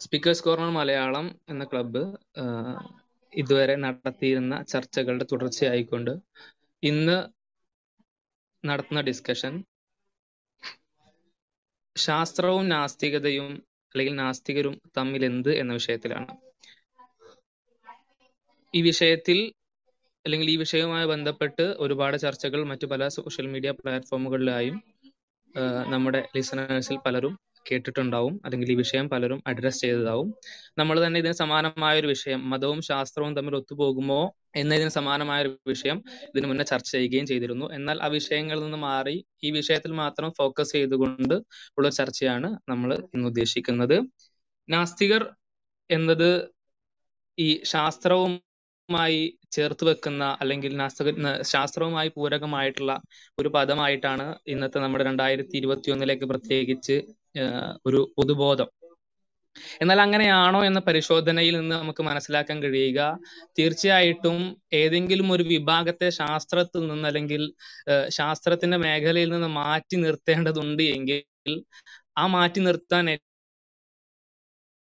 Speakers corner Malayalam എന്ന club ഇതുവരെ നടത്തിയിരുന്ന ചർച്ചകളുടെ തുടർച്ചയായിക്കൊണ്ട് ഇന്ന് നടത്തുന്ന ഡിസ്കഷൻ ശാസ്ത്രവും നാസ്തികതയും അല്ലെങ്കിൽ നാസ്തികരും തമ്മിൽ എന്ത് എന്ന വിഷയത്തിലാണ്. ഈ വിഷയത്തിൽ അല്ലെങ്കിൽ ഈ വിഷയവുമായി ബന്ധപ്പെട്ട് ഒരുപാട് ചർച്ചകൾ മറ്റു പല സോഷ്യൽ മീഡിയ പ്ലാറ്റ്ഫോമുകളിലായും നമ്മുടെ ലിസണേഴ്സിൽ പലരും കേട്ടിട്ടുണ്ടാവും. അല്ലെങ്കിൽ ഈ വിഷയം പലരും അഡ്രസ് ചെയ്തതാവും. നമ്മൾ തന്നെ ഇതിന് സമാനമായ ഒരു വിഷയം മതവും ശാസ്ത്രവും തമ്മിൽ ഒത്തുപോകുമോ എന്നതിന് സമാനമായ ഒരു വിഷയം ഇതിനു മുന്നേ ചർച്ച ചെയ്യുകയും ചെയ്തിരുന്നു. എന്നാൽ ആ വിഷയങ്ങളിൽ നിന്ന് മാറി ഈ വിഷയത്തിൽ മാത്രം ഫോക്കസ് ചെയ്തുകൊണ്ട് ഉള്ള ചർച്ചയാണ് നമ്മൾ ഇന്ന് ഉദ്ദേശിക്കുന്നത്. നാസ്തികർ എന്നത് ഈ ശാസ്ത്രവും മായി ചേർത്ത് വെക്കുന്ന അല്ലെങ്കിൽ നാസ്തിക ശാസ്ത്രവുമായി പൂരകമായിട്ടുള്ള ഒരു പദമായിട്ടാണ് ഇന്നത്തെ നമ്മുടെ രണ്ടായിരത്തി ഇരുപത്തി ഒന്നിലേക്ക് പ്രത്യേകിച്ച് ഒരു പൊതുബോധം. എന്നാൽ അങ്ങനെയാണോ എന്ന പരിശോധനയിൽ നിന്ന് നമുക്ക് മനസ്സിലാക്കാൻ കഴിയുക. തീർച്ചയായിട്ടും ഏതെങ്കിലും ഒരു വിഭാഗത്തെ ശാസ്ത്രത്തിൽ നിന്ന് അല്ലെങ്കിൽ ശാസ്ത്രത്തിന്റെ മേഖലയിൽ നിന്ന് മാറ്റി നിർത്തേണ്ടതുണ്ട് എങ്കിൽ ആ മാറ്റി നിർത്താൻ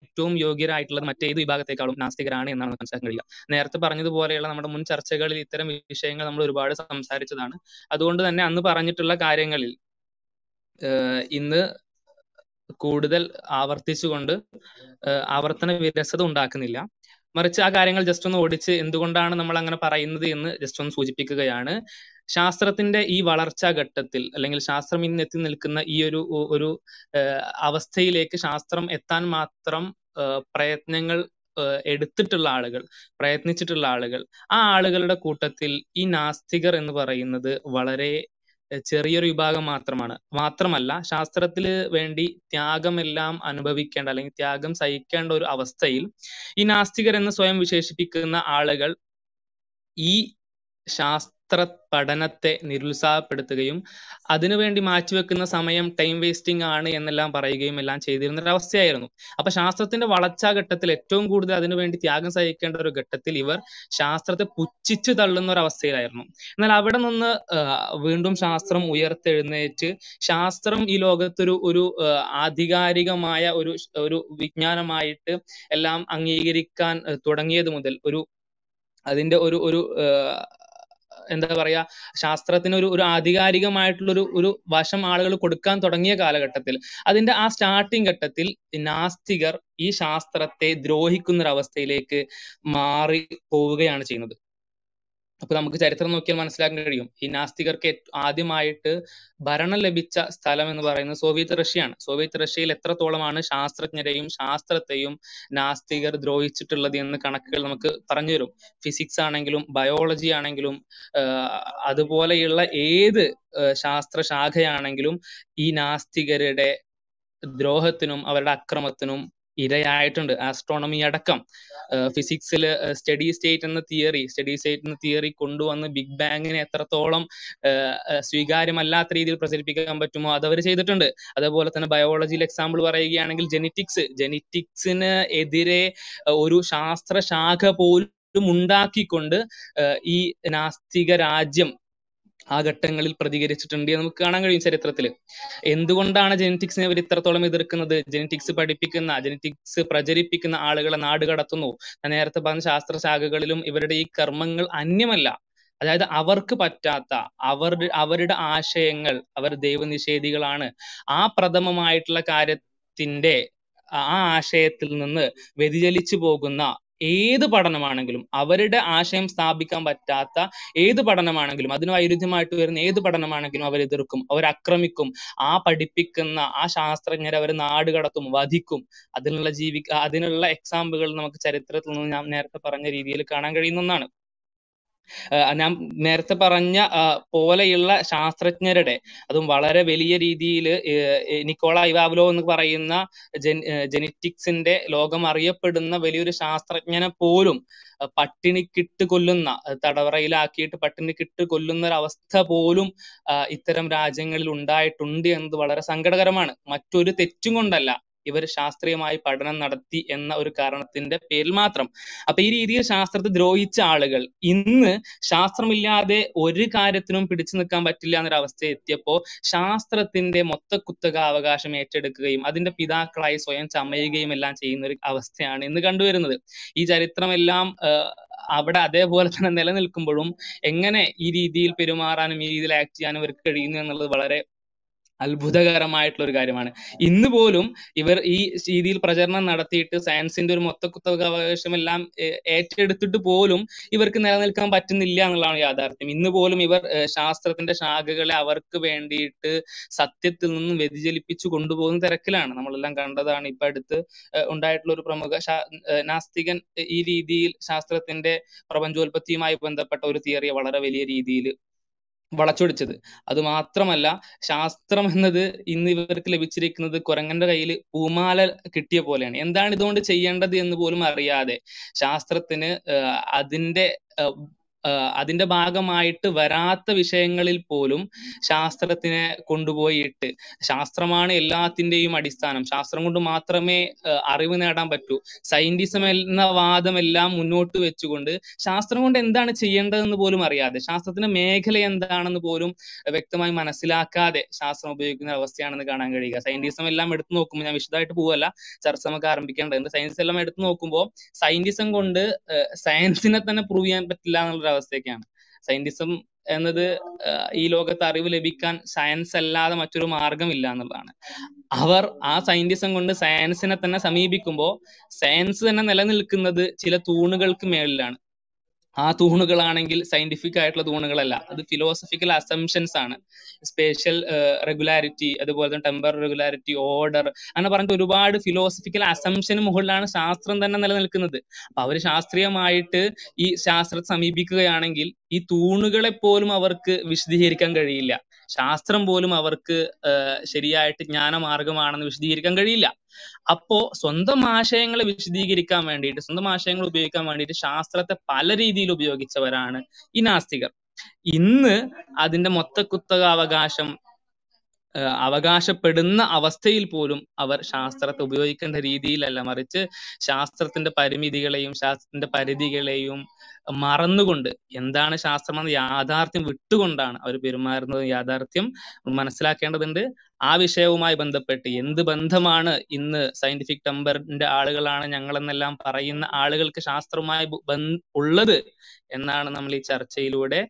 ഏറ്റവും യോഗ്യരായിട്ടുള്ളത് മറ്റേത് വിഭാഗത്തെക്കാളും നാസ്തികരാണ് എന്നാണ് മനസ്സിലാക്കാൻ കഴിയുക. നേരത്തെ പറഞ്ഞതുപോലെയുള്ള നമ്മുടെ മുൻ ചർച്ചകളിൽ ഇത്തരം വിഷയങ്ങൾ നമ്മൾ ഒരുപാട് സംസാരിച്ചതാണ്. അതുകൊണ്ട് തന്നെ അന്ന് പറഞ്ഞിട്ടുള്ള കാര്യങ്ങളിൽ ഇന്ന് കൂടുതൽ ആവർത്തിച്ചുകൊണ്ട് ആവർത്തന വിരസത ഉണ്ടാക്കുന്നില്ല. മറിച്ച് ആ കാര്യങ്ങൾ ജസ്റ്റ് ഒന്ന് ഓടിച്ച് എന്തുകൊണ്ടാണ് നമ്മൾ അങ്ങനെ പറയുന്നത് എന്ന് ജസ്റ്റ് ഒന്ന് സൂചിപ്പിക്കുകയാണ്. ശാസ്ത്രത്തിന്റെ ഈ വളർച്ചാ ഘട്ടത്തിൽ അല്ലെങ്കിൽ ശാസ്ത്രം ഇന്ന് എത്തി നിൽക്കുന്ന ഈ ഒരു ഒരു അവസ്ഥയിലേക്ക് ശാസ്ത്രം എത്താൻ മാത്രം പ്രയത്നങ്ങൾ എടുത്തിട്ടുള്ള ആളുകൾ പ്രയത്നിച്ചിട്ടുള്ള ആളുകൾ ആ ആളുകളുടെ കൂട്ടത്തിൽ ഈ നാസ്തികർ എന്ന് പറയുന്നത് വളരെ ചെറിയൊരു വിഭാഗം മാത്രമാണ്. മാത്രമല്ല ശാസ്ത്രത്തിൽ വേണ്ടി ത്യാഗമെല്ലാം അനുഭവിക്കേണ്ട അല്ലെങ്കിൽ ത്യാഗം സഹിക്കേണ്ട ഒരു അവസ്ഥയിൽ ഈ നാസ്തികർ എന്ന് സ്വയം വിശേഷിപ്പിക്കുന്ന ആളുകൾ ഈ ശാസ്ത്ര പഠനത്തെ നിരുത്സാഹപ്പെടുത്തുകയും അതിനുവേണ്ടി മാറ്റിവെക്കുന്ന സമയം ടൈം വേസ്റ്റിംഗ് ആണ് എന്നെല്ലാം പറയുകയും എല്ലാം ചെയ്തിരുന്ന ഒരു അവസ്ഥയായിരുന്നു. അപ്പൊ ശാസ്ത്രത്തിന്റെ വളർച്ചാ ഘട്ടത്തിൽ ഏറ്റവും കൂടുതൽ അതിനുവേണ്ടി ത്യാഗം സഹിക്കേണ്ട ഒരു ഘട്ടത്തിൽ ഇവർ ശാസ്ത്രത്തെ പുച്ഛിച്ചു തള്ളുന്ന ഒരു അവസ്ഥയിലായിരുന്നു. എന്നാൽ അവിടെ നിന്ന് വീണ്ടും ശാസ്ത്രം ഉയർത്തെഴുന്നേറ്റ് ശാസ്ത്രം ഈ ലോകത്തൊരു ഒരു ആധികാരികമായ ഒരു ഒരു വിജ്ഞാനമായിട്ട് എല്ലാം അംഗീകരിക്കാൻ തുടങ്ങിയത് മുതൽ ഒരു അതിന്റെ ഒരു ഒരു എന്താ പറയാ ശാസ്ത്രത്തിന് ഒരു ഒരു ആധികാരികമായിട്ടുള്ള ഒരു ഒരു വശം ആളുകൾ കൊടുക്കാൻ തുടങ്ങിയ കാലഘട്ടത്തിൽ അതിന്റെ ആ സ്റ്റാർട്ടിംഗ് ഘട്ടത്തിൽ നാസ്തികർ ഈ ശാസ്ത്രത്തെ ദ്രോഹിക്കുന്ന ഒരു അവസ്ഥയിലേക്ക് മാറി പോവുകയാണ് ചെയ്യുന്നത്. അപ്പൊ നമുക്ക് ചരിത്രം നോക്കിയാൽ മനസ്സിലാക്കാൻ കഴിയും. ഈ നാസ്തികർക്ക് ആദ്യമായിട്ട് ഭരണം ലഭിച്ച സ്ഥലം എന്ന് പറയുന്നത് സോവിയറ്റ് റഷ്യയാണ്. സോവിയറ്റ് റഷ്യയിൽ എത്രത്തോളമാണ് ശാസ്ത്രജ്ഞരെയും ശാസ്ത്രത്തെയും നാസ്തികർ ദ്രോഹിച്ചിട്ടുള്ളത് എന്ന് കണക്കുകൾ നമുക്ക് പറഞ്ഞു തരും. ഫിസിക്സ് ആണെങ്കിലും ബയോളജി ആണെങ്കിലും അതുപോലെയുള്ള ഏത് ശാസ്ത്ര ശാഖയാണെങ്കിലും ഈ നാസ്തികരുടെ ദ്രോഹത്തിനും അവരുടെ അക്രമത്തിനും ഇരയായിട്ടുണ്ട്. ആസ്ട്രോണമി അടക്കം. ഫിസിക്സിൽ സ്റ്റഡി സ്റ്റേറ്റ് എന്ന തിയറി സ്റ്റഡി സ്റ്റേറ്റ് എന്ന തിയറി കൊണ്ടുവന്ന് ബിഗ് ബാങ്ങിനെ എത്രത്തോളം സ്വീകാര്യമല്ലാത്ത രീതിയിൽ പ്രചരിപ്പിക്കാൻ പറ്റുമോ അത് അവർ ചെയ്തിട്ടുണ്ട്. അതേപോലെ തന്നെ ബയോളജിയിൽ എക്സാമ്പിൾ പറയുകയാണെങ്കിൽ ജെനറ്റിക്സ് ജെനറ്റിക്സിന് എതിരെ ഒരു ശാസ്ത്രശാഖ പോലും ഉണ്ടാക്കിക്കൊണ്ട് ഈ നാസ്തിക രാജ്യം ആ ഘട്ടങ്ങളിൽ പ്രതികരിച്ചിട്ടുണ്ട് എന്ന് നമുക്ക് കാണാൻ കഴിയും ചരിത്രത്തിൽ എന്തുകൊണ്ടാണ് ജെനറ്റിക്സിനെ അവർ ഇത്രത്തോളം എതിർക്കുന്നത്? ജെനറ്റിക്സ് പഠിപ്പിക്കുന്ന ജെനറ്റിക്സ് പ്രചരിപ്പിക്കുന്ന ആളുകളെ നാട് കടത്തുന്നു. നേരത്തെ പറഞ്ഞ ശാസ്ത്ര ശാഖകളിലും ഇവരുടെ ഈ കർമ്മങ്ങൾ അന്യമല്ല. അതായത് അവർക്ക് പറ്റാത്ത അവരുടെ അവരുടെ ആശയങ്ങൾ അവർ ദൈവനിഷേധികളാണ്. ആ പ്രഥമമായിട്ടുള്ള കാര്യത്തിന്റെ ആ ആശയത്തിൽ നിന്ന് വ്യതിചലിച്ചു പോകുന്ന ഏത് പഠനമാണെങ്കിലും അവരുടെ ആശയം സ്ഥാപിക്കാൻ പറ്റാത്ത ഏത് പഠനമാണെങ്കിലും അതിന് വൈരുദ്ധ്യമായിട്ട് വരുന്ന ഏത് പഠനമാണെങ്കിലും അവർ എതിർക്കും അവർ ആക്രമിക്കും ആ പഠിപ്പിക്കുന്ന ആ ശാസ്ത്രജ്ഞരെ അവർ നാട് കടത്തും വധിക്കും. അതിനുള്ള ജീവി അതിനുള്ള എക്സാമ്പിളുകൾ നമുക്ക് ചരിത്രത്തിൽ നിന്ന് ഞാൻ നേരത്തെ പറഞ്ഞ രീതിയിൽ കാണാൻ കഴിയുന്ന ഒന്നാണ്. ഞാൻ നേരത്തെ പറഞ്ഞ പോലെയുള്ള ശാസ്ത്രജ്ഞരുടെ അതും വളരെ വലിയ രീതിയിൽ നിക്കോള ഇവാവ്ലോ എന്ന് പറയുന്ന ജെനറ്റിക്സിന്റെ ലോകം അറിയപ്പെടുന്ന വലിയൊരു ശാസ്ത്രജ്ഞനെ പോലും പട്ടിണിക്കിട്ട് കൊല്ലുന്ന തടവറയിലാക്കിയിട്ട് പട്ടിണിക്കിട്ട് കൊല്ലുന്ന ഒരു അവസ്ഥ പോലും ഇത്തരം രാജ്യങ്ങളിൽ ഉണ്ടായിട്ടുണ്ട് എന്നത് വളരെ സങ്കടകരമാണ്. മറ്റൊരു തെറ്റും കൊണ്ടല്ല. ഇവർ ശാസ്ത്രീയമായി പഠനം നടത്തി എന്ന ഒരു കാരണത്തിന്റെ പേരിൽ മാത്രം. അപ്പൊ ഈ രീതിയിൽ ശാസ്ത്രത്തെ ദ്രോഹിച്ച ആളുകൾ ഇന്ന് ശാസ്ത്രമില്ലാതെ ഒരു കാര്യത്തിനും പിടിച്ചു നിൽക്കാൻ പറ്റില്ല എന്നൊരു അവസ്ഥ എത്തിയപ്പോ ശാസ്ത്രത്തിന്റെ മൊത്തക്കുത്തക അവകാശം ഏറ്റെടുക്കുകയും അതിന്റെ പിതാക്കളായി സ്വയം ചമയുകയും എല്ലാം ചെയ്യുന്ന ഒരു അവസ്ഥയാണ് ഇന്ന് കണ്ടുവരുന്നത്. ഈ ചരിത്രമെല്ലാം അവിടെ അതേപോലെ തന്നെ നിലനിൽക്കുമ്പോഴും എങ്ങനെ ഈ രീതിയിൽ പെരുമാറാനും ഈ രീതിയിൽ ആക്ട് ചെയ്യാനും ഇവർക്ക് കഴിയുന്നു എന്നുള്ളത് വളരെ അത്ഭുതകരമായിട്ടുള്ള ഒരു കാര്യമാണ്. ഇന്ന് പോലും ഇവർ ഈ രീതിയിൽ പ്രചരണം നടത്തിയിട്ട് സയൻസിന്റെ ഒരു മൊത്ത അവകാശം എല്ലാം ഏറ്റെടുത്തിട്ട് പോലും ഇവർക്ക് നിലനിൽക്കാൻ പറ്റുന്നില്ല എന്നുള്ളതാണ് യാഥാർത്ഥ്യം. ഇന്ന് പോലും ഇവർ ശാസ്ത്രത്തിന്റെ ശാഖകളെ അവർക്ക് വേണ്ടിയിട്ട് സത്യത്തിൽ നിന്നും വ്യതിചലിപ്പിച്ചു കൊണ്ടുപോകുന്ന തിരക്കിലാണ്. നമ്മളെല്ലാം കണ്ടതാണ് ഇപ്പൊ അടുത്ത് ഉണ്ടായിട്ടുള്ള ഒരു പ്രമുഖ നാസ്തികൻ ഈ രീതിയിൽ ശാസ്ത്രത്തിന്റെ പ്രപഞ്ചോൽപത്തിയുമായി ബന്ധപ്പെട്ട ഒരു തിയറിയെ വളരെ വലിയ രീതിയിൽ വളച്ചൊടിച്ചത്. അത് മാത്രമല്ല ശാസ്ത്രം എന്നത് ഇന്ന് ഇവർക്ക് ലഭിച്ചിരിക്കുന്നത് കുരങ്ങന്റെ കയ്യിൽ പൂമാല കിട്ടിയ പോലെയാണ്. എന്താണ് ഇതുകൊണ്ട് ചെയ്യേണ്ടത് എന്ന് പോലും അറിയാതെ ശാസ്ത്രത്തിന് അതിന്റെ അതിന്റെ ഭാഗമായിട്ട് വരാത്ത വിഷയങ്ങളിൽ പോലും ശാസ്ത്രത്തിനെ കൊണ്ടുപോയിട്ട് ശാസ്ത്രമാണ് എല്ലാത്തിന്റെയും അടിസ്ഥാനം. ശാസ്ത്രം കൊണ്ട് മാത്രമേ അറിവ് നേടാൻ പറ്റൂ. സയന്റിസം എന്ന വാദം എല്ലാം മുന്നോട്ട് വെച്ചുകൊണ്ട് ശാസ്ത്രം കൊണ്ട് എന്താണ് ചെയ്യേണ്ടതെന്ന് പോലും അറിയാതെ ശാസ്ത്രത്തിന്റെ മേഖല എന്താണെന്ന് പോലും വ്യക്തമായി മനസ്സിലാക്കാതെ ശാസ്ത്രം ഉപയോഗിക്കുന്ന അവസ്ഥയാണെന്ന് കാണാൻ കഴിയുക. സയന്റിസം എല്ലാം എടുത്തു നോക്കുമ്പോൾ ഞാൻ വിശദമായിട്ട് പോവല്ല ചർച്ച നമുക്ക് ആരംഭിക്കേണ്ടതുണ്ട്. സയൻസ് എല്ലാം എടുത്തു നോക്കുമ്പോൾ സയന്റിസം കൊണ്ട് സയൻസിനെ തന്നെ പ്രൂവ് ചെയ്യാൻ പറ്റില്ല എന്നുള്ള അവസ്ഥയൊക്കെയാണ്. സയന്റിസം എന്നത് ഈ ലോകത്ത് അറിവ് ലഭിക്കാൻ സയൻസ് അല്ലാതെ മറ്റൊരു മാർഗമില്ല എന്നുള്ളതാണ്. അവർ ആ സയന്റിസം കൊണ്ട് സയൻസിനെ തന്നെ സമീപിക്കുമ്പോൾ സയൻസ് തന്നെ നിലനിൽക്കുന്നത് ചില തൂണുകൾക്ക് മേളിലാണ്. ആ തൂണുകളാണെങ്കിൽ സയന്റിഫിക് ആയിട്ടുള്ള തൂണുകളല്ല. അത് ഫിലോസഫിക്കൽ അസംഷൻസ് ആണ്. സ്പേഷ്യൽ റെഗുലാരിറ്റി അതുപോലെ തന്നെ ടെമ്പർ റെഗുലാരിറ്റി ഓർഡർ അങ്ങനെ പറഞ്ഞിട്ട് ഒരുപാട് ഫിലോസഫിക്കൽ അസംഷന് മുകളിലാണ് ശാസ്ത്രം തന്നെ നിലനിൽക്കുന്നത്. അപ്പൊ അവർ ശാസ്ത്രീയമായിട്ട് ഈ ശാസ്ത്രത്തെ സമീപിക്കുകയാണെങ്കിൽ ഈ തൂണുകളെ പോലും അവർക്ക് വിശദീകരിക്കാൻ കഴിയില്ല. ശാസ്ത്രം പോലും അവർക്ക് ശരിയായിട്ട് ജ്ഞാനമാർഗമാണെന്ന് വിശദീകരിക്കാൻ കഴിയില്ല. അപ്പോ സ്വന്തം ആശയങ്ങളെ വിശദീകരിക്കാൻ വേണ്ടിയിട്ട് സ്വന്തം ആശയങ്ങൾ ഉപയോഗിക്കാൻ വേണ്ടിയിട്ട് ശാസ്ത്രത്തെ പല രീതിയിൽ ഉപയോഗിച്ചവരാണ് ഈ നാസ്തികർ. ഇന്ന് അതിന്റെ മൊത്തക്കുത്തക അവകാശം അവകാശപ്പെടുന്ന അവസ്ഥയിൽ പോലും അവർ ശാസ്ത്രത്തെ ഉപയോഗിക്കേണ്ട രീതിയിലല്ല. മറിച്ച് ശാസ്ത്രത്തിന്റെ പരിമിതികളെയും ശാസ്ത്രത്തിന്റെ പരിധികളെയും മറന്നുകൊണ്ട് എന്താണ് ശാസ്ത്രം എന്ന് യാഥാർത്ഥ്യം വിട്ടുകൊണ്ടാണ് അവർ പെരുമാറുന്നത് യാഥാർത്ഥ്യം മനസ്സിലാക്കേണ്ടതുണ്ട്. ആ വിഷയവുമായി ബന്ധപ്പെട്ട് എന്ത് ബന്ധമാണ് ഇന്ന് സയന്റിഫിക് ടെമ്പറിന്റെ ആളുകളാണ് ഞങ്ങളെന്നെല്ലാം പറയുന്ന ആളുകൾക്ക് ശാസ്ത്രവുമായി ഉള്ളത് എന്നാണ് നമ്മൾ ഈ ചർച്ചയിലൂടെ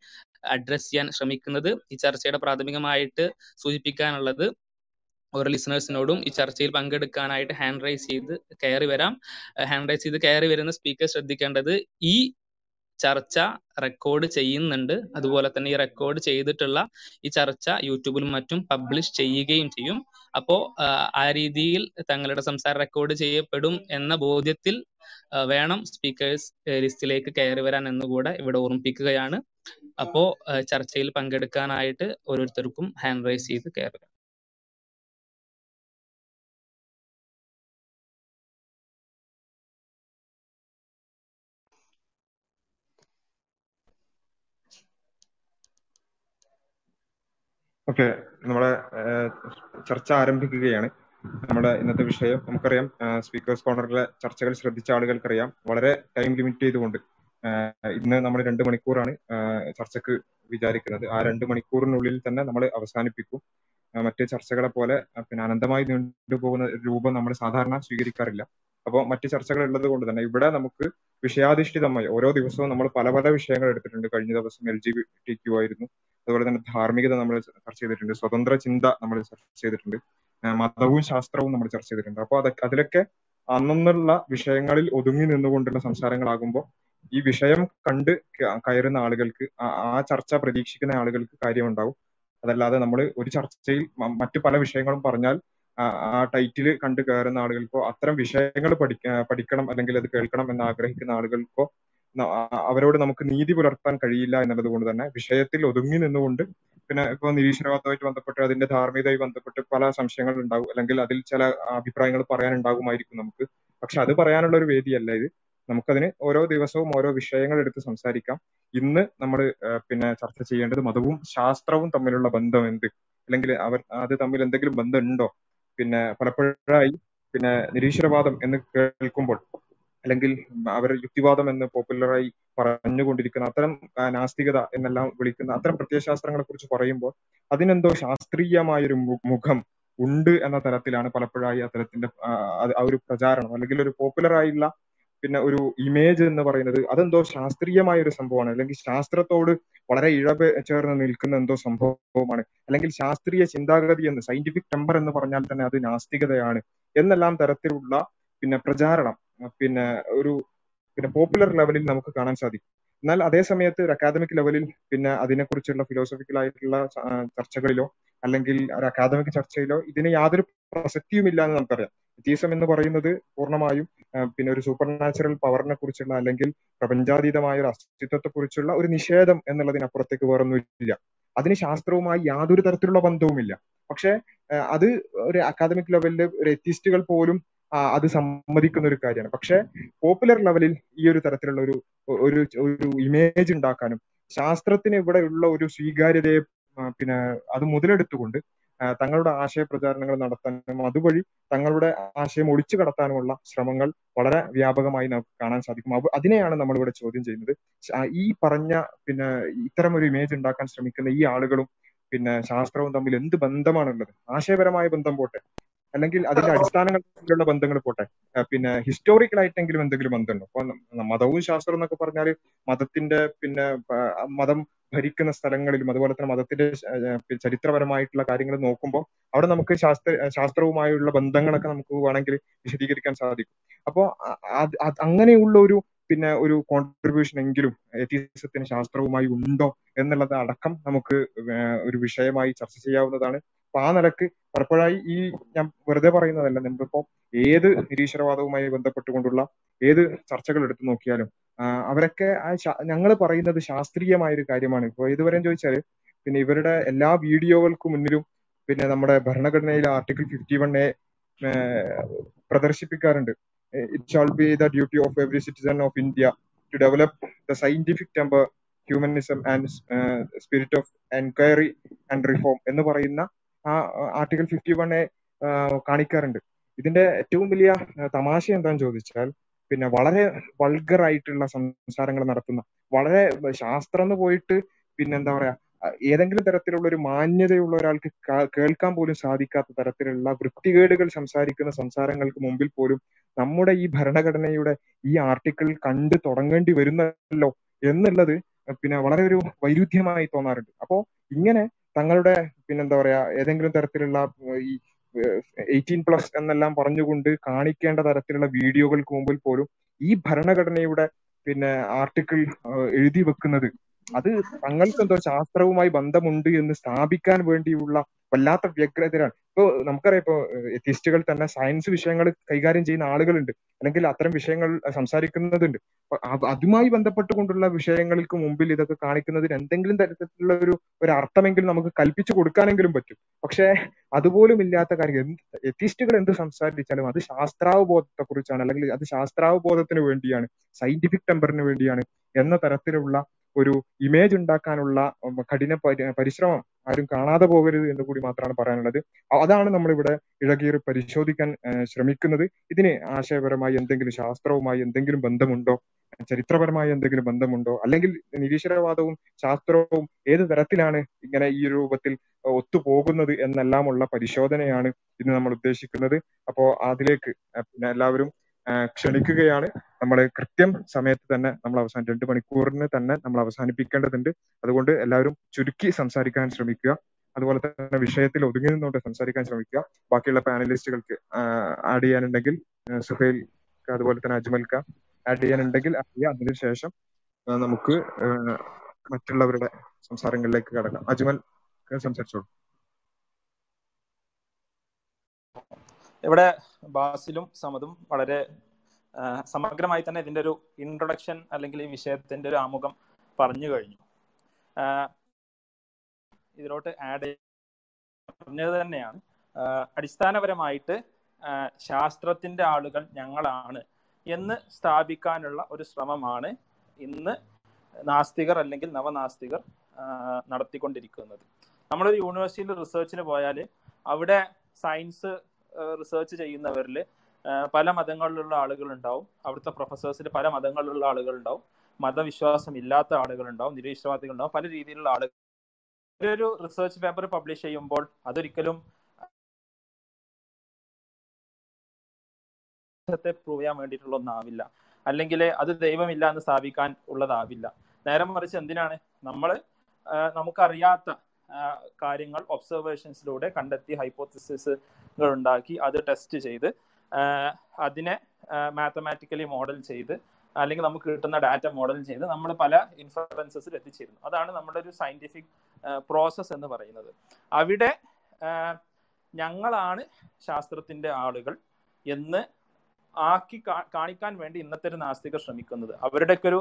അഡ്രസ് ചെയ്യാൻ ശ്രമിക്കുന്നത്. ഈ ചർച്ചയുടെ പ്രാഥമികമായിട്ട് സൂചിപ്പിക്കാനുള്ളത് ഓരോ ലിസണേഴ്സിനോടും ഈ ചർച്ചയിൽ പങ്കെടുക്കാനായിട്ട് ഹാൻഡ് റൈസ് ചെയ്ത് കയറി വരാം. ഹാൻഡ് റൈസ് ചെയ്ത് കയറി വരുന്ന സ്പീക്കർ ശ്രദ്ധിക്കേണ്ടത് ഈ ചർച്ച റെക്കോർഡ് ചെയ്യുന്നുണ്ട്. അതുപോലെ തന്നെ ഈ റെക്കോർഡ് ചെയ്തിട്ടുള്ള ഈ ചർച്ച യൂട്യൂബിലും മറ്റും പബ്ലിഷ് ചെയ്യുകയും ചെയ്യും. അപ്പോ ആ രീതിയിൽ തങ്ങളുടെ സംസാരം റെക്കോർഡ് ചെയ്യപ്പെടും എന്ന ബോധ്യത്തിൽ വേണം സ്പീക്കേഴ്സ് ലിസ്റ്റിലേക്ക് കയറി വരാൻ എന്നുകൂടെ ഇവിടെ ഓർമ്മിപ്പിക്കുകയാണ്. അപ്പോ ചർച്ചയിൽ പങ്കെടുക്കാനായിട്ട് ഓരോരുത്തർക്കും ഹാൻഡ് റൈസ് ചെയ്ത് കയറുക. ഓക്കെ നമ്മുടെ ചർച്ച ആരംഭിക്കുകയാണ്. നമ്മുടെ ഇന്നത്തെ വിഷയം നമുക്കറിയാം സ്പീക്കേഴ്സ് കോർണറിലെ ചർച്ചകൾ ശ്രദ്ധിച്ച ആളുകൾക്കറിയാം. വളരെ ടൈം ലിമിറ്റ് ചെയ്തുകൊണ്ട് ഇന്ന് നമ്മൾ രണ്ട് മണിക്കൂറാണ് ചർച്ചക്ക് വിചാരിക്കുന്നത്. ആ രണ്ട് മണിക്കൂറിനുള്ളിൽ തന്നെ നമ്മൾ അവസാനിപ്പിക്കും. മറ്റ് ചർച്ചകളെ പോലെ പിന്നെ അനന്തമായി നീണ്ടുപോകുന്ന രൂപം നമ്മൾ സാധാരണ സ്വീകരിക്കാറില്ല. അപ്പോൾ മറ്റ് ചർച്ചകൾ ഉള്ളത് കൊണ്ട് തന്നെ ഇവിടെ നമുക്ക് വിഷയാധിഷ്ഠിതമായി ഓരോ ദിവസവും നമ്മൾ പല പല വിഷയങ്ങൾ എടുത്തിട്ടുണ്ട്. കഴിഞ്ഞ ദിവസം എൽ ജി ടി ക്യു ആയിരുന്നു. അതുപോലെ തന്നെ ധാർമ്മികത നമ്മൾ ചർച്ച ചെയ്തിട്ടുണ്ട്. സ്വതന്ത്ര ചിന്ത നമ്മൾ ചർച്ച ചെയ്തിട്ടുണ്ട്. മതവും ശാസ്ത്രവും നമ്മൾ ചർച്ച ചെയ്തിട്ടുണ്ട്. അപ്പോൾ അതൊക്കെ അതിലൊക്കെ അന്നുള്ള വിഷയങ്ങളിൽ ഒതുങ്ങി നിന്നുകൊണ്ടുള്ള സംസാരങ്ങളാകുമ്പോൾ ഈ വിഷയം കണ്ട് കയറുന്ന ആളുകൾക്ക് ആ ചർച്ച പ്രതീക്ഷിക്കുന്ന ആളുകൾക്ക് കാര്യമുണ്ടാവും. അതല്ലാതെ നമ്മൾ ഒരു ചർച്ചയിൽ മറ്റു പല വിഷയങ്ങളും പറഞ്ഞാൽ ആ ടൈറ്റിൽ കണ്ട് കയറുന്ന ആളുകൾക്കോ അത്തരം വിഷയങ്ങൾ പഠിക്ക പഠിക്കണം അല്ലെങ്കിൽ അത് കേൾക്കണം എന്ന് ആഗ്രഹിക്കുന്ന ആളുകൾക്കോ അവരോട് നമുക്ക് നീതി പുലർത്താൻ കഴിയില്ല എന്നുള്ളത് കൊണ്ട് തന്നെ വിഷയത്തിൽ ഒതുങ്ങി നിന്നുകൊണ്ട് പിന്നെ ഇപ്പോൾ നിരീശ്വരവാദവുമായിട്ട് ബന്ധപ്പെട്ട് അതിന്റെ ധാർമ്മികതയുമായി ബന്ധപ്പെട്ട് പല സംശയങ്ങൾ ഉണ്ടാവും. അല്ലെങ്കിൽ അതിൽ ചില അഭിപ്രായങ്ങൾ പറയാനുണ്ടാകുമായിരിക്കും നമുക്ക്. പക്ഷെ അത് പറയാനുള്ള ഒരു വേദിയല്ല ഇത്. നമുക്കതിന് ഓരോ ദിവസവും ഓരോ വിഷയങ്ങൾ എടുത്ത് സംസാരിക്കാം. ഇന്ന് നമ്മൾ പിന്നെ ചർച്ച ചെയ്യേണ്ടത് മതവും ശാസ്ത്രവും തമ്മിലുള്ള ബന്ധം എന്ത്? അല്ലെങ്കിൽ അവർ അത് തമ്മിൽ എന്തെങ്കിലും ബന്ധമുണ്ടോ? പിന്നെ പലപ്പോഴായി പിന്നെ നിരീശ്വരവാദം എന്ന് കേൾക്കുമ്പോൾ അല്ലെങ്കിൽ അവർ യുക്തിവാദം എന്ന് പോപ്പുലറായി പറഞ്ഞുകൊണ്ടിരിക്കുന്ന അത്തരം നാസ്തികത എന്നെല്ലാം വിളിക്കുന്ന അത്തരം പ്രത്യയശാസ്ത്രങ്ങളെ കുറിച്ച് പറയുമ്പോൾ അതിനെന്തോ ശാസ്ത്രീയമായൊരു ഒരു മുഖം ഉണ്ട് എന്ന തരത്തിലാണ് പലപ്പോഴായി അത്തരത്തിന്റെ ആ, ഒരു പ്രചാരണം അല്ലെങ്കിൽ ഒരു പോപ്പുലർ ആയിട്ടുള്ള പിന്നെ ഒരു ഇമേജ് എന്ന് പറയുന്നത് അതെന്തോ ശാസ്ത്രീയമായ ഒരു സംഭവമാണ്. അല്ലെങ്കിൽ ശാസ്ത്രത്തോട് വളരെ ഇഴവ് ചേർന്ന് നിൽക്കുന്ന എന്തോ സംഭവമാണ്. അല്ലെങ്കിൽ ശാസ്ത്രീയ ചിന്താഗതി എന്ന് സയന്റിഫിക് ടെമ്പർ എന്ന് പറഞ്ഞാൽ തന്നെ അത് നാസ്തികതയാണ്. എന്നെല്ലാം തരത്തിലുള്ള പിന്നെ പ്രചാരണം പിന്നെ ഒരു പിന്നെ പോപ്പുലർ ലെവലിൽ നമുക്ക് കാണാൻ സാധിക്കും. എന്നാൽ അതേ സമയത്ത് ഒരു അക്കാദമിക് ലെവലിൽ പിന്നെ അതിനെക്കുറിച്ചുള്ള ഫിലോസഫിക്കൽ ആയിട്ടുള്ള ചർച്ചകളിലോ അല്ലെങ്കിൽ ഒരു അക്കാദമിക് ചർച്ചയിലോ ഇതിന് യാതൊരു പ്രസക്തിയുമില്ല എന്ന് നമുക്കറിയാം. എത്തീസം എന്ന് പറയുന്നത് പൂർണമായും പിന്നെ ഒരു സൂപ്പർ നാച്ചുറൽ പവറിനെ കുറിച്ചുള്ള അല്ലെങ്കിൽ പ്രപഞ്ചാതീതമായ ഒരു അസ്തിത്വത്തെ കുറിച്ചുള്ള ഒരു നിഷേധം എന്നുള്ളതിനപ്പുറത്തേക്ക് വേറൊന്നുമില്ല അതിന് ശാസ്ത്രവുമായി യാതൊരു തരത്തിലുള്ള ബന്ധവുമില്ല. പക്ഷെ അത് ഒരു അക്കാദമിക് ലെവലിൽ ഒരു എത്തിസ്റ്റുകൾ പോലും അത് സമ്മതിക്കുന്ന ഒരു കാര്യമാണ്. പക്ഷെ പോപ്പുലർ ലെവലിൽ ഈ ഒരു തരത്തിലുള്ള ഒരു ഒരു ഒരു ഇമേജ് ഉണ്ടാക്കാനും ശാസ്ത്രത്തിന് ഇവിടെ ഉള്ള ഒരു സ്വീകാര്യതയെ പിന്നെ അത് മുതലെടുത്തുകൊണ്ട് തങ്ങളുടെ ആശയ പ്രചാരണങ്ങൾ നടത്താനും അതുവഴി തങ്ങളുടെ ആശയം ഒളിച്ചു കടത്താനുമുള്ള ശ്രമങ്ങൾ വളരെ വ്യാപകമായി നമുക്ക് കാണാൻ സാധിക്കും. അതിനെയാണ് നമ്മൾ ഇവിടെ ചോദ്യം ചെയ്യുന്നത്. ഈ പറഞ്ഞ പിന്നെ ഇത്തരം ഒരു ഇമേജ് ഉണ്ടാക്കാൻ ശ്രമിക്കുന്ന ഈ ആളുകളും പിന്നെ ശാസ്ത്രവും തമ്മിൽ എന്ത് ബന്ധമാണുള്ളത്? ആശയപരമായ ബന്ധം പോട്ടെ അല്ലെങ്കിൽ അതിന്റെ അടിസ്ഥാനങ്ങളിലുള്ള ബന്ധങ്ങൾ പോട്ടെ പിന്നെ ഹിസ്റ്റോറിക്കൽ ആയിട്ടെങ്കിലും എന്തെങ്കിലും ബന്ധമുണ്ടോ? അപ്പൊ മതവും ശാസ്ത്രവും എന്നൊക്കെ പറഞ്ഞാൽ മതത്തിന്റെ പിന്നെ മതം ഭരിക്കുന്ന സ്ഥലങ്ങളിലും അതുപോലെ തന്നെ മതത്തിന്റെ ചരിത്രപരമായിട്ടുള്ള കാര്യങ്ങൾ നോക്കുമ്പോൾ അവിടെ നമുക്ക് ശാസ്ത്ര ശാസ്ത്രവുമായുള്ള ബന്ധങ്ങളൊക്കെ നമുക്ക് വേണമെങ്കിൽ വിശദീകരിക്കാൻ സാധിക്കും. അപ്പോൾ അങ്ങനെയുള്ള ഒരു പിന്നെ ഒരു കോൺട്രിബ്യൂഷൻ എങ്കിലും എത്തിസത്തിന് ശാസ്ത്രവുമായി ഉണ്ടോ എന്നുള്ളത് അടക്കം നമുക്ക് ഒരു വിഷയമായി ചർച്ച ചെയ്യാവുന്നതാണ്. അപ്പൊ ആ നിലയ്ക്ക് പലപ്പോഴായി ഈ ഞാൻ വെറുതെ പറയുന്നതല്ല നമ്മളിപ്പോ ഏത് നിരീശ്വരവാദവുമായി ബന്ധപ്പെട്ടുകൊണ്ടുള്ള ഏത് ചർച്ചകൾ എടുത്തു നോക്കിയാലും അവരൊക്കെ ആ ഞങ്ങൾ പറയുന്നത് ശാസ്ത്രീയമായ ഒരു കാര്യമാണ്. ഇപ്പൊ ഇതുവരെ ചോദിച്ചാൽ പിന്നെ ഇവരുടെ എല്ലാ വീഡിയോകൾക്ക് മുന്നിലും പിന്നെ നമ്മുടെ ഭരണഘടനയിലെ article fifty one A പ്രദർശിപ്പിക്കാറുണ്ട്. It shall be the duty of every citizen of India to develop the scientific temper humanism and spirit of inquiry and reform എന്ന് പറയുന്ന ആ ആർട്ടിക്കിൾ ഫിഫ്റ്റി എ കാണിക്കാറുണ്ട്. ഇതിന്റെ ഏറ്റവും വലിയ തമാശ എന്താന്ന് ചോദിച്ചാൽ പിന്നെ വളരെ വൾഗർ ആയിട്ടുള്ള സംസാരങ്ങൾ നടത്തുന്ന വളരെ ശാസ്ത്രം എന്ന് പോയിട്ട് പിന്നെന്താ പറയാ ഏതെങ്കിലും തരത്തിലുള്ള ഒരു മാന്യതയുള്ള ഒരാൾക്ക് കേൾക്കാൻ പോലും സാധിക്കാത്ത തരത്തിലുള്ള വൃത്തികേടുകൾ സംസാരിക്കുന്ന സംസാരങ്ങൾക്ക് മുമ്പിൽ പോലും നമ്മുടെ ഈ ഭരണഘടനയുടെ ഈ ആർട്ടിക്കിൾ കണ്ടു തുടങ്ങേണ്ടി വരുന്നല്ലോ എന്നുള്ളത് പിന്നെ വളരെ ഒരു വൈരുദ്ധ്യമായി തോന്നാറുണ്ട്. അപ്പോ ഇങ്ങനെ തങ്ങളുടെ പിന്നെന്താ പറയാ ഏതെങ്കിലും തരത്തിലുള്ള ഈ എയ്റ്റീൻ പ്ലസ് എന്നെല്ലാം പറഞ്ഞുകൊണ്ട് കാണിക്കേണ്ട തരത്തിലുള്ള വീഡിയോകൾക്ക് മുമ്പിൽ പോലും ഈ ഭരണഘടനയുടെ പിന്നെ ആർട്ടിക്കിൾ എഴുതി വെക്കുന്നത്. അത് തങ്ങൾക്ക് എന്തോ ശാസ്ത്രവുമായി ബന്ധമുണ്ട് എന്ന് സ്ഥാപിക്കാൻ വേണ്ടിയുള്ള വല്ലാത്ത വ്യഗ്രതരാണ് ഇപ്പൊ നമുക്കറിയാം ഇപ്പൊ എത്തിസ്റ്റുകൾ തന്നെ സയൻസ് വിഷയങ്ങൾ കൈകാര്യം ചെയ്യുന്ന ആളുകളുണ്ട്. അല്ലെങ്കിൽ അത്തരം വിഷയങ്ങൾ സംസാരിക്കുന്നതുണ്ട്. അതുമായി ബന്ധപ്പെട്ടുകൊണ്ടുള്ള വിഷയങ്ങൾക്ക് മുമ്പിൽ ഇതൊക്കെ കാണിക്കുന്നതിന് എന്തെങ്കിലും തരത്തിലുള്ള ഒരു ഒരു അർത്ഥമെങ്കിലും നമുക്ക് കൽപ്പിച്ചു കൊടുക്കാനെങ്കിലും പറ്റും. പക്ഷേ അതുപോലും ഇല്ലാത്ത കാര്യം എത്തിസ്റ്റുകൾ എന്ത് സംസാരിച്ചാലും അത് ശാസ്ത്രാവബോധത്തെ കുറിച്ചാണ് അല്ലെങ്കിൽ അത് ശാസ്ത്രാവബോധത്തിന് വേണ്ടിയാണ് സയന്റിഫിക് ടെമ്പറിന് വേണ്ടിയാണ് എന്ന തരത്തിലുള്ള ഒരു ഇമേജ് ഉണ്ടാക്കാനുള്ള കഠിന പരിശ്രമം ആരും കാണാതെ പോകരുത് എന്ന് കൂടി മാത്രമാണ് പറയാനുള്ളത്. അതാണ് നമ്മളിവിടെ ഇഴകീറി പരിശോധിക്കാൻ ശ്രമിക്കുന്നത്. ഇതിന് ആശയപരമായി എന്തെങ്കിലും ശാസ്ത്രവുമായി എന്തെങ്കിലും ബന്ധമുണ്ടോ? ചരിത്രപരമായ എന്തെങ്കിലും ബന്ധമുണ്ടോ? അല്ലെങ്കിൽ നിരീശ്വരവാദവും ശാസ്ത്രവും ഏത് തരത്തിലാണ് ഇങ്ങനെ ഈ രൂപത്തിൽ ഒത്തുപോകുന്നത് എന്നെല്ലാമുള്ള പരിശോധനയാണ് ഇന്ന് നമ്മൾ ഉദ്ദേശിക്കുന്നത്. അപ്പോ അതിലേക്ക് പിന്നെ എല്ലാവരും ക്ഷണിക്കുകയാണ്. നമ്മൾ കൃത്യം സമയത്ത് തന്നെ നമ്മൾ അവസാനം രണ്ട് മണിക്കൂറിന് തന്നെ നമ്മൾ അവസാനിപ്പിക്കേണ്ടതുണ്ട്. അതുകൊണ്ട് എല്ലാവരും ചുരുക്കി സംസാരിക്കാൻ ശ്രമിക്കുക. അതുപോലെ തന്നെ വിഷയത്തിൽ ഒതുങ്ങി നിന്നുകൊണ്ട് സംസാരിക്കാൻ ശ്രമിക്കുക. ബാക്കിയുള്ള പാനലിസ്റ്റുകൾക്ക് ആഡ് ചെയ്യാനുണ്ടെങ്കിൽ സുഹൈൽ അതുപോലെ തന്നെ അജ്മൽക്ക ആഡ് ചെയ്യാനുണ്ടെങ്കിൽ അതിനുശേഷം നമുക്ക് മറ്റുള്ളവരുടെ സംസാരങ്ങളിലേക്ക് കടക്കാം. അജ്മൽ സംസാരിച്ചോളൂ. ഇവിടെ ബാസിലും സമതും വളരെ സമഗ്രമായി തന്നെ ഇതിന്റെ ഒരു ഇൻട്രൊഡക്ഷൻ അല്ലെങ്കിൽ ഈ വിഷയത്തിന്റെ ഒരു ആമുഖം പറഞ്ഞു കഴിഞ്ഞു. ഇതിലോട്ട് ആഡ് പറഞ്ഞത് തന്നെയാണ്. അടിസ്ഥാനപരമായിട്ട് ശാസ്ത്രത്തിന്റെ ആളുകൾ ഞങ്ങളാണ് എന്ന് സ്ഥാപിക്കാനുള്ള ഒരു ശ്രമമാണ് ഇന്ന് നാസ്തികർ അല്ലെങ്കിൽ നവനാസ്തികർ നടത്തിക്കൊണ്ടിരിക്കുന്നത്. നമ്മളൊരു യൂണിവേഴ്സിറ്റിയിൽ റിസർച്ചിന് പോയാൽ അവിടെ സയൻസ് റിസർച്ച് ചെയ്യുന്നവരിൽ പല മതങ്ങളിലുള്ള ആളുകൾ ഉണ്ടാവും അവിടുത്തെ പ്രൊഫസേഴ്സിൽ പല മതങ്ങളിലുള്ള ആളുകൾ ഉണ്ടാവും മതവിശ്വാസം ഇല്ലാത്ത നിരീശ്വരവാദികൾ ഉണ്ടാവും പല രീതിയിലുള്ള ആളുകൾ ഒരു റിസർച്ച് പേപ്പർ പബ്ലിഷ് ചെയ്യുമ്പോൾ അതൊരിക്കലും പ്രൂവ് ചെയ്യാൻ വേണ്ടിയിട്ടുള്ള ഒന്നാവില്ല. അല്ലെങ്കിൽ അത് ദൈവമില്ല എന്ന് സ്ഥാപിക്കാൻ ഉള്ളതാവില്ല. നേരം മറിച്ച് എന്തിനാണ്? നമ്മൾ നമുക്കറിയാത്ത കാര്യങ്ങൾ ഒബ്സർവേഷൻസിലൂടെ കണ്ടെത്തി ഹൈപ്പോത്തിസിസുകൾ ഉണ്ടാക്കി അത് ടെസ്റ്റ് ചെയ്ത് അതിനെ മാത്തമാറ്റിക്കലി മോഡൽ ചെയ്ത് അല്ലെങ്കിൽ നമുക്ക് കിട്ടുന്ന ഡാറ്റ മോഡൽ ചെയ്ത് നമ്മൾ പല ഇൻഫറൻസസിൽ എത്തിച്ചേരുന്നു. അതാണ് നമ്മുടെ ഒരു സയന്റിഫിക് പ്രോസസ്സ് എന്ന് പറയുന്നത്. അവിടെ ഞങ്ങളാണ് ശാസ്ത്രത്തിന്റെ ആളുകൾ എന്ന് ആക്കി കാണിക്കാൻ വേണ്ടി ഇന്നത്തെ ഒരു നാസ്തികർ ശ്രമിക്കുന്നത്. അവരുടെയൊക്കെ ഒരു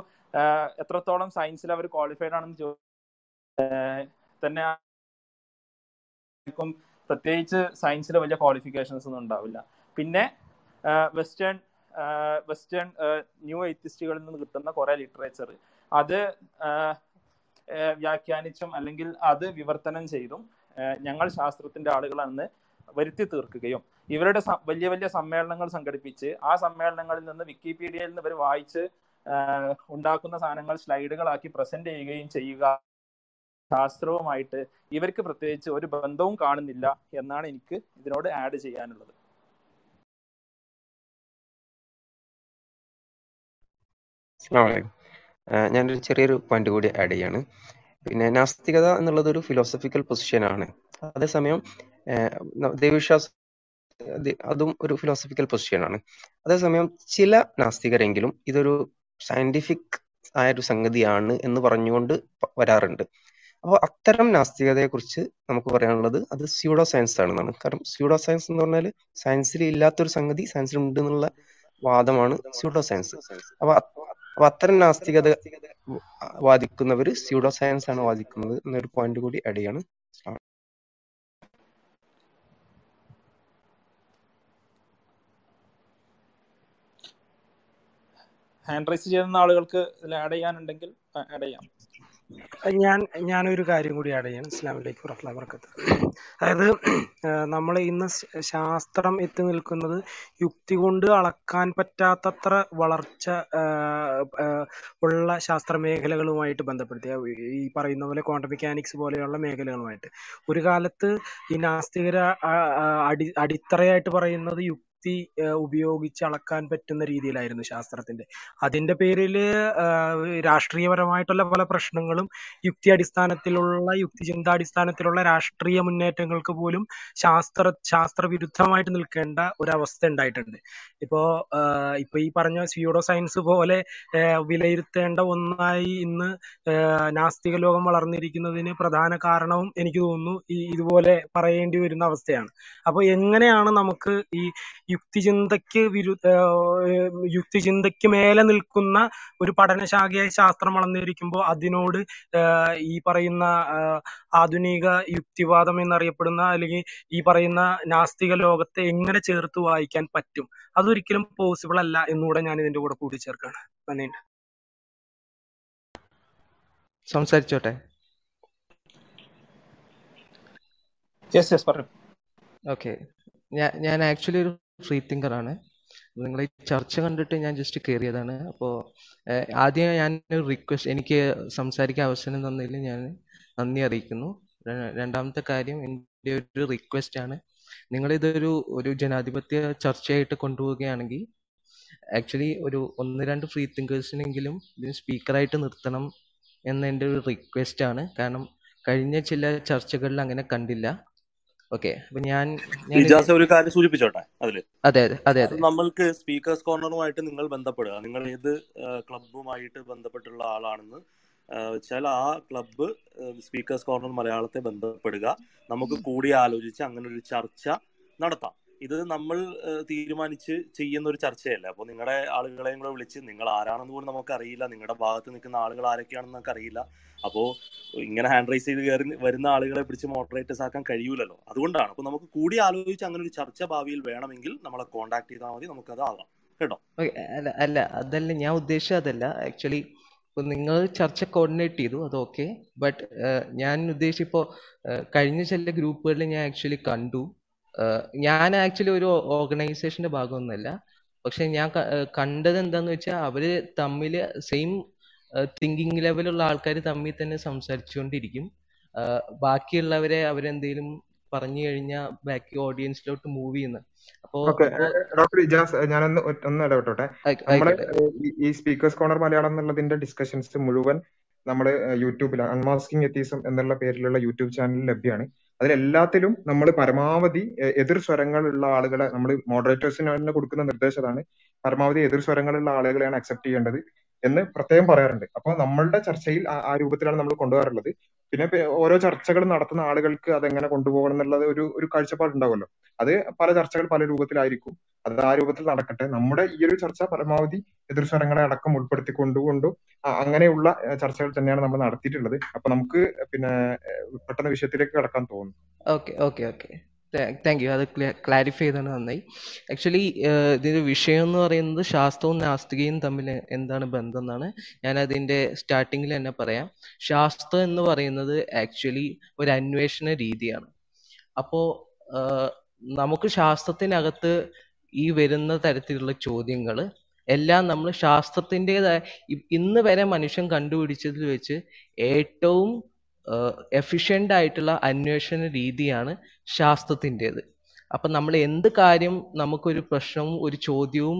എത്രത്തോളം സയൻസിൽ അവർ ക്വാളിഫൈഡ് ആണെന്ന് തന്നെ പ്രത്യേകിച്ച് സയൻസിൽ വലിയ ക്വാളിഫിക്കേഷൻസ് ഒന്നും ഉണ്ടാവില്ല. പിന്നെ വെസ്റ്റേൺ വെസ്റ്റേൺ ന്യൂ എത്തിസ്റ്റുകളിൽ നിന്ന് കിട്ടുന്ന കുറെ ലിറ്ററേച്ചർ അത് വ്യാഖ്യാനിച്ചും അല്ലെങ്കിൽ അത് വിവർത്തനം ചെയ്തും ഞങ്ങൾ ശാസ്ത്രത്തിന്റെ ആളുകളാണെന്ന് വരുത്തി തീർക്കുകയും ഇവരുടെ വലിയ വലിയ സമ്മേളനങ്ങൾ സംഘടിപ്പിച്ച് ആ സമ്മേളനങ്ങളിൽ നിന്ന് വിക്കിപീഡിയയിൽ നിന്ന് ഇവർ വായിച്ച് ഉണ്ടാക്കുന്ന സാധനങ്ങൾ സ്ലൈഡുകളാക്കി പ്രസന്റ് ചെയ്യുകയും ചെയ്യുക ശാസ്ത്രവുമായിട്ട് ഇവർക്ക് പ്രത്യേകിച്ച് ഒരു ബന്ധവും കാണുന്നില്ല എന്നാണ് എനിക്ക് ഇതിനോട് ആഡ് ചെയ്യാനുള്ളത്. ഞാനൊരു ചെറിയൊരു പോയിന്റ് കൂടി ആഡ് ചെയ്യാണ്. പിന്നെ നാസ്തികത എന്നുള്ളത് ഒരു ഫിലോസഫിക്കൽ പൊസിഷൻ ആണ്. അതേസമയം ദൈവവിശ്വാസം അതും ഒരു ഫിലോസഫിക്കൽ പൊസിഷൻ ആണ്. അതേസമയം ചില നാസ്തികരെങ്കിലും ഇതൊരു സയന്റിഫിക് ആയ ഒരു സംഗതിയാണ് എന്ന് പറഞ്ഞുകൊണ്ട് വരാറുണ്ട്. അപ്പോൾ അത്തരം നാസ്തികതയെ കുറിച്ച് നമുക്ക് പറയാനുള്ളത് അത് സ്യൂഡോ സയൻസ് ആണെന്നാണ്. കാരണം സ്യൂഡോ സയൻസ് എന്ന് പറഞ്ഞാൽ സയൻസിൽ ഇല്ലാത്തൊരു സംഗതി സയൻസിൽ ഉണ്ട് എന്നുള്ള വാദമാണ് സ്യൂഡോ സയൻസ് അപ്പൊ അപ്പൊ അത്തരം നാസ്തികത വാദിക്കുന്നവർ സ്യൂഡോ സയൻസ് ആണ് വാദിക്കുന്നത് എന്നൊരു പോയിന്റ് കൂടി ആഡ് ചെയ്യാണ്. ഹാൻഡ് റൈസ് ചെയ്യുന്ന ആളുകൾക്ക് ഇതിൽ ആഡ് ചെയ്യാനുണ്ടെങ്കിൽ ആഡ് ചെയ്യാം. ഞാൻ ഞാനൊരു കാര്യം കൂടി ആഡ് ചെയ്യാൻ ഇസ്ലാമിലേക്ക് വറഹ്മത്തുള്ളാഹി വബറകാത്ത് അതായത് നമ്മൾ ഇന്ന് ശാസ്ത്രം എത്തി നിൽക്കുന്നത് യുക്തി കൊണ്ട് അളക്കാൻ പറ്റാത്തത്ര വളർച്ച ഉള്ള ശാസ്ത്ര മേഖലകളുമായിട്ട് ബന്ധപ്പെടുത്തി. ഈ പറയുന്ന പോലെ ക്വാണ്ടം മെക്കാനിക്സ് പോലെയുള്ള മേഖലകളുമായിട്ട്. ഒരു കാലത്ത് ഈ നാസ്തികര അടി അടിത്തറയായിട്ട് പറയുന്നത് യുക്തി ഉപയോഗിച്ച് അളക്കാൻ പറ്റുന്ന രീതിയിലായിരുന്നു ശാസ്ത്രത്തിന്റെ അതിന്റെ പേരിൽ രാഷ്ട്രീയപരമായിട്ടുള്ള പല പ്രശ്നങ്ങളും യുക്തി അടിസ്ഥാനത്തിലുള്ള യുക്തിചിന്താടിസ്ഥാനത്തിലുള്ള രാഷ്ട്രീയ മുന്നേറ്റങ്ങൾക്ക് പോലും ശാസ്ത്ര ശാസ്ത്രവിരുദ്ധമായിട്ട് നിൽക്കേണ്ട ഒരവസ്ഥ ഉണ്ടായിട്ടുണ്ട്. ഇപ്പോ ഇപ്പൊ ഈ പറഞ്ഞ സ്യൂഡോ സയൻസ് പോലെ വിലയിരുത്തേണ്ട ഒന്നായി ഇന്ന് നാസ്തിക ലോകം വളർന്നിരിക്കുന്നതിന് പ്രധാന കാരണവും എനിക്ക് തോന്നുന്നു ഈ ഇതുപോലെ പറയേണ്ടി വരുന്ന അവസ്ഥയാണ്. അപ്പൊ എങ്ങനെയാണ് നമുക്ക് ഈ യുക്തിചിന്തയ്ക്ക് വിരു യുക്തിചിന്തയ്ക്ക് മേലെ നിൽക്കുന്ന ഒരു പഠനശാഖയായി ശാസ്ത്രം വളർന്നിരിക്കുമ്പോൾ അതിനോട് ഈ പറയുന്ന ആധുനിക യുക്തിവാദം എന്നറിയപ്പെടുന്ന അല്ലെങ്കിൽ ഈ പറയുന്ന നാസ്തിക ലോകത്തെ എങ്ങനെ ചേർത്ത് വായിക്കാൻ പറ്റും അതൊരിക്കലും പോസിബിൾ അല്ല എന്നുകൂടെ ഞാൻ ഇതിന്റെ കൂടെ കൂട്ടിച്ചേർക്കാണ്. നന്ദിയുണ്ട് സംസാരിച്ചോട്ടെ. യെസ് യെസ് പറയൂ ഓക്കെ ഞാൻ ഞാൻ ആക്ച്വലി ഒരു ഫ്രീ തിങ്കർ ആണ്. നിങ്ങൾ ഈ ചർച്ച കണ്ടിട്ട് ഞാൻ ജസ്റ്റ് കയറിയതാണ് അപ്പോൾ ആദ്യം ഞാൻ റിക്വസ്റ്റ് എനിക്ക് സംസാരിക്കാൻ അവസരം തന്നതിൽ ഞാൻ നന്ദി അറിയിക്കുന്നു. രണ്ടാമത്തെ കാര്യം എന്റെ ഒരു റിക്വസ്റ്റ് ആണ്. നിങ്ങളിതൊരു ഒരു ജനാധിപത്യ ചർച്ചയായിട്ട് കൊണ്ടുപോവുകയാണെങ്കിൽ ആക്ച്വലി ഒരു ഒന്ന് രണ്ട് ഫ്രീ തിങ്കേഴ്സിനെങ്കിലും ഇതിന് സ്പീക്കറായിട്ട് നിർത്തണം എന്ന എന്റെ ഒരു റിക്വസ്റ്റ് ആണ്. കാരണം കഴിഞ്ഞ ചില ചർച്ചകളിൽ അങ്ങനെ കണ്ടില്ല. ഓക്കെ. അപ്പൊ ഞാൻ ഇജാസ് ഒരു കാര്യം സൂചിപ്പിച്ചോട്ടെ അതിൽ. അതെ അതെ അതെ അതെ നമ്മൾക്ക് സ്പീക്കേഴ്സ് കോർണറുമായിട്ട് നിങ്ങൾ ബന്ധപ്പെടുക. നിങ്ങൾ ഏത് ക്ലബുമായിട്ട് ബന്ധപ്പെട്ടുള്ള ആളാണെന്ന് വെച്ചാൽ ആ ക്ലബ്ബ് സ്പീക്കേഴ്സ് കോർണർ മലയാളത്തെ ബന്ധപ്പെടുക. നമുക്ക് കൂടി ആലോചിച്ച് അങ്ങനെ ഒരു ചർച്ച നടത്താം. ഇത് നമ്മൾ തീരുമാനിച്ച് ചെയ്യുന്ന ഒരു ചർച്ചയല്ല? അപ്പോൾ നിങ്ങളുടെ ആളുകളെയും കൂടെ വിളിച്ച് നിങ്ങൾ ആരാണെന്ന് പോലും നമുക്ക് അറിയില്ല നിങ്ങളുടെ ഭാഗത്ത് നിൽക്കുന്ന ആളുകൾ ആരൊക്കെയാണെന്ന് നമുക്ക് അറിയില്ല. അപ്പോൾ ഇങ്ങനെ ഹാൻഡ് റൈസ് ചെയ്ത് കയറി വരുന്ന ആളുകളെ പിടിച്ച് മോഡറേറ്റേഴ്സ് ആക്കാൻ കഴിയൂലല്ലോ. അതുകൊണ്ടാണ്. അപ്പോൾ നമുക്ക് കൂടി ആലോചിച്ച് അങ്ങനെ ഒരു ചർച്ച ഭാവിയിൽ വേണമെങ്കിൽ നമ്മളെ കോൺടാക്ട് ചെയ്താൽ മതി നമുക്കത് ആവാം. കേട്ടോ? അല്ല അല്ല അതല്ല ഞാൻ ഉദ്ദേശിച്ചത് അതല്ല. ആക്ച്വലി ഇപ്പൊ നിങ്ങൾ ചർച്ച കോർഡിനേറ്റ് ചെയ്തു അത് ഓക്കെ ബട്ട് ഞാൻ ഉദ്ദേശിച്ചപ്പോൾ കഴിഞ്ഞ ചില ഗ്രൂപ്പുകളിൽ ഞാൻ ആക്ച്വലി കണ്ടു. ഞാൻ ആക്ച്വലി ഒരു ഓർഗനൈസേഷന്റെ ഭാഗമൊന്നുമല്ല. പക്ഷെ ഞാൻ കണ്ടത് എന്താന്ന് വെച്ചാൽ അവർ തമ്മിൽ സെയിം തിങ്കിങ് ലെവലുള്ള ആൾക്കാർ തമ്മിൽ തന്നെ സംസാരിച്ചുകൊണ്ടിരിക്കും. ബാക്കിയുള്ളവരെ അവരെന്തേലും പറഞ്ഞു കഴിഞ്ഞാൽ ബാക്കി ഓഡിയൻസിലോട്ട് മൂവ് ചെയ്യുന്ന. അപ്പോ ഡോക്ടർ ഇജാസ് ഞാനൊന്ന് ഒന്ന് ഇടപെട്ടോട്ടെ. നമ്മൾ ഈ ഈ സ്പീക്കേഴ്സ് കോർണർ മലയാളം എന്നുള്ളതിന്റെ ഡിസ്കഷൻസ് മുഴുവൻ നമ്മൾ യൂട്യൂബിൽ അൺമാസ്കിംഗ് എത്തീസം എന്നുള്ള പേരിലുള്ള യൂട്യൂബ് ചാനലിൽ ലഭ്യമാണ് അതിലെല്ലാത്തിലും നമ്മൾ പരമാവധി എതിർ സ്വരങ്ങളുള്ള ആളുകളെ നമ്മൾ മോഡറേറ്റേഴ്സിന് തന്നെ കൊടുക്കുന്ന നിർദ്ദേശമാണ് പരമാവധി എതിർ സ്വരങ്ങളുള്ള ആളുകളെയാണ് അക്സെപ്റ്റ് ചെയ്യേണ്ടത് എന്ന് പ്രത്യേകം പറയാറുണ്ട്. അപ്പൊ നമ്മളുടെ ചർച്ചയിൽ ആ രൂപത്തിലാണ് നമ്മൾ കൊണ്ടുപോകാറുള്ളത്. പിന്നെ ഓരോ ചർച്ചകൾ നടത്തുന്ന ആളുകൾക്ക് അതെങ്ങനെ കൊണ്ടുപോകണം എന്നുള്ളത് ഒരു ഒരു കാഴ്ചപ്പാട് ഉണ്ടാവുമല്ലോ അത് പല ചർച്ചകൾ പല രൂപത്തിലായിരിക്കും. അത് ആ രൂപത്തിൽ നടക്കട്ടെ. നമ്മുടെ ഈ ഒരു ചർച്ച പരമാവധി എതിർസ്വരങ്ങളെ അടക്കം ഉൾപ്പെടുത്തി അങ്ങനെയുള്ള ചർച്ചകൾ തന്നെയാണ് നമ്മൾ നടത്തിയിട്ടുള്ളത്. അപ്പൊ നമുക്ക് പിന്നെ പെട്ടെന്ന് വിഷയത്തിലേക്ക് കടക്കാൻ തോന്നുന്നു. Okay okay okay. Thank you അത് ക്ലാരിഫൈ ചെയ്തത് നന്നായി. ആക്ച്വലി ഇതിന്റെ വിഷയം എന്ന് പറയുന്നത് ശാസ്ത്രവും നാസ്തികയും തമ്മിൽ എന്താണ് ബന്ധം എന്നാണ് ഞാൻ അതിന്റെ സ്റ്റാർട്ടിങ്ങിൽ തന്നെ പറയാം. ശാസ്ത്രം എന്ന് പറയുന്നത് ആക്ച്വലി ഒരു അന്വേഷണ രീതിയാണ്. അപ്പോൾ നമുക്ക് ശാസ്ത്രത്തിനകത്ത് ഈ വരുന്ന തരത്തിലുള്ള ചോദ്യങ്ങൾ എല്ലാം നമ്മൾ ശാസ്ത്രത്തിന്റെതായ ഇന്ന് വരെ മനുഷ്യൻ കണ്ടുപിടിച്ചതിൽ വെച്ച് ഏറ്റവും എഫിഷ്യന്റ് ആയിട്ടുള്ള അന്വേഷണ രീതിയാണ് ശാസ്ത്രത്തിന്റെത്. അപ്പം നമ്മൾ എന്ത് കാര്യം നമുക്കൊരു പ്രശ്നവും ഒരു ചോദ്യവും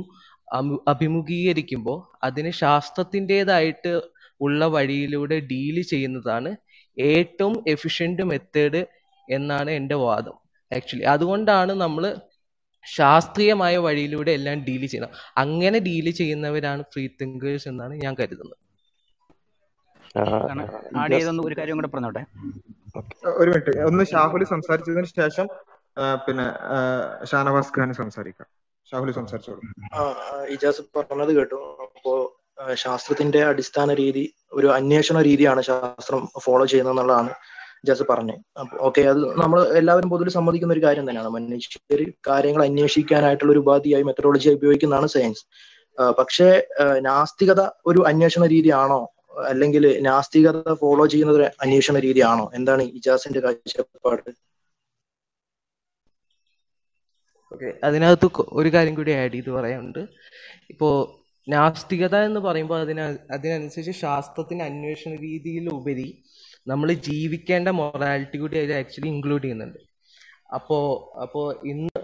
അഭിമുഖീകരിക്കുമ്പോൾ അതിന് ശാസ്ത്രത്തിന്റെതായിട്ട് ഉള്ള വഴിയിലൂടെ ഡീൽ ചെയ്യുന്നതാണ് ഏറ്റവും എഫിഷ്യന്റ് മെത്തേഡ് എന്നാണ് എന്റെ വാദം ആക്ച്വലി അതുകൊണ്ടാണ് നമ്മൾ ശാസ്ത്രീയമായ വഴിയിലൂടെ എല്ലാം ഡീൽ ചെയ്യണം അങ്ങനെ ഡീൽ ചെയ്യുന്നവരാണ് ഫ്രീ തിങ്കേഴ്സ് എന്നാണ് ഞാൻ കരുതുന്നത്. ആഡ് ചെയ്തൊന്ന് ഒരു കാര്യം കൂടെ പറഞ്ഞോട്ടെ? ഒരു മിനിറ്റ്. ഒന്ന് ഷാഹുലി സംസാരിച്ചതിന് ശേഷം പിന്നെ ഷാനവാസ് ഖാൻ സംസാരിക്കാം. ഷാഹുലി സംസാരിച്ചോളൂ. ഇജാസ് പറഞ്ഞത് കേട്ടു. അപ്പോ ശാസ്ത്രത്തിന്റെ അടിസ്ഥാന രീതി ഒരു അന്വേഷണ രീതിയാണ് ശാസ്ത്രം ഫോളോ ചെയ്യുന്നത് എന്നുള്ളതാണ് പറഞ്ഞു പറഞ്ഞത്. അപ്പൊ ഓക്കെ അത് നമ്മൾ എല്ലാവരും പൊതുവെ സമ്മതിക്കുന്ന ഒരു കാര്യം തന്നെയാണ്. മനുഷ്യർ കാര്യങ്ങൾ അന്വേഷിക്കാനായിട്ടുള്ള ഒരു ഉപാധിയായി മെത്തഡോളജി ഉപയോഗിക്കുന്നതാണ് സയൻസ് പക്ഷേ നാസ്തികത ഒരു അന്വേഷണ രീതിയാണോ അല്ലെങ്കിൽ നാസ്തികത ഫോളോ ചെയ്യുന്നത് ഒരു അന്വേഷണ രീതിയാണോ? എന്താണ് ഇജാസിന്റെ കാഴ്ചപ്പാട്? ഓക്കെ അതിനകത്ത് ഒരു കാര്യം കൂടി ആഡ് ചെയ്ത് പറയാനുണ്ട്. ഇപ്പോ നാസ്തികത എന്ന് പറയുമ്പോൾ അതിന അതിനനുസരിച്ച് ശാസ്ത്രത്തിന് അന്വേഷണ രീതിയിൽ ഉപരി നമ്മൾ ജീവിക്കേണ്ട മൊറാലിറ്റി കൂടി അതിൽ ആക്ച്വലി ഇൻക്ലൂഡ് ചെയ്യുന്നുണ്ട്. അപ്പോ അപ്പോ ഇന്ന്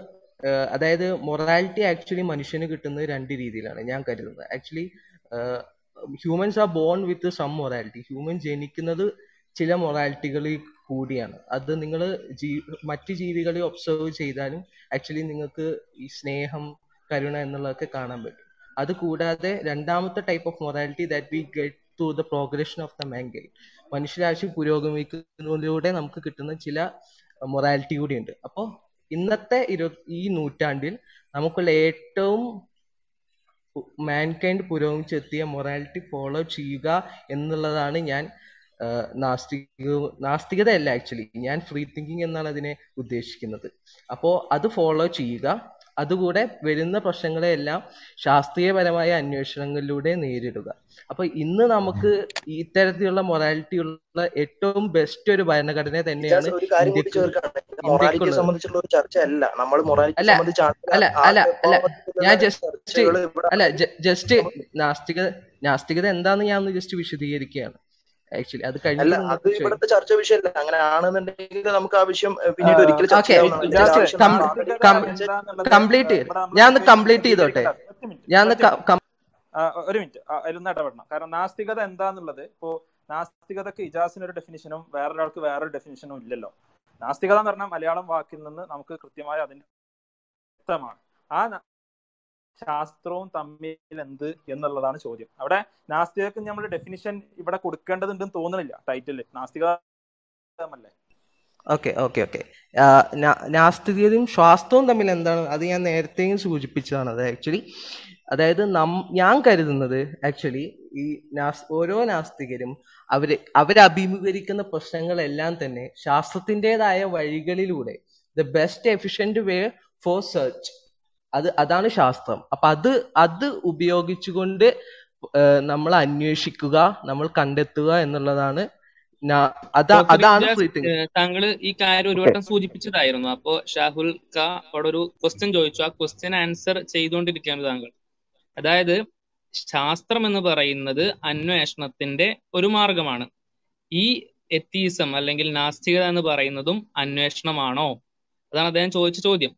അതായത് മൊറാലിറ്റി ആക്ച്വലി മനുഷ്യന് കിട്ടുന്നത് രണ്ട് രീതിയിലാണ് ഞാൻ കരുതുന്നത്. Actually humans are born with some morality human ജനിക്കുന്നത് ചില മൊറാലിറ്റികളിൽ കൂടിയാണ്. അത് നിങ്ങൾ ജീ മറ്റ് ജീവികളെ ഒബ്സർവ് ചെയ്താലും ആക്ച്വലി നിങ്ങൾക്ക് ഈ സ്നേഹം കരുണ എന്നുള്ളതൊക്കെ കാണാൻ പറ്റും. അത് കൂടാതെ രണ്ടാമത്തെ type of morality that we get through the progression of the mankind മനുഷ്യരാശി പുരോഗമിക്കുന്നതിലൂടെ നമുക്ക് കിട്ടുന്ന ചില മൊറാലിറ്റി കൂടിയുണ്ട്. അപ്പോൾ ഇന്നത്തെ ഇരു ഈ നൂറ്റാണ്ടിൽ നമുക്കുള്ള ഏറ്റവും മാൻകൈൻഡ് പുരോഗമിച്ചെത്തിയ മൊറാലിറ്റി ഫോളോ ചെയ്യുക എന്നുള്ളതാണ് ഞാൻ നാസ്തിക നാസ്തികതയല്ല ആക്ച്വലി ഞാൻ ഫ്രീ തിങ്കിങ് എന്നാണ് അതിനെ ഉദ്ദേശിക്കുന്നത്. അപ്പോൾ അത് ഫോളോ ചെയ്യുക. അതുകൂടെ വരുന്ന പ്രശ്നങ്ങളെയെല്ലാം ശാസ്ത്രീയപരമായ അന്വേഷണങ്ങളിലൂടെ നേരിടുക. അപ്പൊ ഇന്ന് നമുക്ക് ഇത്തരത്തിലുള്ള മൊറാലിറ്റി ഉള്ള ഏറ്റവും ബെസ്റ്റ് ഒരു ഭരണഘടന തന്നെയാണ് മൊറാലിറ്റിയെ സംബന്ധിച്ചുള്ള ഒരു ചർച്ച അല്ല നമ്മൾ അല്ല ഞാൻ ജസ്റ്റ് അല്ല ജസ്റ്റ് നാസ്തികത നാസ്തികത എന്താന്ന് ഞാൻ ഒന്ന് ജസ്റ്റ് വിശദീകരിക്കുകയാണ്. ആക്ച്വലി അത് അല്ല അത് ഇവിടുത്തെ ചർച്ച വിഷയമല്ല. അങ്ങനെ ആണെന്നുണ്ടെങ്കിൽ നമുക്ക് ആ വിഷയം പിന്നീട് ഒരിക്കലും കംപ്ലീറ്റ് ഞാൻ ഒന്ന് കംപ്ലീറ്റ് ചെയ്തോട്ടെ? ഞാൻ ഒരു മിനിറ്റ്. അതിലൊന്ന് ഇടപെടണം കാരണം നാസ്തികത എന്താന്നുള്ളത് ഇപ്പോ നാസ്തികതക്ക് ഇജാസിന് ഒരു ഡെഫിനിഷനും വേറൊരാൾക്ക് വേറൊരു ഡെഫിനിഷനും ഇല്ലല്ലോ. നാസ്തികത എന്ന് പറഞ്ഞാൽ മലയാളം വാക്കിൽ നിന്ന് നമുക്ക് കൃത്യമായ അതിന്റെ വ്യക്തമാണ് ആ ശാസ്ത്രവും തമ്മിൽ എന്ത് എന്നുള്ളതാണ് ചോദ്യം. അവിടെ നാസ്തികക്ക് നമ്മൾ ഡെഫിനിഷൻ ഇവിടെ കൊടുക്കേണ്ടതുണ്ടെന്ന് തോന്നുന്നില്ല ടൈറ്റിൽ നാസ്തിക ഓക്കെ ഓക്കെ ഓക്കെ. നാസ്തികതയും ശാസ്ത്രവും തമ്മിൽ എന്താണ്? അത് ഞാൻ നേരത്തെയും സൂചിപ്പിച്ചതാണ്. അത് ആക്ച്വലി അതായത് നം ഞാൻ കരുതുന്നത് ആക്ച്വലി ഈ നാസ് ഓരോ നാസ്തികരും അവർ അവരഭിമുഖീകരിക്കുന്ന പ്രശ്നങ്ങളെല്ലാം തന്നെ ശാസ്ത്രത്തിന്റെതായ വഴികളിലൂടെ the best efficient way for search അത് അതാണ് ശാസ്ത്രം. അപ്പൊ അത് അത് ഉപയോഗിച്ചുകൊണ്ട് നമ്മൾ അന്വേഷിക്കുക നമ്മൾ കണ്ടെത്തുക എന്നുള്ളതാണ് അതാണ് താങ്കൾ ഈ കാര്യം ഒരു വട്ടം സൂചിപ്പിച്ചതായിരുന്നു. അപ്പോ ഷാഹുൽ ക അവിടെ ഒരു ക്വസ്റ്റ്യൻ ചോദിച്ചു. ആ ക്വസ്റ്റ്യൻ ആൻസർ ചെയ്തുകൊണ്ടിരിക്കുകയാണ് താങ്കൾ. അതായത് ശാസ്ത്രം എന്ന് പറയുന്നത് അന്വേഷണത്തിന്റെ ഒരു മാർഗമാണ്. ഈ എത്തീസം അല്ലെങ്കിൽ നാസ്തികത എന്ന് പറയുന്നതും അന്വേഷണമാണോ? അതാണ് അദ്ദേഹം ചോദിച്ച ചോദ്യം.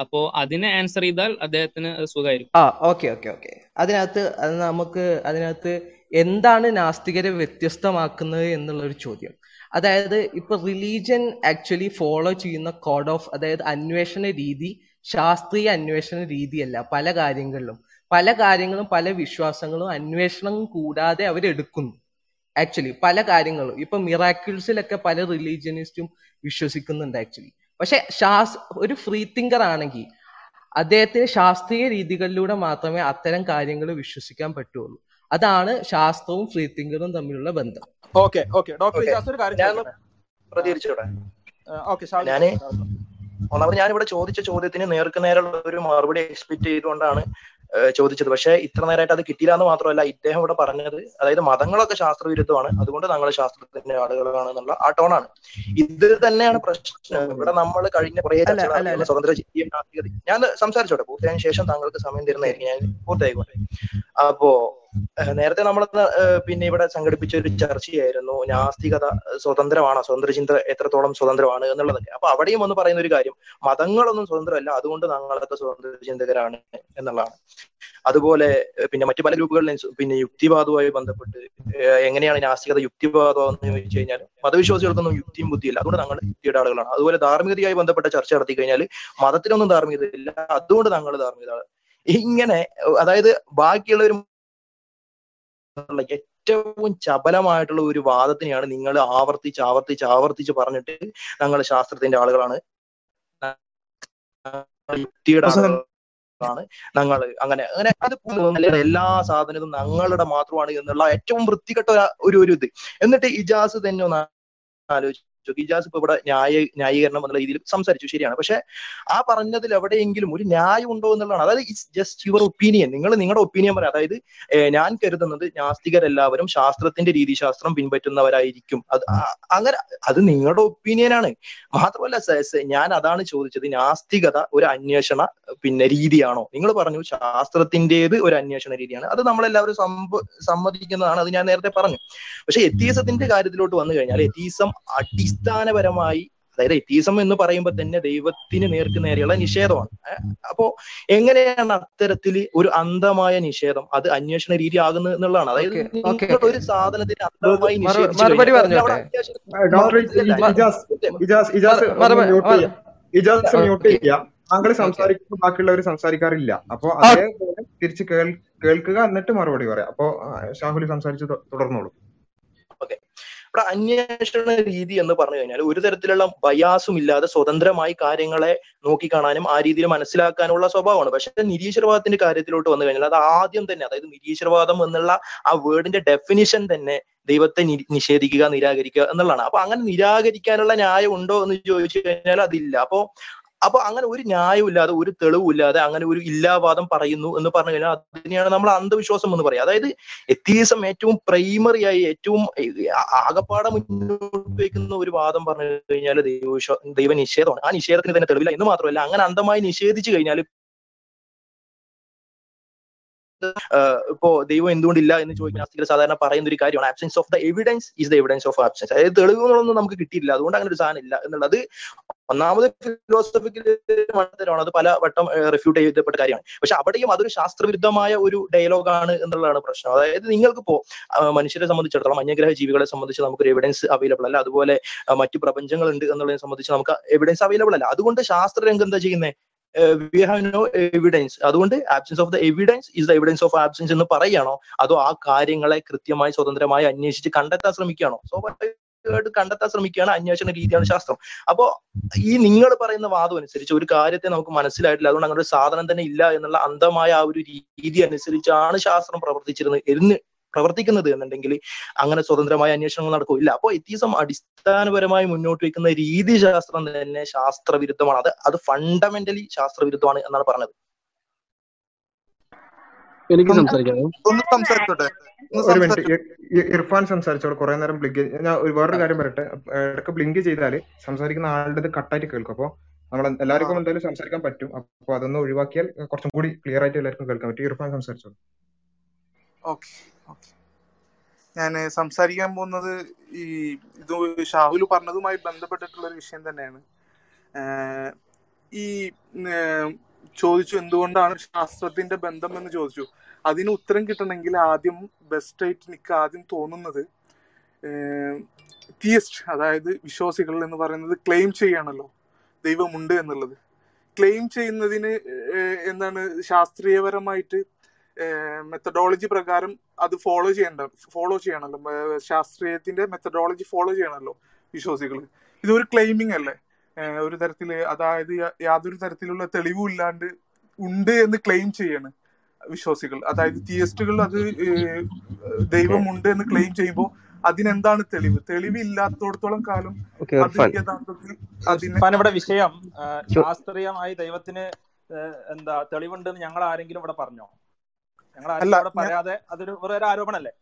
അപ്പോ അതിനെ ആൻസർ ചെയ്താൽ അദ്ദേഹത്തിന് സുഖമായിരിക്കും. ആ ഓക്കെ ഓക്കെ ഓക്കെ അതിനകത്ത് അത് നമുക്ക് അതിനകത്ത് എന്താണ് നാസ്തികരെ വ്യത്യസ്തമാക്കുന്നത് എന്നുള്ള ഒരു ചോദ്യം. അതായത് ഇപ്പൊ റിലീജിയൻ ആക്ച്വലി ഫോളോ ചെയ്യുന്ന കോഡ് ഓഫ് അതായത് അന്വേഷണ രീതി ശാസ്ത്രീയ അന്വേഷണ രീതിയല്ല പല കാര്യങ്ങളിലും. പല കാര്യങ്ങളും പല വിശ്വാസങ്ങളും അന്വേഷണം കൂടാതെ അവരെടുക്കുന്നു. ആക്ച്വലി പല കാര്യങ്ങളും. ഇപ്പൊ മിറാക്കിൾസിലൊക്കെ പല റിലീജിയനിസ്റ്റും വിശ്വസിക്കുന്നുണ്ട് ആക്ച്വലി പക്ഷെ ശാസ് ഒരു ഫ്രീ തിങ്കർ ആണെങ്കിൽ അദ്ദേഹത്തിന് ശാസ്ത്രീയ രീതികളിലൂടെ മാത്രമേ അത്തരം കാര്യങ്ങൾ വിശ്വസിക്കാൻ പറ്റുള്ളൂ. അതാണ് ശാസ്ത്രവും ഫ്രീ തിങ്കറും തമ്മിലുള്ള ബന്ധം. ഓക്കെ ഓക്കെ ഡോക്ടർ ഒരു കാര്യം ഞാൻ ഒന്നാമത് ഞാൻ ഇവിടെ ചോദിച്ച ചോദ്യത്തിന് നേർക്ക് നേരെയുള്ള ഒരു മറുപടി എക്സ്പെക്ട് ചെയ്തുകൊണ്ടാണ് ചോദിച്ചത്. പക്ഷേ ഇത്ര നേരമായിട്ട് അത് കിട്ടിയില്ല എന്ന് മാത്രമല്ല ഇദ്ദേഹം ഇവിടെ പറഞ്ഞത് അതായത് മതങ്ങളൊക്കെ ശാസ്ത്രവിരുദ്ധമാണ്. അതുകൊണ്ട് ഞങ്ങൾ ശാസ്ത്രത്തിന്റെ ആളുകളാണ് എന്നുള്ള ആ ടോണാണ്. ഇത് തന്നെയാണ് പ്രശ്നം. ഇവിടെ നമ്മൾ കഴിഞ്ഞ കുറേ സ്വതന്ത്ര ഞാൻ സംസാരിച്ചോട്ടെ. പൂർത്തിയായതിനു ശേഷം താങ്കൾക്ക് സമയം തരുന്നതായിരിക്കും ഞാൻ പൂർത്തിയായിക്കോട്ടെ. അപ്പോ നേരത്തെ നമ്മൾ പിന്നെ ഇവിടെ സംഘടിപ്പിച്ച ഒരു ചർച്ചയായിരുന്നു നാസ്തികത സ്വതന്ത്രമാണ് സ്വതന്ത്ര ചിന്ത എത്രത്തോളം സ്വതന്ത്രമാണ് എന്നുള്ളതൊക്കെ. അപ്പൊ അവിടെയും ഒന്ന് പറയുന്ന ഒരു കാര്യം മതങ്ങളൊന്നും സ്വതന്ത്രമല്ല അതുകൊണ്ട് ഞങ്ങളൊക്കെ സ്വതന്ത്ര ചിന്തകരാണ് എന്നുള്ളതാണ്. അതുപോലെ പിന്നെ മറ്റു പല ഗ്രൂപ്പുകളിലും പിന്നെ യുക്തിവാദവുമായി ബന്ധപ്പെട്ട് എങ്ങനെയാണ് നാസ്തികത യുക്തിവാദം എന്ന് ചോദിച്ചു കഴിഞ്ഞാൽ മതവിശ്വാസികൾക്കൊന്നും യുക്തിയും ബുദ്ധിയില്ല. അതുകൊണ്ട് ഞങ്ങൾ യുക്തിയുടെ ആളുകളാണ്. അതുപോലെ ധാർമ്മികതയുമായി ബന്ധപ്പെട്ട ചർച്ച നടത്തി കഴിഞ്ഞാൽ മതത്തിനൊന്നും ധാർമ്മികത ഇല്ല അതുകൊണ്ട് ഞങ്ങൾ ധാർമ്മികത ഇങ്ങനെ അതായത് ബാക്കിയുള്ളവർ ഉള്ള ഏറ്റവും ചപലമായിട്ടുള്ള ഒരു വാദത്തിനെയാണ് നിങ്ങൾ ആവർത്തിച്ച് ആവർത്തിച്ച് ആവർത്തിച്ച് പറഞ്ഞിട്ട് ഞങ്ങൾ ശാസ്ത്രത്തിന്റെ ആളുകളാണ് യുക്തിയുടെ ആളുകളാണ് ഞങ്ങൾ അങ്ങനെ അങ്ങനെ അത്. എല്ലാ സാധനവും ഞങ്ങളുടെ മാത്രമാണ് എന്നുള്ള ഏറ്റവും വൃത്തികെട്ട ഒരു- ഒരു ഒരു ഇത് എന്നിട്ട് ഇജാസ് തന്നെ ഒന്ന് ആലോചിച്ചു ഇജാസ് ഇപ്പൊ ഇവിടെ ന്യായ ന്യായീകരണം എന്നുള്ള രീതിയിൽ സംസാരിച്ചു. ശരിയാണ്. പക്ഷെ ആ പറഞ്ഞതിൽ എവിടെയെങ്കിലും ഒരു ന്യായം ഉണ്ടോ എന്നുള്ളതാണ്. അതായത് ഇറ്റ്സ് ജസ്റ്റ് യുവർ ഒപ്പീനിയൻ നിങ്ങൾ നിങ്ങളുടെ ഒപ്പീനിയൻ പറയാം അതായത് ഞാൻ കരുതുന്നത് നാസ്തികരെല്ലാവരും ശാസ്ത്രത്തിന്റെ രീതിശാസ്ത്രം പിൻപറ്റുന്നവരായിരിക്കും. അത് അങ്ങനെ അത് നിങ്ങളുടെ ഒപ്പീനിയൻ ആണ്. മാത്രമല്ല ഞാൻ അതാണ് ചോദിച്ചത്. നാസ്തികത ഒരു അന്വേഷണ പിന്നെ രീതിയാണോ? നിങ്ങൾ പറഞ്ഞു ശാസ്ത്രത്തിന്റേത് ഒരു അന്വേഷണ രീതിയാണ്. അത് നമ്മളെല്ലാവരും സമ്മ സമ്മതിക്കുന്നതാണ്. അത് ഞാൻ നേരത്തെ പറഞ്ഞു. പക്ഷെ എത്തീസത്തിന്റെ കാര്യത്തിലോട്ട് വന്നു കഴിഞ്ഞാൽ എത്തീസം അടിസ്ഥാനപരമായി അതായത് എത്തീസം എന്ന് പറയുമ്പോൾ തന്നെ ദൈവത്തിന് നേർക്ക് നേരെയുള്ള നിഷേധമാണ്. അപ്പോ എങ്ങനെയാണ് അത്തരത്തിൽ ഒരു അന്ധമായ നിഷേധം അത് അന്വേഷണ രീതി ആകുന്നത് എന്നുള്ളതാണ്. അതായത് ഒരു സാധനത്തിന് അന്ധമായി നിഷേധിച്ചു താങ്കൾ സംസാരിക്കുമ്പോൾ ബാക്കിയുള്ളവർ സംസാരിക്കാറില്ല. അപ്പൊ അതേപോലെ തിരിച്ച് കേൾ കേൾക്കുക എന്നിട്ട് മറുപടി പറയാം. അപ്പോ ഷാഹുലി സംസാരിച്ച് തുടർന്നോളൂ. ഓക്കെ. ഇവിടെ അന്വേഷണ രീതി എന്ന് പറഞ്ഞു കഴിഞ്ഞാൽ ഒരു തരത്തിലുള്ള ബയാസും ഇല്ലാതെ സ്വതന്ത്രമായി കാര്യങ്ങളെ നോക്കിക്കാണാനും ആ രീതിയിൽ മനസ്സിലാക്കാനുള്ള സ്വഭാവമാണ്. പക്ഷെ നിരീശ്വരവാദത്തിന്റെ കാര്യത്തിലോട്ട് വന്നു കഴിഞ്ഞാൽ അത് ആദ്യം തന്നെ അതായത് നിരീശ്വരവാദം എന്നുള്ള ആ വേർഡിന്റെ ഡെഫിനിഷൻ തന്നെ ദൈവത്തെ നിഷേധിക്കുക നിരാകരിക്കുക എന്നുള്ളതാണ്. അപ്പൊ അങ്ങനെ നിരാകരിക്കാനുള്ള ന്യായം ഉണ്ടോ എന്ന് ചോദിച്ചു കഴിഞ്ഞാൽ അതില്ല. അപ്പോ അപ്പൊ അങ്ങനെ ഒരു ന്യായവും ഇല്ലാതെ ഒരു തെളിവും ഇല്ലാതെ അങ്ങനെ ഒരു ഇല്ലാവാദം പറയുന്നു എന്ന് പറഞ്ഞു കഴിഞ്ഞാൽ അതിനെയാണ് നമ്മൾ അന്ധവിശ്വാസം എന്ന് പറയുക. അതായത് എത്തീസം ഏറ്റവും പ്രൈമറി ആയി ഏറ്റവും ആകപ്പാട മുന്നോട്ട് വയ്ക്കുന്ന ഒരു വാദം പറഞ്ഞു കഴിഞ്ഞാൽ ദൈവ നിഷേധമാണ് ആ നിഷേധത്തിന് തന്നെ തെളിവില്ല എന്ന് മാത്രമല്ല അങ്ങനെ അന്ധമായി നിഷേധിച്ചു കഴിഞ്ഞാൽ ഇപ്പോ ദൈവം എന്തുകൊണ്ടില്ല എന്ന് ചോദിക്കുന്ന ആസ്തികൾ സാധാരണ പറയുന്ന ഒരു കാര്യമാണ്. Absence of the evidence is the evidence of absence അതായത് തെളിവുകളൊന്നും നമുക്ക് കിട്ടിയില്ല അതുകൊണ്ട് അങ്ങനെ ഒരു സാധനം ഇല്ല എന്നുള്ളത് ഒന്നാമത് ഫിലോസഫിക്കൽ മണ്ടത്തരമാണ് അത് പല വട്ടം റിഫ്യൂട്ട് ചെയ്യപ്പെട്ട കാര്യമാണ്. പക്ഷെ അവിടെയും അതൊരു ശാസ്ത്രവിരുദ്ധമായ ഒരു ഡയലോഗാണ് എന്നുള്ളതാണ് പ്രശ്നം. അതായത് നിങ്ങൾക്ക് ഇപ്പോ മനുഷ്യരെ സംബന്ധിച്ചിടത്തോളം അന്യഗ്രഹ ജീവികളെ സംബന്ധിച്ച് നമുക്കൊരു എവിഡൻസ് അവൈലബിൾ അല്ല. അതുപോലെ മറ്റു മറ്റു പ്രപഞ്ചങ്ങളുണ്ട് എന്നുള്ളതിനെ സംബന്ധിച്ച് നമുക്ക് എവിഡൻസ് അവൈലബിൾ അല്ല. അതുകൊണ്ട് ശാസ്ത്രരംഗം എന്താ ചെയ്യുന്നത് വി ഹാവ് നോ എവിഡൻസ് അതുകൊണ്ട് absence of the evidence is the evidence of absence എന്ന് പറയുകയാണോ? അതോ ആ കാര്യങ്ങളെ കൃത്യമായി സ്വതന്ത്രമായി അന്വേഷിച്ച് കണ്ടെത്താൻ ശ്രമിക്കുകയാണോ? സോ കണ്ടെത്താൻ ശ്രമിക്കുകയാണ് അന്വേഷണ രീതിയാണ് ശാസ്ത്രം. അപ്പോ ഈ നിങ്ങൾ പറയുന്ന വാദം അനുസരിച്ച് ഒരു കാര്യത്തെ നമുക്ക് മനസ്സിലായിട്ടില്ല. അതുകൊണ്ട് അങ്ങനെ ഒരു സാധനം തന്നെ ഇല്ല എന്നുള്ള അന്ധമായ ആ ഒരു രീതി അനുസരിച്ചാണ് ശാസ്ത്രം പ്രവർത്തിച്ചിരുന്നത് എന്ന് പ്രവർത്തിക്കുന്നത് എന്നുണ്ടെങ്കിൽ അങ്ങനെ സ്വതന്ത്രമായ അന്വേഷണങ്ങൾ നടക്കില്ല അപ്പോൾ എത്തീസം അടിസ്ഥാനപരമായി മുന്നോട്ട് വയ്ക്കുന്ന രീതി ശാസ്ത്രം തന്നെ ശാസ്ത്രവിരുദ്ധമാണ്. അത് അത് ഫണ്ടമെന്റലി ശാസ്ത്രവിരുദ്ധമാണ് എന്നാണ് പറഞ്ഞത്. എനിക്ക് ഒന്ന് സംസാരിക്കാമോ ഒന്ന് സംസാരിച്ചോട്ടെ? ഒരു മിനിറ്റ്. ഇർഫാൻ സംസാരിച്ചോളൂ. കുറെ നേരം ബ്ലിങ്ക് ഞാൻ ഒരു വേറൊരു കാര്യം പറയട്ടെ? ഇടയ്ക്ക് ബ്ലിങ്ക് ചെയ്താൽ സംസാരിക്കുന്ന ആളുടെ കട്ടായിട്ട് കേൾക്കും. അപ്പോൾ നമ്മൾ എല്ലാവർക്കും എന്തായാലും സംസാരിക്കാൻ പറ്റും. അപ്പോൾ അതൊന്ന് ഒഴിവാക്കിയാൽ കുറച്ചും കൂടി ക്ലിയർ ആയിട്ട് എല്ലാവർക്കും കേൾക്കാൻ പറ്റും ഇർഫാൻ സംസാരിച്ചോളൂ. ഓക്കെ. ഞാൻ സംസാരിക്കാൻ പോകുന്നത് ഈ ഇത് ഷാഹുൽ പറഞ്ഞതുമായി ബന്ധപ്പെട്ടിട്ടുള്ള ഒരു വിഷയം തന്നെയാണ്. ഈ ചോദിച്ചു എന്തുകൊണ്ടാണ് ശാസ്ത്രത്തിന്റെ ബന്ധം എന്ന് ചോദിച്ചു. അതിന് ഉത്തരം കിട്ടണമെങ്കിൽ ആദ്യം ബെസ്റ്റ് ആയിട്ട് എനിക്ക് ആദ്യം തോന്നുന്നത് തിയസ്റ്റ് അതായത് വിശ്വാസികൾ എന്ന് പറയുന്നത് ക്ലെയിം ചെയ്യാണല്ലോ. ദൈവമുണ്ട് എന്നുള്ളത്. ക്ലെയിം ചെയ്യുന്നതിന് എന്താണ് ശാസ്ത്രീയപരമായിട്ട് മെത്തഡോളജി പ്രകാരം അത് ഫോളോ ചെയ്യണ്ട ഫോളോ ചെയ്യണമല്ലോ ശാസ്ത്രീയത്തിന്റെ മെത്തഡോളജി ഫോളോ ചെയ്യണമല്ലോ വിശ്വാസികൾ. ഇതൊരു ക്ലെയിമിംഗ് അല്ലേ? ഒരു തരത്തിൽ അതായത് യാതൊരു തരത്തിലുള്ള തെളിവും ഇല്ലാണ്ട് ഉണ്ട് എന്ന് ക്ലെയിം ചെയ്യാണ് വിശ്വാസികൾ. അതായത് തിയസ്റ്റുകൾ അത് ദൈവം ഉണ്ട് ദൈവമുണ്ട് എന്ന് ക്ലെയിം ചെയ്യുമ്പോൾ അതിനെന്താണ് തെളിവ്? തെളിവ് ഇല്ലാത്തടത്തോളം കാലം യഥാർത്ഥത്തിൽ അതിനെ ഇവിടെ വിഷയം ശാസ്ത്രീയമായി ദൈവത്തിന് എന്താ തെളിവുണ്ടെന്ന് ഞങ്ങൾ ആരെങ്കിലും ഇവിടെ പറഞ്ഞോ? ഞങ്ങൾ പറയാതെ അതൊരു വെറും ആരോപണല്ലേ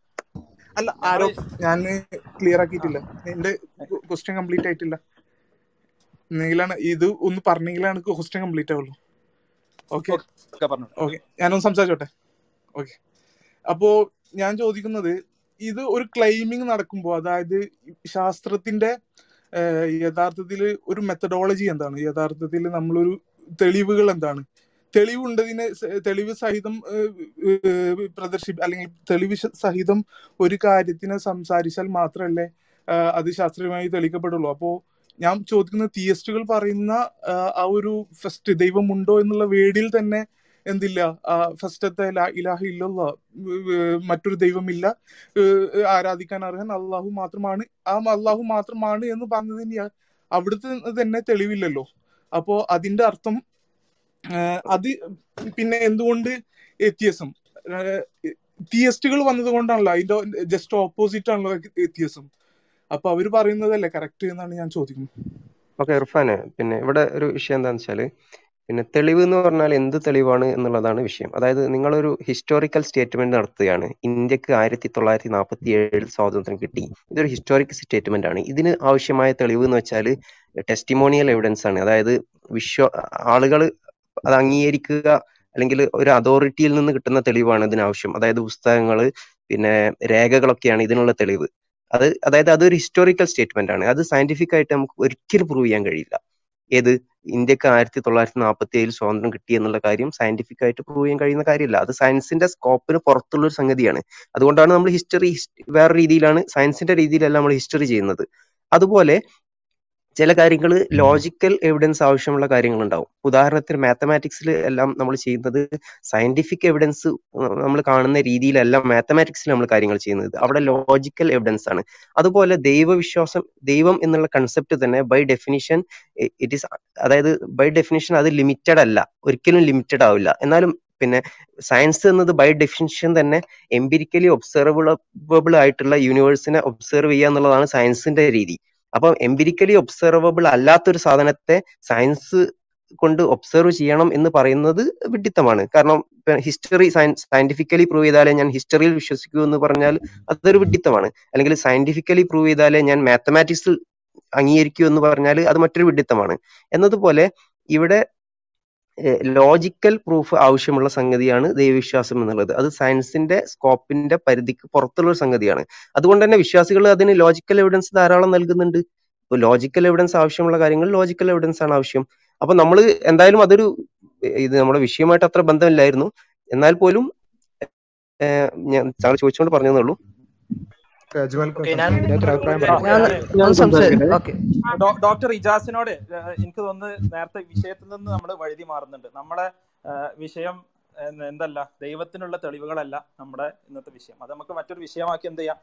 അല്ല ആരോ ഞാൻ ക്ലിയർ ആക്കിയിട്ടില്ല. എന്റെ ക്വസ്റ്റ്യൻ കംപ്ലീറ്റ് ആയിട്ടില്ല. എന്നെങ്കിലാണ് ഇത് ഒന്ന് പറഞ്ഞെങ്കിലാണ് ക്വസ്റ്റ്യൻ കംപ്ലീറ്റ് ആവുള്ളൂ. ഓക്കെ ഓക്കെ ഞാനൊന്ന് സംസാരിച്ചോട്ടെ? ഓക്കെ അപ്പോ ഞാൻ ചോദിക്കുന്നത് ഇത് ഒരു ക്ലൈമിങ് നടക്കുമ്പോൾ അതായത് ശാസ്ത്രത്തിന്റെ യഥാർത്ഥത്തിൽ ഒരു മെത്തഡോളജി എന്താണ്? യഥാർത്ഥത്തിൽ നമ്മളൊരു തെളിവുകൾ എന്താണ്? തെളിവുണ്ടതിനെ തെളിവ് സഹിതം പ്രദർശി അല്ലെങ്കിൽ തെളിവ് സഹിതം ഒരു കാര്യത്തിനെ സംസാരിച്ചാൽ മാത്രമല്ലേ അത് ശാസ്ത്രീയമായി തെളിയിക്കപ്പെടുള്ളൂ. അപ്പോ ഞാൻ ചോദിക്കുന്ന തിയസ്റ്റുകൾ പറയുന്ന ആ, ഒരു ഫസ്റ്റ് ദൈവമുണ്ടോ എന്നുള്ള വേടിയിൽ തന്നെ എന്തില്ല ഫസ്റ്റത്തെ ഇലാഹ ഇല്ലല്ല മറ്റൊരു ദൈവമില്ല ആരാധിക്കാൻ അർഹൻ അള്ളാഹു മാത്രമാണ് ആ അള്ളാഹു മാത്രമാണ് എന്ന് പറഞ്ഞതിന് അവിടുത്തെ തന്നെ തെളിവില്ലല്ലോ. അപ്പോ അതിന്റെ അർത്ഥം അത് പിന്നെ എന്തുകൊണ്ട് എത്തിയസം? തിയസ്റ്റുകൾ വന്നത് കൊണ്ടാണല്ലോ അതിന്റെ ജസ്റ്റ് ഓപ്പോസിറ്റ് ആണല്ലോ എത്തിയസം. അപ്പൊ അവർ പറയുന്നതല്ലേ കറക്റ്റ് എന്നാണ് ഞാൻ ചോദിക്കുന്നത്. ഓക്കെ ഇർഫാന് പിന്നെ ഇവിടെ ഒരു വിഷയം എന്താണെന്ന് വെച്ചാൽ പിന്നെ തെളിവ് എന്ന് പറഞ്ഞാൽ എന്ത് തെളിവാണ് എന്നുള്ളതാണ് വിഷയം. അതായത് നിങ്ങളൊരു ഹിസ്റ്റോറിക്കൽ സ്റ്റേറ്റ്മെന്റ് നടത്തുകയാണ്. ഇന്ത്യയ്ക്ക് ആയിരത്തി തൊള്ളായിരത്തി നാൽപ്പത്തി ഏഴിൽ സ്വാതന്ത്ര്യം കിട്ടി. ഇതൊരു ഹിസ്റ്റോറിക്കൽ സ്റ്റേറ്റ്മെന്റ് ആണ്. ഇതിന് ആവശ്യമായ തെളിവ് എന്ന് വെച്ചാൽ ടെസ്റ്റിമോണിയൽ എവിഡൻസ് ആണ്. അതായത് വിശ്വ ആളുകൾ അത് അംഗീകരിക്കുക അല്ലെങ്കിൽ ഒരു അതോറിറ്റിയിൽ നിന്ന് കിട്ടുന്ന തെളിവാണ് ഇതിനാവശ്യം. അതായത് പുസ്തകങ്ങൾ പിന്നെ രേഖകളൊക്കെയാണ് ഇതിനുള്ള തെളിവ്. അത് അതായത് അതൊരു ഹിസ്റ്റോറിക്കൽ സ്റ്റേറ്റ്മെന്റ് ആണ്. അത് സയന്റിഫിക് ആയിട്ട് നമുക്ക് ഒരിക്കലും പ്രൂവ് ചെയ്യാൻ കഴിയില്ല. ഏത് ഇന്ത്യയ്ക്ക് ആയിരത്തി തൊള്ളായിരത്തി നാൽപ്പത്തി ഏഴിൽ സ്വാതന്ത്ര്യം കിട്ടി എന്നുള്ള കാര്യം സയന്റിഫിക് ആയിട്ട് പ്രൂവ് ചെയ്യാൻ കഴിയുന്ന കാര്യമില്ല. അത് സയൻസിന്റെ സ്കോപ്പിന് പുറത്തുള്ള ഒരു സംഗതിയാണ്. അതുകൊണ്ടാണ് നമ്മൾ ഹിസ്റ്ററി വേറെ രീതിയിലാണ് സയൻസിന്റെ രീതിയിലല്ല നമ്മൾ ഹിസ്റ്ററി ചെയ്യുന്നത്. അതുപോലെ ചില കാര്യങ്ങൾ ലോജിക്കൽ എവിഡൻസ് ആവശ്യമുള്ള കാര്യങ്ങൾ ഉണ്ടാവും ഉദാഹരണത്തിന് മാത്തമാറ്റിക്സിൽ എല്ലാം നമ്മൾ ചെയ്യുന്നത് സയന്റിഫിക് എവിഡൻസ് നമ്മൾ കാണുന്ന രീതിയിലല്ല മാത്തമാറ്റിക്സിൽ നമ്മൾ കാര്യങ്ങൾ ചെയ്യുന്നത്. അവിടെ ലോജിക്കൽ എവിഡൻസ് ആണ്. അതുപോലെ ദൈവവിശ്വാസം ദൈവം എന്നുള്ള കൺസെപ്റ്റ് തന്നെ ബൈ ഡെഫിനിഷൻ ഇറ്റ് ഈസ് അതായത് ബൈ ഡെഫിനിഷൻ അത് ലിമിറ്റഡ് അല്ല. ഒരിക്കലും ലിമിറ്റഡ് ആവില്ല. എന്നാലും പിന്നെ സയൻസ് എന്നത് ബൈ ഡെഫിനിഷൻ തന്നെ എംപിരിക്കലി ഒബ്സർവബിൾ ആയിട്ടുള്ള യൂണിവേഴ്സിനെ ഒബ്സർവ് ചെയ്യുക എന്നുള്ളതാണ് സയൻസിന്റെ രീതി. അപ്പം എംപിരിക്കലി ഒബ്സർവബിൾ അല്ലാത്തൊരു സാധനത്തെ സയൻസ് കൊണ്ട് ഒബ്സർവ് ചെയ്യണം എന്ന് പറയുന്നത് വിഡിത്തമാണ്. കാരണം ഹിസ്റ്ററി സയന്റിഫിക്കലി പ്രൂവ് ചെയ്താലേ ഞാൻ ഹിസ്റ്ററിയിൽ വിശ്വസിക്കൂ എന്ന് പറഞ്ഞാൽ അതൊരു വിഡിത്തമാണ്. അല്ലെങ്കിൽ സയന്റിഫിക്കലി പ്രൂവ് ചെയ്താലേ ഞാൻ മാത്തമാറ്റിക്സിൽ അംഗീകരിക്കൂ എന്ന് പറഞ്ഞാൽ അത് മറ്റൊരു വിഡിത്തമാണ്. എന്നതുപോലെ ഇവിടെ ലോജിക്കൽ പ്രൂഫ് ആവശ്യമുള്ള സംഗതിയാണ് ദൈവവിശ്വാസം എന്നുള്ളത്. അത് സയൻസിന്റെ സ്കോപ്പിന്റെ പരിധിക്ക് പുറത്തുള്ള ഒരു സംഗതിയാണ്. അതുകൊണ്ട് തന്നെ വിശ്വാസികൾ അതിന് ലോജിക്കൽ എവിഡൻസ് ധാരാളം നൽകുന്നുണ്ട്. ലോജിക്കൽ എവിഡൻസ് ആവശ്യമുള്ള കാര്യങ്ങൾ ലോജിക്കൽ എവിഡൻസ് ആണ് ആവശ്യം. അപ്പൊ നമ്മൾ എന്തായാലും അതൊരു ഇത് നമ്മുടെ വിഷയമായിട്ട് അത്ര ബന്ധമില്ലായിരുന്നു. എന്നാൽ പോലും ഞാൻ താങ്കൾ ചോദിച്ചുകൊണ്ട് പറഞ്ഞതേ ഉള്ളൂ. ഡോക്ടർ ഇജാസിനോട് എനിക്ക് തോന്നുന്നു നേരത്തെ വിഷയത്തിൽ നിന്ന് നമ്മൾ വഴുതി മാറുന്നുണ്ട്. നമ്മളെ വിഷയം എന്തല്ല ദൈവത്തിനുള്ള തെളിവുകളല്ല നമ്മുടെ ഇന്നത്തെ വിഷയം. അത് നമുക്ക് മറ്റൊരു വിഷയമാക്കി എന്ത് ചെയ്യാം?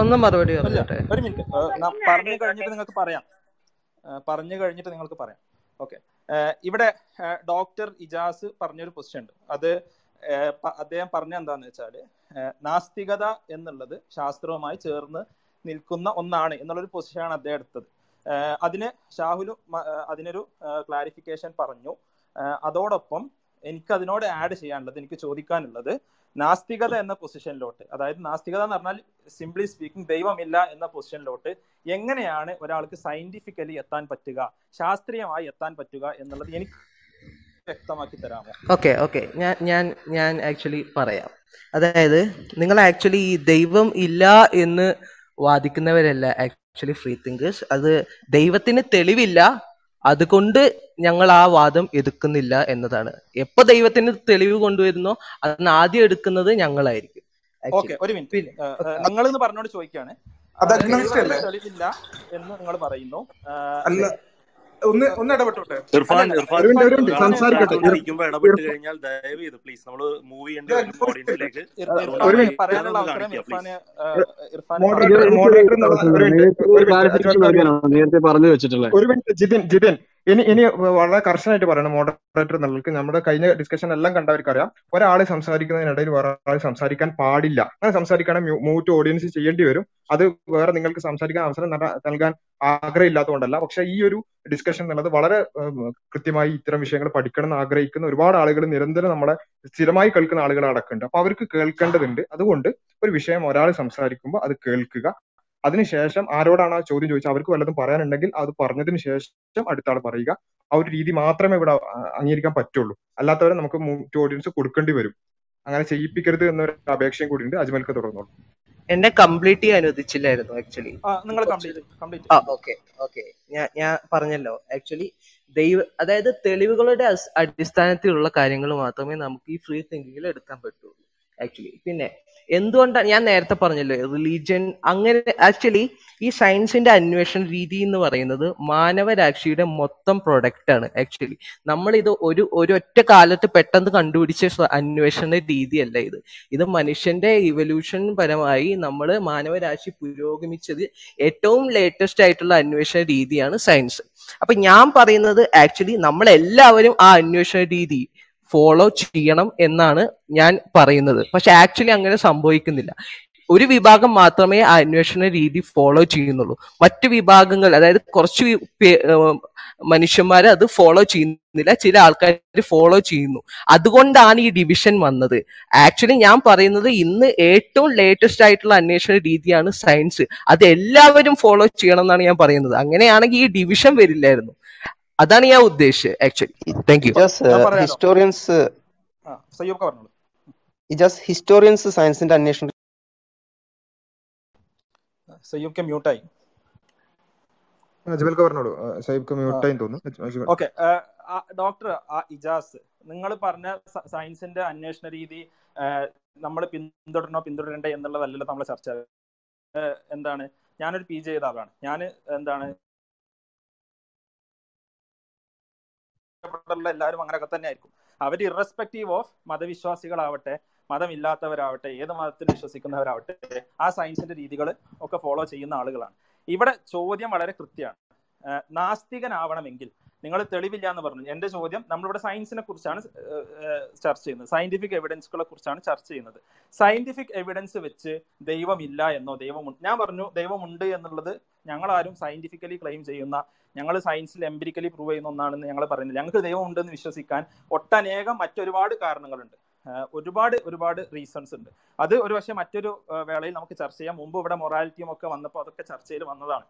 ഒന്ന് മറുപടി ഒരു മിനിറ്റ് പറഞ്ഞു കഴിഞ്ഞിട്ട് നിങ്ങൾക്ക് പറയാം. പറഞ്ഞു കഴിഞ്ഞിട്ട് നിങ്ങൾക്ക് പറയാം. ഓക്കെ ഇവിടെ ഡോക്ടർ ഇജാസ് പറഞ്ഞൊരു ക്വസ്റ്റ്യൻ ഉണ്ട്. അത് അദ്ദേഹം പറഞ്ഞ എന്താന്ന് വെച്ചാൽ നാസ്തികത എന്നുള്ളത് ശാസ്ത്രവുമായി ചേർന്ന് നിൽക്കുന്ന ഒന്നാണ് എന്നുള്ളൊരു പൊസിഷനാണ് അദ്ദേഹം എടുത്തത്. അതിന് ഷാഹുലു അതിനൊരു ക്ലാരിഫിക്കേഷൻ പറഞ്ഞു. അതോടൊപ്പം എനിക്ക് അതിനോട് ആഡ് ചെയ്യാനുള്ളത് എനിക്ക് ചോദിക്കാനുള്ളത് നാസ്തികത എന്ന പൊസിഷനിലോട്ട് അതായത് നാസ്തികത എന്ന് പറഞ്ഞാൽ സിംപ്ലി സ്പീക്കിംഗ് ദൈവമില്ല എന്ന പൊസിഷനിലോട്ട് എങ്ങനെയാണ് ഒരാൾക്ക് സയന്റിഫിക്കലി എത്താൻ പറ്റുക ശാസ്ത്രീയമായി എത്താൻ പറ്റുക എന്നുള്ളത് എനിക്ക് വ്യക്തമാക്കി തരാമോ? ഓക്കെ ഓക്കെ ഞാൻ ഞാൻ ഞാൻ ആക്ച്വലി പറയാം. അതായത് നിങ്ങൾ ആക്ച്വലി ഈ ദൈവം ഇല്ല എന്ന് വാദിക്കുന്നവരല്ല ആക്ച്വലി ഫ്രീ തിങ്കേഴ്സ് അത് ദൈവത്തിന് തെളിവില്ല. അതുകൊണ്ട് ഞങ്ങൾ ആ വാദം എടുക്കുന്നില്ല എന്നതാണ്. എപ്പോ ദൈവത്തിന് തെളിവ് കൊണ്ടുവരുന്നോ അതിന് ആദ്യം എടുക്കുന്നത് ഞങ്ങളായിരിക്കും. ഓക്കെ ഒരു മിനിറ്റ് നിങ്ങൾ പറഞ്ഞോട് ചോദിക്കാണ്. അല്ലേ? തെളിവില്ല എന്ന് നിങ്ങൾ പറയുന്നു. അല്ല. ഒന്ന് ഒന്ന് ഇടപെട്ടോട്ടെ? ഇർഫാൻ സംസാരിക്കട്ടെ. ഇടപെട്ട് കഴിഞ്ഞാൽ ദയവ് ചെയ്ത് പ്ലീസ് നമ്മൾ മൂവ് ഓഡിയൻസിലേക്ക് നേരത്തെ പറഞ്ഞു വെച്ചിട്ടുള്ളത് ഒരു മിനിറ്റ്. ജിതിൻ ജിതിൻ ഇനി ഇനി വളരെ കർശനമായിട്ട് പറയണം മോഡറേറ്റർ എന്നുള്ളത് നമ്മുടെ കഴിഞ്ഞ ഡിസ്കഷൻ എല്ലാം കണ്ടവർക്ക് അറിയാം ഒരാൾ സംസാരിക്കുന്നതിനിടയിൽ വേറെ ആൾ സംസാരിക്കാൻ പാടില്ല. അങ്ങനെ മൂവ് ടു ഓഡിയൻസ് ചെയ്യേണ്ടി വരും. അത് വേറെ നിങ്ങൾക്ക് സംസാരിക്കാൻ അവസരം നര- നൽകാൻ ആഗ്രഹമില്ലാത്തതുകൊണ്ടല്ല. പക്ഷെ ഈ ഒരു ഡിസ്കഷൻ എന്നുള്ളത് വളരെ കൃത്യമായി ഇത്തരം വിഷയങ്ങൾ പഠിക്കണം എന്ന് ആഗ്രഹിക്കുന്ന ഒരുപാട് ആളുകൾ നിരന്തരം നമ്മളെ സ്ഥിരമായി കേൾക്കുന്ന ആളുകൾ അടക്കമുണ്ട്. അപ്പൊ അവർക്ക് കേൾക്കേണ്ടതുണ്ട്. അതുകൊണ്ട് ഒരു വിഷയം ഒരാൾ സംസാരിക്കുമ്പോൾ അത് കേൾക്കുക. അതിനുശേഷം ആരോടാണ് ആ ചോദ്യം ചോദിച്ചത്? അവർക്ക് വല്ലതും പറയാനുണ്ടെങ്കിൽ അത് പറഞ്ഞതിന് ശേഷം അടുത്ത ആൾ പറയുക. ആ ഒരു രീതി മാത്രമേ ഇവിടെ അംഗീകരിക്കാൻ പറ്റുള്ളൂ. അല്ലാത്തവരെ നമുക്ക് ഓഡിയൻസ് കൊടുക്കേണ്ടി വരും. അങ്ങനെ ചെയ്യിപ്പിക്കരുത് എന്നൊരു അപേക്ഷയും കൂടിയുണ്ട് അജ്മൽക്ക് തുടർന്നോളൂ. എന്നെ കംപ്ലീറ്റ് ചെയ്യാൻ അനുവദിച്ചില്ലായിരുന്നു ആക്ച്വലി നിങ്ങൾ കംപ്ലീറ്റ് ആ ഓക്കെ ഓക്കെ ഞാൻ ഞാൻ പറഞ്ഞല്ലോ. ആക്ച്വലി ദൈവ അതായത് തെളിവുകളുടെ അടിസ്ഥാനത്തിലുള്ള കാര്യങ്ങൾ മാത്രമേ നമുക്ക് ഈ ഫ്രീ തിങ്കിങ്ങിൽ എടുക്കാൻ പറ്റുള്ളൂ ആക്ച്വലി പിന്നെ എന്തുകൊണ്ടാണ് ഞാൻ നേരത്തെ പറഞ്ഞല്ലോ റിലീജിയൻ അങ്ങനെ ആക്ച്വലി ഈ സയൻസിന്റെ അന്വേഷണ രീതി എന്ന് പറയുന്നത് മാനവരാശിയുടെ മൊത്തം പ്രൊഡക്റ്റ് ആണ്. ആക്ച്വലി നമ്മൾ ഇത് ഒരു ഒരു ഒറ്റ കാലത്ത് പെട്ടെന്ന് കണ്ടുപിടിച്ച അന്വേഷണ രീതിയല്ല ഇത്. ഇത് മനുഷ്യന്റെ ഇവല്യൂഷൻ പരമായി നമ്മൾ മാനവരാശി പുരോഗമിച്ചത് ഏറ്റവും ലേറ്റസ്റ്റ് ആയിട്ടുള്ള അന്വേഷണ രീതിയാണ് സയൻസ് അപ്പൊ ഞാൻ പറയുന്നത് ആക്ച്വലി നമ്മളെല്ലാവരും ആ അന്വേഷണ രീതി ഫോളോ ചെയ്യണം എന്നാണ് ഞാൻ പറയുന്നത്. പക്ഷെ ആക്ച്വലി അങ്ങനെ സംഭവിക്കുന്നില്ല. ഒരു വിഭാഗം മാത്രമേ ആ അന്വേഷണ രീതി ഫോളോ ചെയ്യുന്നുള്ളൂ. മറ്റു വിഭാഗങ്ങൾ അതായത് കുറച്ച് മനുഷ്യന്മാര് അത് ഫോളോ ചെയ്യുന്നില്ല. ചില ആൾക്കാർ ഫോളോ ചെയ്യുന്നു. അതുകൊണ്ടാണ് ഈ ഡിവിഷൻ വന്നത്. ആക്ച്വലി ഞാൻ പറയുന്നത് ഇന്ന് ഏറ്റവും ലേറ്റസ്റ്റ് ആയിട്ടുള്ള അന്വേഷണ രീതിയാണ് സയൻസ് അത് എല്ലാവരും ഫോളോ ചെയ്യണം എന്നാണ് ഞാൻ പറയുന്നത്. അങ്ങനെയാണെങ്കിൽ ഈ ഡിവിഷൻ വരില്ലായിരുന്നു. അതാണ് ഞാൻ ഉദ്ദേശിച്ചത് ആക്ച്വലി താങ്ക് യു ഹിസ്റ്റോറിയൻസ് സയ്യൂബ് ജസ്റ്റ് ഹിസ്റ്റോറിയൻസ് സയൻസിന്റെ അന്വേഷണം സയ്യൂബ് മ്യൂട്ടായി അജ്മൽക്ക് പറഞ്ഞോളൂ. സൈബ് മ്യൂട്ടായി തോന്നുന്നു. ഓക്കെ ഡോക്ടർ ഇജാസ് നിങ്ങൾ പറഞ്ഞ സയൻസിന്റെ അന്വേഷണ രീതി നമ്മൾ പിന്തുടരണോ പിന്തുടരണ്ടേ എന്നുള്ളതല്ലല്ലോ നമ്മളെ ചർച്ച എന്താണ്? ഞാനൊരു പി ജി ചെയ്ത ആളാണ്. ഞാൻ എന്താണ് ഉള്ള എല്ലാവരും അങ്ങനെയൊക്കെ തന്നെ ആയിരിക്കും അവർ ഇറസ്പെക്റ്റീവ് ഓഫ് മതവിശ്വാസികളാവട്ടെ മതമില്ലാത്തവരാവട്ടെ ഏത് മതത്തിൽ വിശ്വസിക്കുന്നവരാവട്ടെ ആ സയൻസിന്റെ രീതികൾ ഒക്കെ ഫോളോ ചെയ്യുന്ന ആളുകളാണ്. ഇവിടെ ചോദ്യം വളരെ കൃത്യമാണ്. നാസ്തികനാവണമെങ്കിൽ നിങ്ങൾ തെളിവില്ല എന്ന് പറഞ്ഞു. എന്റെ ചോദ്യം നമ്മളിവിടെ സയൻസിനെ കുറിച്ചാണ് ചർച്ച ചെയ്യുന്നത്. സയന്റിഫിക് എവിഡൻസുകളെ കുറിച്ചാണ് ചർച്ച ചെയ്യുന്നത്. സയന്റിഫിക് എവിഡൻസ് വെച്ച് ദൈവമില്ല എന്നോ ദൈവം ഞാൻ പറഞ്ഞു ദൈവമുണ്ട് എന്നുള്ളത് ഞങ്ങൾ ആരും സയന്റിഫിക്കലി ക്ലെയിം ചെയ്യുന്ന ഞങ്ങൾ സയൻസിൽ എംപിരിക്കലി പ്രൂവ് ചെയ്യുന്ന ഒന്നാണെന്ന് ഞങ്ങൾ പറയുന്നില്ല. ഞങ്ങൾക്ക് ദൈവം ഉണ്ടെന്ന് വിശ്വസിക്കാൻ ഒട്ടനേകം മറ്റൊരുപാട് കാരണങ്ങളുണ്ട്. ഒരുപാട് ഒരുപാട് റീസൺസ് ഉണ്ട്. അത് ഒരു മറ്റൊരു വേളയിൽ നമുക്ക് ചർച്ച ചെയ്യാം. മുമ്പ് ഇവിടെ മൊറാലിറ്റിയും ഒക്കെ വന്നപ്പോൾ അതൊക്കെ ചർച്ചയിൽ വന്നതാണ്.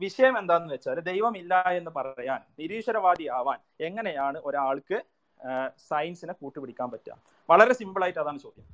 വിഷയം എന്താന്ന് വെച്ചാൽ ദൈവമില്ല എന്ന് പറയാൻ നിരീശ്വരവാദി ആവാൻ എങ്ങനെയാണ് ഒരാൾക്ക് സയൻസിനെ കൂട്ടുപിടിക്കാൻ പറ്റുക? വളരെ സിമ്പിൾ ആയിട്ട് അതാണ് ചോദ്യം.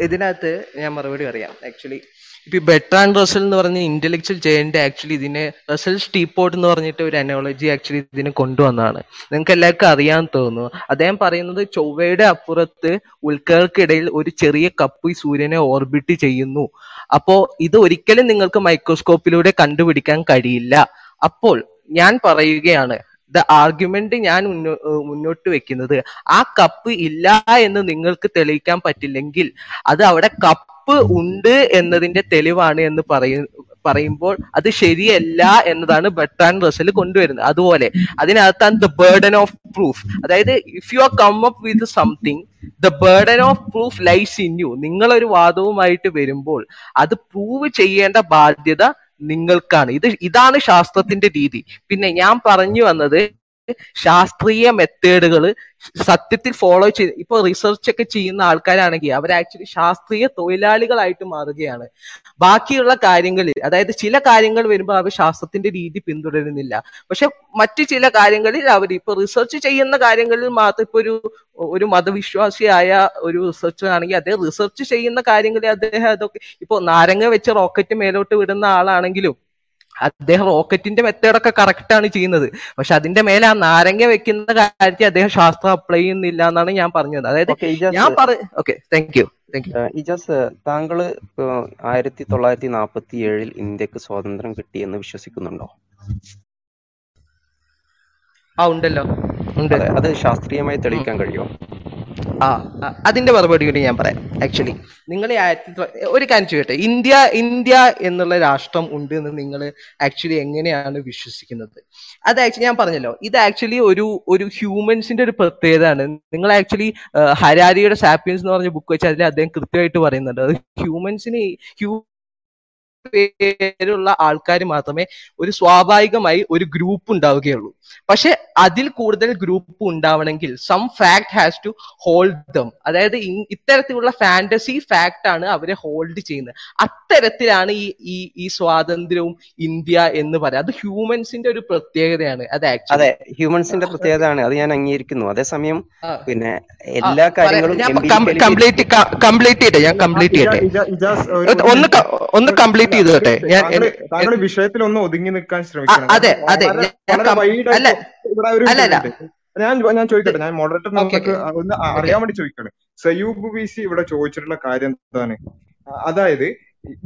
ഇതിനകത്ത് ഞാൻ മറുപടി പറയാം. ആക്ച്വലി ഇപ്പൊ ബെറ്റർ ആൻഡ് റസൽ എന്ന് പറഞ്ഞ ഇന്റലക്ച്വൽ ജയന്റ് ആക്ച്വലി ഇതിനെ റസൽ സ്റ്റീപ്പോർട്ട് എന്ന് പറഞ്ഞിട്ട് ഒരു അനോളജി ആക്ച്വലി ഇതിനെ കൊണ്ടുവന്നതാണ്. നിങ്ങൾക്ക് എല്ലാവർക്കും അറിയാൻ തോന്നുന്നു. അദ്ദേഹം പറയുന്നത് ചൊവ്വയുടെ അപ്പുറത്ത് ഉൽക്കകൾക്കിടയിൽ ഒരു ചെറിയ കപ്പ് ഈ സൂര്യനെ ഓർബിറ്റ് ചെയ്യുന്നു. അപ്പോ ഇത് ഒരിക്കലും നിങ്ങൾക്ക് മൈക്രോസ്കോപ്പിലൂടെ കണ്ടുപിടിക്കാൻ കഴിയില്ല. അപ്പോൾ ഞാൻ പറയുകയാണ് ആർഗ്യുമെന്റ് ഞാൻ മുന്നോ- മുന്നോട്ട് വെക്കുന്നത് ആ കപ്പ് ഇല്ല എന്ന് നിങ്ങൾക്ക് തെളിയിക്കാൻ പറ്റില്ലെങ്കിൽ അത് അവിടെ കപ്പ് ഉണ്ട് എന്നതിന്റെ തെളിവാണ് എന്ന് പറയ പറയുമ്പോൾ അത് ശരിയല്ല എന്നതാണ് ബെട്രാൻ റസൽ കൊണ്ടുവരുന്നത്. അതുപോലെ അതിനകത്താണ് ദ ബേർഡൻ ഓഫ് പ്രൂഫ് അതായത് if you are come up with something the burden of proof lies in you നിങ്ങളൊരു വാദവുമായിട്ട് വരുമ്പോൾ അത് പ്രൂവ് ചെയ്യേണ്ട ബാധ്യത നിങ്ങൾക്കാണ്. ഇത് ഇതാണ് ശാസ്ത്രത്തിന്റെ രീതി. പിന്നെ ഞാൻ പറഞ്ഞു വന്നത് ശാസ്ത്രീയ മെത്തേഡുകൾ സത്യത്തിൽ ഫോളോ ചെയ്ത് ഇപ്പൊ റിസർച്ച് ഒക്കെ ചെയ്യുന്ന ആൾക്കാരാണെങ്കിൽ അവർ ആക്ച്വലി ശാസ്ത്രീയ തൊഴിലാളികളായിട്ട് മാറുകയാണ്. ബാക്കിയുള്ള കാര്യങ്ങളിൽ അതായത് ചില കാര്യങ്ങൾ വരുമ്പോൾ അവർ ശാസ്ത്രത്തിന്റെ രീതി പിന്തുടരുന്നില്ല. പക്ഷെ മറ്റു ചില കാര്യങ്ങളിൽ അവർ ഇപ്പൊ റിസർച്ച് ചെയ്യുന്ന കാര്യങ്ങളിൽ മാത്രം ഇപ്പൊ ഒരു ഒരു മതവിശ്വാസിയായ ഒരു റിസർച്ചർ ആണെങ്കിൽ അദ്ദേഹം റിസർച്ച് ചെയ്യുന്ന കാര്യങ്ങളിൽ അദ്ദേഹം അതൊക്കെ ഇപ്പൊ നാരങ്ങ വെച്ച് റോക്കറ്റ് മേലോട്ട് വിടുന്ന ആളാണെങ്കിലും അദ്ദേഹം റോക്കറ്റിന്റെ മെത്തേഡൊക്കെ കറക്റ്റ് ആണ് ചെയ്യുന്നത്. പക്ഷെ അതിന്റെ മേലെ ആ നാരങ്ങ വെക്കുന്ന കാര്യത്തിൽ അദ്ദേഹം ശാസ്ത്രം അപ്ലൈ ചെയ്യുന്നില്ല എന്നാണ് ഞാൻ പറഞ്ഞത്. അതായത് ഞാൻ പറ ഓക്കെ താങ്ക് യു ഇജാസ് താങ്കൾ ആയിരത്തി തൊള്ളായിരത്തി നാൽപ്പത്തി ഏഴിൽ ഇന്ത്യയ്ക്ക് സ്വാതന്ത്ര്യം കിട്ടിയെന്ന് വിശ്വസിക്കുന്നുണ്ടോ? ആ ഉണ്ടല്ലോ. ഉണ്ട്. അത് ശാസ്ത്രീയമായി. തെളിയിക്കാൻ കഴിയുമോ? ആ അതിന്റെ മറുപടി കൂടി ഞാൻ പറയാം. ആക്ച്വലി നിങ്ങൾ ആയിരത്തി ഒരു കാര്യം ചെയ്യട്ടെ. ഇന്ത്യ ഇന്ത്യ എന്നുള്ള രാഷ്ട്രം ഉണ്ട് എന്ന് നിങ്ങൾ ആക്ച്വലി എങ്ങനെയാണ് വിശ്വസിക്കുന്നത്? അത് ആക്ച്വലി ഞാൻ പറഞ്ഞല്ലോ. ഇത് ആക്ച്വലി ഒരു ഒരു ഹ്യൂമൻസിന്റെ ഒരു പ്രത്യേകതയാണ്. നിങ്ങൾ ആക്ച്വലി ഹരാരിയുടെ സാപ്പിയൻസ് എന്ന് പറഞ്ഞ ബുക്ക് വെച്ച് അതിൽ അദ്ദേഹം കൃത്യമായിട്ട് പറയുന്നുണ്ട്. അത് ഹ്യൂമൻസിന് ഹ്യൂ പേരുള്ള ആൾക്കാർ മാത്രമേ ഒരു സ്വാഭാവികമായി ഒരു ഗ്രൂപ്പ് ഉണ്ടാവുകയുള്ളൂ. പക്ഷെ അതിൽ കൂടുതൽ ഗ്രൂപ്പ് ഉണ്ടാവണമെങ്കിൽ some fact has to hold them അതായത് ഇത്തരത്തിലുള്ള ഫാന്റസി ഫാക്ട് ആണ് അവരെ ഹോൾഡ് ചെയ്യുന്നത്. അത്തരത്തിലാണ് ഈ ഈ ഈ സ്വാതന്ത്ര്യവും ഇന്ത്യ എന്ന് പറയാം അത് ഹ്യൂമൻസിന്റെ ഒരു പ്രത്യേകതയാണ്. അത് അതെ ഹ്യൂമൻസിന്റെ പ്രത്യേകതയാണ്. അത് ഞാൻ അംഗീകരിക്കുന്നു. അതേസമയം പിന്നെ എല്ലാ കാര്യങ്ങളും കംപ്ലീറ്റ് കംപ്ലീറ്റ് ചെയ്യട്ടെ. ഞാൻ കംപ്ലീറ്റ് ചെയ്യട്ടെ. ഒന്ന് ഒന്ന് കംപ്ലീറ്റ് അല്ല ചെയ്തു കേട്ടെ. ഞാൻ താങ്കൾ ഒന്ന് ഒതുങ്ങി നിൽക്കാൻ ശ്രമിക്കണം. അതെ അതെ. അല്ല ഞാൻ ഞാൻ ചോദിക്കട്ടെ. ഞാൻ മോഡറേറ്റർ നമുക്ക് ഒന്ന് അറിയാൻ വേണ്ടി ചോദിക്കാണ്. സയൂബ് വി സി ഇവിടെ ചോദിച്ചിട്ടുള്ള കാര്യം എന്താണ്? അതായത്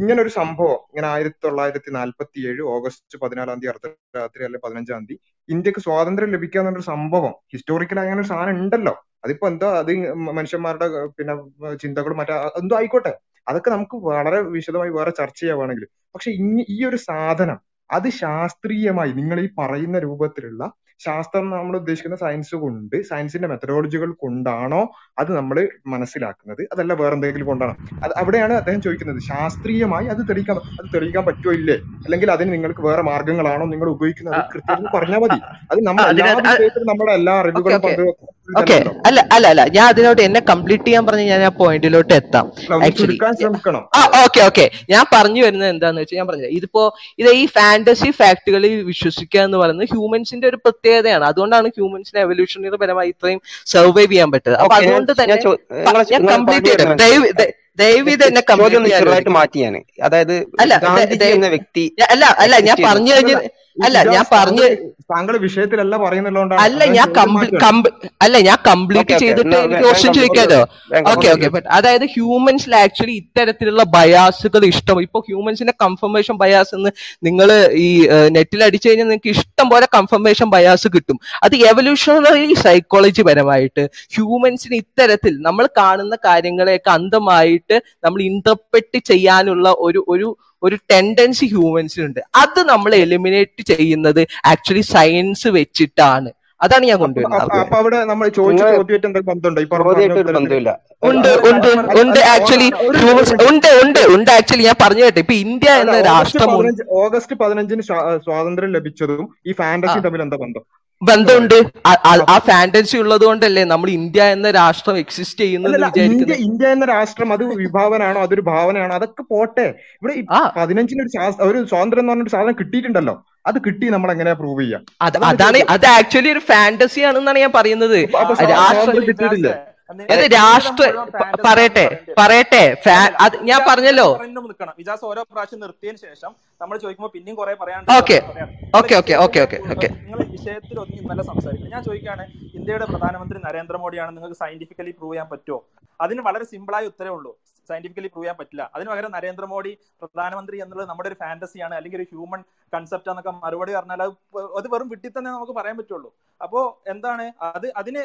ഇങ്ങനെ ഒരു സംഭവം ഇങ്ങനെ ആയിരത്തി തൊള്ളായിരത്തി നാൽപ്പത്തി ഏഴ് ഓഗസ്റ്റ് പതിനാലാം തീയതി അർദ്ധരാത്രി അല്ലെ പതിനഞ്ചാം തീയതി ഇന്ത്യയ്ക്ക് സ്വാതന്ത്ര്യം ലഭിക്കുക എന്നൊരു സംഭവം. ഹിസ്റ്റോറിക്കൽ അങ്ങനെ ഒരു സാധനം ഉണ്ടല്ലോ. അതിപ്പോ എന്തോ അത് മനുഷ്യന്മാരുടെ പിന്നെ ചിന്തകളും മറ്റേ എന്തോ ആയിക്കോട്ടെ. അതൊക്കെ നമുക്ക് വളരെ വിശദമായി വേറെ ചർച്ച ചെയ്യാവാണെങ്കിൽ. പക്ഷെ ഇനി ഈ ഒരു സാധനം അത് ശാസ്ത്രീയമായി നിങ്ങൾ ഈ പറയുന്ന രൂപത്തിലുള്ള ശാസ്ത്രം നമ്മൾ ഉദ്ദേശിക്കുന്ന സയൻസ് കൊണ്ട് സയൻസിന്റെ മെത്തഡോളജികൾ കൊണ്ടാണോ അത് നമ്മൾ മനസ്സിലാക്കുന്നത്? അതല്ല വേറെ എന്തെങ്കിലും കൊണ്ടാണോ? അത് അവിടെയാണ് അദ്ദേഹം ചോദിക്കുന്നത്. ശാസ്ത്രീയമായി അത് തെളിയിക്കാൻ അത് തെളിയിക്കാൻ പറ്റുമോ ഇല്ലേ? അല്ലെങ്കിൽ അതിന് നിങ്ങൾക്ക് വേറെ മാർഗങ്ങളാണോ നിങ്ങൾ ഉപയോഗിക്കുന്നത്? കൃത്യമായി പറഞ്ഞാൽ മതി. അത് നമ്മൾ എല്ലാ അതിനകത്ത് വിഷയത്തിലും നമ്മുടെ എല്ലാ അറിവുകളും ഓക്കെ അല്ല അല്ല അല്ല. ഞാൻ അതിനോട് എന്നെ കംപ്ലീറ്റ് ചെയ്യാൻ പറഞ്ഞ് ഞാൻ ആ പോയിന്റിലോട്ട് എത്താം. ആക്ച്വലി ആ ഓക്കെ ഓക്കെ. ഞാൻ പറഞ്ഞു വരുന്നത് എന്താന്ന് വെച്ചാൽ ഞാൻ പറഞ്ഞത് ഇതിപ്പോ ഇത് ഈ ഫാന്റസി ഫാക്ടുകളിൽ വിശ്വസിക്കുക എന്ന് പറയുന്നത് ഹ്യൂമൻസിന്റെ ഒരു പ്രത്യേകതയാണ് അതുകൊണ്ടാണ് ഹ്യൂമൻസിന് എവല്യൂഷണറി പരമായി ഇത്രയും സർവൈവ് ചെയ്യാൻ പറ്റുന്നത്. അപ്പൊ അതുകൊണ്ട് തന്നെ ഞാൻ കംപ്ലീറ്റ് ചെയ്യട്ടെ. വരുന്നത് ദയവ് മനസ്സിലായി ദ- ദയവ് ഇത് എന്നെ കംപ്ലീറ്റ് ഒന്ന് ചെയ്യാൻ ചെറുതായിട്ട് അനുവദിക്കണം മാറ്റി ഞാൻ അതായത് അല്ല എന്ന വ്യക്തി അല്ല അല്ല ഞാൻ പറഞ്ഞു കഴിഞ്ഞാൽ കഴിഞ്ഞ അല്ല ഞാൻ പറഞ്ഞു താങ്കൾ വിഷയത്തിലല്ല പറയുന്നുള്ളതുകൊണ്ടാണ്. അല്ല ഞാൻ അല്ല ഞാൻ കംപ്ലീറ്റ് ചെയ്തിട്ട് എനിക്ക് ക്വസ്റ്റ്യൻ ചോദിക്കാലോ? Okay okay. ബട്ട് അതായത് ഹ്യൂമൻസിൽ ആക്ച്വലി ഇത്തരത്തിലുള്ള ബയാസുകൾ ഇഷ്ടം. ഇപ്പൊ ഹ്യൂമൻസിന്റെ കൺഫർമേഷൻ ബയാസ് എന്ന് നിങ്ങൾ ഈ നെറ്റിൽ അടിച്ചു കഴിഞ്ഞാൽ നിങ്ങൾക്ക് ഇഷ്ടം പോലെ കൺഫർമേഷൻ ബയാസ് കിട്ടും. അത് എവല്യൂഷണറി സൈക്കോളജി പരമായിട്ട്. ഹ്യൂമൻസിന് ഇത്തരത്തിൽ നമ്മൾ കാണുന്ന കാര്യങ്ങളെയൊക്കെ അന്ധമായിട്ട് നമ്മൾ ഇന്റർപ്രറ്റ് ചെയ്യാനുള്ള ഒരു ഒരു ഒരു ടെൻഡൻസി ഹ്യൂമൻസിനുണ്ട് അത് നമ്മൾ എലിമിനേറ്റ് ചെയ്യുന്നത് ആക്ച്വലി സയൻസ് വെച്ചിട്ടാണ്. അതാണ് ഞാൻ കൊണ്ടുവരുന്നത്. ഉണ്ട് ഉണ്ട് ഉണ്ട് ആക്ച്വലി ഉണ്ട് ഉണ്ട് ഉണ്ട് ആക്ച്വലി ഞാൻ പറഞ്ഞു കേട്ടെ. ഇപ്പൊ ഇന്ത്യ എന്ന രാഷ്ട്രം ഓഗസ്റ്റ് പതിനഞ്ചിന് സ്വാ- സ്വാതന്ത്ര്യം ലഭിച്ചതും ഈ ഫാന്റസി ഫാന്റസിയും തമ്മിൽ എന്താ ബന്ധം? ബന്ധമുണ്ട്. ആ- ഫാന്റസി ഉള്ളത് കൊണ്ടല്ലേ നമ്മൾ ഇന്ത്യ എന്ന രാഷ്ട്രം എക്സിസ്റ്റ് ചെയ്യുന്നത് ഇന്ത്യ എന്ന രാഷ്ട്രം അത് വിഭാവനാണോ അതൊരു ഭാവനയാണോ? അതൊക്കെ പോട്ടെ. ഇവിടെ പതിനഞ്ചിന് ഒരു ഒരു സ്വാതന്ത്ര്യം എന്ന് പറഞ്ഞൊരു സാധനം കിട്ടിയിട്ടുണ്ടല്ലോ. അത് കിട്ടി നമ്മൾ എങ്ങനെയാ പ്രൂവ് ചെയ്യാം? അത് അതാണ് അത് ആക്ച്വലി ഒരു ഫാന്റസി ആണെന്നാണ് ഞാൻ പറയുന്നത്. കിട്ടിയിട്ടില്ലേ? അത് രാഷ്ട്ര പറയട്ടെ പറയട്ടെ ഞാൻ പറഞ്ഞല്ലോ. നിൽക്കണം. ഇജാസ് ഓരോ പ്രാവശ്യം നിർത്തിയതിനു ശേഷം നമ്മൾ ചോദിക്കുമ്പോൾ പിന്നെയും കുറെ പറയാണ്ട് okay. Okay okay okay okay okay. നിങ്ങൾ വിഷയത്തിൽ ഒന്നും ഇന്നലെ സംസാരിക്കുന്നത് ഞാൻ ചോദിക്കുകയാണ് ഇന്ത്യയുടെ പ്രധാനമന്ത്രി നരേന്ദ്രമോദിയാണ് നിങ്ങൾക്ക് സയന്റിഫിക്കലി പ്രൂവ് ചെയ്യാൻ പറ്റുമോ അതിന് വളരെ സിമ്പിളായ ഉത്തരവേ ഉള്ളൂ. സയന്റിഫിക്കലി പ്രൂവ് ചെയ്യാൻ പറ്റില്ല. അതിന് പകരം നരേന്ദ്രമോദി പ്രധാനമന്ത്രി എന്നുള്ളത് നമ്മുടെ ഒരു ഫാന്റസിയാണ് അല്ലെങ്കിൽ ഒരു ഹ്യൂമൻ കൺസെപ്റ്റ് എന്നൊക്കെ മറുപടി പറഞ്ഞാൽ അത് അത് വെറും വിട്ടി തന്നെ നമുക്ക് പറയാൻ പറ്റുള്ളൂ. അപ്പോ എന്താണ്? അത് അതിന്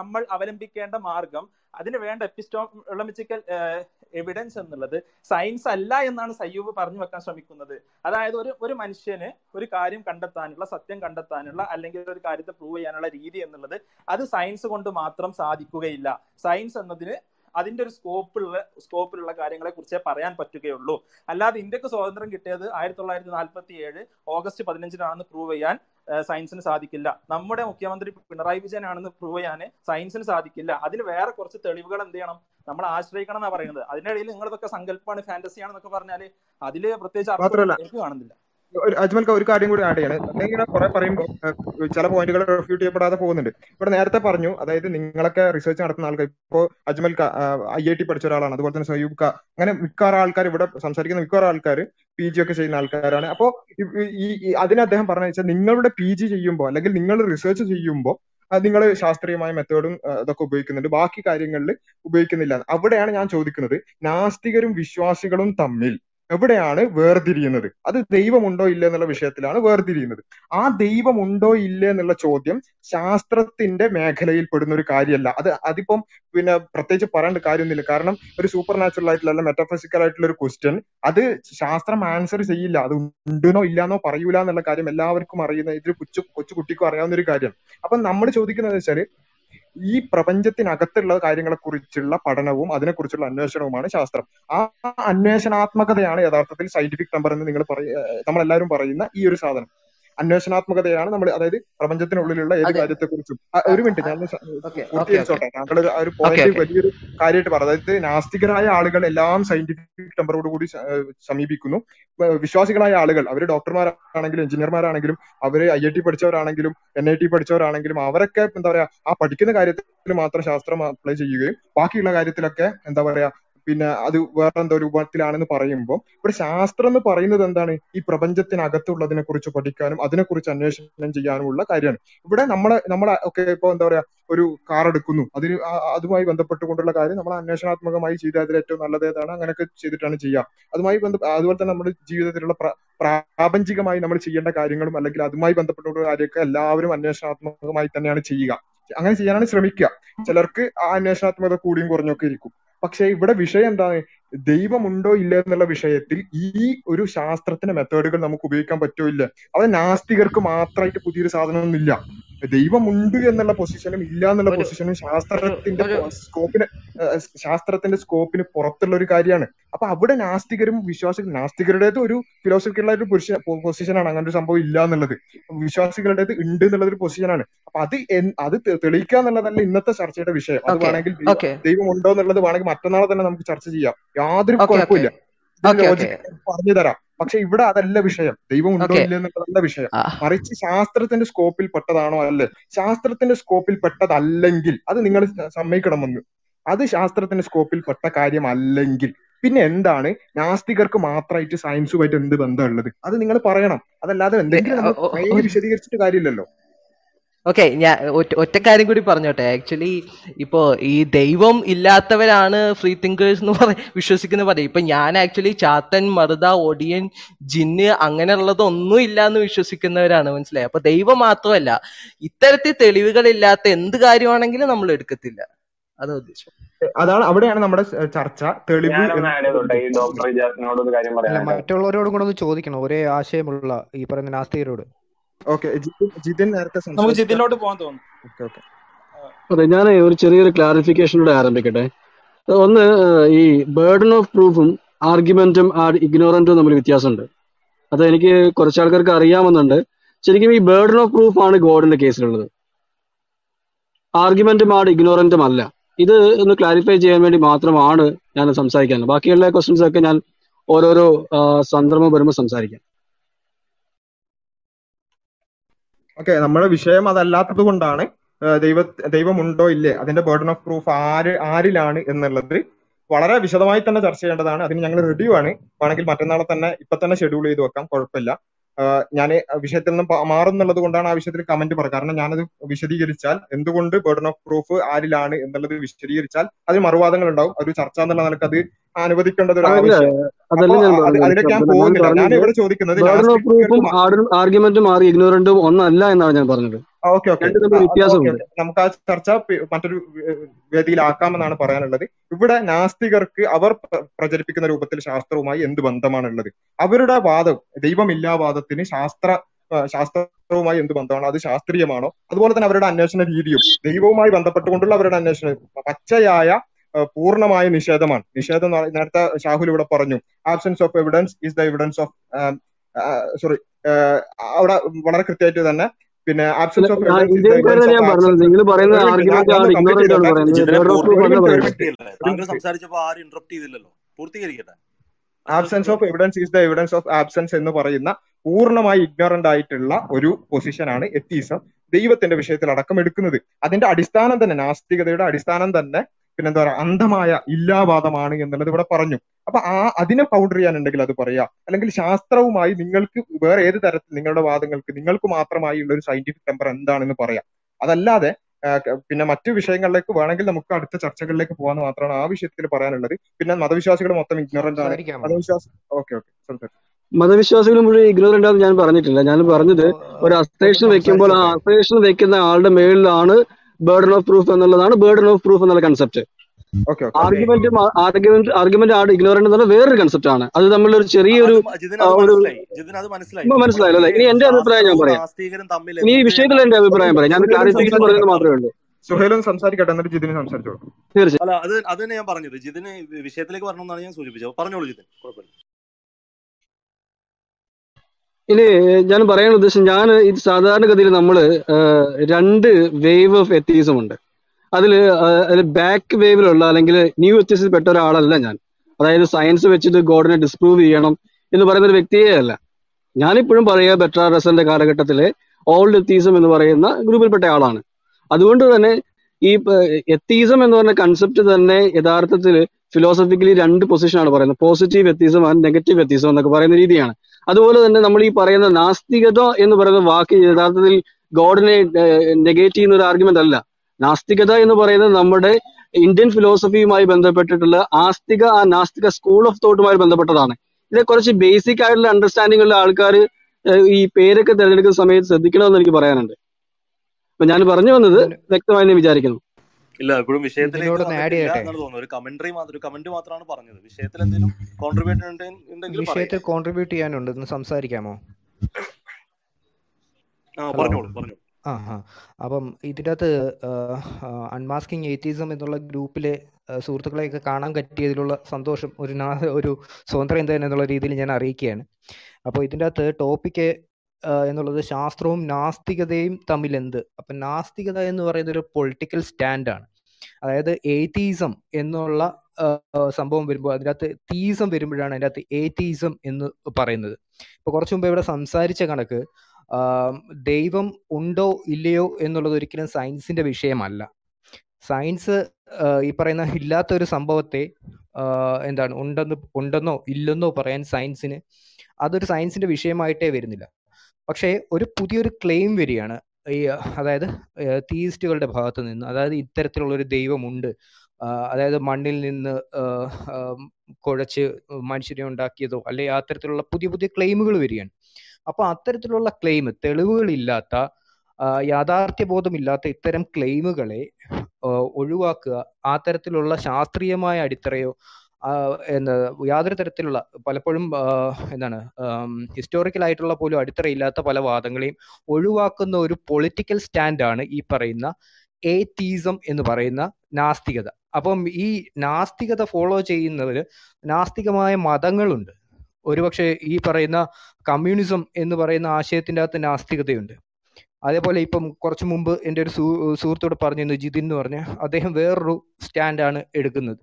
നമ്മൾ അവലംബിക്കേണ്ട മാർഗം അതിന് വേണ്ട എപ്പിസ്റ്റോളമിച്ചിക്കൽ എവിഡൻസ് എന്നുള്ളത് സയൻസ് അല്ല എന്നാണ് സയ്യൂബ് പറഞ്ഞു വെക്കാൻ ശ്രമിക്കുന്നത്. അതായത് ഒരു ഒരു മനുഷ്യന് ഒരു കാര്യം കണ്ടെത്താനുള്ള സത്യം കണ്ടെത്താനുള്ള അല്ലെങ്കിൽ ഒരു കാര്യത്തെ പ്രൂവ് ചെയ്യാനുള്ള രീതി എന്നുള്ളത് അത് സയൻസ് കൊണ്ട് മാത്രം സാധിക്കുകയില്ല. സയൻസ് എന്നതിന് അതിന്റെ ഒരു സ്കോപ്പുള്ള സ്കോപ്പിലുള്ള കാര്യങ്ങളെ കുറിച്ചേ പറയാൻ പറ്റുകയുള്ളൂ. അല്ലാതെ ഇന്ത്യയ്ക്ക് സ്വാതന്ത്ര്യം കിട്ടിയത് ആയിരത്തി തൊള്ളായിരത്തി നാൽപ്പത്തി ഏഴ് ഓഗസ്റ്റ് പതിനഞ്ചിനാണെന്ന് പ്രൂവ് ചെയ്യാൻ സയൻസിന് സാധിക്കില്ല. നമ്മുടെ മുഖ്യമന്ത്രി പിണറായി വിജയൻ ആണെന്ന് പ്രൂവ് ചെയ്യാൻ സയൻസിന് സാധിക്കില്ല. അതിൽ വേറെ കുറച്ച് തെളിവുകൾ എന്ത് ചെയ്യണം? നമ്മൾ ആശ്രയിക്കണം എന്നാ പറയുന്നത്. അതിനിടയിൽ നിങ്ങളിതൊക്കെ സങ്കല്പമാണ് ഫാന്റസിയാണെന്നൊക്കെ ആണെന്നൊക്കെ പറഞ്ഞാൽ അതിൽ പ്രത്യേകിച്ച് അർത്ഥം കാണുന്നില്ല. അജ്മൽക്ക ഒരു കാര്യം കൂടി ആഡ് ചെയ്യണം. ഇങ്ങനെ കുറെ പറയുമ്പോൾ ചില പോയിന്റുകൾ റിഫ്യൂട്ട് ചെയ്യപ്പെടാതെ പോകുന്നുണ്ട്. ഇവിടെ നേരത്തെ പറഞ്ഞു അതായത് നിങ്ങളൊക്കെ റിസർച്ച് നടത്തുന്ന ആൾക്കാർ ഇപ്പോ അജ്മൽ ഐ ഐ ടി പഠിച്ച ഒരാളാണ്. അതുപോലെ തന്നെ സയൂബ് അങ്ങനെ മിക്കവാറും ആൾക്കാർ ഇവിടെ സംസാരിക്കുന്ന മിക്കവാറും ആൾക്കാർ പി ജി ഒക്കെ ചെയ്യുന്ന ആൾക്കാരാണ്. അപ്പോൾ ഈ അതിന് അദ്ദേഹം പറഞ്ഞു വെച്ചാൽ നിങ്ങളുടെ പി ജി ചെയ്യുമ്പോൾ അല്ലെങ്കിൽ നിങ്ങൾ റിസർച്ച് ചെയ്യുമ്പോൾ നിങ്ങൾ ശാസ്ത്രീയമായ മെത്തേഡും അതൊക്കെ ഉപയോഗിക്കുന്നുണ്ട്. ബാക്കി കാര്യങ്ങളിൽ ഉപയോഗിക്കുന്നില്ല. അവിടെയാണ് ഞാൻ ചോദിക്കുന്നത് നാസ്തികരും വിശ്വാസികളും തമ്മിൽ എവിടെയാണ് വേർതിരിയുന്നത്? അത് ദൈവമുണ്ടോ ഇല്ല എന്നുള്ള വിഷയത്തിലാണ് വേർതിരിയുന്നത്. ആ ദൈവമുണ്ടോ ഇല്ല എന്നുള്ള ചോദ്യം ശാസ്ത്രത്തിന്റെ മേഖലയിൽ പെടുന്ന ഒരു കാര്യമല്ല. അത് അതിപ്പം പിന്നെ പ്രത്യേകിച്ച് പറയേണ്ട കാര്യമൊന്നുമില്ല. കാരണം ഒരു സൂപ്പർ നാച്ചുറൽ ആയിട്ടുള്ള അല്ല മെറ്റാഫിസിക്കൽ ആയിട്ടുള്ള ഒരു ക്വസ്റ്റ്യൻ അത് ശാസ്ത്രം ആൻസർ ചെയ്യില്ല. അത് ഉണ്ടെന്നോ ഇല്ലാന്നോ പറയൂല എന്നുള്ള കാര്യം എല്ലാവർക്കും അറിയുന്ന ഇതിൽ കൊച്ചു കൊച്ചു കുട്ടിക്കും അറിയാവുന്ന ഒരു കാര്യം. അപ്പൊ നമ്മൾ ചോദിക്കുന്നത് വെച്ചാൽ ഈ പ്രപഞ്ചത്തിനകത്തുള്ള കാര്യങ്ങളെക്കുറിച്ചുള്ള പഠനവും അതിനെക്കുറിച്ചുള്ള അന്വേഷണവുമാണ് ശാസ്ത്രം. ആ അന്വേഷണാത്മകതയാണ് യഥാർത്ഥത്തിൽ സയന്റിഫിക് നമ്പർ എന്ന് നിങ്ങൾ പറയ നമ്മളെല്ലാവരും പറയുന്ന ഈ ഒരു സാധനം. അന്വേഷണാത്മകതയാണ് നമ്മൾ അതായത് പ്രപഞ്ചത്തിനുള്ളിലുള്ള ഏത് കാര്യത്തെക്കുറിച്ചും. ഒരു മിനിറ്റ് ഞാൻ പൂർത്തീകരിച്ചോട്ടെ താങ്കൾ ഒരു പോയിന്റ് വലിയൊരു കാര്യമായിട്ട് പറഞ്ഞു അതായത് നാസ്തികരായ ആളുകൾ എല്ലാം സയന്റിഫിക് ടെമ്പറോട് കൂടി സമീപിക്കുന്നു. വിശ്വാസികളായ ആളുകൾ അവർ ഡോക്ടർമാരാണെങ്കിലും എഞ്ചിനീയർമാരാണെങ്കിലും അവർ ഐ ഐ ടി പഠിച്ചവരാണെങ്കിലും എൻ ഐ ടി പഠിച്ചവരാണെങ്കിലും അവരൊക്കെ എന്താ പറയാ ആ പഠിക്കുന്ന കാര്യത്തിൽ മാത്രം ശാസ്ത്രം അപ്ലൈ ചെയ്യുകയും ബാക്കിയുള്ള കാര്യത്തിലൊക്കെ എന്താ പറയാ പിന്നെ അത് വേറെ എന്തോ രൂപത്തിലാണെന്ന് പറയുമ്പോൾ ഇവിടെ ശാസ്ത്രം എന്ന് പറയുന്നത് എന്താണ്? ഈ പ്രപഞ്ചത്തിനകത്തുള്ളതിനെ കുറിച്ച് പഠിക്കാനും അതിനെക്കുറിച്ച് അന്വേഷണം ചെയ്യാനുമുള്ള കാര്യമാണ്. ഇവിടെ നമ്മളെ നമ്മളെ ഒക്കെ ഇപ്പൊ എന്താ പറയാ ഒരു കാർ എടുക്കുന്നു. അതിന് അതുമായി ബന്ധപ്പെട്ടുകൊണ്ടുള്ള കാര്യം നമ്മൾ അന്വേഷണാത്മകമായി ചെയ്താൽ അതിൽ ഏറ്റവും നല്ലത് ഏതാണ്? അങ്ങനെയൊക്കെ ചെയ്തിട്ടാണ് ചെയ്യുക. അതുമായി ബന്ധ അതുപോലെ തന്നെ നമ്മുടെ ജീവിതത്തിലുള്ള പ്ര- പ്രാപഞ്ചികമായി നമ്മൾ ചെയ്യേണ്ട കാര്യങ്ങളും അല്ലെങ്കിൽ അതുമായി ബന്ധപ്പെട്ടുള്ള കാര്യമൊക്കെ എല്ലാവരും അന്വേഷണാത്മകമായി തന്നെയാണ് ചെയ്യുക. അങ്ങനെ ചെയ്യാനാണ് ശ്രമിക്കുക. ചിലർക്ക് ആ അന്വേഷണാത്മകത കൂടിയും കുറഞ്ഞൊക്കെ ഇരിക്കും. പക്ഷെ ഇവിടെ വിഷയം എന്താണ്? ദൈവമുണ്ടോ ഇല്ല എന്നുള്ള വിഷയത്തിൽ ഈ ഒരു ശാസ്ത്രത്തിന്റെ മെത്തേഡുകൾ നമുക്ക് ഉപയോഗിക്കാൻ പറ്റോ ഇല്ല. അത് നാസ്തികർക്ക് മാത്രമായിട്ട് പുതിയൊരു സാധനമൊന്നുമില്ല. ദൈവമുണ്ട് എന്നുള്ള പൊസിഷനും ഇല്ല എന്നുള്ള പൊസിഷനും ശാസ്ത്രത്തിന്റെ സ്കോപ്പിന് ശാസ്ത്രത്തിന്റെ സ്കോപ്പിന് പുറത്തുള്ള ഒരു കാര്യമാണ്. അപ്പൊ അവിടെ നാസ്തികരും വിശ്വാസികളും നാസ്തികരുടേത് ഒരു ഫിലോസഫിക്കൽ ഒരു പൊസിഷനാണ് അങ്ങനെ ഒരു സംഭവം ഇല്ല എന്നുള്ളത്. വിശ്വാസികളുടേത് ഉണ്ട് എന്നുള്ളത് ഒരു പൊസിഷനാണ് അപ്പൊ അത് അത് തെളിയിക്കാന്നുള്ളതല്ല തെളിയിക്കുക എന്നുള്ളതല്ല ഇന്നത്തെ ചർച്ചയുടെ വിഷയം. അത് വേണമെങ്കിൽ ദൈവം ഉണ്ടോ എന്നുള്ളത് വേണമെങ്കിൽ മറ്റന്നാളെ തന്നെ നമുക്ക് ചർച്ച ചെയ്യാം. യാതൊരു കുഴപ്പമില്ല. പറഞ്ഞു തരാം. പക്ഷെ ഇവിടെ അതല്ല വിഷയം. ദൈവം ഉണ്ടോ ഇല്ല എന്നുള്ളതല്ല വിഷയം. മറിച്ച് ശാസ്ത്രത്തിന്റെ സ്കോപ്പിൽ പെട്ടതാണോ അല്ലേ. ശാസ്ത്രത്തിന്റെ സ്കോപ്പിൽ പെട്ടതല്ലെങ്കിൽ അത് നിങ്ങൾ സമ്മതിക്കണമെന്ന്. അത് ശാസ്ത്രത്തിന്റെ സ്കോപ്പിൽ പെട്ട കാര്യമല്ലെങ്കിൽ. പിന്നെ എന്താണ്? നാസ്തികർക്ക് മാത്രമായിട്ട് സയൻസുമായിട്ട് എന്ത് ബന്ധമുള്ളത് അത് നിങ്ങൾ പറയണം. അതല്ലാതെ എന്തെങ്കിലും വിശദീകരിച്ചിട്ട് കാര്യമില്ലല്ലോ. ഓക്കെ ഞാൻ ഒറ്റ ഒറ്റ കാര്യം കൂടി പറഞ്ഞോട്ടെ. ആക്ച്വലി ഇപ്പോ ഈ ദൈവം ഇല്ലാത്തവരാണ് ഫ്രീ തിങ്കേഴ്സ് എന്ന് പറ വിശ്വസിക്കുന്ന പറയും ഇപ്പൊ ഞാൻ ആക്ച്വലി ചാത്തൻ മറുത ഒടിയൻ ജിന്ന് അങ്ങനെയുള്ളതൊന്നും ഇല്ല എന്ന് വിശ്വസിക്കുന്നവരാണ് മനസ്സിലായി? അപ്പൊ ദൈവം മാത്രമല്ല ഇത്തരത്തിൽ തെളിവുകൾ ഇല്ലാത്ത എന്ത് കാര്യമാണെങ്കിലും നമ്മൾ എടുക്കത്തില്ല. അതാ ഉദ്ദേശം. അതാണ് അവിടെയാണ് നമ്മുടെ ചർച്ച. തെളിവ് മറ്റുള്ളവരോടും കൂടെ ഒന്ന് ചോദിക്കണം. ഒരേ ആശയമുള്ള ഈ പറയുന്ന നാസ്തികരോട്. ജിതിൻ നേരത്തെ നമുക്ക് ജിതിനിലോട്ട് പോകാൻ തോന്നുന്നു. Okay okay. അതെ ഞാൻ ഒരു ചെറിയൊരു ക്ലാരിഫിക്കേഷനോടെ ആരംഭിക്കട്ടെ. ഒന്ന് ഈ ബേർഡൻ ഓഫ് പ്രൂഫും ആർഗ്യുമെന്റും ആർ ഇഗ്നോറന്റും തമ്മിൽ വ്യത്യാസമുണ്ട്. അത് എനിക്ക് കുറച്ച് ആൾക്കാർക്ക് അറിയാമെന്നുണ്ട്. ശരിക്കും ഈ ബേർഡൻ ഓഫ് പ്രൂഫ് ആണ് ഗോഡിന്റെ കേസിലുള്ളത്. ആർഗ്യുമെന്റും ആട് ഇഗ്നോറന്റും അല്ല. ഇത് ഒന്ന് ക്ലാരിഫൈ ചെയ്യാൻ വേണ്ടി മാത്രമാണ് ഞാൻ സംസാരിക്കാൻ ബാക്കിയുള്ള ക്വസ്റ്റ്യൻസ് ഒക്കെ ഞാൻ ഓരോരോ സന്ദർഭം വരുമ്പോൾ സംസാരിക്കാം. ഓക്കെ നമ്മുടെ വിഷയം അതല്ലാത്തത് കൊണ്ടാണ് ദൈവ ദൈവമുണ്ടോ ഇല്ലേ? അതിന്റെ ബേർഡൻ ഓഫ് പ്രൂഫ് ആര് ആരിലാണ് എന്നുള്ളത് വളരെ വിശദമായി തന്നെ ചർച്ച ചെയ്യേണ്ടതാണ്. അതിന് ഞങ്ങൾ ആണ് വേണമെങ്കിൽ മറ്റന്നാളെ തന്നെ ഇപ്പൊ തന്നെ ഷെഡ്യൂൾ ചെയ്ത് വെക്കാം. കുഴപ്പമില്ല. ഞാൻ വിഷയത്തിൽ നിന്ന് മാറും മാറുന്നുള്ളത് കൊണ്ടാണ് ആ വിഷയത്തിൽ കമന്റ് പറയുക. കാരണം ഞാനത് വിശദീകരിച്ചാൽ എന്തുകൊണ്ട് ബേർഡൻ ഓഫ് പ്രൂഫ് ആരിലാണ് എന്നുള്ളത് വിശദീകരിച്ചാൽ അതിന് മറുവാദങ്ങൾ ഉണ്ടാവും ഒരു ചർച്ച എന്നുള്ള നിലയ്ക്ക് അത് അനുവദിക്കേണ്ടത് ആർഗ്യുമെന്റും ആർ ഇഗ്നോറന്റും ഒന്നല്ല എന്നാണ് ഞാൻ പറഞ്ഞത്. Okay okay. നമുക്ക് ആ ചർച്ച മറ്റൊരു വേദിയിലാക്കാമെന്നാണ് പറയാനുള്ളത്. ഇവിടെ നാസ്തികർക്ക് അവർ പ്രചരിപ്പിക്കുന്ന രൂപത്തിൽ ശാസ്ത്രവുമായി എന്ത് ബന്ധമാണുള്ളത്? അവരുടെ വാദം ദൈവമില്ലാ വാദത്തിന് ശാസ്ത്ര ശാസ്ത്രവുമായി എന്ത് ബന്ധമാണ്? അത് ശാസ്ത്രീയമാണോ? അതുപോലെ തന്നെ അവരുടെ അന്വേഷണ രീതിയും ദൈവവുമായി ബന്ധപ്പെട്ടുകൊണ്ടുള്ള അവരുടെ അന്വേഷണം പച്ചയായ പൂർണമായ നിഷേധമാണ്. നിഷേധം നേരത്തെ ഷാഹുൽ ഇവിടെ പറഞ്ഞു. Absence of evidence is the evidence of sorry അവിടെ വളരെ കൃത്യമായിട്ട് തന്നെ പിന്നെ absence of evidence absence of evidence is the evidence of absence എന്ന് പറയുന്ന പൂർണമായി ഇഗ്നോറന്റ് ആയിട്ടുള്ള ഒരു പൊസിഷനാണ് എത്തീസം ദൈവത്തിന്റെ വിഷയത്തിൽ അടക്കം എടുക്കുന്നത്. അതിന്റെ അടിസ്ഥാനം തന്നെ നാസ്തികതയുടെ അടിസ്ഥാനം തന്നെ പിന്നെന്താ പറയാ അന്ധമായ ഇല്ലാവാദമാണ് എന്നുള്ളത് ഇവിടെ പറഞ്ഞു. അപ്പൊ ആ അതിനെ കൗണ്ടർ ചെയ്യാനുണ്ടെങ്കിൽ അത് പറയാ. അല്ലെങ്കിൽ ശാസ്ത്രവുമായി നിങ്ങൾക്ക് വേറെ ഏത് തരത്തിൽ നിങ്ങളുടെ വാദങ്ങൾക്ക് നിങ്ങൾക്ക് മാത്രമായി ഉള്ള ഒരു സയന്റിഫിക് ടെമ്പർ എന്താണെന്ന് പറയാം. അതല്ലാതെ പിന്നെ മറ്റു വിഷയങ്ങളിലേക്ക് വേണമെങ്കിൽ നമുക്ക് അടുത്ത ചർച്ചകളിലേക്ക് പോകാന്ന് മാത്രമാണ് ആ വിഷയത്തിൽ പറയാനുള്ളത്. പിന്നെ മതവിശ്വാസികൾ മൊത്തം ഇഗ്നോറന്റ് ആണ്. മതവിശ്വാസം ഓക്കെ ഓക്കെ. സംസാരിക്കും മതവിശ്വാസികൾ മുഴുവൻ ഇഗ്നോറന്റ് ആണെന്ന് ഞാൻ പറഞ്ഞിട്ടില്ല. ഞാൻ പറഞ്ഞത് ഒരു അസ്ത്രേഷൻ അസ്ട്രേഷൻ വെക്കുമ്പോൾ ആ അസേഷൻ വെക്കുന്ന ആളുടെ മേളിലാണ് ബേർഡൻ ഓഫ് പ്രൂഫ് എന്നുള്ളതാണ് ബേർഡൻ ഓഫ് പ്രൂഫ് എന്നുള്ള concept okay okay argument argument ആണ് ഇഗ്നോറന്റ് എന്നുള്ള വേറൊരു കൺസെപ്റ്റ് ആണ്. അത് തമ്മിലൊരു ചെറിയൊരു മനസ്സിലായില്ല അല്ലേ? ഇനി എന്റെ അഭിപ്രായം ഞാൻ പറയാം. ഇനി ഈ വിഷയത്തിൽ എന്റെ അഭിപ്രായം പറയാം. ഞാൻ ക്ലാരിഫിക്കേഷൻ പറയുന്നത് മാത്രമേ ഉള്ളൂ. സുഹേലും സംസാരിക്കട്ടെ എന്നിട്ട് ജിതിന് സംസാരിച്ചോളൂ. തീർച്ചയായും. അല്ല അത് അത് തന്നെ ഞാൻ പറഞ്ഞത് ജിതിന് വിഷയത്തിലേക്ക് വരണമെന്നാണ് ഞാൻ സൂചിപ്പിച്ചത്. പറഞ്ഞോളൂ ജിതിൻ. കുഴപ്പമില്ല. ഇനി ഞാൻ പറയാൻ ഉദ്ദേശം ഞാൻ ഇത് സാധാരണഗതിയിൽ നമ്മൾ രണ്ട് വേവ് ഓഫ് എത്തീസം ഉണ്ട്. അതിൽ ബാക്ക് വേവിലുള്ള അല്ലെങ്കിൽ ന്യൂ എത്തീസിൽ പെട്ട ഒരാളല്ല ഞാൻ. അതായത് സയൻസ് വെച്ചിട്ട് ഗോഡിനെ ഡിസ്പ്രൂവ് ചെയ്യണം എന്ന് പറയുന്ന ഒരു വ്യക്തിയേ അല്ല. ഞാനിപ്പോഴും പറയുക ബെട്രാ റസന്റെ കാലഘട്ടത്തിലെ ഓൾഡ് എത്തീസം എന്ന് പറയുന്ന ഗ്രൂപ്പിൽപ്പെട്ട ആളാണ്. അതുകൊണ്ട് തന്നെ ഈ എത്തീസം എന്ന് പറഞ്ഞ കൺസെപ്റ്റ് തന്നെ യഥാർത്ഥത്തിൽ ഫിലോസഫിക്കലി രണ്ട് പൊസിഷനാണ് പറയുന്നത്. Positive atheism and negative atheism എന്നൊക്കെ പറയുന്ന രീതിയാണ്. അതുപോലെ തന്നെ നമ്മൾ ഈ പറയുന്ന നാസ്തികത എന്ന് പറയുന്ന വാക്ക് യഥാർത്ഥത്തിൽ ഗോഡിനെ നെഗേറ്റ് ചെയ്യുന്ന ഒരു ആർഗ്യുമെന്റ് അല്ല. നാസ്തികത എന്ന് പറയുന്നത് നമ്മുടെ ഇന്ത്യൻ ഫിലോസഫിയുമായി ബന്ധപ്പെട്ടിട്ടുള്ള ആസ്തിക ആ നാസ്തിക സ്കൂൾ ഓഫ് തോട്ടുമായി ബന്ധപ്പെട്ടതാണ്. ഇതിനെ കുറച്ച് ബേസിക് ആയിട്ടുള്ള അണ്ടർസ്റ്റാൻഡിംഗ് ഉള്ള ആൾക്കാർ ഈ പേരൊക്കെ തിരഞ്ഞെടുക്കുന്ന സമയത്ത് ശ്രദ്ധിക്കണമെന്ന് എനിക്ക് പറയാനുണ്ട്. അപ്പൊ ഞാൻ പറഞ്ഞു വന്നത് വ്യക്തമായി ഞാൻ വിചാരിക്കുന്നു. ഇല്ല ഇപ്പോഴും വിഷയത്തിലേക്ക് തോന്നുന്നത്. ഒരു കമന്ററി മാത്രം ഒരു കമന്റ് മാത്രമാണ് പറഞ്ഞത്. വിഷയത്തിൽ എന്തെങ്കിലും കോൺട്രിബ്യൂട്ട് ഉണ്ടെങ്കിൽ വിഷയത്തിൽ കോൺട്രിബ്യൂട്ട് ചെയ്യാനുണ്ട്. ഒന്ന് സംസാരിക്കാമോ? പറഞ്ഞോളൂ പറഞ്ഞോളൂ. ആ ഹാ അപ്പം ഇതിന്റെ അകത്ത് അൺമാസ്കിങ് എയ്റ്റീസം എന്നുള്ള ഗ്രൂപ്പിലെ സുഹൃത്തുക്കളെയൊക്കെ കാണാൻ പറ്റിയതിലുള്ള സന്തോഷം ഒരു ഒരു സ്വതന്ത്രം തന്നെ എന്നുള്ള രീതിയിൽ ഞാൻ അറിയിക്കുകയാണ്. അപ്പോൾ ഇതിന്റെ അകത്ത് ടോപ്പിക്ക് എന്നുള്ളത് ശാസ്ത്രവും നാസ്തികതയും തമ്മിൽ എന്ത് അപ്പം നാസ്തികത എന്ന് പറയുന്നത് ഒരു പൊളിറ്റിക്കൽ സ്റ്റാൻഡാണ് അതായത് ഏതീസം എന്നുള്ള സംഭവം വരുമ്പോൾ അതിനകത്ത് തീസം വരുമ്പോഴാണ് അതിനകത്ത് ഏതീസം എന്ന് പറയുന്നത്. ഇപ്പൊ കുറച്ചു മുമ്പ് ഇവിടെ സംസാരിച്ച കണക്ക് ദൈവം ഉണ്ടോ ഇല്ലയോ എന്നുള്ളത് ഒരിക്കലും സയൻസിന്റെ വിഷയമല്ല. സയൻസ് ഈ പറയുന്ന ഇല്ലാത്ത ഒരു സംഭവത്തെ എന്താണ് ഉണ്ടെന്ന് ഉണ്ടെന്നോ ഇല്ലെന്നോ പറയാൻ സയൻസിന് അതൊരു സയൻസിന്റെ വിഷയമായിട്ടേ വരുന്നില്ല. പക്ഷേ ഒരു പുതിയൊരു ക്ലെയിം വരികയാണ്. ഈ അതായത് തീയിസ്റ്റുകളുടെ ഭാഗത്ത് നിന്ന് അതായത് ഇത്തരത്തിലുള്ള ഒരു ദൈവമുണ്ട് അതായത് മണ്ണിൽ നിന്ന് കുഴച്ച് മനുഷ്യരെ ഉണ്ടാക്കിയതോ അല്ലെ അത്തരത്തിലുള്ള പുതിയ പുതിയ ക്ലെയിമുകൾ വരികയാണ്. അപ്പൊ അത്തരത്തിലുള്ള ക്ലെയിം തെളിവുകളില്ലാത്ത യാഥാർത്ഥ്യ യാഥാർത്ഥ്യബോധമില്ലാത്ത ഇത്തരം ക്ലെയിമുകളെ ഒഴിവാക്കുക ആ തരത്തിലുള്ള ശാസ്ത്രീയമായ അടിത്തറയോ എന്താ യാതൊരു തരത്തിലുള്ള പലപ്പോഴും എന്താണ് ഹിസ്റ്റോറിക്കൽ ആയിട്ടുള്ള പോലും അടിത്തറയില്ലാത്ത പല വാദങ്ങളെയും ഒഴിവാക്കുന്ന ഒരു പൊളിറ്റിക്കൽ സ്റ്റാൻഡാണ് ഈ പറയുന്ന ഏത്തീസം എന്ന് പറയുന്ന നാസ്തികത. അപ്പം ഈ നാസ്തികത ഫോളോ ചെയ്യുന്നവര് നാസ്തികമായ മതങ്ങളുണ്ട്. ഒരുപക്ഷെ ഈ പറയുന്ന കമ്മ്യൂണിസം എന്ന് പറയുന്ന ആശയത്തിന്റെ അകത്ത് നാസ്തികതയുണ്ട്. അതേപോലെ ഇപ്പം കുറച്ചു മുമ്പ് എന്റെ ഒരു സുഹൃത്തോട് പറഞ്ഞിരുന്നു ജിതിൻ എന്ന് പറഞ്ഞ. അദ്ദേഹം വേറൊരു സ്റ്റാൻഡാണ് എടുക്കുന്നത്.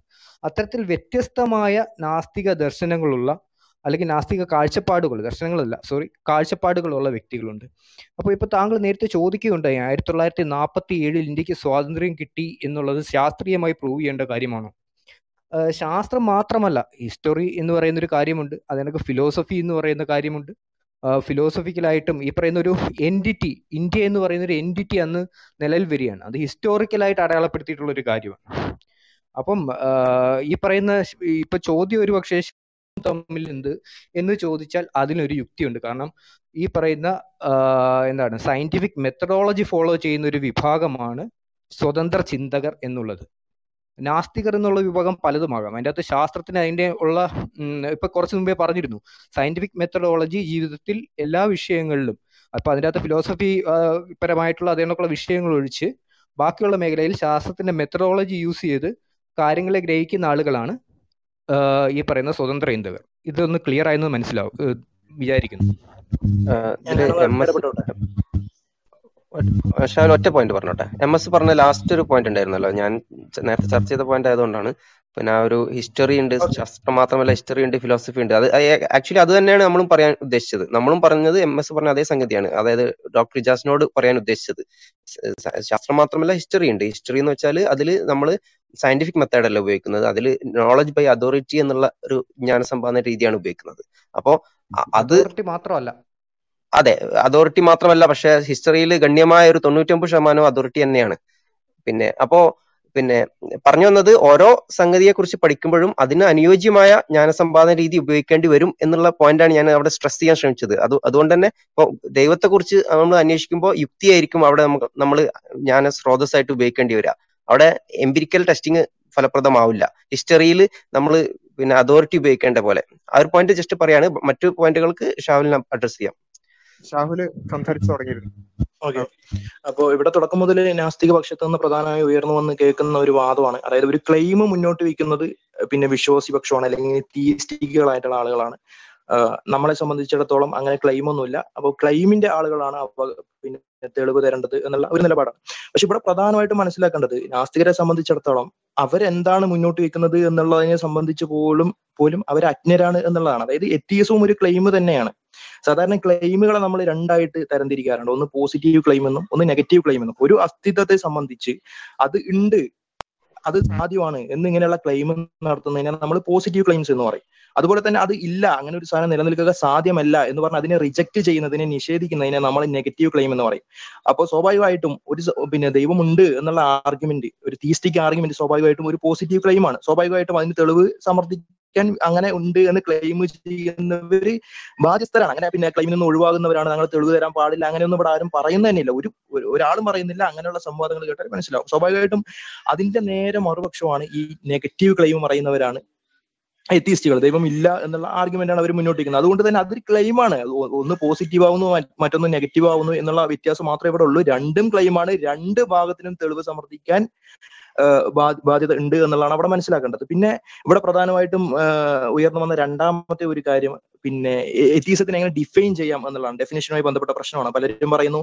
അത്തരത്തിൽ വ്യത്യസ്തമായ നാസ്തിക ദർശനങ്ങളുള്ള അല്ലെങ്കിൽ നാസ്തിക കാഴ്ചപ്പാടുകൾ ദർശനങ്ങളല്ല സോറി കാഴ്ചപ്പാടുകളുള്ള വ്യക്തികളുണ്ട്. അപ്പോൾ ഇപ്പോൾ താങ്കൾ നേരത്തെ ചോദിക്കുകയുണ്ടായി ആയിരത്തി തൊള്ളായിരത്തി നാൽപ്പത്തി ഏഴിൽ ഇന്ത്യയ്ക്ക് സ്വാതന്ത്ര്യം കിട്ടി എന്നുള്ളത് ശാസ്ത്രീയമായി പ്രൂവ് ചെയ്യേണ്ട കാര്യമാണോ? ശാസ്ത്രം മാത്രമല്ല ഹിസ്റ്ററി എന്ന് പറയുന്ന ഒരു കാര്യമുണ്ട് അതിനൊക്കെ ഫിലോസഫി എന്ന് പറയുന്ന കാര്യമുണ്ട്. ഫിലോസഫിക്കലായിട്ടും ഈ പറയുന്ന ഒരു എന്റിറ്റി ഇന്ത്യ എന്ന് പറയുന്ന ഒരു എന്റിറ്റി അന്ന് നിലവിൽ വരികയാണ്. അത് ഹിസ്റ്റോറിക്കലായിട്ട് അടയാളപ്പെടുത്തിയിട്ടുള്ള ഒരു കാര്യമാണ്. അപ്പം ഈ പറയുന്ന ഇപ്പൊ ചോദ്യം ഒരു പക്ഷേ തമ്മിൽ എന്ത് എന്ന് ചോദിച്ചാൽ അതിനൊരു യുക്തിയുണ്ട്. കാരണം ഈ പറയുന്ന എന്താണ് സയന്റിഫിക് മെത്തഡോളജി ഫോളോ ചെയ്യുന്ന ഒരു വിഭാഗമാണ് സ്വതന്ത്ര ചിന്തകർ എന്നുള്ളത്. നാസ്തികർ എന്നുള്ള വിഭാഗം പലതുമാകാം. അതിന്റെ അകത്ത് ശാസ്ത്രത്തിന് അതിന്റെ ഉള്ള ഇപ്പൊ കുറച്ച് മുമ്പേ പറഞ്ഞിരുന്നു. സയന്റിഫിക് മെത്തഡോളജി ജീവിതത്തിൽ എല്ലാ വിഷയങ്ങളിലും അപ്പൊ അതിന്റെ അകത്ത് ഫിലോസഫി പരമായിട്ടുള്ള അതിനുള്ള വിഷയങ്ങൾ ഒഴിച്ച് ബാക്കിയുള്ള മേഖലയിൽ ശാസ്ത്രത്തിന്റെ മെത്തഡോളജി യൂസ് ചെയ്ത് കാര്യങ്ങളെ ഗ്രഹിക്കുന്ന ആളുകളാണ് ഈ പറയുന്ന സ്വതന്ത്ര ചിന്തകർ ഇതൊന്ന് ക്ലിയർ ആയെന്ന് മനസ്സിലാവും വിചാരിക്കുന്നു. ഷാൻ ഒറ്റ പോയിന്റ് പറഞ്ഞോട്ടെ. എം എസ് പറഞ്ഞ ലാസ്റ്റ് ഒരു പോയിന്റ് ഉണ്ടായിരുന്നല്ലോ. ഞാൻ നേരത്തെ ചർച്ച ചെയ്ത പോയിന്റ് ആയതുകൊണ്ടാണ്. പിന്നെ ആ ഒരു ഹിസ്റ്ററി ഉണ്ട് ശാസ്ത്രം മാത്രമല്ല ഹിസ്റ്ററി ഉണ്ട് ഫിലോസഫി ഉണ്ട്. അത് ആക്ച്വലി അത് തന്നെയാണ് നമ്മളും പറയാൻ ഉദ്ദേശിച്ചത്. നമ്മളും പറഞ്ഞത് എം എസ് പറഞ്ഞ അതേ സംഗതിയാണ്. അതായത് ഡോക്ടർ ഇജാസിനോട് പറയാൻ ഉദ്ദേശിച്ചത്. ശാസ്ത്രം മാത്രമല്ല ഹിസ്റ്ററി ഉണ്ട്. ഹിസ്റ്ററി എന്ന് വെച്ചാൽ അതിൽ നമ്മൾ സയന്റിഫിക് മെത്തേഡ് അല്ല ഉപയോഗിക്കുന്നത്. അതിൽ നോളജ് ബൈ അതോറിറ്റി എന്നുള്ള ഒരു ജ്ഞാന സമ്പാദന രീതിയാണ് ഉപയോഗിക്കുന്നത്. അപ്പോ അത് മാത്രമല്ല. അതെ അതോറിറ്റി മാത്രമല്ല പക്ഷെ ഹിസ്റ്ററിയിൽ ഗണ്യമായ ഒരു തൊണ്ണൂറ്റൊമ്പത് ശതമാനം അതോറിറ്റി തന്നെയാണ്. പിന്നെ അപ്പോ പിന്നെ പറഞ്ഞു വന്നത് ഓരോ സംഗതിയെ കുറിച്ച് പഠിക്കുമ്പോഴും അതിന് അനുയോജ്യമായ ജ്ഞാനസമ്പാദന രീതി ഉപയോഗിക്കേണ്ടി വരും എന്നുള്ള പോയിന്റാണ് ഞാൻ അവിടെ സ്ട്രെസ് ചെയ്യാൻ ശ്രമിച്ചത്. അത് അതുകൊണ്ട് തന്നെ ഇപ്പൊ ദൈവത്തെ കുറിച്ച് നമ്മൾ അന്വേഷിക്കുമ്പോൾ യുക്തിയായിരിക്കും അവിടെ നമുക്ക് നമ്മൾ ജ്ഞാന സ്രോതസ്സായിട്ട് ഉപയോഗിക്കേണ്ടി വരിക. അവിടെ എംപിരിക്കൽ ടെസ്റ്റിംഗ് ഫലപ്രദമാവില്ല. ഹിസ്റ്ററിയിൽ നമ്മൾ പിന്നെ അതോറിറ്റി ഉപയോഗിക്കേണ്ട പോലെ. ആ ഒരു പോയിന്റ് ജസ്റ്റ് പറയാണ്. മറ്റു പോയിന്റുകൾക്ക് ഷാഹുലിന് അഡ്രസ് ചെയ്യാം. ഷാഹുൽ സംസാരിച്ചു തുടങ്ങിയിരുന്നു. ഓക്കെ. അപ്പോ ഇവിടെ തുടക്കം മുതൽ നാസ്തിക പക്ഷത്ത് നിന്ന് പ്രധാനമായി ഉയർന്നു വന്ന് കേൾക്കുന്ന ഒരു വാദമാണ്. അതായത് ഒരു ക്ലെയിം മുന്നോട്ട് വെക്കുന്നത് പിന്നെ വിശ്വാസി പക്ഷമാണ് അല്ലെങ്കിൽ തീസ്റ്റിക്കുകളായിട്ടുള്ള ആളുകളാണ്. നമ്മളെ സംബന്ധിച്ചിടത്തോളം അങ്ങനെ ക്ലെയിം ഒന്നുമില്ല. അപ്പോൾ ക്ലെയിമിന്റെ ആളുകളാണ് പിന്നെ തെളിവ് തരേണ്ടത് എന്നുള്ള ഒരു നിലപാടാണ്. പക്ഷെ ഇവിടെ പ്രധാനമായിട്ടും മനസ്സിലാക്കേണ്ടത് നാസ്തികരെ സംബന്ധിച്ചിടത്തോളം അവരെന്താണ് മുന്നോട്ട് വെക്കുന്നത് എന്നുള്ളതിനെ സംബന്ധിച്ച് പോലും പോലും അവർ അജ്ഞരാണ് എന്നുള്ളതാണ്. അതായത് എത്തിയസവും ഒരു ക്ലെയിം തന്നെയാണ്. സാധാരണ ക്ലെയിമുകളെ നമ്മൾ രണ്ടായിട്ട് തരംതിരിക്കാറുണ്ട്. ഒന്ന് പോസിറ്റീവ് ക്ലെയിം എന്നും ഒന്ന് നെഗറ്റീവ് ക്ലെയിം എന്നും. ഒരു അസ്തിത്വത്തെ സംബന്ധിച്ച് അത് ഉണ്ട് അത് സാധ്യമാണ് എന്നിങ്ങനെയുള്ള ക്ലെയിം നടത്തുന്നതിനെ നമ്മൾ പോസിറ്റീവ് ക്ലെയിംസ് എന്ന് പറയും. അതുപോലെ തന്നെ അത് ഇല്ല അങ്ങനെ ഒരു സാധനം നിലനിൽക്കുക സാധ്യമല്ല എന്ന് പറഞ്ഞ് അതിനെ റിജക്ട് ചെയ്യുന്നതിനെ നിഷേധിക്കുന്നതിനെ നമ്മൾ നെഗറ്റീവ് ക്ലെയിം എന്ന് പറയും. അപ്പോൾ സ്വാഭാവികമായിട്ടും ഒരു പിന്നെ ദൈവമുണ്ട് എന്നുള്ള ആർഗ്യുമെന്റ് ഒരു തീസ്റ്റിക് ആർഗ്യുമെന്റ് സ്വാഭാവികമായിട്ടും ഒരു പോസിറ്റീവ് ക്ലെയിമാണ് സ്വാഭാവികമായിട്ടും അതിന് തെളിവ് സമർത്ഥിക്കാൻ അങ്ങനെ ഉണ്ട് എന്ന് ക്ലെയിം ചെയ്യുന്നവര് ബാധ്യസ്ഥരാണ്. അങ്ങനെ പിന്നെ ക്ലെയിമിൽ നിന്ന് ഒഴിവാകുന്നവരാണ്. ഞങ്ങൾ തെളിവ് തരാൻ പാടില്ല. അങ്ങനെയൊന്നും ഇവിടെ ആരും പറയുന്നത് തന്നെയില്ല. ഒരു ഒരു- ഒരാളും പറയുന്നില്ല. അങ്ങനെയുള്ള സംവാദങ്ങൾ കേട്ടാൽ മനസ്സിലാവും. സ്വാഭാവികമായിട്ടും അതിന്റെ നേരെ മറുപക്ഷമാണ് ഈ നെഗറ്റീവ് ക്ലെയിം പറയുന്നവരാണ് എത്തിയിസ്റ്റുകൾ ദൈവം ഇല്ല എന്നുള്ള ആർഗ്യുമെന്റാണ് അവർ മുന്നോട്ട് വയ്ക്കുന്നത് അതുകൊണ്ട് തന്നെ അതൊരു ക്ലെയിം ആണ്. ഒന്ന് പോസിറ്റീവ് ആവുന്നു മറ്റ് മറ്റൊന്ന് നെഗറ്റീവ് ആവുന്നു എന്നുള്ള വ്യത്യാസം മാത്രമേ ഇവിടെ ഉള്ളൂ. രണ്ടും ക്ലെയിമാണ് രണ്ട് ഭാഗത്തിനും തെളിവ് സമർത്ഥിക്കാൻ ബാധ്യത ഉണ്ട് എന്നുള്ളതാണ് അവിടെ മനസ്സിലാക്കേണ്ടത്. പിന്നെ ഇവിടെ പ്രധാനമായിട്ടും ഉയർന്നു വന്ന രണ്ടാമത്തെ ഒരു കാര്യം പിന്നെ എത്തീസത്തിനെ എങ്ങനെ ഡിഫൈൻ ചെയ്യാം എന്നുള്ളതാണ് ഡെഫിനേഷനുമായി ബന്ധപ്പെട്ട പ്രശ്നമാണ്. പലരും പറയുന്നു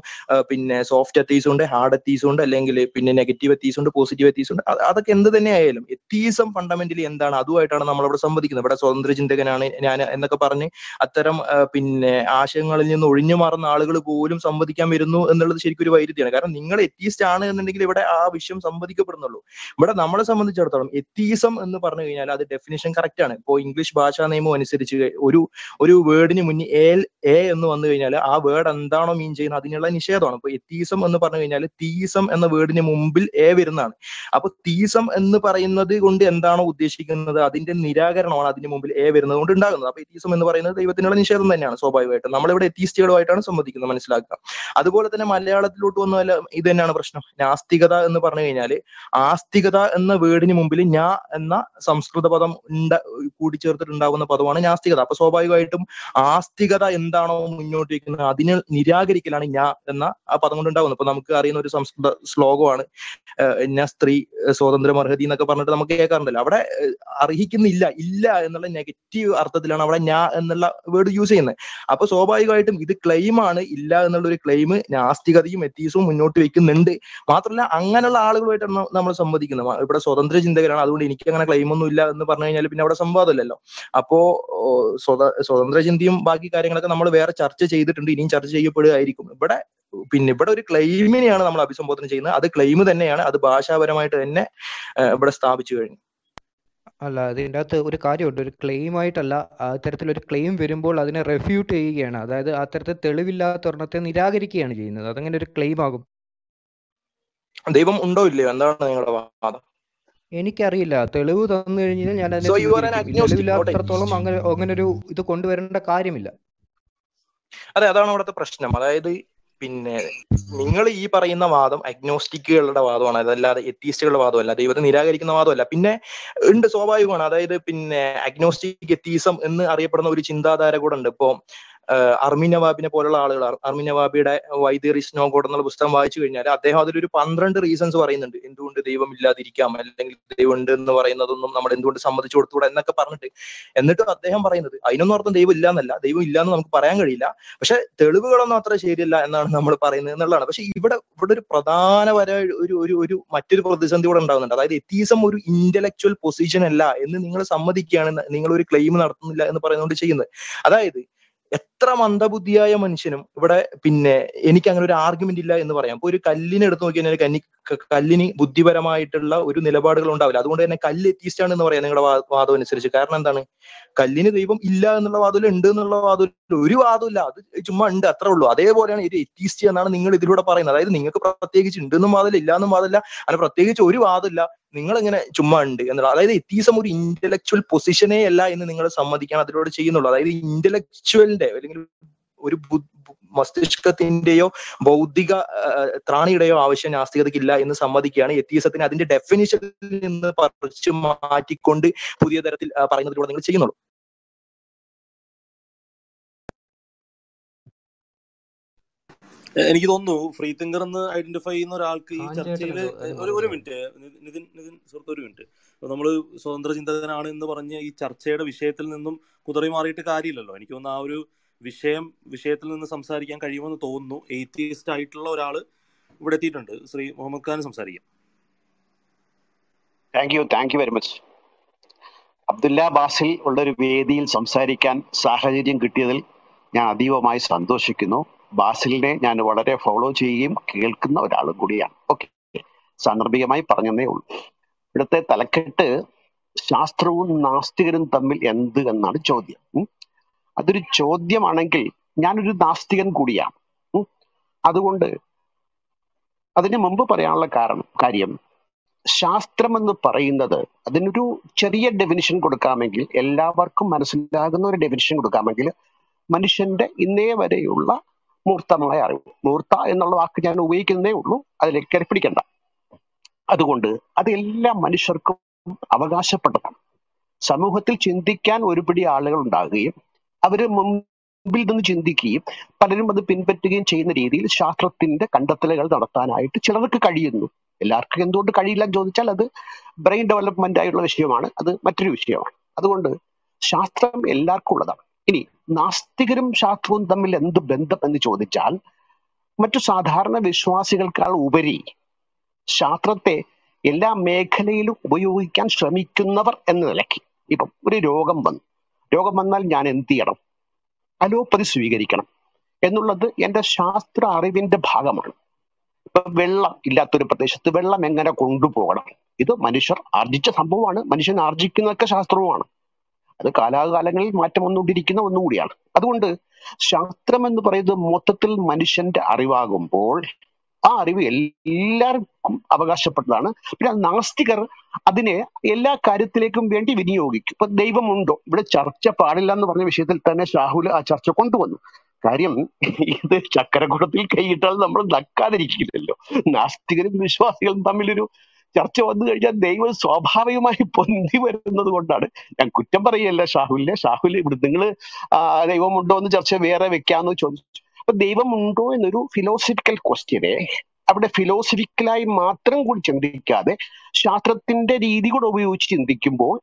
പിന്നെ സോഫ്റ്റ് എത്തീസും ഉണ്ട് ഹാർഡ് എത്തീസും ഉണ്ട് അല്ലെങ്കിൽ പിന്നെ നെഗറ്റീവ് എത്തീസും ഉണ്ട് പോസിറ്റീവ് എത്തീസും ഉണ്ട്. അതൊക്കെ എന്ത് തന്നെ ആയാലും എത്തീസം ഫണ്ടമെന്റലി എന്താണ്? അതുമായിട്ടാണ് നമ്മളിവിടെ സംവദിക്കുന്നത്. ഇവിടെ സ്വതന്ത്ര ചിന്തകനാണ് ഞാൻ എന്നൊക്കെ പറഞ്ഞ് അത്തരം പിന്നെ ആശയങ്ങളിൽ നിന്ന് ഒഴിഞ്ഞു മാറുന്ന ആളുകൾ പോലും സംവദിക്കാൻ വരുന്നു എന്നുള്ളത് ശരിക്കും ഒരു വൈരുദ്ധ്യമാണ്. കാരണം നിങ്ങൾ എത്തീസ്റ്റ് ആണ് എന്നുണ്ടെങ്കിൽ ഇവിടെ ആ വിഷയം സംവദിക്കപ്പെടുന്നുള്ളൂ. ഇവിടെ നമ്മളെ സംബന്ധിച്ചിടത്തോളം എത്തീസം എന്ന് പറഞ്ഞു കഴിഞ്ഞാൽ അത് ഡെഫിനേഷൻ കറക്റ്റ് ആണ്. ഇപ്പോൾ ഇംഗ്ലീഷ് ഭാഷാ നിയമം അനുസരിച്ച് ഒരു ഒരു വേർഡിന് മുന്നിൽ എ എ എന്ന് വന്നു കഴിഞ്ഞാൽ ആ വേർഡ് എന്താണോ മീൻ ചെയ്യുന്നത് അതിനുള്ള നിഷേധമാണ്. ഇപ്പൊ എത്തീസം എന്ന് പറഞ്ഞു കഴിഞ്ഞാൽ തീസം എന്ന വേർഡിന് മുമ്പിൽ എ വരുന്നതാണ്. അപ്പൊ തീസം എന്ന് പറയുന്നത് കൊണ്ട് എന്താണോ ഉദ്ദേശിക്കുന്നത്? അതിന്റെ നിരാകരണമാണ് അതിന് മുമ്പിൽ എ വരുന്നത് കൊണ്ട് ഉണ്ടാകുന്നത്. അപ്പൊ എത്തീസം എന്ന് പറയുന്നത് ദൈവത്തിനുള്ള നിഷേധം തന്നെയാണ് സ്വാഭാവികമായിട്ടും. നമ്മളിവിടെ എത്തീസ്റ്റുകളുമായിട്ടാണ് സംബന്ധിക്കുന്നത് മനസ്സിലാക്കുക. അതുപോലെ തന്നെ മലയാളത്തിലോട്ട് വന്നാൽ ഇത് തന്നെയാണ് പ്രശ്നം. നാസ്തികത എന്ന് പറഞ്ഞു കഴിഞ്ഞാൽ ആസ്തികത എന്ന വേർഡിന് മുമ്പിൽ ഞാ എന്ന സംസ്കൃത പദം ഉണ്ട കൂടിച്ചേർത്തിട്ടുണ്ടാകുന്ന പദമാണ് നാസ്തികത. അപ്പൊ സ്വാഭാവികമായിട്ടും ആസ്തികത എന്താണോ മുന്നോട്ട് വയ്ക്കുന്നത് അതിനെ നിരാകരിക്കലാണ് ഞാ എന്ന ആ പദം കൊണ്ടുണ്ടാകുന്നത്. ഇപ്പൊ നമുക്ക് അറിയുന്ന ഒരു സംസ്കൃത ശ്ലോകമാണ് ഞാൻ സ്ത്രീ സ്വാതന്ത്ര്യം അർഹതി എന്നൊക്കെ പറഞ്ഞിട്ട് നമുക്ക് കേൾക്കാറുണ്ടല്ലോ. അവിടെ അർഹിക്കുന്നില്ല ഇല്ല എന്നുള്ള നെഗറ്റീവ് അർത്ഥത്തിലാണ് അവിടെ ഞാ എന്നുള്ള വേർഡ് യൂസ് ചെയ്യുന്നത്. അപ്പൊ സ്വാഭാവികമായിട്ടും ഇത് ക്ലെയിം ആണ് ഇല്ല എന്നുള്ള ഒരു ക്ലെയിം നാസ്തികതയും എത്തീസും മുന്നോട്ട് വെക്കുന്നുണ്ട്. മാത്രമല്ല അങ്ങനെയുള്ള ആളുകളുമായിട്ടാണ് നമ്മൾ സംവദിക്കുന്നത് ഇവിടെ സ്വതന്ത്ര ചിന്തകരാണ്. അതുകൊണ്ട് എനിക്ക് അങ്ങനെ ക്ലെയിം ഒന്നും ഇല്ല എന്ന് പറഞ്ഞു കഴിഞ്ഞാൽ പിന്നെ അവിടെ സംവാദമല്ലല്ലോ. അപ്പോ സ്വതന്ത്ര ചിന്തയും ബാക്കി കാര്യങ്ങളൊക്കെ നമ്മൾ വേറെ ചർച്ച ചെയ്തിട്ടുണ്ട് ഇനിയും ചർച്ച ചെയ്യപ്പെടുകയായിരിക്കും. ഇവിടെ പിന്നെ ഇവിടെ ഒരു ക്ലെയിമിനെയാണ് നമ്മൾ അഭിസംബോധന ചെയ്യുന്നത്. അത് ക്ലെയിം തന്നെയാണ്. അത് ഭാഷാപരമായിട്ട് തന്നെ ഇവിടെ സ്ഥാപിച്ചു കഴിഞ്ഞു. അല്ല അതിന്റെ അകത്ത് ഒരു കാര്യമുണ്ട്. ഒരു ക്ലെയിം ആയിട്ടല്ല അത്തരത്തിലൊരു ക്ലെയിം വരുമ്പോൾ അതിനെ റെഫ്യൂട്ട് ചെയ്യുകയാണ്. അതായത് അത്തരത്തിൽ തെളിവില്ലാത്ത ഒരെണ്ണത്തെ നിരാകരിക്കുകയാണ് ചെയ്യുന്നത്. അതങ്ങനെ ഒരു ക്ലെയിം ആകും ദൈവം ഉണ്ടോ ഇല്ലയോ? എന്താണ് നിങ്ങളുടെ വാദം? എനിക്കറിയില്ല. തെളിവ് തന്നു കഴിഞ്ഞാൽ ഞാൻ അതിനെ so you are an agnostic not തെളിവില്ലാത്തടത്തോളം അങ്ങനെ അങ്ങനെ ഒരു ഇത് കൊണ്ടുവരേണ്ട കാര്യമില്ല. അതെ അതാണ് അവിടുത്തെ പ്രശ്നം. അതായത് പിന്നെ നിങ്ങൾ ഈ പറയുന്ന വാദം അഗ്നോസ്റ്റിക്കുകളുടെ വാദമാണ്. അതല്ലാതെ എത്തീസ്റ്റുകളുടെ വാദമല്ല. ദൈവത്തെ നിരാകരിക്കുന്ന വാദമല്ല. പിന്നെ ഉണ്ട് സ്വാഭാവികമാണ്. അതായത് പിന്നെ അഗ്നോസ്റ്റിക് എത്തീസം എന്ന് അറിയപ്പെടുന്ന ഒരു ചിന്താധാര കൂടെ ഉണ്ട്. ഇപ്പോ അർമിൻ നവാബിനെ പോലുള്ള ആളുകൾ അർമി നവാബിയുടെ വൈ ദർ ഇസ് നോ എന്നുള്ള പുസ്തകം വായിച്ചു കഴിഞ്ഞാൽ അദ്ദേഹം അതിലൊരു പന്ത്രണ്ട് റീസൺസ് പറയുന്നുണ്ട്. എന്തുകൊണ്ട് ദൈവം ഇല്ലാതിരിക്കാം? അല്ലെങ്കിൽ ദൈവം ഉണ്ട് എന്ന് പറയുന്നതൊന്നും നമ്മൾ എന്തുകൊണ്ട് സമ്മതിച്ചു കൊടുത്തുകൂടാ എന്നൊക്കെ പറഞ്ഞിട്ട്. എന്നിട്ടും അദ്ദേഹം പറയുന്നത് അതിനൊന്നും അർത്ഥം ദൈവം ഇല്ല എന്നല്ല ദൈവം ഇല്ല എന്ന് നമുക്ക് പറയാൻ കഴിയില്ല. പക്ഷെ തെളിവുകളൊന്നും അത്ര ശരിയല്ല എന്നാണ് നമ്മൾ പറയുന്നത് എന്നുള്ളതാണ്. പക്ഷെ ഇവിടെ ഇവിടെ ഒരു പ്രധാനപരമായ ഒരു ഒരു ഒരു മറ്റൊരു പ്രതിസന്ധി കൂടെ ഉണ്ടാകുന്നുണ്ട്. അതായത് എത്തീസം ഒരു ഇന്റലക്ച്വൽ പൊസിഷൻ അല്ല എന്ന് നിങ്ങൾ സമ്മതിക്കുകയാണ് നിങ്ങൾ ഒരു ക്ലെയിം നടത്തുന്നില്ല എന്ന് പറയുന്നതുകൊണ്ട് ചെയ്യുന്നത്. അതായത് എത്ര മന്ദബുദ്ധിയായ മനുഷ്യനും. ഇവിടെ പിന്നെ എനിക്ക് അങ്ങനെ ഒരു ആർഗ്യുമെന്റ് ഇല്ല എന്ന് പറയാം. ഇപ്പൊ ഒരു കല്ലിനെ എടുത്ത് നോക്കി കഴിഞ്ഞാൽ കന്നി കല്ലിന് ബുദ്ധിപരമായിട്ടുള്ള ഒരു നിലപാടുകൾ ഉണ്ടാവില്ല. അതുകൊണ്ട് തന്നെ കല്ല് എത്തിയിസ്റ്റാണ് എന്ന് പറയാം നിങ്ങളുടെ വാദം അനുസരിച്ച്. കാരണം എന്താണ്? കല്ലിന് ദൈവം ഇല്ല എന്നുള്ള വാദം ഉണ്ട് എന്നുള്ള വാദം ഒരു വാദമില്ല അത് ചുമ്മാ ഉണ്ട്. അത്രേ ഉള്ളൂ. അതേപോലെയാണ് ഇത് എത്തിയിസ്റ്റ് എന്നാണ് നിങ്ങൾ ഇതിലൂടെ പറയുന്നത്. അതായത് നിങ്ങൾക്ക് പ്രത്യേകിച്ച് ഉണ്ടെന്നും വാദമില്ല ഇല്ലാന്നും വാദമില്ല അങ്ങനെ പ്രത്യേകിച്ച് ഒരു വാദമില്ല നിങ്ങൾ ഇങ്ങനെ ചുമ്മാ ഉണ്ട് എന്നുള്ള അതായത് എത്തീസം ഒരു ഇന്റലക്ച്വൽ പൊസിഷനേ അല്ല എന്ന് നിങ്ങൾ സമ്മതിക്കാൻ അതിലൂടെ ചെയ്യുന്നുള്ളൂ. അതായത് ഇന്റലക്ച്വലിന്റെ അല്ലെങ്കിൽ ഒരു മസ്തിഷ്കത്തിന്റെയോ ബൗദ്ധിക ത്രാണിയുടെയോ ആവശ്യം നാസ്തികതയ്ക്കില്ല എന്ന് സമ്മതിക്കുകയാണ് എത്തിയസത്തിന് അതിന്റെ ഡെഫിനിഷനിൽ നിന്ന് പറിച്ചു മാറ്റിക്കൊണ്ട് പുതിയ തരത്തിൽ പറയുന്നതിലൂടെ നിങ്ങൾ ചെയ്യുന്നുള്ളൂ. എനിക്ക് തോന്നുന്നു ഫ്രീ തിങ്കർ എന്ന് ഐഡന്റിഫൈ ചെയ്യുന്ന ഒരാൾക്ക് ഈ ചർച്ചയിൽ ഒരു ഒരു മിനിറ്റ് നിതിൻ നിതിൻ സുഹൃത്ത് ഒരു മിനിറ്റ്. നമ്മൾ സ്വതന്ത്ര ചിന്തകനാണ് എന്ന് പറഞ്ഞ് ഈ ചർച്ചയുടെ വിഷയത്തിൽ നിന്നും കുതറി മാറിയിട്ട് കാര്യമില്ലല്ലോ. എനിക്ക് തോന്നുന്നു ആ ഒരു വിഷയം വിഷയത്തിൽ നിന്ന് സംസാരിക്കാൻ കഴിയുമെന്ന് തോന്നുന്നു. എയ്ത്തിയിസ്റ്റ് ആയിട്ടുള്ള ഒരാൾ ഇവിടെ എത്തിയിട്ടുണ്ട്. ശ്രീ മുഹമ്മദ് ഖാൻ സംസാരിക്കാം. Thank you thank you very much Abdullah Basil ഉള്ള ഒരു വേദിയിൽ സംസാരിക്കാൻ സാഹചര്യം കിട്ടിയതിൽ ഞാൻ അതീവമായി സന്തോഷിക്കുന്നു. ബാസിലിനെ ഞാൻ വളരെ ഫോളോ ചെയ്യുകയും കേൾക്കുന്ന ഒരാളും കൂടിയാണ്. ഓക്കെ സാന്ദർഭികമായി പറഞ്ഞതേ ഉള്ളൂ. ഇവിടുത്തെ തലക്കെട്ട് ശാസ്ത്രവും നാസ്തികരും തമ്മിൽ എന്ത് എന്നാണ് ചോദ്യം. അതൊരു ചോദ്യമാണെങ്കിൽ ഞാനൊരു നാസ്തികൻ കൂടിയാണ്. അതുകൊണ്ട് അതിനു മുമ്പ് പറയാനുള്ള കാരണം കാര്യം ശാസ്ത്രം എന്ന് പറയുന്നത് അതിനൊരു ചെറിയ ഡെഫിനിഷൻ കൊടുക്കാമെങ്കിൽ എല്ലാവർക്കും മനസ്സിലാകുന്ന ഒരു ഡെഫിനിഷൻ കൊടുക്കാമെങ്കിൽ മനുഷ്യന്റെ ഇന്നേ വരെയുള്ള മൂർത്തമായ അറിവ് മൂർത്ത എന്നുള്ള വാക്ക് ഞാൻ ഉപയോഗിക്കുന്നേ ഉള്ളൂ അതിലേക്ക് കയറി അതുകൊണ്ട് അത് എല്ലാ മനുഷ്യർക്കും അവകാശപ്പെട്ടതാണ്. സമൂഹത്തിൽ ചിന്തിക്കാൻ ഒരുപിടി ആളുകൾ ഉണ്ടാകുകയും അവർ മുമ്പിൽ നിന്ന് ചിന്തിക്കുകയും പലരും അത് പിൻപറ്റുകയും ചെയ്യുന്ന രീതിയിൽ ശാസ്ത്രത്തിന്റെ കണ്ടെത്തലുകൾ നടത്താനായിട്ട് ചിലർക്ക് കഴിയുന്നു. എല്ലാവർക്കും എന്തുകൊണ്ട് കഴിയില്ല എന്ന് ചോദിച്ചാൽ അത് ബ്രെയിൻ ഡെവലപ്മെന്റ് ആയുള്ള വിഷയമാണ്. അത് മറ്റൊരു വിഷയമാണ്. അതുകൊണ്ട് ശാസ്ത്രം എല്ലാവർക്കും ഉള്ളതാണ്. ഇനി നാസ്തികരും ശാസ്ത്രവും തമ്മിൽ എന്ത് ബന്ധം എന്ന് ചോദിച്ചാൽ മറ്റു സാധാരണ വിശ്വാസികൾക്കാൾ ഉപരി ശാസ്ത്രത്തെ എല്ലാ മേഖലയിലും ഉപയോഗിക്കാൻ ശ്രമിക്കുന്നവർ എന്ന നിലയ്ക്ക് ഇപ്പം ഒരു രോഗം വന്നു. രോഗം വന്നാൽ ഞാൻ എന്ത് ചെയ്യണം? അലോപ്പതി സ്വീകരിക്കണം. എന്നുള്ളത് എന്റെ ശാസ്ത്ര അറിവിന്റെ ഭാഗമാണ്. ഇപ്പൊ വെള്ളം ഇല്ലാത്തൊരു പ്രദേശത്ത് വെള്ളം എങ്ങനെ കൊണ്ടുപോകണം? ഇത് മനുഷ്യർ ആർജിച്ച സംഭവമാണ്. മനുഷ്യൻ ആർജിക്കുന്നതൊക്കെ ശാസ്ത്രവുമാണ്. അത് കാലാകാലങ്ങളിൽ മാറ്റം വന്നുകൊണ്ടിരിക്കുന്ന ഒന്നുകൂടിയാണ്. അതുകൊണ്ട് ശാസ്ത്രം എന്ന് പറയുന്നത് മൊത്തത്തിൽ മനുഷ്യന്റെ അറിവാകുമ്പോൾ ആ അറിവ് എല്ലാവർക്കും അവകാശപ്പെട്ടതാണ്. പിന്നെ നാസ്തികർ അതിനെ എല്ലാ കാര്യത്തിലേക്കും വേണ്ടി വിനിയോഗിക്കും. ഇപ്പൊ ദൈവമുണ്ടോ? ഇവിടെ ചർച്ച പാടില്ല എന്ന് പറഞ്ഞ വിഷയത്തിൽ തന്നെ ഷാഹുൽ ആ ചർച്ച കൊണ്ടുവന്നു. കാര്യം ഇത് ചക്കരക്കുടത്തിൽ കൈയിട്ടാൽ നമ്മൾ നക്കാതിരിക്കില്ലല്ലോ. നാസ്തികരും വിശ്വാസികളും തമ്മിലൊരു ചർച്ച വന്നു കഴിഞ്ഞാൽ ദൈവം സ്വാഭാവികമായി പൊന്തി വരുന്നത് കൊണ്ടാണ്. ഞാൻ കുറ്റം പറയല്ല ഷാഹുലിനെ. ഷാഹുൽ ഇവിടെ നിങ്ങൾ ദൈവമുണ്ടോ എന്ന് ചർച്ച വേറെ വെക്കാന്ന് ചോദിച്ചു. അപ്പൊ ദൈവമുണ്ടോ എന്നൊരു ഫിലോസഫിക്കൽ ക്വസ്റ്റ്യനെ അവിടെ ഫിലോസഫിക്കലായി മാത്രം കൂടി ചിന്തിക്കാതെ ശാസ്ത്രത്തിന്റെ രീതി കൂടെ ഉപയോഗിച്ച് ചിന്തിക്കുമ്പോൾ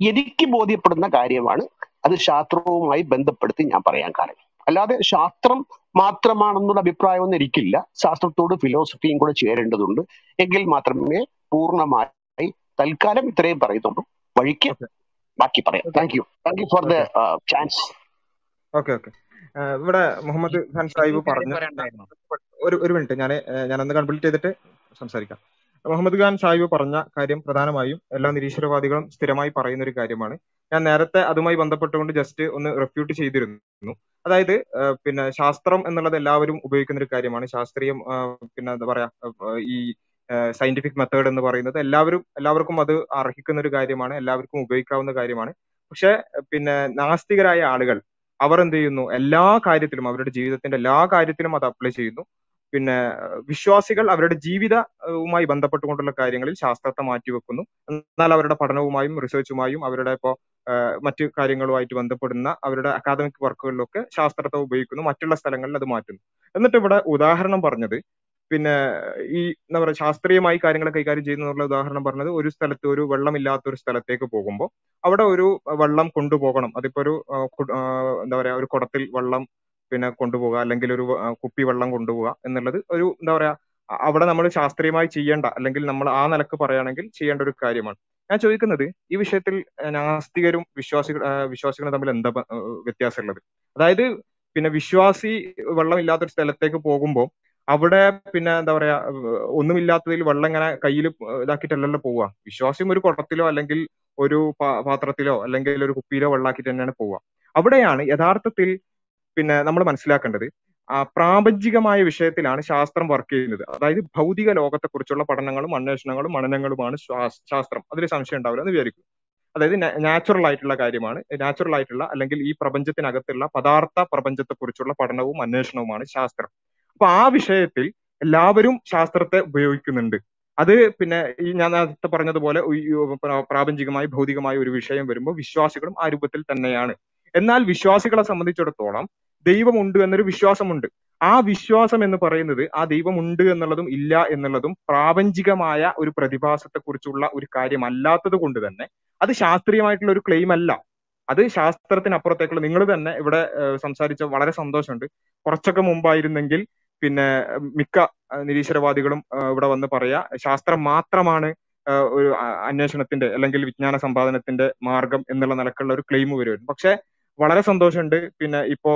എനിക്ക് ബോധ്യപ്പെടുന്ന കാര്യമാണ് അത് ശാസ്ത്രവുമായി ബന്ധപ്പെടുത്തി ഞാൻ പറയാൻ കാരണം. അല്ലാതെ ശാസ്ത്രം മാത്രമാണെന്നുള്ള അഭിപ്രായമൊന്നും എനിക്കില്ല. ശാസ്ത്രത്തോട് ഫിലോസഫിയും കൂടെ ചേരേണ്ടതുണ്ട്. എങ്കിൽ മാത്രമേ പൂർണമായി തൽക്കാലം ഇത്രയും പറയുന്നുള്ളൂ. വഴിക്ക് ബാക്കി പറയാം. Thank you thank you for the chance okay okay. ഇവിടെ മുഹമ്മദ് ഖാൻ സാഹിബ് പറഞ്ഞു ഒരു ഒരു മിനിറ്റ് ഞാൻ ഞാനൊന്ന് കംപ്ലീറ്റ് ചെയ്തിട്ട് സംസാരിക്കാം. മുഹമ്മദ് ഖാൻ സാഹിബ് പറഞ്ഞ കാര്യം പ്രധാനമായും എല്ലാ നിരീശ്വരവാദികളും സ്ഥിരമായി പറയുന്ന ഒരു കാര്യമാണ്. ഞാൻ നേരത്തെ അതുമായി ബന്ധപ്പെട്ടുകൊണ്ട് ജസ്റ്റ് ഒന്ന് റെഫ്യൂട്ട് ചെയ്തിരുന്നു. അതായത് പിന്നെ ശാസ്ത്രം എന്നുള്ളത് എല്ലാവരും ഉപയോഗിക്കുന്ന ഒരു കാര്യമാണ്. ശാസ്ത്രീയം പിന്നെ എന്താ പറയാ ഈ സയന്റിഫിക് മെത്തേഡ് എന്ന് പറയുന്നത് എല്ലാവരും എല്ലാവർക്കും അത് അർഹിക്കുന്ന ഒരു കാര്യമാണ് എല്ലാവർക്കും ഉപയോഗിക്കാവുന്ന കാര്യമാണ്. പക്ഷെ പിന്നെ നാസ്തികരായ ആളുകൾ അവർ എന്ത് ചെയ്യുന്നു? എല്ലാ കാര്യത്തിലും അവരുടെ ജീവിതത്തിന്റെ എല്ലാ കാര്യത്തിലും അത് അപ്ലൈ ചെയ്യുന്നു. പിന്നെ വിശ്വാസികൾ അവരുടെ ജീവിതവുമായി ബന്ധപ്പെട്ടുകൊണ്ടുള്ള കാര്യങ്ങളിൽ ശാസ്ത്രത്തെ മാറ്റിവെക്കുന്നു എന്നാൽ അവരുടെ പഠനവുമായും റിസർച്ചുമായും അവരുടെ ഇപ്പോൾ മറ്റ് കാര്യങ്ങളുമായിട്ട് ബന്ധപ്പെടുന്ന അവരുടെ അക്കാദമിക് വർക്കുകളിലൊക്കെ ശാസ്ത്രത്തെ ഉപയോഗിക്കുന്നു. മറ്റുള്ള സ്ഥലങ്ങളിൽ അത് മാറ്റുന്നു. എന്നിട്ട് ഇവിടെ ഉദാഹരണം പറഞ്ഞത് പിന്നെ ഈ എന്താ പറയുക ശാസ്ത്രീയമായി കാര്യങ്ങൾ കൈകാര്യം ചെയ്യുന്നുള്ള ഉദാഹരണം പറഞ്ഞത് ഒരു സ്ഥലത്ത് ഒരു വെള്ളമില്ലാത്ത ഒരു സ്ഥലത്തേക്ക് പോകുമ്പോൾ അവിടെ ഒരു വെള്ളം കൊണ്ടുപോകണം. അതിപ്പോ ഒരു എന്താ പറയാ ഒരു കുടത്തിൽ വെള്ളം പിന്നെ കൊണ്ടുപോകുക അല്ലെങ്കിൽ ഒരു കുപ്പി വെള്ളം കൊണ്ടുപോകുക എന്നുള്ളത് ഒരു എന്താ പറയാ അവിടെ നമ്മൾ ശാസ്ത്രീയമായി ചെയ്യേണ്ട അല്ലെങ്കിൽ നമ്മൾ ആ നിലയ്ക്ക് പറയുകയാണെങ്കിൽ ചെയ്യേണ്ട ഒരു കാര്യമാണ്. ഞാൻ ചോദിക്കുന്നത് ഈ വിഷയത്തിൽ നാസ്തികരും വിശ്വാസികൾ വിശ്വാസികളും തമ്മിൽ എന്താ വ്യത്യാസമുള്ളത്? അതായത് പിന്നെ വിശ്വാസി വെള്ളമില്ലാത്തൊരു സ്ഥലത്തേക്ക് പോകുമ്പോൾ അവിടെ പിന്നെ എന്താ പറയാ ഒന്നുമില്ലാത്തതിൽ വെള്ളം ഇങ്ങനെ കയ്യിൽ ഇതാക്കിയിട്ടല്ലല്ലോ പോവുക. വിശ്വാസിയും ഒരു കുടത്തിലോ അല്ലെങ്കിൽ ഒരു പാത്രത്തിലോ അല്ലെങ്കിൽ ഒരു കുപ്പിയിലോ വെള്ളാക്കിയിട്ട് തന്നെയാണ് പോവുക. അവിടെയാണ് യഥാർത്ഥത്തിൽ പിന്നെ നമ്മൾ മനസ്സിലാക്കേണ്ടത് ആ പ്രാപഞ്ചികമായ വിഷയത്തിലാണ് ശാസ്ത്രം വർക്ക് ചെയ്യുന്നത്. അതായത് ഭൗതിക ലോകത്തെക്കുറിച്ചുള്ള പഠനങ്ങളും അന്വേഷണങ്ങളും മനനങ്ങളുമാണ് ശാസ്ത്രം. അതിൽ സംശയം ഉണ്ടാവില്ല എന്ന് വിചാരിക്കും. അതായത് നാച്ചുറൽ ആയിട്ടുള്ള കാര്യമാണ്. നാച്ചുറൽ ആയിട്ടുള്ള അല്ലെങ്കിൽ ഈ പ്രപഞ്ചത്തിനകത്തുള്ള പദാർത്ഥ പ്രപഞ്ചത്തെക്കുറിച്ചുള്ള പഠനവും അന്വേഷണവുമാണ് ശാസ്ത്രം. അപ്പൊ ആ വിഷയത്തിൽ എല്ലാവരും ശാസ്ത്രത്തെ ഉപയോഗിക്കുന്നുണ്ട്. അത് പിന്നെ ഈ ഞാൻ നേരത്തെ പറഞ്ഞതുപോലെ പ്രാപഞ്ചികമായി ഭൗതികമായ ഒരു വിഷയം വരുമ്പോൾ വിശ്വാസികളും ആ രൂപത്തിൽ തന്നെയാണ്. എന്നാൽ വിശ്വാസികളെ സംബന്ധിച്ചിടത്തോളം ദൈവമുണ്ട് എന്നൊരു വിശ്വാസമുണ്ട്. ആ വിശ്വാസം എന്ന് പറയുന്നത് ആ ദൈവമുണ്ട് എന്നുള്ളതും ഇല്ല എന്നുള്ളതും പ്രാപഞ്ചികമായ ഒരു പ്രതിഭാസത്തെ കുറിച്ചുള്ള ഒരു കാര്യമല്ലാത്തത് കൊണ്ട് തന്നെ അത് ശാസ്ത്രീയമായിട്ടുള്ള ഒരു ക്ലെയിം അല്ല. അത് ശാസ്ത്രത്തിനപ്പുറത്തേക്കുള്ള നിങ്ങൾ തന്നെ ഇവിടെ സംസാരിച്ച വളരെ സന്തോഷമുണ്ട്. കുറച്ചൊക്കെ മുമ്പായിരുന്നെങ്കിൽ പിന്നെ മിക്ക നിരീശ്വരവാദികളും ഇവിടെ വന്ന് പറയാ ശാസ്ത്രം മാത്രമാണ് ഒരു അന്വേഷണത്തിന്റെ അല്ലെങ്കിൽ വിജ്ഞാന സമ്പാദനത്തിന്റെ മാർഗം എന്നുള്ള നിലക്കുള്ള ഒരു ക്ലെയിം വരുമായിരുന്നു പക്ഷെ വളരെ സന്തോഷമുണ്ട്. പിന്നെ ഇപ്പോ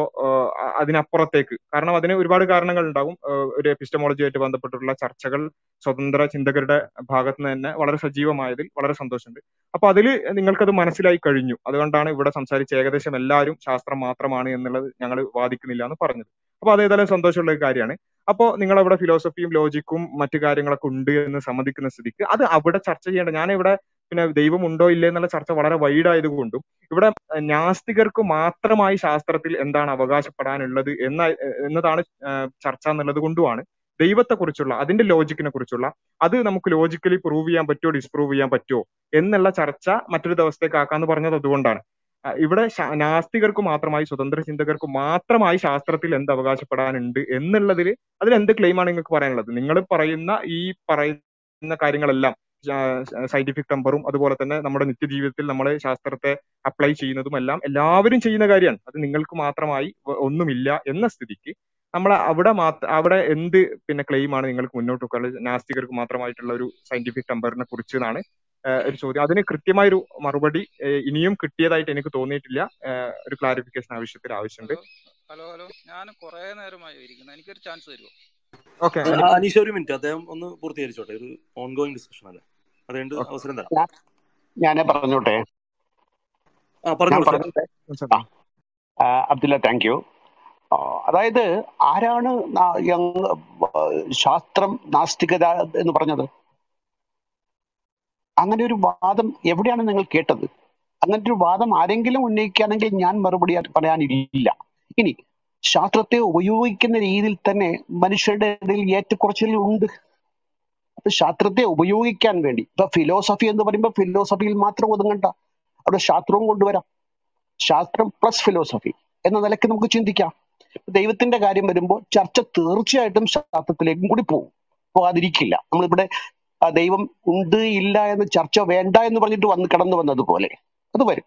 അതിനപ്പുറത്തേക്ക് കാരണം അതിന് ഒരുപാട് കാരണങ്ങൾ ഉണ്ടാവും. ഒരു എപ്പിസ്റ്റമോളജിയായിട്ട് ബന്ധപ്പെട്ടിട്ടുള്ള ചർച്ചകൾ സ്വതന്ത്ര ചിന്തകരുടെ ഭാഗത്ത് നിന്ന് തന്നെ വളരെ സജീവമായതിൽ വളരെ സന്തോഷമുണ്ട്. അപ്പൊ അതിൽ നിങ്ങൾക്കത് മനസ്സിലായി കഴിഞ്ഞു. അതുകൊണ്ടാണ് ഇവിടെ സംസാരിച്ച ഏകദേശം എല്ലാവരും ശാസ്ത്രം മാത്രമാണ് എന്നുള്ളത് ഞങ്ങൾ വാദിക്കുന്നില്ല എന്ന് പറഞ്ഞത്. അപ്പൊ അത് ഏതായാലും സന്തോഷമുള്ള ഒരു കാര്യമാണ്. അപ്പോ നിങ്ങൾ അവിടെ ഫിലോസഫിയും ലോജിക്കും മറ്റു കാര്യങ്ങളൊക്കെ ഉണ്ട് എന്ന് സമ്മതിക്കുന്ന സ്ഥിതിക്ക് അത് അവിടെ ചർച്ച ചെയ്യേണ്ട ഞാൻ ഇവിടെ പിന്നെ ദൈവം ഉണ്ടോ ഇല്ലേ എന്നുള്ള ചർച്ച വളരെ വൈഡ് ആയതുകൊണ്ടും ഇവിടെ നാസ്തികർക്ക് മാത്രമായി ശാസ്ത്രത്തിൽ എന്താണ് അവകാശപ്പെടാനുള്ളത് എന്ന എന്നതാണ് ചർച്ച എന്നുള്ളത് കൊണ്ടുമാണ് ദൈവത്തെക്കുറിച്ചുള്ള അതിന്റെ ലോജിക്കിനെ കുറിച്ചുള്ള അത് നമുക്ക് ലോജിക്കലി പ്രൂവ് ചെയ്യാൻ പറ്റുമോ ഡിസ്പ്രൂവ് ചെയ്യാൻ പറ്റുമോ എന്നുള്ള ചർച്ച മറ്റൊരു ദിവസത്തേക്ക് ആക്കാന്ന് പറഞ്ഞത് അതുകൊണ്ടാണ്. ഇവിടെ നാസ്തികർക്ക് മാത്രമായി സ്വതന്ത്ര ചിന്തകർക്ക് മാത്രമായി ശാസ്ത്രത്തിൽ എന്ത് അവകാശപ്പെടാനുണ്ട് എന്നുള്ളതിൽ അതിൽ എന്ത് ക്ലെയിമാണ് നിങ്ങൾക്ക് പറയാനുള്ളത്? നിങ്ങൾ പറയുന്ന ഈ പറയുന്ന കാര്യങ്ങളെല്ലാം സയന്റിഫിക് ടെമ്പറും അതുപോലെ തന്നെ നമ്മുടെ നിത്യജീവിതത്തിൽ നമ്മൾ ശാസ്ത്രത്തെ അപ്ലൈ ചെയ്യുന്നതും എല്ലാം എല്ലാവരും ചെയ്യുന്ന കാര്യമാണ്. അത് നിങ്ങൾക്ക് മാത്രമായി ഒന്നുമില്ല എന്ന സ്ഥിതിക്ക് നമ്മൾ അവിടെ മാത്ര അവിടെ എന്ത് പിന്നെ ക്ലെയിമാണ് നിങ്ങൾക്ക് മുന്നോട്ട് വെക്കാനുള്ളത്? നാസ്തികർക്ക് മാത്രമായിട്ടുള്ള ഒരു സയന്റിഫിക് ടെമ്പറിനെ എന്നാണ് ഒരു ചോദ്യം. അതിന് കൃത്യമായ ഒരു മറുപടി ഇനിയും കിട്ടിയതായിട്ട് എനിക്ക് തോന്നിയിട്ടില്ല. ഏഹ് ഒരു ക്ലാരിഫിക്കേഷൻ ആവശ്യത്തിൽ ആവശ്യമുണ്ട്. ഹലോ ഹലോ ഞാൻ കുറെ നേരമായി ഇരിക്കുന്നു. എനിക്കൊരു ചാൻസ് തരുമോ ഓക്കെ. അനീഷ് ഒരു മിനിറ്റ് അദ്ദേഹം ഒന്ന് പൂർത്തീകരിച്ചോട്ടെ. ഒരു ഓൺഗോയിങ് ഡിസ്കഷൻ അല്ലേ? അതുകൊണ്ട് അവസരം തരാം. ഞാൻ ഞാൻ പറഞ്ഞോട്ടെ? അബ്ദുല്ല താങ്ക് യു അതായത് ആരാണ് ശാസ്ത്രം നാസ്തികത എന്ന് പറഞ്ഞത്? അങ്ങനെ ഒരു വാദം എവിടെയാണ് നിങ്ങൾ കേട്ടത്? അങ്ങനെ ഒരു വാദം ആരെങ്കിലും ഉന്നയിക്കുകയാണെങ്കിൽ ഞാൻ മറുപടി പറയാനില്ല. ഇനി ശാസ്ത്രത്തെ ഉപയോഗിക്കുന്ന രീതിയിൽ തന്നെ മനുഷ്യരുടെ ഇടയിൽ ഏറ്റക്കുറച്ചിൽ ഉണ്ട്. അപ്പൊ ശാസ്ത്രത്തെ ഉപയോഗിക്കാൻ വേണ്ടി ഇപ്പൊ ഫിലോസഫി എന്ന് പറയുമ്പോൾ ഫിലോസഫിയിൽ മാത്രം ഒതുങ്ങണ്ട. അവിടെ ശാസ്ത്രവും കൊണ്ടുവരാം. ശാസ്ത്രം പ്ലസ് ഫിലോസഫി എന്ന നിലയ്ക്ക് നമുക്ക് ചിന്തിക്കാം. ദൈവത്തിന്റെ കാര്യം വരുമ്പോൾ ചർച്ച തീർച്ചയായിട്ടും ശാസ്ത്രത്തിലേക്കും കൂടി പോകും. പോകാതിരിക്കില്ല. നമ്മളിവിടെ ദൈവം ഉണ്ട് ഇല്ല എന്ന് ചർച്ച വേണ്ട എന്ന് പറഞ്ഞിട്ട് വന്ന് കടന്നു വന്നതുപോലെ അത് വരും.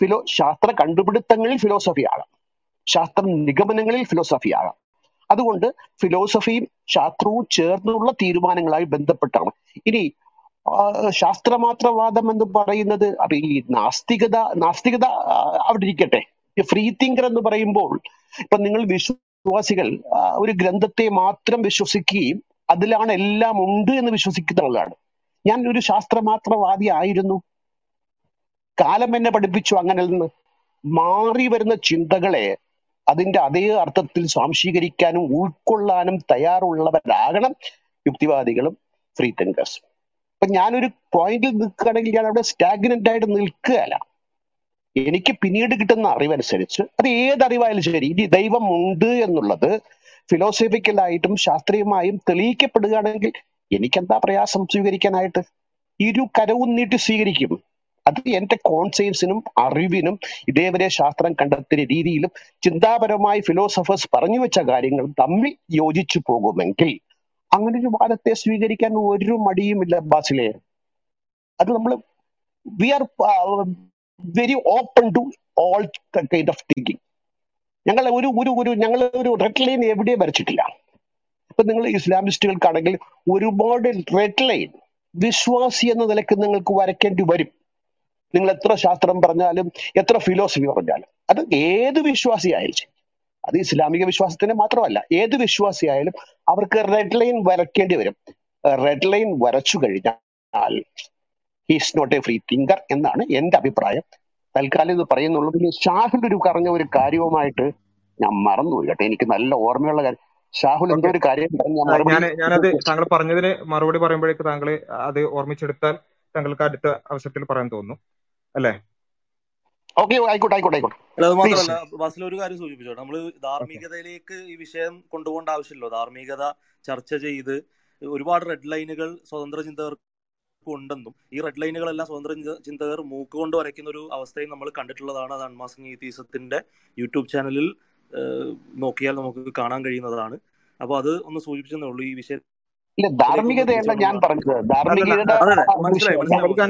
ഫിലോ ശാസ്ത്ര കണ്ടുപിടുത്തങ്ങളിൽ ഫിലോസഫി ആകാം. ശാസ്ത്ര നിഗമനങ്ങളിൽ ഫിലോസഫി ആകാം. അതുകൊണ്ട് ഫിലോസഫിയും ശാസ്ത്രവും ചേർന്നുള്ള തീരുമാനങ്ങളായി ബന്ധപ്പെട്ടാണ്. ഇനി ആ, ശാസ്ത്രമാത്രവാദം എന്ന് പറയുന്നത് അപ്പൊ ഈ നാസ്തികത നാസ്തികത അവിടെ ഇരിക്കട്ടെ. ഫ്രീ തിങ്കർ എന്ന് പറയുമ്പോൾ ഇപ്പൊ നിങ്ങൾ വിശ്വാസികൾ ഒരു ഗ്രന്ഥത്തെ മാത്രം വിശ്വസിക്കുകയും അതിലാണ് എല്ലാം ഉണ്ട് എന്ന് വിശ്വസിക്കുന്ന ആളാണ് ഞാൻ ഒരു ശാസ്ത്രമാത്രവാദി ആയിരുന്നു. കാലം എന്നെ പഠിപ്പിച്ചു അങ്ങനെ നിന്ന് മാറി വരുന്ന ചിന്തകളെ അതിന്റെ അതേ അർത്ഥത്തിൽ സ്വാംശീകരിക്കാനും ഉൾക്കൊള്ളാനും തയ്യാറുള്ളവരാകണം യുക്തിവാദികളും ഫ്രീ തിങ്കേഴ്സും അപ്പൊ ഞാനൊരു പോയിന്റിൽ നിൽക്കുകയാണെങ്കിൽ ഞാൻ അവിടെ സ്റ്റാഗ്നന്റ് ആയിട്ട് നിൽക്കുകയല്ല. എനിക്ക് പിന്നീട് കിട്ടുന്ന അറിവനുസരിച്ച് അത് ഏത് ശരി. ഇനി ദൈവം ഉണ്ട് എന്നുള്ളത് ഫിലോസഫിക്കലായിട്ടും ശാസ്ത്രീയമായും തെളിയിക്കപ്പെടുകയാണെങ്കിൽ എനിക്കെന്താ പ്രയാസം സ്വീകരിക്കാനായിട്ട്? ഇരു കരവും നീട്ടി സ്വീകരിക്കും. അത് എന്റെ കോൺസെൻസിനും അറിവിനും ഇതേവരെ ശാസ്ത്രം കണ്ടെത്തിയ രീതിയിലും ചിന്താപരമായി ഫിലോസഫേഴ്സ് പറഞ്ഞു വെച്ച കാര്യങ്ങൾ തമ്മിൽ യോജിച്ചു പോകുമെങ്കിൽ അങ്ങനെ ഒരു വാദത്തെ സ്വീകരിക്കാൻ ഒരു മടിയുമില്ല ബാസിലെ. അത് നമ്മൾ we are very open to all kind of thinking ഞങ്ങൾ ഒരു ഒരു ഒരു ഞങ്ങൾ ഒരു റെഡ് ലൈൻ എവിടെയും വരച്ചിട്ടില്ല. ഇപ്പൊ നിങ്ങൾ ഇസ്ലാമിസ്റ്റുകൾക്കാണെങ്കിൽ ഒരുപാട് റെഡ് ലൈൻ വിശ്വാസി എന്ന നിലയ്ക്ക് നിങ്ങൾക്ക് വരയ്ക്കേണ്ടി വരും. നിങ്ങൾ എത്ര ശാസ്ത്രം പറഞ്ഞാലും എത്ര ഫിലോസഫി പറഞ്ഞാലും അത് ഏത് വിശ്വാസിയായാലും. അത് ഇസ്ലാമിക വിശ്വാസത്തിന് മാത്രമല്ല ഏത് വിശ്വാസിയായാലും അവർക്ക് റെഡ് ലൈൻ വരയ്ക്കേണ്ടി വരും. റെഡ് ലൈൻ വരച്ചു കഴിഞ്ഞാൽ he's not a free thinker എന്നാണ് എന്റെ അഭിപ്രായം. തൽക്കാലം ഇത് പറയുന്നുള്ളൂ. പിന്നെ ഷാഹുൽ ഒരു പറഞ്ഞ ഒരു കാര്യവുമായിട്ട് ഞാൻ മറന്നുപോയി കേട്ടോ. എനിക്ക് നല്ല ഓർമ്മയുള്ള കാര്യം. ഷാഹുൽ എന്തോ ഒരു കാര്യം ഞാൻ ഞാൻ ഞാനത് താങ്കൾ പറഞ്ഞതിന് മറുപടി പറയുമ്പോഴേക്ക് താങ്കൾ അത് ഓർമ്മിച്ചെടുത്താൽ താങ്കൾക്ക് അടുത്ത അവസരത്തിൽ പറയാൻ തോന്നുന്നു അല്ലേ? ഓക്കെ ആയിക്കോട്ടെ ആയിക്കോട്ടെ ആയിക്കോട്ടെ. അത് മാത്രമല്ല ബാസിൽ ഒരു കാര്യം സൂചിപ്പിച്ചോ? നമ്മൾ ധാർമ്മികതയിലേക്ക് ഈ വിഷയം കൊണ്ടുപോകേണ്ട ആവശ്യമില്ലല്ലോ. ധാർമ്മികത ചർച്ച ചെയ്ത് ഒരുപാട് റെഡ് ലൈനുകൾ സ്വതന്ത്ര ചിന്തകർക്ക് ഉണ്ടെന്നും ഈ റെഡ് ലൈനുകളെല്ലാം സ്വതന്ത്ര ചിന്ത- ചിന്തകർ മൂക്കുകൊണ്ട് വരയ്ക്കുന്ന ഒരു അവസ്ഥയും നമ്മൾ കണ്ടിട്ടുള്ളതാണ് അത് അൺമാസിംഗ് ഈതീസത്തിന്റെ യൂട്യൂബ് ചാനലിൽ നോക്കിയാൽ നമുക്ക് കാണാൻ കഴിയുന്നതാണ്. അപ്പോൾ അത് ഒന്ന് സൂചിപ്പിച്ചതേ ഉള്ളൂ ഈ വിഷയം ഇല്ല ധാർമ്മികതയല്ല ഞാൻ പറഞ്ഞത്.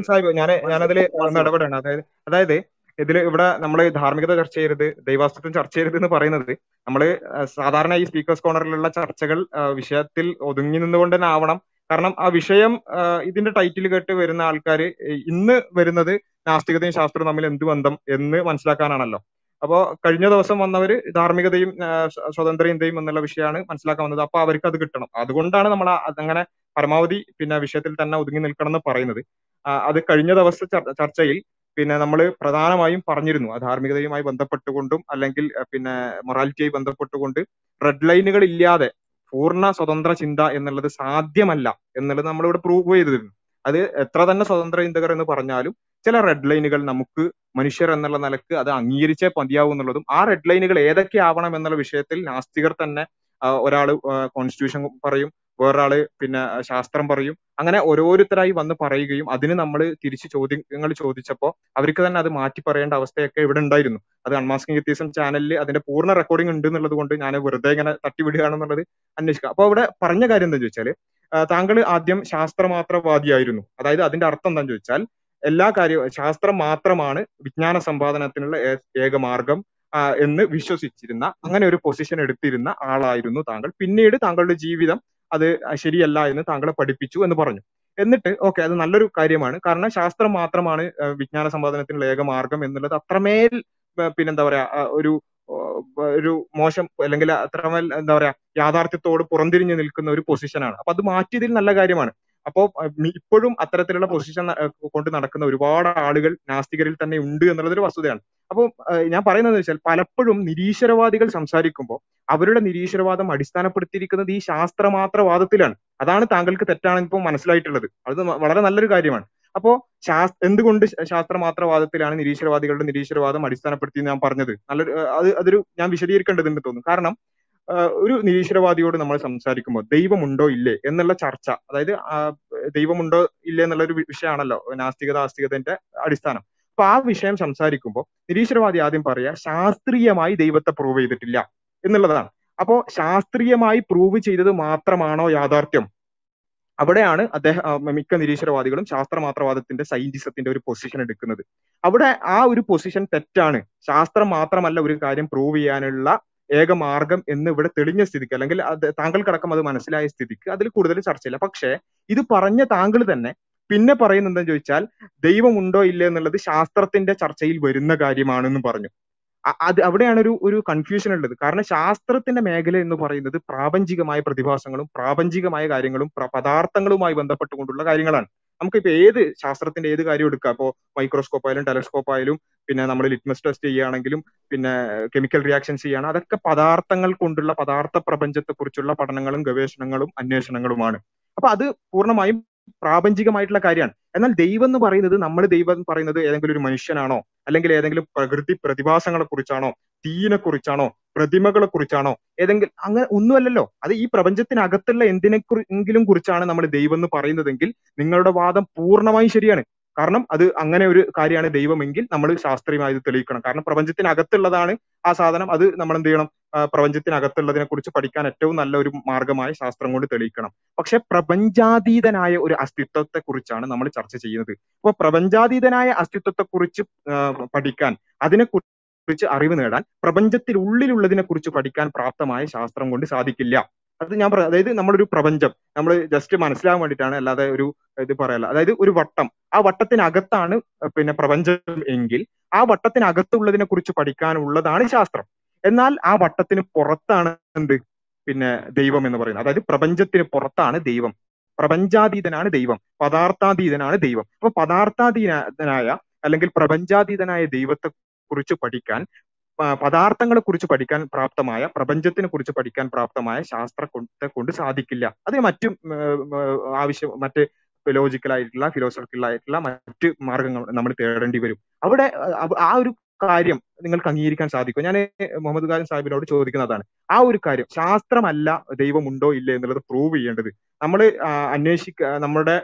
സാഹിബ് ഞാൻ ഞാനതിൽ ഇടപെടണം. അതായത് അതായത് ഇതിൽ ഇവിടെ നമ്മൾ ധാർമ്മികത ചർച്ച ചെയ്യരുത് ദൈവാസ്തിത്വം ചർച്ച ചെയ്യരുത് എന്ന് പറയുന്നത് നമ്മൾ സാധാരണ ഈ സ്പീക്കേഴ്സ് കോർണറിലുള്ള ചർച്ചകൾ വിഷയത്തിൽ ഒതുങ്ങി നിന്നുകൊണ്ട് തന്നെ ആവണം. കാരണം ആ വിഷയം ഇതിന്റെ ടൈറ്റിൽ കേട്ട് വരുന്ന ആൾക്കാർ ഇന്ന് വരുന്നത് നാസ്തികതയും ശാസ്ത്രവും തമ്മിൽ എന്ത് ബന്ധം എന്ന് മനസ്സിലാക്കാനാണല്ലോ. അപ്പോൾ കഴിഞ്ഞ ദിവസം വന്നവര് ധാർമ്മികതയും സ്വതന്ത്ര ഇന്ത്യയും എന്നുള്ള വിഷയമാണ് മനസ്സിലാക്കാൻ വന്നത്. അപ്പൊ അവർക്ക് അത് കിട്ടണം. അതുകൊണ്ടാണ് നമ്മൾ അങ്ങനെ പരമാവധി പിന്നെ വിഷയത്തിൽ തന്നെ ഒതുങ്ങി നിൽക്കണം എന്ന് പറയുന്നത്. അത് കഴിഞ്ഞ ദിവസം ചർച്ചയിൽ പിന്നെ നമ്മൾ പ്രധാനമായും പറഞ്ഞിരുന്നു. ആ ധാർമ്മികതയുമായി ബന്ധപ്പെട്ടുകൊണ്ടും അല്ലെങ്കിൽ പിന്നെ മൊറാലിറ്റിയായി ബന്ധപ്പെട്ടുകൊണ്ട് റെഡ് ലൈനുകൾ ഇല്ലാതെ പൂർണ സ്വതന്ത്ര ചിന്ത എന്നുള്ളത് സാധ്യമല്ല എന്നുള്ളത് നമ്മളിവിടെ പ്രൂവ് ചെയ്തിരുന്നു. അത് എത്ര തന്നെ സ്വതന്ത്ര ചിന്തകർ എന്ന് പറഞ്ഞാലും ചില റെഡ് ലൈനുകൾ നമുക്ക് മനുഷ്യർ എന്നുള്ള നിലയ്ക്ക് അത് അംഗീകരിച്ചേ മതിയാവും എന്നുള്ളതും ആ റെഡ് ലൈനുകൾ ഏതൊക്കെ ആവണം എന്നുള്ള വിഷയത്തിൽ നാസ്തികർ തന്നെ ഒരാൾ കോൺസ്റ്റിറ്റ്യൂഷൻ പറയും. വേറൊരാൾ പിന്നെ ശാസ്ത്രം പറയും. അങ്ങനെ ഓരോരുത്തരായി വന്ന് പറയുകയും അതിന് നമ്മൾ തിരിച്ച് ചോദ്യങ്ങൾ ചോദിച്ചപ്പോൾ അവർക്ക് തന്നെ അത് മാറ്റി പറയേണ്ട അവസ്ഥയൊക്കെ ഇവിടെ ഉണ്ടായിരുന്നു. അത് അൺമാസ്കിംഗ് വ്യത്യാസം ചാനലിൽ അതിന്റെ പൂർണ റെക്കോർഡിംഗ് ഉണ്ട് എന്നുള്ളത് കൊണ്ട് ഞാൻ വെറുതെ ഇങ്ങനെ തട്ടിവിടുകയാണെന്നുള്ളത് അന്വേഷിക്കുക. അപ്പൊ അവിടെ പറഞ്ഞ കാര്യം എന്താ ചോദിച്ചാൽ താങ്കൾ ആദ്യം ശാസ്ത്രമാത്രവാദിയായിരുന്നു. അതായത് അതിന്റെ അർത്ഥം എന്താണെന്ന് ചോദിച്ചാൽ എല്ലാ കാര്യവും ശാസ്ത്രം മാത്രമാണ് വിജ്ഞാന സമ്പാദനത്തിനുള്ള ഏക മാർഗം എന്ന് വിശ്വസിച്ചിരുന്ന അങ്ങനെ ഒരു പൊസിഷൻ എടുത്തിരുന്ന ആളായിരുന്നു താങ്കൾ. പിന്നീട് താങ്കളുടെ ജീവിതം അത് ശരിയല്ല എന്ന് താങ്കളെ പഠിപ്പിച്ചു എന്ന് പറഞ്ഞു. എന്നിട്ട് ഓക്കെ അത് നല്ലൊരു കാര്യമാണ്. കാരണം ശാസ്ത്രം മാത്രമാണ് വിജ്ഞാന സമ്പാദനത്തിനുള്ള ഏക മാർഗം എന്നുള്ളത് അത്രമേൽ പിന്നെന്താ പറയാ ഒരു ഒരു മോശം അല്ലെങ്കിൽ അത്രമേൽ എന്താ പറയാ യാഥാർത്ഥ്യത്തോട് പുറംതിരിഞ്ഞു നിൽക്കുന്ന ഒരു പൊസിഷനാണ് അപ്പൊ അത് മാറ്റിയതിൽ നല്ല കാര്യമാണ്. അപ്പോ ഇപ്പോഴും അത്തരത്തിലുള്ള പൊസിഷൻ കൊണ്ട് നടക്കുന്ന ഒരുപാട് ആളുകൾ നാസ്തികരിൽ തന്നെ ഉണ്ട് എന്നുള്ളത് ഒരു വസ്തുതയാണ് അപ്പോൾ ഞാൻ പറയുന്നത് വെച്ചാൽ പലപ്പോഴും നിരീശ്വരവാദികൾ സംസാരിക്കുമ്പോൾ അവരുടെ നിരീശ്വരവാദം അടിസ്ഥാനപ്പെടുത്തിയിരിക്കുന്നത് ഈ ശാസ്ത്രമാത്രവാദത്തിലാണ്. അതാണ് താങ്കൾക്ക് തെറ്റാണെന്ന് ഇപ്പോൾ മനസ്സിലായിട്ടുള്ളത്. അത് വളരെ നല്ലൊരു കാര്യമാണ്. അപ്പോ ശാസ് എന്തുകൊണ്ട് ശാസ്ത്രമാത്രവാദത്തിലാണ് നിരീശ്വരവാദികളുടെ നിരീശ്വരവാദം അടിസ്ഥാനപ്പെടുത്തി ഞാൻ പറഞ്ഞത്? നല്ലൊരു അത് അതൊരു ഞാൻ വിശദീകരിക്കേണ്ടതുണ്ട് തോന്നുന്നു. കാരണം ഒരു നിരീശ്വരവാദിയോട് നമ്മൾ സംസാരിക്കുമ്പോൾ ദൈവമുണ്ടോ ഇല്ലേ എന്നുള്ള ചർച്ച അതായത് ദൈവമുണ്ടോ ഇല്ലേ എന്നുള്ള ഒരു വിഷയമാണല്ലോ നാസ്തികത ആസ്തികതന്റെ അടിസ്ഥാനം. അപ്പൊ ആ വിഷയം സംസാരിക്കുമ്പോൾ നിരീശ്വരവാദി ആദ്യം പറയാ ശാസ്ത്രീയമായി ദൈവത്തെ പ്രൂവ് ചെയ്തിട്ടില്ല. എന്നുള്ളതാണ്. അപ്പോ ശാസ്ത്രീയമായി പ്രൂവ് ചെയ്തത് മാത്രമാണോ യാഥാർത്ഥ്യം? അവിടെയാണ് അദ്ദേഹം മിക്ക നിരീശ്വരവാദികളും ശാസ്ത്രമാത്രവാദത്തിന്റെ സയന്റിസത്തിന്റെ ഒരു പൊസിഷൻ എടുക്കുന്നത്. അവിടെ ആ ഒരു പൊസിഷൻ തെറ്റാണ്. ശാസ്ത്രം മാത്രമല്ല ഒരു കാര്യം പ്രൂവ് ചെയ്യാനുള്ള ഏക മാർഗം എന്ന് ഇവിടെ തെളിഞ്ഞ സ്ഥിതിക്ക് അല്ലെങ്കിൽ അത് താങ്കൾക്കടക്കം അത് മനസ്സിലായ സ്ഥിതിക്ക് അതിൽ കൂടുതൽ ചർച്ചയില്ല. പക്ഷേ ഇത് പറഞ്ഞ താങ്കൾ തന്നെ പിന്നെ പറയുന്നത് എന്താണെന്ന് ചോദിച്ചാൽ ദൈവമുണ്ടോ ഇല്ലേ എന്നുള്ളത് ശാസ്ത്രത്തിന്റെ ചർച്ചയിൽ വരുന്ന കാര്യമാണെന്ന് പറഞ്ഞു. അത് അവിടെയാണ് ഒരു ഒരു കൺഫ്യൂഷൻ ഉള്ളത്. കാരണം ശാസ്ത്രത്തിന്റെ മേഖല എന്ന് പറയുന്നത് പ്രാപഞ്ചികമായ പ്രതിഭാസങ്ങളും പ്രാപഞ്ചികമായ കാര്യങ്ങളും പദാർത്ഥങ്ങളുമായി ബന്ധപ്പെട്ടുകൊണ്ടുള്ള കാര്യങ്ങളാണ്. നമുക്കിപ്പോ ഏത് ശാസ്ത്രത്തിന്റെ ഏത് കാര്യം എടുക്കുക ഇപ്പോ മൈക്രോസ്കോപ്പ് ആയാലും ടെലസ്കോപ്പ് ആയാലും പിന്നെ നമ്മൾ ലിറ്റ്മസ് ടെസ്റ്റ് ചെയ്യുകയാണെങ്കിലും പിന്നെ കെമിക്കൽ റിയാക്ഷൻസ് ചെയ്യാണ് അതൊക്കെ പദാർത്ഥങ്ങൾ കൊണ്ടുള്ള പദാർത്ഥ പ്രപഞ്ചത്തെ കുറിച്ചുള്ള പഠനങ്ങളും ഗവേഷണങ്ങളും അന്വേഷണങ്ങളുമാണ്. അപ്പൊ അത് പൂർണമായും പ്രാപഞ്ചികമായിട്ടുള്ള കാര്യമാണ്. എന്നാൽ ദൈവം എന്ന് പറയുന്നത് നമ്മൾ ദൈവം എന്ന് പറയുന്നത് ഏതെങ്കിലും ഒരു മനുഷ്യനാണോ? അല്ലെങ്കിൽ ഏതെങ്കിലും പ്രകൃതി പ്രതിഭാസങ്ങളെ കുറിച്ചാണോ? തീയിനെ കുറിച്ചാണോ? പ്രതിമകളെ കുറിച്ചാണോ? ഏതെങ്കിലും അങ്ങനെ ഒന്നുമല്ലല്ലോ. അത് ഈ പ്രപഞ്ചത്തിനകത്തുള്ള എന്തിനെ എങ്കിലും കുറിച്ചാണ് നമ്മൾ ദൈവം എന്ന് പറയുന്നതെങ്കിൽ നിങ്ങളുടെ വാദം പൂർണമായും ശരിയാണ്. കാരണം അത് അങ്ങനെ ഒരു കാര്യമാണ് ദൈവമെങ്കിൽ നമ്മൾ ശാസ്ത്രീയമായി തെളിയിക്കണം. കാരണം പ്രപഞ്ചത്തിനകത്തുള്ളതാണ് ആ സാധനം. അത് നമ്മൾ എന്ത് ചെയ്യണം? പ്രപഞ്ചത്തിനകത്തുള്ളതിനെ കുറിച്ച് പഠിക്കാൻ ഏറ്റവും നല്ല ഒരു മാർഗമായി ശാസ്ത്രം കൊണ്ട് തെളിയിക്കണം. പക്ഷെ പ്രപഞ്ചാതീതനായ ഒരു അസ്തിത്വത്തെ കുറിച്ചാണ് നമ്മൾ ചർച്ച ചെയ്യുന്നത്. അപ്പൊ പ്രപഞ്ചാതീതനായ അസ്തിത്വത്തെ കുറിച്ച് പഠിക്കാൻ അതിനെ കുറിച്ച് അറിവ് നേടാൻ പ്രപഞ്ചത്തിനുള്ളിലുള്ളതിനെ കുറിച്ച് പഠിക്കാൻ പ്രാപ്തമായ ശാസ്ത്രം കൊണ്ട് സാധിക്കില്ല. അത് ഞാൻ പറയാം അതായത് നമ്മളൊരു പ്രപഞ്ചം. നമ്മൾ ജസ്റ്റ് മനസ്സിലാകാൻ വേണ്ടിയിട്ടാണ് അല്ലാതെ ഒരു ഇത് പറയല്ല. അതായത് ഒരു വട്ടം. ആ വട്ടത്തിനകത്താണ് പിന്നെ പ്രപഞ്ചം എങ്കിൽ ആ വട്ടത്തിനകത്തുള്ളതിനെ കുറിച്ച് പഠിക്കാനുള്ളതാണ് ശാസ്ത്രം. എന്നാൽ ആ വട്ടത്തിന് പുറത്താണ് എന്ത്? പിന്നെ ദൈവം എന്ന് പറയുന്നത്. അതായത് പ്രപഞ്ചത്തിന് പുറത്താണ് ദൈവം. പ്രപഞ്ചാതീതനാണ് ദൈവം. പദാർത്ഥാതീതനാണ് ദൈവം. അപ്പൊ പദാർത്ഥാതീതനായ അല്ലെങ്കിൽ പ്രപഞ്ചാതീതനായ ദൈവത്തെ കുറിച്ച് പഠിക്കാൻ പദാർത്ഥങ്ങളെ കുറിച്ച് പഠിക്കാൻ പ്രാപ്തമായ പ്രപഞ്ചത്തിനെ കുറിച്ച് പഠിക്കാൻ പ്രാപ്തമായ ശാസ്ത്രത്തെ കൊണ്ട് സാധിക്കില്ല. അത് മറ്റു ആവശ്യം മറ്റ് ഫിലോസഫിക്കൽ ആയിട്ടുള്ള മറ്റ് മാർഗങ്ങൾ നമ്മൾ തേടേണ്ടി വരും. അവിടെ ആ ഒരു കാര്യം നിങ്ങൾക്ക് അംഗീകരിക്കാൻ സാധിക്കും ഞാൻ മുഹമ്മദ് ഖാൻ സാഹിബിനോട് ചോദിക്കുന്നതാണ്. ആ ഒരു കാര്യം ശാസ്ത്രമല്ല ദൈവമുണ്ടോ ഇല്ലേ എന്നുള്ളത് പ്രൂവ് ചെയ്യേണ്ടത്. നമ്മൾ അന്വേഷിക്ക നമ്മുടെ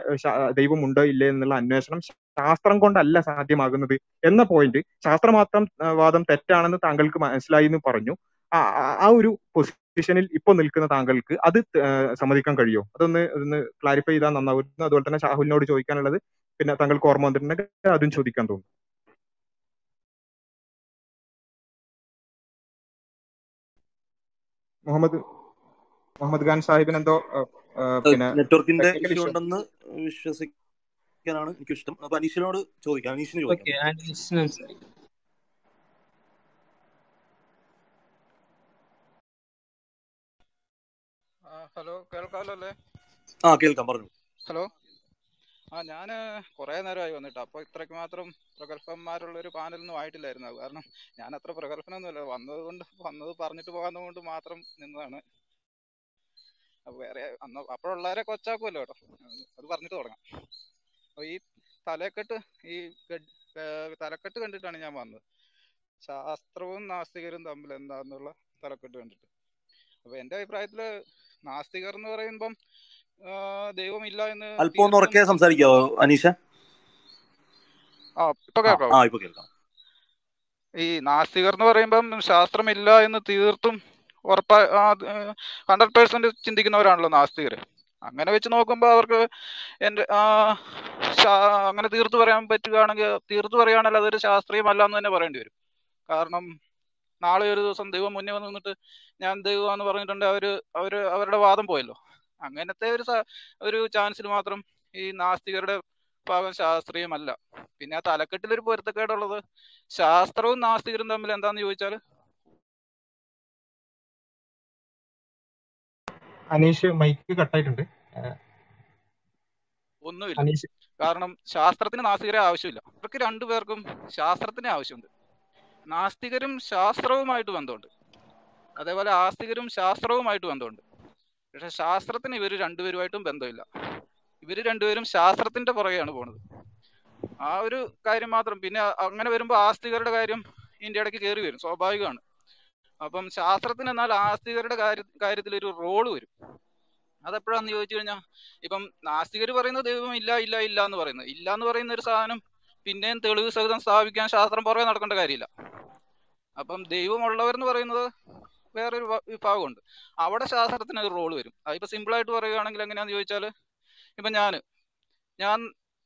ദൈവമുണ്ടോ ഇല്ലേ എന്നുള്ള അന്വേഷണം ശാസ്ത്രം കൊണ്ടല്ല സാധ്യമാകുന്നത് എന്ന പോയിന്റ് ശാസ്ത്രമാത്രം വാദം തെറ്റാണെന്ന് താങ്കൾക്ക് മനസ്സിലായി എന്ന് പറഞ്ഞു. ആ ഒരു പൊസിഷനിൽ ഇപ്പൊ നിൽക്കുന്ന താങ്കൾക്ക് അത് സമ്മതിക്കാൻ കഴിയുമോ അതൊന്ന് ഒന്ന് ക്ലാരിഫൈ ചെയ്താൽ നന്നാവും അതുപോലെ തന്നെ ഷാഹുലിനോട് ചോദിക്കാനുള്ളത് പിന്നെ താങ്കൾക്ക് ഓർമ്മ വന്നിട്ടുണ്ടെങ്കിൽ അതും ചോദിക്കാൻ തോന്നും. മുഹമ്മദ് മുഹമ്മദ് ഖാൻ സാഹിബിന് എന്തോ പിന്നെ നെറ്റ്വർക്കിന്റെ ടെക്നിക്കൽ ഇഷ്യൂ എനിക്ക് ഇഷ്ടം അപ്പൊ അനീഷിനോട് ചോദിക്കാം. അനീഷിന് ചോദിക്കാം. ഹലോ കേൾക്കാമല്ലോ അല്ലേ? ആ കേൾക്കാം പറഞ്ഞു. ഹലോ. ആ ഞാൻ കുറേ നേരമായി വന്നിട്ട്. അപ്പോൾ ഇത്രയ്ക്ക് മാത്രം പ്രഗത്ഭന്മാരുള്ള ഒരു പാനലൊന്നും ആയിട്ടില്ലായിരുന്നു. അത് കാരണം ഞാൻ അത്ര പ്രഗത്ഭനൊന്നുമില്ല. വന്നത് കൊണ്ട് വന്നത് പറഞ്ഞിട്ട് പോകാൻ കൊണ്ട് മാത്രം നിന്നതാണ്. അപ്പോൾ വേറെ അന്ന് അപ്പോഴുള്ളവരെ കൊച്ചാക്കുമല്ലോ കേട്ടോ. അത് പറഞ്ഞിട്ട് തുടങ്ങാം. ഈ തലക്കെട്ട് ഈ തലക്കെട്ട് കണ്ടിട്ടാണ് ഞാൻ വന്നത്. ശാസ്ത്രവും നാസ്തികരും തമ്മിൽ എന്താന്നുള്ള തലക്കെട്ട് കണ്ടിട്ട്. അപ്പൊ എന്റെ അഭിപ്രായത്തിൽ നാസ്തികർ എന്ന് പറയുമ്പം ദൈവമില്ല എന്ന് അല്പം ഉറക്കെ സംസാരിക്കാവോ അനീഷ? ആ ഇപ്പൊ ആ ഇപ്പൊ കേൾക്കാം. ഈ നാസ്തികർ എന്ന് പറയുമ്പം ശാസ്ത്രമില്ല എന്ന് തീർത്തും ഉറപ്പായി ഹൺഡ്രഡ് പേഴ്സെന്റ് ചിന്തിക്കുന്നവരാണല്ലോ നാസ്തികർ അങ്ങനെ വെച്ച് നോക്കുമ്പോൾ അവർക്ക് എന്റെ അങ്ങനെ തീർത്തു പറയാൻ പറ്റുകയാണെങ്കിൽ തീർത്തു പറയുകയാണെങ്കിൽ അതൊരു ശാസ്ത്രീയമല്ല എന്ന് തന്നെ പറയേണ്ടി വരും. കാരണം നാളെ ഒരു ദിവസം ദൈവം മുന്നേ വന്ന് നിന്നിട്ട് ഞാൻ ദൈവം എന്ന് പറഞ്ഞിട്ടുണ്ടെങ്കിൽ അവർ അവർ അവരുടെ വാദം പോയല്ലോ. അങ്ങനത്തെ ഒരു ഒരു ചാൻസിൽ മാത്രം ഈ നാസ്തികരുടെ ഭാഗം ശാസ്ത്രീയമല്ല. പിന്നെ ആ തലക്കെട്ടിലൊരു പൊരുത്തക്കേടുള്ളത് ശാസ്ത്രവും നാസ്തികരും തമ്മിൽ എന്താന്ന് ചോദിച്ചാൽ? അനീഷ് മൈക്ക് കട്ടായിട്ടുണ്ട് ഒന്നുമില്ല. കാരണം ശാസ്ത്രത്തിന് നാസ്തികരെ ആവശ്യമില്ല. ഇവർക്ക് രണ്ടുപേർക്കും ശാസ്ത്രത്തിന് ആവശ്യമുണ്ട്. നാസ്തികരും ശാസ്ത്രവുമായിട്ട് ബന്ധമുണ്ട്. അതേപോലെ ആസ്തികരും ശാസ്ത്രവുമായിട്ട് ബന്ധമുണ്ട്. പക്ഷെ ശാസ്ത്രത്തിന് ഇവർ രണ്ടുപേരുമായിട്ടും ബന്ധമില്ല. ഇവർ രണ്ടുപേരും ശാസ്ത്രത്തിന്റെ പുറകെയാണ് പോണത്. ആ ഒരു കാര്യം മാത്രം. പിന്നെ അങ്ങനെ വരുമ്പോൾ ആസ്തികരുടെ കാര്യം ഇതിന്റെ ഇടയ്ക്ക് കയറി വരും. സ്വാഭാവികമാണ്. അപ്പം ശാസ്ത്രത്തിന് എന്നാൽ ആസ്തികരുടെ കാര്യ കാര്യത്തിൽ ഒരു റോൾ വരും. അതെപ്പോഴാന്ന് ചോദിച്ചു കഴിഞ്ഞാൽ ഇപ്പം നാസ്തികർ പറയുന്നത് ദൈവം ഇല്ല ഇല്ല ഇല്ല എന്ന് പറയുന്നത്. ഇല്ല എന്ന് പറയുന്ന ഒരു സാധനം പിന്നെയും തെളിവ് സഹിതം സ്ഥാപിക്കാൻ ശാസ്ത്രം പുറകെ നടക്കേണ്ട കാര്യമില്ല. അപ്പം ദൈവമുള്ളവരെന്ന് പറയുന്നത് വേറൊരു വിഭാഗമുണ്ട്. അവിടെ ശാസ്ത്രത്തിന് ഒരു റോൾ വരും. അതിപ്പോൾ സിമ്പിൾ ആയിട്ട് പറയുകയാണെങ്കിൽ എങ്ങനെയാന്ന് ചോദിച്ചാൽ ഇപ്പം ഞാൻ ഞാൻ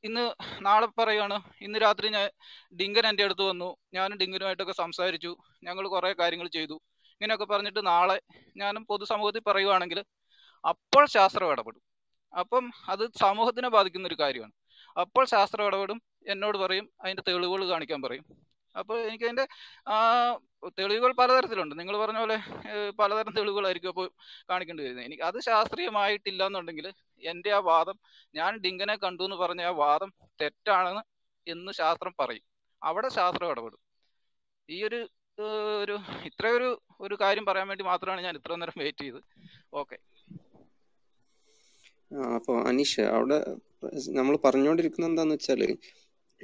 ഇന്ന് നാളെ പറയുകയാണ് ഇന്ന് രാത്രി ഞാൻ ഡിങ്കൻ എന്റെ അടുത്ത് വന്നു. ഞാനും ഡിങ്കനുമായിട്ടൊക്കെ സംസാരിച്ചു. ഞങ്ങൾ കുറേ കാര്യങ്ങൾ ചെയ്തു. ഇങ്ങനെയൊക്കെ പറഞ്ഞിട്ട് നാളെ ഞാനും പൊതുസമൂഹത്തിൽ പറയുവാണെങ്കിൽ അപ്പോൾ ശാസ്ത്രം ഇടപെടും. അപ്പം അത് സമൂഹത്തിനെ ബാധിക്കുന്ന ഒരു കാര്യമാണ്. അപ്പോൾ ശാസ്ത്രം ഇടപെടും എന്നോട് പറയും അതിന്റെ തെളിവുകൾ കാണിക്കാൻ പറയും. അപ്പോൾ എനിക്ക് അതിന്റെ ആ, തെളിവുകൾ പലതരത്തിലുണ്ട്. നിങ്ങൾ പറഞ്ഞ പോലെ പലതരം തെളിവുകളായിരിക്കും അപ്പോൾ കാണിക്കേണ്ടി വരുന്നത്. എനിക്ക് അത് ശാസ്ത്രീയമായിട്ടില്ല എന്നുണ്ടെങ്കിൽ എന്റെ ആ വാദം ഞാൻ ഡിങ്കനെ കണ്ടു എന്ന് പറഞ്ഞ ആ വാദം തെറ്റാണെന്ന് എന്ന് ശാസ്ത്രം പറയും. അവിടെ ശാസ്ത്രം ഇടപെടും. ഈ ഒരു ഒരു ഇത്രയൊരു ഒരു കാര്യം പറയാൻ വേണ്ടി മാത്രമാണ് ഞാൻ ഇത്ര നേരം വെയിറ്റ് ചെയ്തത്. ഓക്കെ അപ്പോൾ അനീഷ് അവിടെ നമ്മൾ പറഞ്ഞുകൊണ്ടിരിക്കുന്നത് എന്താന്ന് വെച്ചാൽ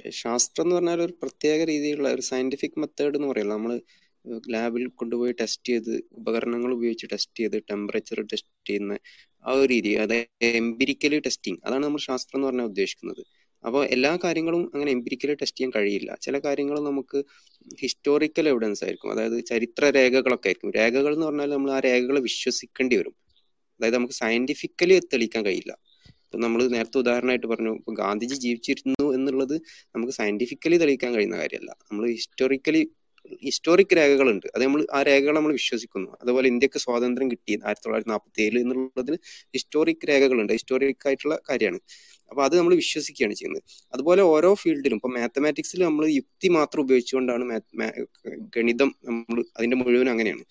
ശാസ്ത്രം എന്ന് പറഞ്ഞാൽ ഒരു പ്രത്യേക രീതിയിലുള്ള ഒരു സയന്റിഫിക് മെത്തേഡ് എന്ന് പറയുന്നത് നമ്മൾ ലാബിൽ കൊണ്ടുപോയി ടെസ്റ്റ് ചെയ്ത് ഉപകരണങ്ങൾ ഉപയോഗിച്ച് ടെസ്റ്റ് ചെയ്ത് ടെമ്പറേച്ചർ ടെസ്റ്റ് ചെയ്യുന്ന ആ ഒരു രീതി അതായത് എംപിരിക്കലി ടെസ്റ്റിംഗ് അതാണ് നമ്മൾ ശാസ്ത്രം എന്ന് പറഞ്ഞാൽ ഉദ്ദേശിക്കുന്നത്. അപ്പോൾ എല്ലാ കാര്യങ്ങളും അങ്ങനെ എംപിരിക്കലി ടെസ്റ്റ് ചെയ്യാൻ കഴിയില്ല. ചില കാര്യങ്ങൾ നമുക്ക് ഹിസ്റ്റോറിക്കൽ എവിഡൻസ് ആയിരിക്കും. അതായത് ചരിത്ര രേഖകളൊക്കെ ആയിരിക്കും. രേഖകൾ എന്ന് പറഞ്ഞാൽ നമ്മൾ ആ രേഖകളെ വിശ്വസിക്കേണ്ടി വരും. അതായത് നമുക്ക് സയന്റിഫിക്കലി തെളിയിക്കാൻ കഴിയില്ല. ഇപ്പൊ നമ്മൾ നേരത്തെ ഉദാഹരണമായിട്ട് പറഞ്ഞു ഇപ്പൊ ഗാന്ധിജി ജീവിച്ചിരുന്നു എന്നുള്ളത് നമുക്ക് സയന്റിഫിക്കലി തെളിയിക്കാൻ കഴിയുന്ന കാര്യമല്ല. നമ്മൾ ഹിസ്റ്റോറിക്കലി ഹിസ്റ്റോറിക് രേഖകളുണ്ട്. അത് നമ്മൾ ആ രേഖകൾ നമ്മൾ വിശ്വസിക്കുന്നു. അതുപോലെ ഇന്ത്യയ്ക്ക് സ്വാതന്ത്ര്യം കിട്ടി ആയിരത്തി തൊള്ളായിരത്തി നാൽപ്പത്തി ഏഴ് എന്നുള്ളതിൽ ഹിസ്റ്റോറിക് രേഖകളുണ്ട്. ഹിസ്റ്റോറിക് ആയിട്ടുള്ള കാര്യമാണ്. അപ്പൊ അത് നമ്മൾ വിശ്വസിക്കുകയാണ് ചെയ്യുന്നത്. അതുപോലെ ഓരോ ഫീൽഡിലും ഇപ്പൊ മാത്തമാറ്റിക്സിൽ നമ്മൾ യുക്തി മാത്രം ഉപയോഗിച്ചുകൊണ്ടാണ് ഗണിതം നമ്മൾ അതിന്റെ മുഴുവൻ അങ്ങനെയാണ്.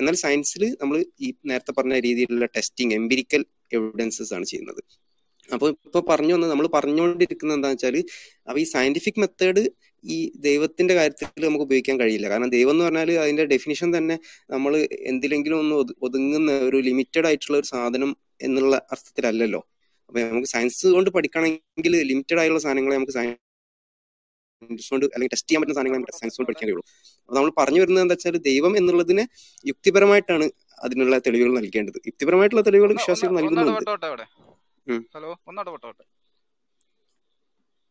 എന്നാൽ സയൻസിൽ നമ്മൾ ഈ നേരത്തെ പറഞ്ഞ രീതിയിലുള്ള ടെസ്റ്റിംഗ് എംപിരിക്കൽ എവിഡൻസസ് ആണ് ചെയ്യുന്നത്. അപ്പോൾ ഇപ്പൊ പറഞ്ഞു വന്നത് നമ്മൾ പറഞ്ഞുകൊണ്ടിരിക്കുന്നത് എന്താ വെച്ചാൽ അപ്പൊ ഈ സയന്റിഫിക് മെത്തേഡ് ഈ ദൈവത്തിന്റെ കാര്യത്തിൽ നമുക്ക് ഉപയോഗിക്കാൻ കഴിയില്ല. കാരണം ദൈവം എന്ന് പറഞ്ഞാൽ അതിന്റെ ഡെഫിനിഷൻ തന്നെ നമ്മൾ എന്തിലെങ്കിലും ഒന്ന് ഒതുങ്ങുന്ന ഒരു ലിമിറ്റഡ് ആയിട്ടുള്ള ഒരു സാധനം എന്നുള്ള അർത്ഥത്തിലല്ലല്ലോ. അപ്പൊ നമുക്ക് സയൻസ് കൊണ്ട് പഠിക്കണമെങ്കിൽ ലിമിറ്റഡ് ആയുള്ള സാധനങ്ങളെ നമുക്ക് സയൻസ് കൊണ്ട് അല്ലെങ്കിൽ ടെസ്റ്റ് ചെയ്യാൻ പറ്റുന്ന സാധനങ്ങൾ നമുക്ക് സയൻസ് കൊണ്ട് പഠിക്കാൻ കഴിയുള്ളൂ അപ്പൊ നമ്മൾ പറഞ്ഞു വരുന്നത് എന്താ വെച്ചാൽ ദൈവം എന്നുള്ളതിന് യുക്തിപരമായിട്ടാണ് അതിനുള്ള തെളിവുകൾ നൽകേണ്ടത്. യുക്തിപരമായിട്ടുള്ള തെളിവുകൾ വിശ്വാസികൾ നൽകുന്നുണ്ട്. ഹലോ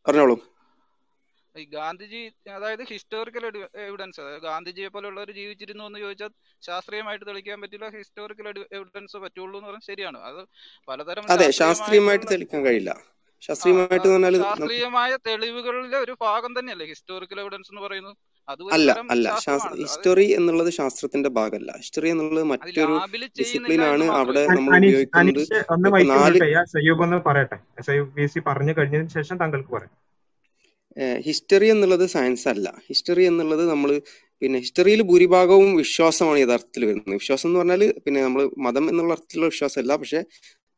പറഞ്ഞോളൂ. ഈ ഗാന്ധിജി അതായത് ഹിസ്റ്റോറിക്കൽ എവിഡൻസ് അതായത് ഗാന്ധിജിയെ പോലുള്ളവർ ജീവിച്ചിരുന്നു എന്ന് ചോദിച്ചാൽ ശാസ്ത്രീയമായിട്ട് തെളിയിക്കാൻ പറ്റില്ല ഹിസ്റ്റോറിക്കൽ എവിഡൻസ് പറ്റുള്ളൂ എന്ന് പറഞ്ഞാൽ ശരിയാണ്. അത് പലതരം അതെ ശാസ്ത്രീയമായിട്ട് തെളിക്കാൻ തെളിയിക്കാൻ കഴിയില്ല. ശാസ്ത്രീയമായിട്ട് പറഞ്ഞാൽ ശാസ്ത്രീയമായ തെളിവുകളുടെ ഒരു ഭാഗം തന്നെയല്ലേ ഹിസ്റ്റോറിക്കൽ എവിഡൻസ് എന്ന് പറയുന്നത്? അല്ല അല്ല ഹിസ്റ്ററി എന്നുള്ളത് ശാസ്ത്രത്തിന്റെ ഭാഗമല്ല. ഹിസ്റ്ററി എന്നുള്ളത് മറ്റൊരു ഡിസിപ്ലിൻ ആണ് അവിടെ നമ്മൾ ഉപയോഗിക്കുന്നത്. പറയട്ടെ. പറഞ്ഞു കഴിഞ്ഞതിന് ശേഷം താങ്കൾക്ക് പറയാം. ഹിസ്റ്ററി എന്നുള്ളത് സയൻസ് അല്ല. ഹിസ്റ്ററി എന്നുള്ളത് നമ്മൾ പിന്നെ ഹിസ്റ്ററിയിൽ ഭൂരിഭാഗവും വിശ്വാസമാണ് യഥാർത്ഥത്തിൽ വരുന്നത്. വിശ്വാസം എന്ന് പറഞ്ഞാൽ പിന്നെ നമ്മൾ മതം എന്നുള്ള അർത്ഥത്തിലുള്ള വിശ്വാസമല്ല. പക്ഷെ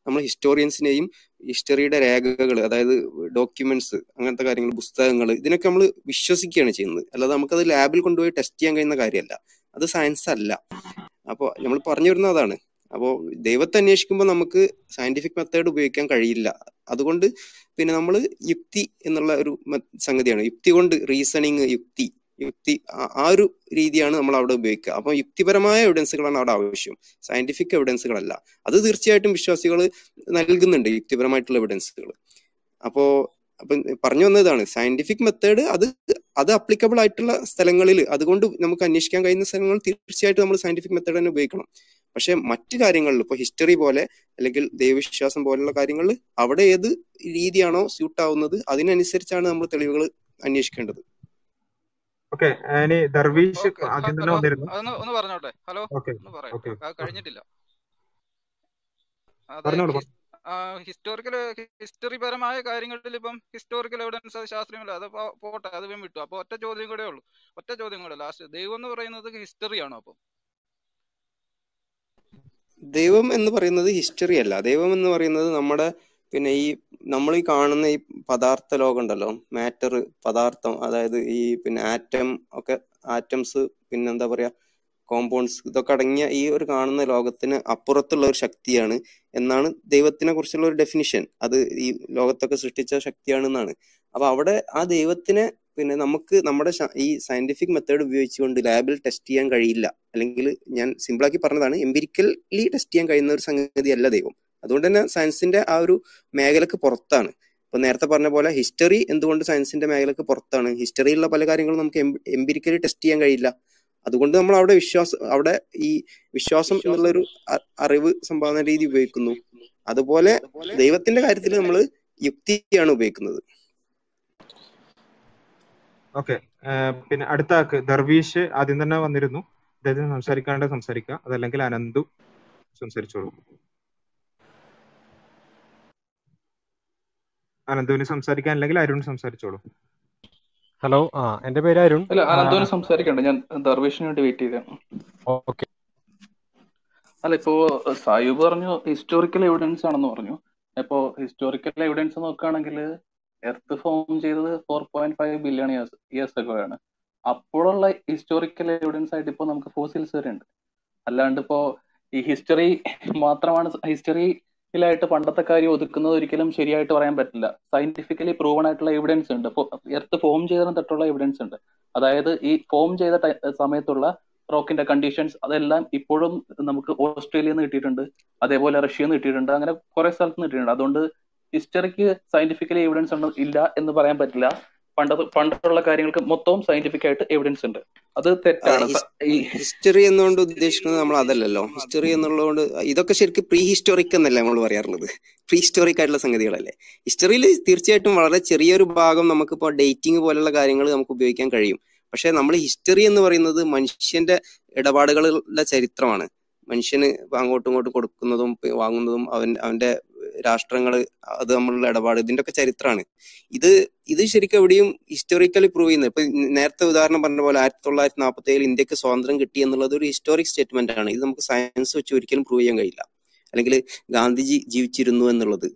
നമ്മൾ ഹിസ്റ്റോറിയൻസിനെയും ഹിസ്റ്ററിയുടെ രേഖകൾ അതായത് ഡോക്യുമെന്റ്സ് അങ്ങനത്തെ കാര്യങ്ങൾ പുസ്തകങ്ങൾ ഇതിനൊക്കെ നമ്മൾ വിശ്വസിക്കുകയാണ് ചെയ്യുന്നത്. അല്ലാതെ നമുക്കത് ലാബിൽ കൊണ്ടുപോയി ടെസ്റ്റ് ചെയ്യാൻ കഴിയുന്ന കാര്യമല്ല. അത് സയൻസ് അല്ല. അപ്പോൾ നമ്മൾ പറഞ്ഞു വരുന്ന അതാണ്. അപ്പോൾ ദൈവത്തെ അന്വേഷിക്കുമ്പോൾ നമുക്ക് സയന്റിഫിക് മെത്തേഡ് ഉപയോഗിക്കാൻ കഴിയില്ല. അതുകൊണ്ട് പിന്നെ നമ്മൾ യുക്തി എന്നുള്ള ഒരു സംഗതിയാണ്. യുക്തി കൊണ്ട് റീസണിങ് യുക്തി. യുക്തി ആ- ഒരു രീതിയാണ് നമ്മൾ അവിടെ ഉപയോഗിക്കുക. അപ്പൊ യുക്തിപരമായ എവിഡൻസുകളാണ് അവിടെ ആവശ്യം. സയന്റിഫിക് എവിഡൻസുകളല്ല അത് തീർച്ചയായിട്ടും വിശ്വാസികൾ നൽകുന്നുണ്ട് യുക്തിപരമായിട്ടുള്ള എവിഡൻസുകൾ അപ്പോ അപ്പൊ പറഞ്ഞു വന്നതാണ് സയന്റിഫിക് മെത്തേഡ് അത് അത് അപ്ലിക്കബിൾ ആയിട്ടുള്ള സ്ഥലങ്ങളിൽ അതുകൊണ്ട് നമുക്ക് അന്വേഷിക്കാൻ കഴിയുന്ന സ്ഥലങ്ങൾ തീർച്ചയായിട്ടും നമ്മൾ സയന്റിഫിക് മെത്തേഡ് തന്നെ ഉപയോഗിക്കണം. പക്ഷെ മറ്റു കാര്യങ്ങളിൽ ഇപ്പൊ ഹിസ്റ്ററി പോലെ അല്ലെങ്കിൽ ദൈവവിശ്വാസം പോലുള്ള കാര്യങ്ങളിൽ അവിടെ ഏത് രീതിയാണോ സ്യൂട്ട് ആവുന്നത് അതിനനുസരിച്ചാണ് നമ്മൾ തെളിവുകൾ അന്വേഷിക്കേണ്ടത്. ഓക്കെ ഇനി ദർവീഷ് ആദ്യം തന്നെ വന്നിരുന്നു. ഒന്ന് പറഞ്ഞോട്ടെ? ഹലോ? കഴിഞ്ഞിട്ടില്ല. ഹിസ്റ്റോറിക്കൽ ഹിസ്റ്ററി പരമായ കാര്യങ്ങളിൽ ഇപ്പം ഹിസ്റ്റോറിക്കൽ എവിഡൻസ് അത് ശാസ്ത്രീയമല്ല. അത് പോട്ടെ അത് വേം വിട്ടു. അപ്പൊ ഒറ്റ ചോദ്യം കൂടെ ഉള്ളൂ. ഒറ്റ ചോദ്യം കൂടെ ലാസ്റ്റ് ദൈവം എന്ന് പറയുന്നത് ഹിസ്റ്ററി ആണോ അപ്പൊ? ദൈവം എന്ന് പറയുന്നത് ഹിസ്റ്ററി അല്ല. ദൈവം എന്ന് പറയുന്നത് നമ്മുടെ പിന്നെ ഈ നമ്മൾ ഈ കാണുന്ന ഈ പദാർത്ഥ ലോകം ഉണ്ടല്ലോ മാറ്റർ പദാർത്ഥം അതായത് ഈ പിന്നെ ആറ്റം ഒക്കെ ആറ്റംസ് പിന്നെ എന്താ പറയാ കോമ്പൗണ്ട്സ് ഇതൊക്കെ അടങ്ങിയ ഈ ഒരു കാണുന്ന ലോകത്തിന് അപ്പുറത്തുള്ള ഒരു ശക്തിയാണ് എന്നാണ് ദൈവത്തിനെ കുറിച്ചുള്ള ഒരു ഡെഫിനിഷൻ അത് ഈ ലോകത്തൊക്കെ സൃഷ്ടിച്ച ശക്തിയാണെന്നാണ്. അപ്പൊ അവിടെ ആ ദൈവത്തിനെ പിന്നെ നമുക്ക് നമ്മുടെ ഈ സയന്റിഫിക് മെത്തേഡ് ഉപയോഗിച്ചുകൊണ്ട് ലാബിൽ ടെസ്റ്റ് ചെയ്യാൻ കഴിയില്ല. അല്ലെങ്കിൽ ഞാൻ സിമ്പിളാക്കി പറഞ്ഞതാണ് എംപിരിക്കലി ടെസ്റ്റ് ചെയ്യാൻ കഴിയുന്ന ഒരു സംഗതി അല്ല ദൈവം. അതുകൊണ്ട് തന്നെ സയൻസിന്റെ ആ ഒരു മേഖലക്ക് പുറത്താണ്. ഇപ്പൊ നേരത്തെ പറഞ്ഞ പോലെ ഹിസ്റ്ററി എന്തുകൊണ്ട് സയൻസിന്റെ മേഖലക്ക് പുറത്താണ്? ഹിസ്റ്ററിയിലുള്ള പല കാര്യങ്ങളും നമുക്ക് എംപിരിക്കലി ടെസ്റ്റ് ചെയ്യാൻ കഴിയില്ല. അതുകൊണ്ട് നമ്മൾ അവിടെ വിശ്വാസം അവിടെ ഈ വിശ്വാസം എന്നുള്ള ഒരു അറിവ് സമ്പാദന രീതി ഉപയോഗിക്കുന്നു. അതുപോലെ ദൈവത്തിന്റെ കാര്യത്തിൽ നമ്മൾ യുക്തിയാണ് ഉപയോഗിക്കുന്നത്. ഓക്കെ. പിന്നെ അടുത്ത ആക്ക് ദർവീഷ് ആദ്യം തന്നെ വന്നിരുന്നു. അദ്ദേഹത്തിന് സംസാരിക്കാണ്ട് സംസാരിക്കുക അതല്ലെങ്കിൽ അനന്തു സംസാരിച്ചോളൂ. അനന്തുവിന് സംസാരിക്കാൻ അല്ലെങ്കിൽ അരുൺ സംസാരിച്ചോളൂ. ഹലോ ആ എന്റെ പേര് അരുൺ. അല്ല അനന്തോന് സംസാരിക്കണ്ട ഞാൻ ദർവേഷിന് വേണ്ടി വെയിറ്റ് ചെയ്തതാണ്. ഓക്കെ. അല്ല ഇപ്പോ സായൂബ് പറഞ്ഞു ഹിസ്റ്റോറിക്കൽ എവിഡൻസ് ആണെന്ന് പറഞ്ഞു. ഇപ്പോ ഹിസ്റ്റോറിക്കൽ എവിഡൻസ് നോക്കുകയാണെങ്കിൽ എർത്ത് ഫോം ചെയ്തത് four point five billion years years ഒക്കെ ആണ്. അപ്പോഴുള്ള ഹിസ്റ്റോറിക്കൽ എവിഡൻസ് ആയിട്ട് ഇപ്പോൾ നമുക്ക് ഫോസിൽസ് വരെ ഉണ്ട് അല്ലാണ്ട് ഇപ്പോ ഈ ഹിസ്റ്ററി മാത്രമാണ് ഹിസ്റ്ററിയിലായിട്ട് പണ്ടത്തെ കാര്യം ഒതുക്കുന്നത് ഒരിക്കലും ശരിയായിട്ട് പറയാൻ പറ്റില്ല. സയന്റിഫിക്കലി പ്രൂവൺ ആയിട്ടുള്ള എവിഡൻസ് ഉണ്ട്. എർത്ത് ഫോം ചെയ്തതിന് തൊട്ടുള്ള എവിഡൻസ് ഉണ്ട്. അതായത് ഈ ഫോം ചെയ്ത സമയത്തുള്ള റോക്കിന്റെ കണ്ടീഷൻസ് അതെല്ലാം ഇപ്പോഴും നമുക്ക് ഓസ്ട്രേലിയയിൽ നിന്ന് കിട്ടിയിട്ടുണ്ട്. അതേപോലെ റഷ്യയിൽ നിന്ന് കിട്ടിയിട്ടുണ്ട്. അങ്ങനെ കുറെ സ്ഥലത്ത് നിന്ന് കിട്ടിയിട്ടുണ്ട്. അതുകൊണ്ട് ഹിസ്റ്ററിക്ക് സയന്റിഫിക്കലി എവിഡൻസ് ഉണ്ട് ഇല്ല എന്ന് പറയാൻ പറ്റില്ല. പണ്ട് പണ്ടുള്ള കാര്യങ്ങൾക്ക് മൊത്തവും സയന്റിഫിക് ആയിട്ട് എവിഡൻസ് ഉണ്ട്. അത് തെറ്റാണ്. ഹിസ്റ്ററി എന്നുകൊണ്ട് ഉദ്ദേശിക്കുന്നത് നമ്മൾ അതല്ലല്ലോ. ഹിസ്റ്ററി എന്നുള്ളതുകൊണ്ട് ഇതൊക്കെ ശരിക്കും പ്രീ ഹിസ്റ്റോറിക് എന്നല്ലേ നമ്മൾ പറയാറുള്ളത്. പ്രീ ഹിസ്റ്റോറിക് ആയിട്ടുള്ള സംഗതികളല്ലേ. ഹിസ്റ്ററിയിൽ തീർച്ചയായിട്ടും വളരെ ചെറിയൊരു ഭാഗം നമുക്കിപ്പോൾ ഡേറ്റിംഗ് പോലുള്ള കാര്യങ്ങൾ നമുക്ക് ഉപയോഗിക്കാൻ കഴിയും. പക്ഷെ നമ്മൾ ഹിസ്റ്ററി എന്ന് പറയുന്നത് മനുഷ്യന്റെ ഇടപാടുകളുടെ ചരിത്രമാണ്. മനുഷ്യന് അങ്ങോട്ടും ഇങ്ങോട്ടും കൊടുക്കുന്നതും വാങ്ങുന്നതും അവൻ അവന്റെ രാഷ്ട്രങ്ങൾ അത് നമ്മളുടെ ഇടപാട് ഇതിന്റെ ഒക്കെ ചരിത്രമാണ് ഇത് ഇത് ശരിക്കും എവിടെയും ഹിസ്റ്റോറിക്കലി പ്രൂവ് ചെയ്യുന്നത്. ഇപ്പൊ നേരത്തെ ഉദാഹരണം പറഞ്ഞ പോലെ ആയിരത്തി തൊള്ളായിരത്തി നാൽപ്പത്തി ഏഴിൽ ഇന്ത്യയ്ക്ക് സ്വാതന്ത്ര്യം കിട്ടി എന്നുള്ളത് ഒരു ഹിസ്റ്റോറിക് സ്റ്റേറ്റ്മെന്റ് ആണ്. ഇത് നമുക്ക് സയൻസ് വെച്ച് ഒരിക്കലും പ്രൂവ് ചെയ്യാൻ കഴിയില്ല. അല്ലെങ്കിൽ ഗാന്ധിജി ജീവിച്ചിരുന്നു എന്നുള്ളത്.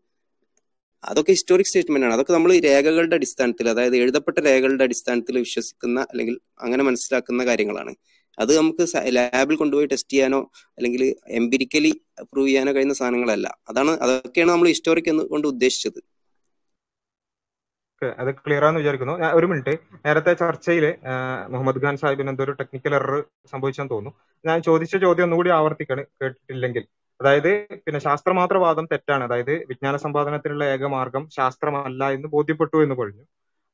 അതൊക്കെ ഹിസ്റ്റോറിക് സ്റ്റേറ്റ്മെന്റ് ആണ്. അതൊക്കെ നമ്മൾ രേഖകളുടെ അടിസ്ഥാനത്തിൽ അതായത് എഴുതപ്പെട്ട രേഖകളുടെ അടിസ്ഥാനത്തിൽ വിശ്വസിക്കുന്ന അല്ലെങ്കിൽ അങ്ങനെ മനസ്സിലാക്കുന്ന കാര്യങ്ങളാണ്. അത് നമുക്ക് ലാബിൽ കൊണ്ടുപോയി ടെസ്റ്റ് ചെയ്യാനോ അല്ലെങ്കിൽ എംപിരിക്കലി പ്രൂവ് ചെയ്യാനോ കഴിയുന്ന സാധനങ്ങളല്ല. അതാണ് അതൊക്കെയാണ് നമ്മൾ ഹിസ്റ്റോറിക് എന്ന് കൊണ്ട് ഉദ്ദേശിച്ചത്. അത് ക്ലിയർ ആണെന്ന് വിചാരിക്കുന്നു. ഒരു മിനിറ്റ് നേരത്തെ ചർച്ചയിൽ മുഹമ്മദ് ഖാൻ സാഹിബിന് എന്തോ ഒരു ടെക്നിക്കൽ എറർ സംഭവിച്ചെന്ന് തോന്നുന്നു. ഞാൻ ചോദിച്ച ചോദ്യം ഒന്നുകൂടി ആവർത്തിക്കാണ് കേട്ടിട്ടില്ലെങ്കിൽ. അതായത് പിന്നെ ശാസ്ത്രമാത്രവാദം തെറ്റാണ്. അതായത് വിജ്ഞാന സമ്പാദനത്തിനുള്ള ഏക മാർഗം ശാസ്ത്രമല്ല എന്ന് ബോധ്യപ്പെട്ടു എന്ന് പറഞ്ഞു.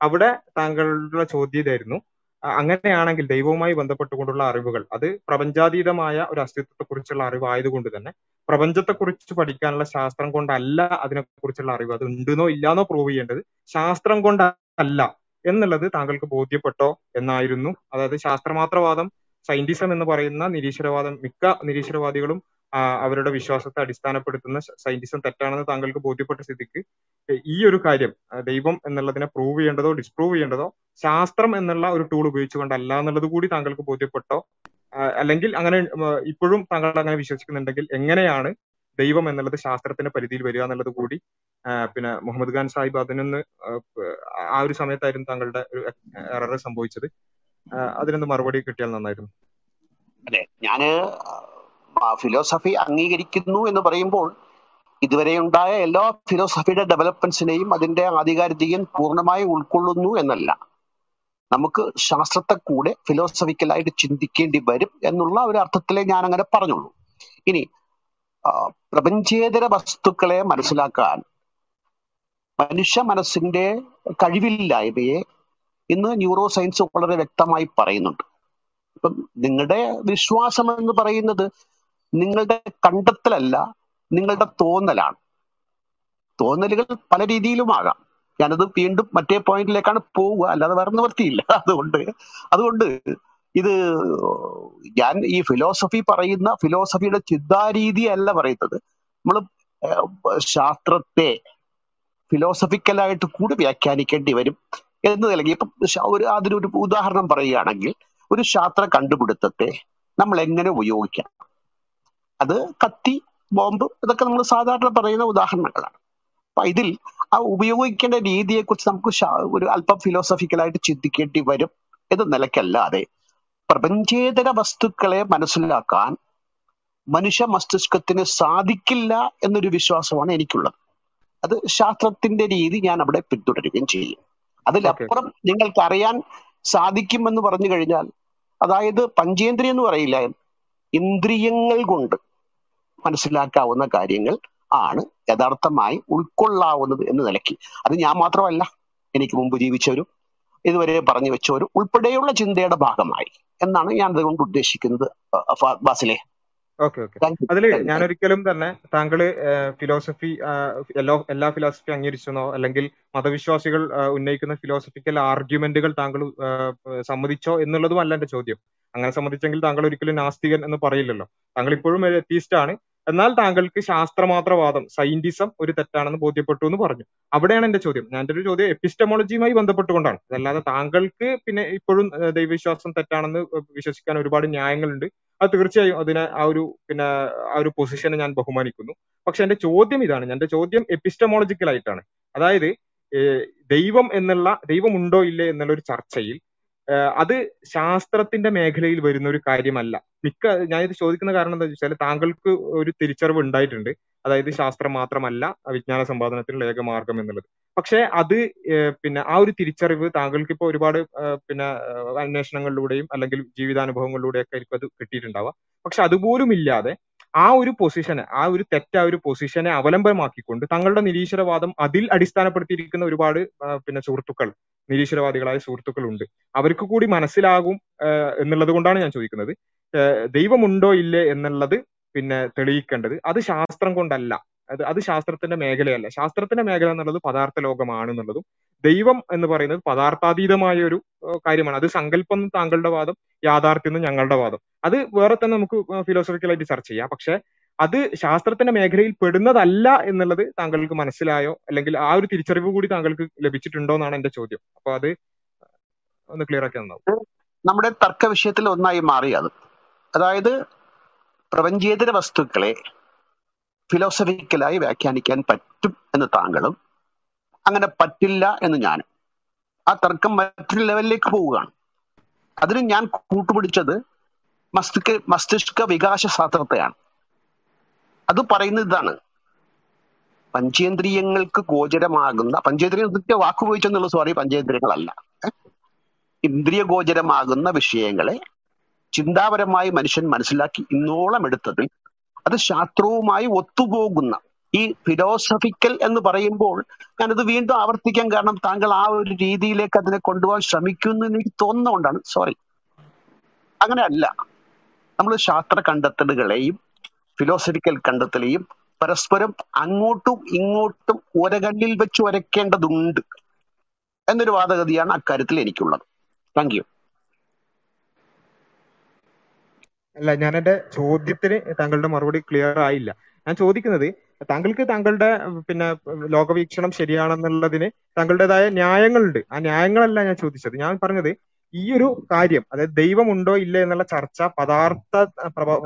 അവിടെ താങ്കളുടെ ചോദ്യം ഇതായിരുന്നു. അങ്ങനെയാണെങ്കിൽ ദൈവവുമായി ബന്ധപ്പെട്ടുകൊണ്ടുള്ള അറിവുകൾ അത് പ്രപഞ്ചാതീതമായ ഒരു അസ്തിത്വത്തെക്കുറിച്ചുള്ള അറിവായതുകൊണ്ട് തന്നെ പ്രപഞ്ചത്തെക്കുറിച്ച് പഠിക്കാനുള്ള ശാസ്ത്രം കൊണ്ടല്ല അതിനെക്കുറിച്ചുള്ള അറിവ്. അത് ഉണ്ടെന്നോ ഇല്ലാന്നോ പ്രൂവ് ചെയ്യേണ്ടത് ശാസ്ത്രം കൊണ്ടല്ല എന്നുള്ളത് താങ്കൾക്ക് ബോധ്യപ്പെട്ടോ എന്നായിരുന്നു. അതായത് ശാസ്ത്രമാത്രവാദം സയന്റിസം എന്ന് പറയുന്ന നിരീശ്വരവാദം മിക്ക നിരീശ്വരവാദികളും അവരുടെ വിശ്വാസത്തെ അടിസ്ഥാനപ്പെടുത്തുന്ന സയന്റിസം തെറ്റാണെന്ന് താങ്കൾക്ക് ബോധ്യപ്പെട്ട സ്ഥിതിക്ക് ഈ ഒരു കാര്യം ദൈവം എന്നുള്ളതിനെ പ്രൂവ് ചെയ്യേണ്ടതോ ഡിസ്പ്രൂവ് ചെയ്യേണ്ടതോ ശാസ്ത്രം എന്നുള്ള ഒരു ടൂൾ ഉപയോഗിച്ചുകൊണ്ടല്ല എന്നുള്ളത് കൂടി താങ്കൾക്ക് ബോധ്യപ്പെട്ടോ? അല്ലെങ്കിൽ അങ്ങനെ ഇപ്പോഴും താങ്കൾ അങ്ങനെ വിശ്വസിക്കുന്നുണ്ടെങ്കിൽ എങ്ങനെയാണ് ദൈവം എന്നുള്ളത് ശാസ്ത്രത്തിന്റെ പരിധിയിൽ വരിക എന്നുള്ളത് കൂടി പിന്നെ മുഹമ്മദ് ഖാൻ സാഹിബ് അതിനൊന്ന് ആ, ഒരു സമയത്തായിരുന്നു താങ്കളുടെ ഒരു എറർ സംഭവിച്ചത്. അതിനൊന്ന് മറുപടി കിട്ടിയാൽ നന്നായിരുന്നു. അതെ ഞാൻ ഫിലോസഫി അംഗീകരിക്കുന്നു എന്ന് പറയുമ്പോൾ ഇതുവരെ ഉണ്ടായ എല്ലാ ഫിലോസഫിയുടെ ഡെവലപ്മെന്റ്സിനെയും അതിന്റെ ആധികാരികതയും പൂർണമായി ഉൾക്കൊള്ളുന്നു എന്നല്ല. നമുക്ക് ശാസ്ത്രത്തെ കൂടെ ഫിലോസഫിക്കലായിട്ട് ചിന്തിക്കേണ്ടി വരും എന്നുള്ള ഒരു അർത്ഥത്തിലെ ഞാൻ അങ്ങനെ പറഞ്ഞുള്ളൂ. ഇനി പ്രപഞ്ചേതര വസ്തുക്കളെ മനസ്സിലാക്കാൻ മനുഷ്യ മനസ്സിന്റെ കഴിവില്ലായ്മയെ ഇന്ന് ന്യൂറോ സയൻസ് വളരെ വ്യക്തമായി പറയുന്നുണ്ട്. ഇപ്പം നിങ്ങളുടെ വിശ്വാസം എന്ന് പറയുന്നത് നിങ്ങളുടെ കണ്ടെത്തലല്ല നിങ്ങളുടെ തോന്നലാണ്. തോന്നലുകൾ പല രീതിയിലുമാകാം. ഞാനത് വീണ്ടും മറ്റേ പോയിന്റിലേക്കാണ് പോവുക. അല്ലാതെ വേറെ നിവർത്തിയില്ല അതുകൊണ്ട് അതുകൊണ്ട് ഇത് ഞാൻ ഈ ഫിലോസഫി പറയുന്ന ഫിലോസഫിയുടെ ചിന്താരീതി അല്ല പറയുന്നത് നമ്മൾ ശാസ്ത്രത്തെ ഫിലോസഫിക്കലായിട്ട് കൂടി വ്യാഖ്യാനിക്കേണ്ടി വരും എന്ന് അല്ലെങ്കിൽ ഇപ്പം ഒരു അതിനൊരു ഉദാഹരണം പറയുകയാണെങ്കിൽ ഒരു ശാസ്ത്ര കണ്ടുപിടുത്തത്തെ നമ്മൾ എങ്ങനെ ഉപയോഗിക്കാം അത് കത്തി ബോംബ് ഇതൊക്കെ നമ്മൾ സാധാരണ പറയുന്ന ഉദാഹരണങ്ങളാണ്. അപ്പൊ ഇതിൽ ആ ഉപയോഗിക്കേണ്ട രീതിയെക്കുറിച്ച് നമുക്ക് ഒരു അല്പം ഫിലോസഫിക്കലായിട്ട് ചിന്തിക്കേണ്ടി വരും എന്ന നിലയ്ക്കല്ലാതെ പ്രപഞ്ചേതര വസ്തുക്കളെ മനസ്സിലാക്കാൻ മനുഷ്യ മസ്തിഷ്കത്തിന് സാധിക്കില്ല എന്നൊരു വിശ്വാസമാണ് എനിക്കുള്ളത്. അത് ശാസ്ത്രത്തിന്റെ രീതി ഞാൻ അവിടെ പിന്തുടരുകയും ചെയ്യും. അതിലപ്പുറം നിങ്ങൾക്ക് അറിയാൻ സാധിക്കുമെന്ന് പറഞ്ഞു കഴിഞ്ഞാൽ അതായത് പഞ്ചേന്ദ്രിയം എന്ന് പറയില്ല ഇന്ദ്രിയങ്ങൾ കൊണ്ട് മനസ്സിലാക്കാവുന്ന കാര്യങ്ങൾ ആണ് യഥാർത്ഥമായി ഉൾക്കൊള്ളാവുന്നത് എന്ന നിലയ്ക്ക്. അത് ഞാൻ മാത്രമല്ല എനിക്ക് മുമ്പ് ജീവിച്ചവരും ഇതുവരെ പറഞ്ഞു വെച്ചവരും ഉൾപ്പെടെയുള്ള ചിന്തയുടെ ഭാഗമായി എന്നാണ് ഞാൻ അതുകൊണ്ട് ഉദ്ദേശിക്കുന്നത് ബാസിലെ ഓക്കെ ഓക്കെ. അതിൽ ഒരിക്കലും തന്നെ താങ്കൾ ഫിലോസഫി എല്ലാ എല്ലാ ഫിലോസഫി അംഗീകരിച്ചെന്നോ അല്ലെങ്കിൽ മതവിശ്വാസികൾ ഉന്നയിക്കുന്ന ഫിലോസഫിക്കൽ ആർഗ്യുമെന്റുകൾ താങ്കൾ സമ്മതിച്ചോ എന്നുള്ളതും അല്ല എന്റെ ചോദ്യം. അങ്ങനെ സമ്മതിച്ചെങ്കിൽ താങ്കൾ ഒരിക്കലും നാസ്തികൻ എന്ന് പറയില്ലല്ലോ. താങ്കൾ ഇപ്പോഴും ഒരു എത്തീസ്റ്റ് ആണ് എന്നാൽ താങ്കൾക്ക് ശാസ്ത്രമാത്രവാദം സയന്റിസം ഒരു തെറ്റാണെന്ന് ബോധ്യപ്പെട്ടു എന്ന് പറഞ്ഞു. അവിടെയാണ് എന്റെ ചോദ്യം. ഞാൻ ഒരു ചോദ്യം എപ്പിസ്റ്റമോളജിയുമായി ബന്ധപ്പെട്ടുകൊണ്ടാണ്. അതല്ലാതെ താങ്കൾക്ക് പിന്നെ ഇപ്പോഴും ദൈവവിശ്വാസം തെറ്റാണെന്ന് വിശ്വസിക്കാൻ ഒരുപാട് ന്യായങ്ങളുണ്ട്. അത് തീർച്ചയായും അതിനെ ആ ഒരു പിന്നെ ആ ഒരു പൊസിഷനെ ഞാൻ ബഹുമാനിക്കുന്നു. പക്ഷെ എന്റെ ചോദ്യം ഇതാണ്. എന്റെ ചോദ്യം എപ്പിസ്റ്റമോളജിക്കൽ ആയിട്ടാണ് അതായത് ദൈവം എന്നുള്ള ദൈവം ഉണ്ടോ ഇല്ലേ എന്നുള്ള ഒരു ചർച്ചയിൽ അത് ശാസ്ത്രത്തിന്റെ മേഖലയിൽ വരുന്ന ഒരു കാര്യമല്ല. മിക്ക ഞാൻ ഇത് ചോദിക്കുന്ന കാരണം എന്താ വെച്ചാൽ താങ്കൾക്ക് ഒരു തിരിച്ചറിവ് ഉണ്ടായിട്ടുണ്ട്. അതായത് ശാസ്ത്രം മാത്രമല്ല വിജ്ഞാന സമ്പാദനത്തിനുള്ള ഏക മാർഗം എന്നുള്ളത്. പക്ഷെ അത് പിന്നെ ആ ഒരു തിരിച്ചറിവ് താങ്കൾക്ക് ഇപ്പോൾ ഒരുപാട് പിന്നെ അന്വേഷണങ്ങളിലൂടെയും അല്ലെങ്കിൽ ജീവിതാനുഭവങ്ങളിലൂടെയൊക്കെ ആയിരിക്കും അത് കിട്ടിയിട്ടുണ്ടാവുക. പക്ഷെ അതുപോലും ഇല്ലാതെ ആ ഒരു പൊസിഷനെ ആ ഒരു തെറ്റായ ഒരു പൊസിഷനെ അവലംബമാക്കിക്കൊണ്ട് തങ്ങളുടെ നിരീശ്വരവാദം അതിൽ അടിസ്ഥാനപ്പെടുത്തിയിരിക്കുന്ന ഒരുപാട് പിന്നെ സുഹൃത്തുക്കൾ നിരീശ്വരവാദികളായ സുഹൃത്തുക്കൾ ഉണ്ട് അവർക്ക് കൂടി മനസ്സിലാകും എന്നുള്ളത് കൊണ്ടാണ് ഞാൻ ചോദിക്കുന്നത്. ദൈവമുണ്ടോ ഇല്ലേ എന്നുള്ളത് പിന്നെ തെളിയിക്കേണ്ടത് അത് ശാസ്ത്രം കൊണ്ടല്ല. അത് അത് ശാസ്ത്രത്തിന്റെ മേഖലയല്ല. ശാസ്ത്രത്തിന്റെ മേഖല എന്നുള്ളത് പദാർത്ഥ ലോകമാണ് എന്നുള്ളതും ദൈവം എന്ന് പറയുന്നത് പദാർത്ഥാതീതമായ ഒരു കാര്യമാണ്. അത് സങ്കല്പം താങ്കളുടെ വാദം യാഥാർത്ഥ്യം ഞങ്ങളുടെ വാദം. അത് വേറെ തന്നെ നമുക്ക് ഫിലോസഫിക്കലായിട്ട് ചർച്ച ചെയ്യാം. പക്ഷെ അത് ശാസ്ത്രത്തിന്റെ മേഖലയിൽ പെടുന്നതല്ല എന്നുള്ളത് താങ്കൾക്ക് മനസ്സിലായോ? അല്ലെങ്കിൽ ആ ഒരു തിരിച്ചറിവ് കൂടി താങ്കൾക്ക് ലഭിച്ചിട്ടുണ്ടോ എന്നാണ് എന്റെ ചോദ്യം. അപ്പൊ അത് ഒന്ന് ക്ലിയർ ആക്കി തന്നാവും നമ്മുടെ തർക്ക വിഷയത്തിൽ ഒന്നായി മാറി അത് അതായത് പ്രപഞ്ചേതര വസ്തുക്കളെ ഫിലോസഫിക്കലായി വ്യാഖ്യാനിക്കാൻ പറ്റും എന്ന് താങ്കളും അങ്ങനെ പറ്റില്ല എന്ന് ഞാനും. ആ തർക്കം മറ്റൊരു ലെവലിലേക്ക് പോവുകയാണ്. അതിന് ഞാൻ കൂട്ടുപിടിച്ചത് മസ്തിഷ്ക മസ്തിഷ്ക വികാസ ശാസ്ത്രത്തെയാണ്. അത് പറയുന്നത് ഇതാണ്. പഞ്ചേന്ദ്രിയങ്ങൾക്ക് ഗോചരമാകുന്ന പഞ്ചേന്ദ്രിയ വാക്കുപയോഗിച്ചെന്നുള്ള സോറി പഞ്ചേന്ദ്രിയങ്ങളല്ല? ഇന്ദ്രിയ ഗോചരമാകുന്ന വിഷയങ്ങളെ ചിന്താപരമായി മനുഷ്യൻ മനസ്സിലാക്കി ഇന്നോളം എടുത്തതിൽ അത് ശാസ്ത്രവുമായി ഒത്തുപോകുന്ന ഈ ഫിലോസഫിക്കൽ എന്ന് പറയുമ്പോൾ ഞാനത് വീണ്ടും ആവർത്തിക്കാൻ കാരണം താങ്കൾ ആ ഒരു രീതിയിലേക്ക് അതിനെ കൊണ്ടുപോകാൻ ശ്രമിക്കുന്നു എനിക്ക് തോന്നുന്നതുകൊണ്ടാണ്. സോറി അങ്ങനെ അല്ല നമ്മൾ ശാസ്ത്ര കണ്ടെത്തലുകളെയും ഫിലോസഫിക്കൽ കണ്ടെത്തലെയും പരസ്പരം അങ്ങോട്ടും ഇങ്ങോട്ടും ഒരകണ്ണിൽ വെച്ച് വരയ്ക്കേണ്ടതുണ്ട് എന്നൊരു വാദഗതിയാണ് അക്കാര്യത്തിൽ എനിക്കുള്ളത്. താങ്ക് യു അല്ല ഞാൻ എന്റെ ചോദ്യത്തിന് താങ്കളുടെ മറുപടി ക്ലിയർ ആയില്ല. ഞാൻ ചോദിക്കുന്നത് താങ്കൾക്ക് താങ്കളുടെ പിന്നെ ലോകവീക്ഷണം ശരിയാണെന്നുള്ളതിന് താങ്കളുടേതായ ന്യായങ്ങളുണ്ട്. ആ ന്യായങ്ങളല്ല ഞാൻ ചോദിച്ചത്. ഞാൻ പറഞ്ഞത് ഈ ഒരു കാര്യം അതായത് ദൈവമുണ്ടോ ഇല്ല എന്നുള്ള ചർച്ച പദാർത്ഥ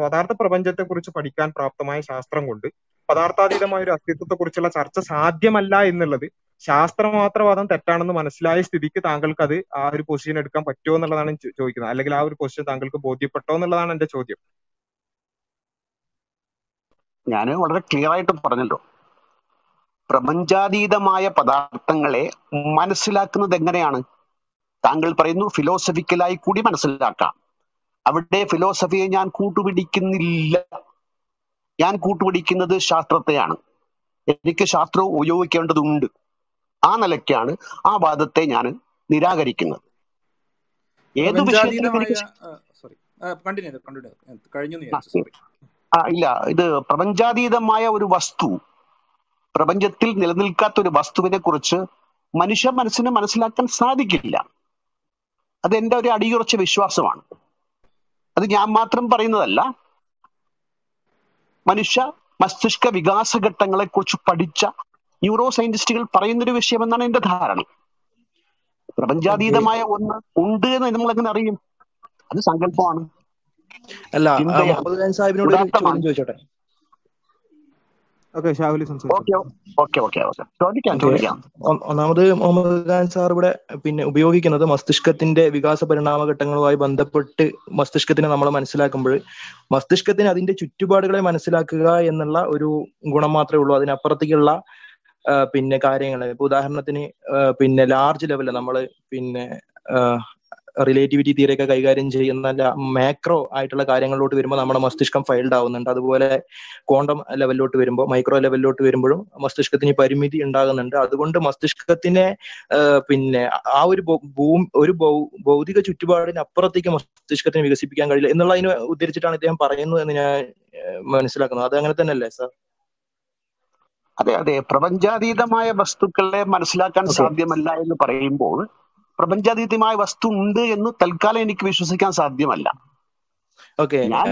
പദാർത്ഥ പ്രപഞ്ചത്തെ കുറിച്ച് പഠിക്കാൻ പ്രാപ്തമായ ശാസ്ത്രം കൊണ്ട് പദാർത്ഥാതീതമായ ഒരു അസ്തിത്വത്തെ കുറിച്ചുള്ള ചർച്ച സാധ്യമല്ല എന്നുള്ളത് ശാസ്ത്രമാത്രവാദം തെറ്റാണെന്ന് മനസ്സിലായ സ്ഥിതിക്ക് താങ്കൾക്ക് അത് ആ ഒരു പൊസിഷൻ എടുക്കാൻ പറ്റുമോ എന്നുള്ളതാണ് ചോദിക്കുന്നത്. അല്ലെങ്കിൽ ആ ഒരു പൊസിഷൻ താങ്കൾക്ക് ബോധ്യപ്പെട്ടോ എന്നുള്ളതാണ് എന്റെ ചോദ്യം. ഞാൻ വളരെ ക്ലിയർ ആയിട്ട് പറഞ്ഞല്ലോ. പ്രപഞ്ചാതീതമായ പദാർത്ഥങ്ങളെ മനസ്സിലാക്കുന്നത് എങ്ങനെയാണ്? താങ്കൾ പറയുന്നു ഫിലോസഫിക്കലായി കൂടി മനസ്സിലാക്കാം. അവിടെ ഫിലോസഫിയെ ഞാൻ കൂട്ടുപിടിക്കുന്നില്ല. ഞാൻ കൂട്ടുപിടിക്കുന്നത് ശാസ്ത്രത്തെയാണ്. എനിക്ക് ശാസ്ത്രം ഉപയോഗിക്കേണ്ടതുണ്ട്. ആ നിലയ്ക്കാണ് ആ വാദത്തെ ഞാൻ നിരാകരിക്കുന്നത്. ഏത് ആ, ഇല്ല. ഇത് പ്രപഞ്ചാതീതമായ ഒരു വസ്തു പ്രപഞ്ചത്തിൽ നിലനിൽക്കാത്ത ഒരു വസ്തുവിനെ കുറിച്ച് മനുഷ്യ മനസ്സിന് മനസ്സിലാക്കാൻ സാധിക്കില്ല. അത് എന്റെ ഒരു അടിയുറച്ച വിശ്വാസമാണ്. അത് ഞാൻ മാത്രം പറയുന്നതല്ല മനുഷ്യ മസ്തിഷ്ക വികാസ ഘട്ടങ്ങളെ കുറിച്ച് പഠിച്ച ന്യൂറോ സയന്റിസ്റ്റുകൾ പറയുന്നൊരു വിഷയമെന്നാണ് എന്റെ ധാരണ. പ്രപഞ്ചാതീതമായ ഒന്ന് ഉണ്ട് എന്ന് നമ്മൾ എങ്ങനെ അറിയും? അത് സങ്കല്പമാണ്. അല്ല സാഹിബിനോട് ചോദിച്ചോട്ടെ? ഒന്നാമത് മുഹമ്മദ് ഖാൻ സാർ ഇവിടെ പിന്നെ ഉപയോഗിക്കുന്നത് മസ്തിഷ്കത്തിന്റെ വികാസ പരിണാമ ഘട്ടങ്ങളുമായി ബന്ധപ്പെട്ട് മസ്തിഷ്കത്തിനെ നമ്മൾ മനസ്സിലാക്കുമ്പോൾ മസ്തിഷ്കത്തിന് അതിന്റെ ചുറ്റുപാടുകളെ മനസ്സിലാക്കുക എന്നുള്ള ഒരു ഗുണം മാത്രമേ ഉള്ളൂ. അതിനപ്പുറത്തേക്കുള്ള പിന്നെ കാര്യങ്ങൾ ഇപ്പൊ ഉദാഹരണത്തിന് പിന്നെ ലാർജ് ലെവലിൽ നമ്മൾ പിന്നെ റിലേറ്റിവിറ്റി തിയറി ഒക്കെ കൈകാര്യം ചെയ്യുന്ന മാക്രോ ആയിട്ടുള്ള കാര്യങ്ങളിലോട്ട് വരുമ്പോൾ നമ്മുടെ മസ്തിഷ്കം ഫൈൽഡ് ആവുന്നുണ്ട്. അതുപോലെ ക്വാണ്ടം ലെവലിലോട്ട് വരുമ്പോൾ മൈക്രോ ലെവലിലോട്ട് വരുമ്പോഴും മസ്തിഷ്കത്തിന് പരിമിതി ഉണ്ടാകുന്നുണ്ട്. അതുകൊണ്ട് മസ്തിഷ്കത്തിനെ പിന്നെ ആ ഒരു ഭൂമി ഒരു ഭൗതിക ചുറ്റുപാടിന് അപ്പുറത്തേക്ക് മസ്തിഷ്കത്തിന് വികസിപ്പിക്കാൻ കഴിയില്ല. എന്നുള്ളതിനെ ഉദ്ധരിച്ചിട്ടാണ് ഇദ്ദേഹം പറയുന്നത് എന്ന് ഞാൻ മനസ്സിലാക്കുന്നത്. അത് അങ്ങനെ സാർ? അതെ അതെ. പ്രപഞ്ചാതീതമായ വസ്തുക്കളെ മനസ്സിലാക്കാൻ സാധ്യമല്ല എന്ന് പറയുമ്പോൾ പ്രപഞ്ചാതീതമായ വസ്തു ഉണ്ട് എന്ന് തൽക്കാലം എനിക്ക് വിശ്വസിക്കാൻ സാധ്യമല്ല. ഞാൻ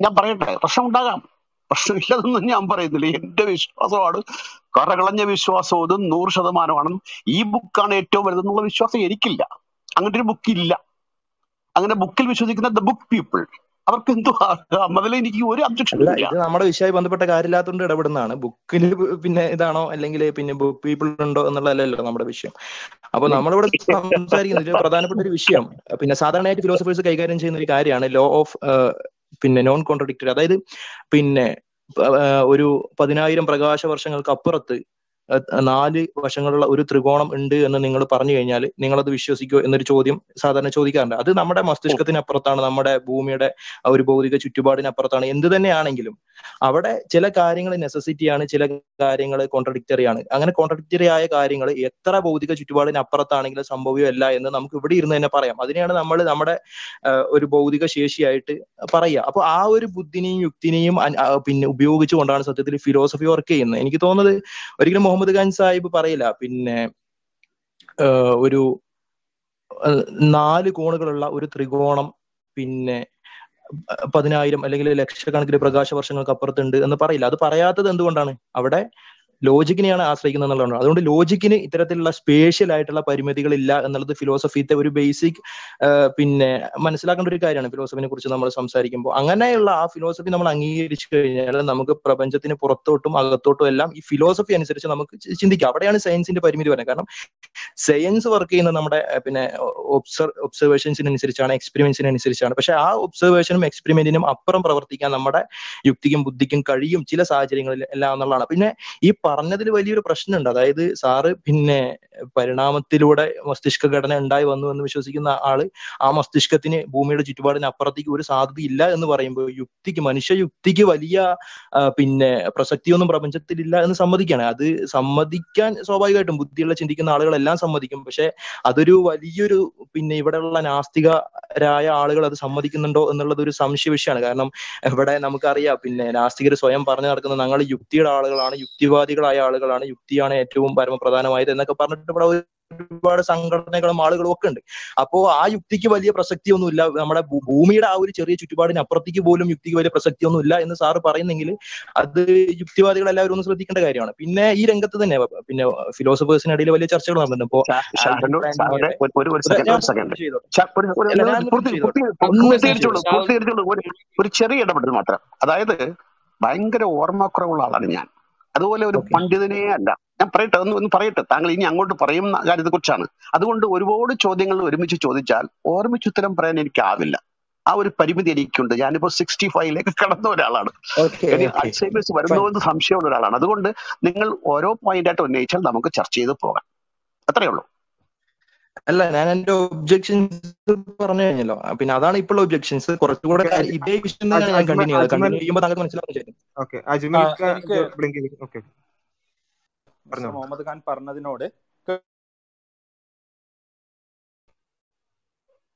അത് പറയട്ടെ പ്രശ്നം ഉണ്ടാകാം പ്രശ്നമില്ലെന്നൊന്നും ഞാൻ പറയുന്നില്ല. എന്റെ വിശ്വാസമാണ്. കറകളഞ്ഞ വിശ്വാസം ഇത് നൂറ് ശതമാനമാണ് ഈ ബുക്കാണ് ഏറ്റവും വലുതെന്നുള്ള വിശ്വാസം എനിക്കില്ല. അങ്ങനെ ഒരു ബുക്ക് ഇല്ല. അങ്ങനെ ബുക്കിൽ വിശ്വസിക്കുന്ന ദ ബുക്ക് പീപ്പിൾ അവർക്ക് എന്തോ അതിൽ എനിക്ക് ഒരു അബ്ജക്ഷൻ ഇല്ല. ഇത് നമ്മുടെ വിഷയമായി ബന്ധപ്പെട്ട കാര്യമില്ലാത്തതുകൊണ്ട് ഇടപെടുന്നതാണ്. ബുക്കിൽ പിന്നെ ഇതാണോ? അല്ലെങ്കിൽ പിന്നെ ബുക്ക് പീപ്പിൾ ഉണ്ടോ എന്നുള്ളതല്ലല്ലോ നമ്മുടെ വിഷയം. അപ്പൊ നമ്മളിവിടെ സംസാരിക്കുന്നത് ഒരു പ്രധാനപ്പെട്ട ഒരു വിഷയം. പിന്നെ സാധാരണയായിട്ട് ഫിലോസഫേഴ്സ് കൈകാര്യം ചെയ്യുന്ന ഒരു കാര്യമാണ് ലോ ഓഫ് പിന്നെ നോൺ കോൺട്രഡിക്ടറി അതായത് പിന്നെ ഒരു പതിനായിരം പ്രകാശ വർഷങ്ങൾക്ക് അപ്പുറത്ത് നാല് വശങ്ങളുള്ള ഒരു ത്രികോണം ഉണ്ട് എന്ന് നിങ്ങൾ പറഞ്ഞു കഴിഞ്ഞാൽ നിങ്ങൾ അത് വിശ്വസിക്കുമോ എന്നൊരു ചോദ്യം സാധാരണ ചോദിക്കാറുണ്ട്. അത് നമ്മുടെ മസ്തിഷ്കത്തിനപ്പുറത്താണ് നമ്മുടെ ഭൂമിയുടെ ഒരു ഭൗതിക ചുറ്റുപാടിനപ്പുറത്താണ്. എന്ത് തന്നെയാണെങ്കിലും അവിടെ ചില കാര്യങ്ങൾ നെസസിറ്റി ആണ് ചില കാര്യങ്ങൾ കോൺട്രഡിക്റ്ററി ആണ്. അങ്ങനെ കോൺട്രഡിക്റ്ററി ആയ കാര്യങ്ങൾ എത്ര ഭൗതിക ചുറ്റുപാടിന് അപ്പുറത്താണെങ്കിലും സംഭവ്യമല്ല എന്ന് നമുക്ക് ഇവിടെ ഇരുന്ന് തന്നെ പറയാം. അതിനെയാണ് നമ്മൾ നമ്മുടെ ഒരു ഭൗതിക ശേഷിയായിട്ട് പറയുക. അപ്പൊ ആ ഒരു ബുദ്ധിനെയും യുക്തിനെയും പിന്നെ ഉപയോഗിച്ചുകൊണ്ടാണ് സത്യത്തിൽ ഫിലോസഫി വർക്ക് ചെയ്യുന്നത്. എനിക്ക് തോന്നുന്നത് ഒരിക്കലും മുഹമ്മദ് ഖാൻ സാഹിബ് പറയില്ല. പിന്നെ ഒരു നാല് കോണുകളുള്ള ഒരു ത്രികോണം പിന്നെ പതിനായിരം അല്ലെങ്കിൽ ലക്ഷക്കണക്കിന് പ്രകാശ വർഷങ്ങൾക്ക് അപ്പുറത്തുണ്ട് എന്ന് പറയില്ല. അത് പറയാത്തത് എന്തുകൊണ്ടാണ്? അവിടെ ലോജിക്കിനെയാണ് ആശ്രയിക്കുന്നത് എന്നുള്ളതാണ്. അതുകൊണ്ട് ലോജിക്കിന് ഇത്തരത്തിലുള്ള സ്പേഷ്യൽ ആയിട്ടുള്ള പരിമിതികൾ ഇല്ല എന്നുള്ളത് ഫിലോസഫിത്തെ ഒരു ബേസിക് പിന്നെ മനസ്സിലാക്കേണ്ട ഒരു കാര്യമാണ് ഫിലോസഫിനെ കുറിച്ച് നമ്മൾ സംസാരിക്കുമ്പോൾ. അങ്ങനെയുള്ള ആ ഫിലോസഫി നമ്മൾ അംഗീകരിച്ചു കഴിഞ്ഞാൽ നമുക്ക് പ്രപഞ്ചത്തിന് പുറത്തോട്ടും അകത്തോട്ടും എല്ലാം ഈ ഫിലോസഫി അനുസരിച്ച് നമുക്ക് ചിന്തിക്കാം. അവിടെയാണ് സയൻസിന്റെ പരിമിതി വരുന്നത് കാരണം സയൻസ് വർക്ക് ചെയ്യുന്നത് നമ്മുടെ പിന്നെ ഒബ്സർ ഒബ്സർവേഷൻസിനനുസരിച്ചാണ് എക്സ്പെരിമെന്റ്സിനനുസരിച്ചാണ് പക്ഷെ ആ ഒബ്സർവേഷനും എക്സ്പെരിമെന്റിനും അപ്പുറം പ്രവർത്തിക്കാൻ നമ്മുടെ യുക്തിക്കും ബുദ്ധിക്കും കഴിയും ചില സാഹചര്യങ്ങളിൽ എല്ലാം എന്നുള്ളതാണ്. പിന്നെ ഈ പറഞ്ഞതിൽ വലിയൊരു പ്രശ്നമുണ്ട്. അതായത് സാറ് പിന്നെ പരിണാമത്തിലൂടെ മസ്തിഷ്ക ഘടന ഉണ്ടായി വന്നു എന്ന് വിശ്വസിക്കുന്ന ആൾ ആ മസ്തിഷ്കത്തിന് ഭൂമിയുടെ ചുറ്റുപാടിന് അപ്പുറത്തേക്ക് ഒരു സാധ്യത ഇല്ല എന്ന് പറയുമ്പോൾ യുക്തിക്ക് മനുഷ്യ യുക്തിക്ക് വലിയ പിന്നെ പ്രസക്തിയൊന്നും പ്രപഞ്ചത്തിലില്ല എന്ന് സമ്മതിക്കുകയാണ്. അത് സമ്മതിക്കാൻ സ്വാഭാവികമായിട്ടും ബുദ്ധിയുള്ള ചിന്തിക്കുന്ന ആളുകളെല്ലാം സമ്മതിക്കും. പക്ഷെ അതൊരു വലിയൊരു പിന്നെ ഇവിടെയുള്ള നാസ്തികരായ ആളുകൾ അത് സമ്മതിക്കുന്നുണ്ടോ എന്നുള്ളത് ഒരു സംശയ വിഷയമാണ്. കാരണം ഇവിടെ നമുക്കറിയാം പിന്നെ നാസ്തികർ സ്വയം പറഞ്ഞു നടക്കുന്ന ഞങ്ങൾ യുക്തിയുടെ ആളുകളാണ് യുക്തിവാദികളായ ആളുകളാണ് യുക്തിയാണ് ഏറ്റവും പരമപ്രധാനമായത് എന്നൊക്കെ പറഞ്ഞിട്ട് ഇവിടെ ഒരുപാട് സംഘടനകളും ആളുകളും ഒക്കെ ഉണ്ട്. അപ്പോ ആ യുക്തിക്ക് വലിയ പ്രസക്തി പ്രസക്തിയൊന്നുമില്ല. നമ്മുടെ ഭൂമിയുടെ ആ ഒരു ചെറിയ ചുറ്റുപാടിന് അപ്പുറത്തേക്ക് പോലും യുക്തിക്ക് വലിയ പ്രസക്തി ഇല്ല എന്ന് സാറ് പറയുന്നെങ്കിൽ അത് യുക്തിവാദികൾ എല്ലാവരും ഒന്ന് ശ്രദ്ധിക്കേണ്ട കാര്യമാണ്. പിന്നെ ഈ രംഗത്ത് തന്നെ പിന്നെ ഫിലോസഫേഴ്സിനിടയിൽ വലിയ ചർച്ചകൾ നടന്നിട്ടുണ്ട്. ഒരു ചെറിയ ഇടപെടൽ മാത്രം. അതായത് ഭയങ്കര ഓർമ്മക്കുറവുള്ള ആളാണ് ഞാൻ. അതുപോലെ ഒരു പണ്ഡിതനെ അല്ല. ഞാൻ പറയട്ടെ ഒന്ന് ഒന്ന് പറയട്ടെ. താങ്കൾ ഇനി അങ്ങോട്ട് പറയുന്ന കാര്യത്തെ കുറിച്ചാണ് അതുകൊണ്ട് ഒരുപാട് ചോദ്യങ്ങൾ ഒരുമിച്ച് ചോദിച്ചാൽ ഓർമ്മിച്ച് ഉത്തരം പറയാൻ എനിക്കാവില്ല. ആ ഒരു പരിമിതി എനിക്കുണ്ട്. ഞാനിപ്പോ സിക്സ്റ്റി ഫൈവിലേക്ക് കടന്ന ഒരാളാണ്. ഫൈൻ വരുന്നോ എന്ന് സംശയമുള്ള ഒരാളാണ്. അതുകൊണ്ട് നിങ്ങൾ ഓരോ പോയിന്റ് ആയിട്ട് ഉന്നയിച്ചാൽ നമുക്ക് ചർച്ച ചെയ്ത് പോകാം. അത്രയേ ഉള്ളൂ. അല്ല ഞാൻ എന്റെ ഒബ്ജെക്ഷൻസ് പറഞ്ഞു കഴിഞ്ഞല്ലോ. പിന്നെ അതാണ് ഇപ്പോൾ ഒബ്ജെക്ഷൻസ് കുറച്ചുകൂടെ ഇതേ വിഷയം തന്നെ ഞാൻ കണ്ടിന്യൂ ചെയ്തത്. കണ്ടിന്യൂ ചെയ്യുമ്പോൾ താങ്കൾക്ക് മനസ്സിലാവും മുഹമ്മദ് ഖാൻ പറഞ്ഞതിനോട് അജ്മൽ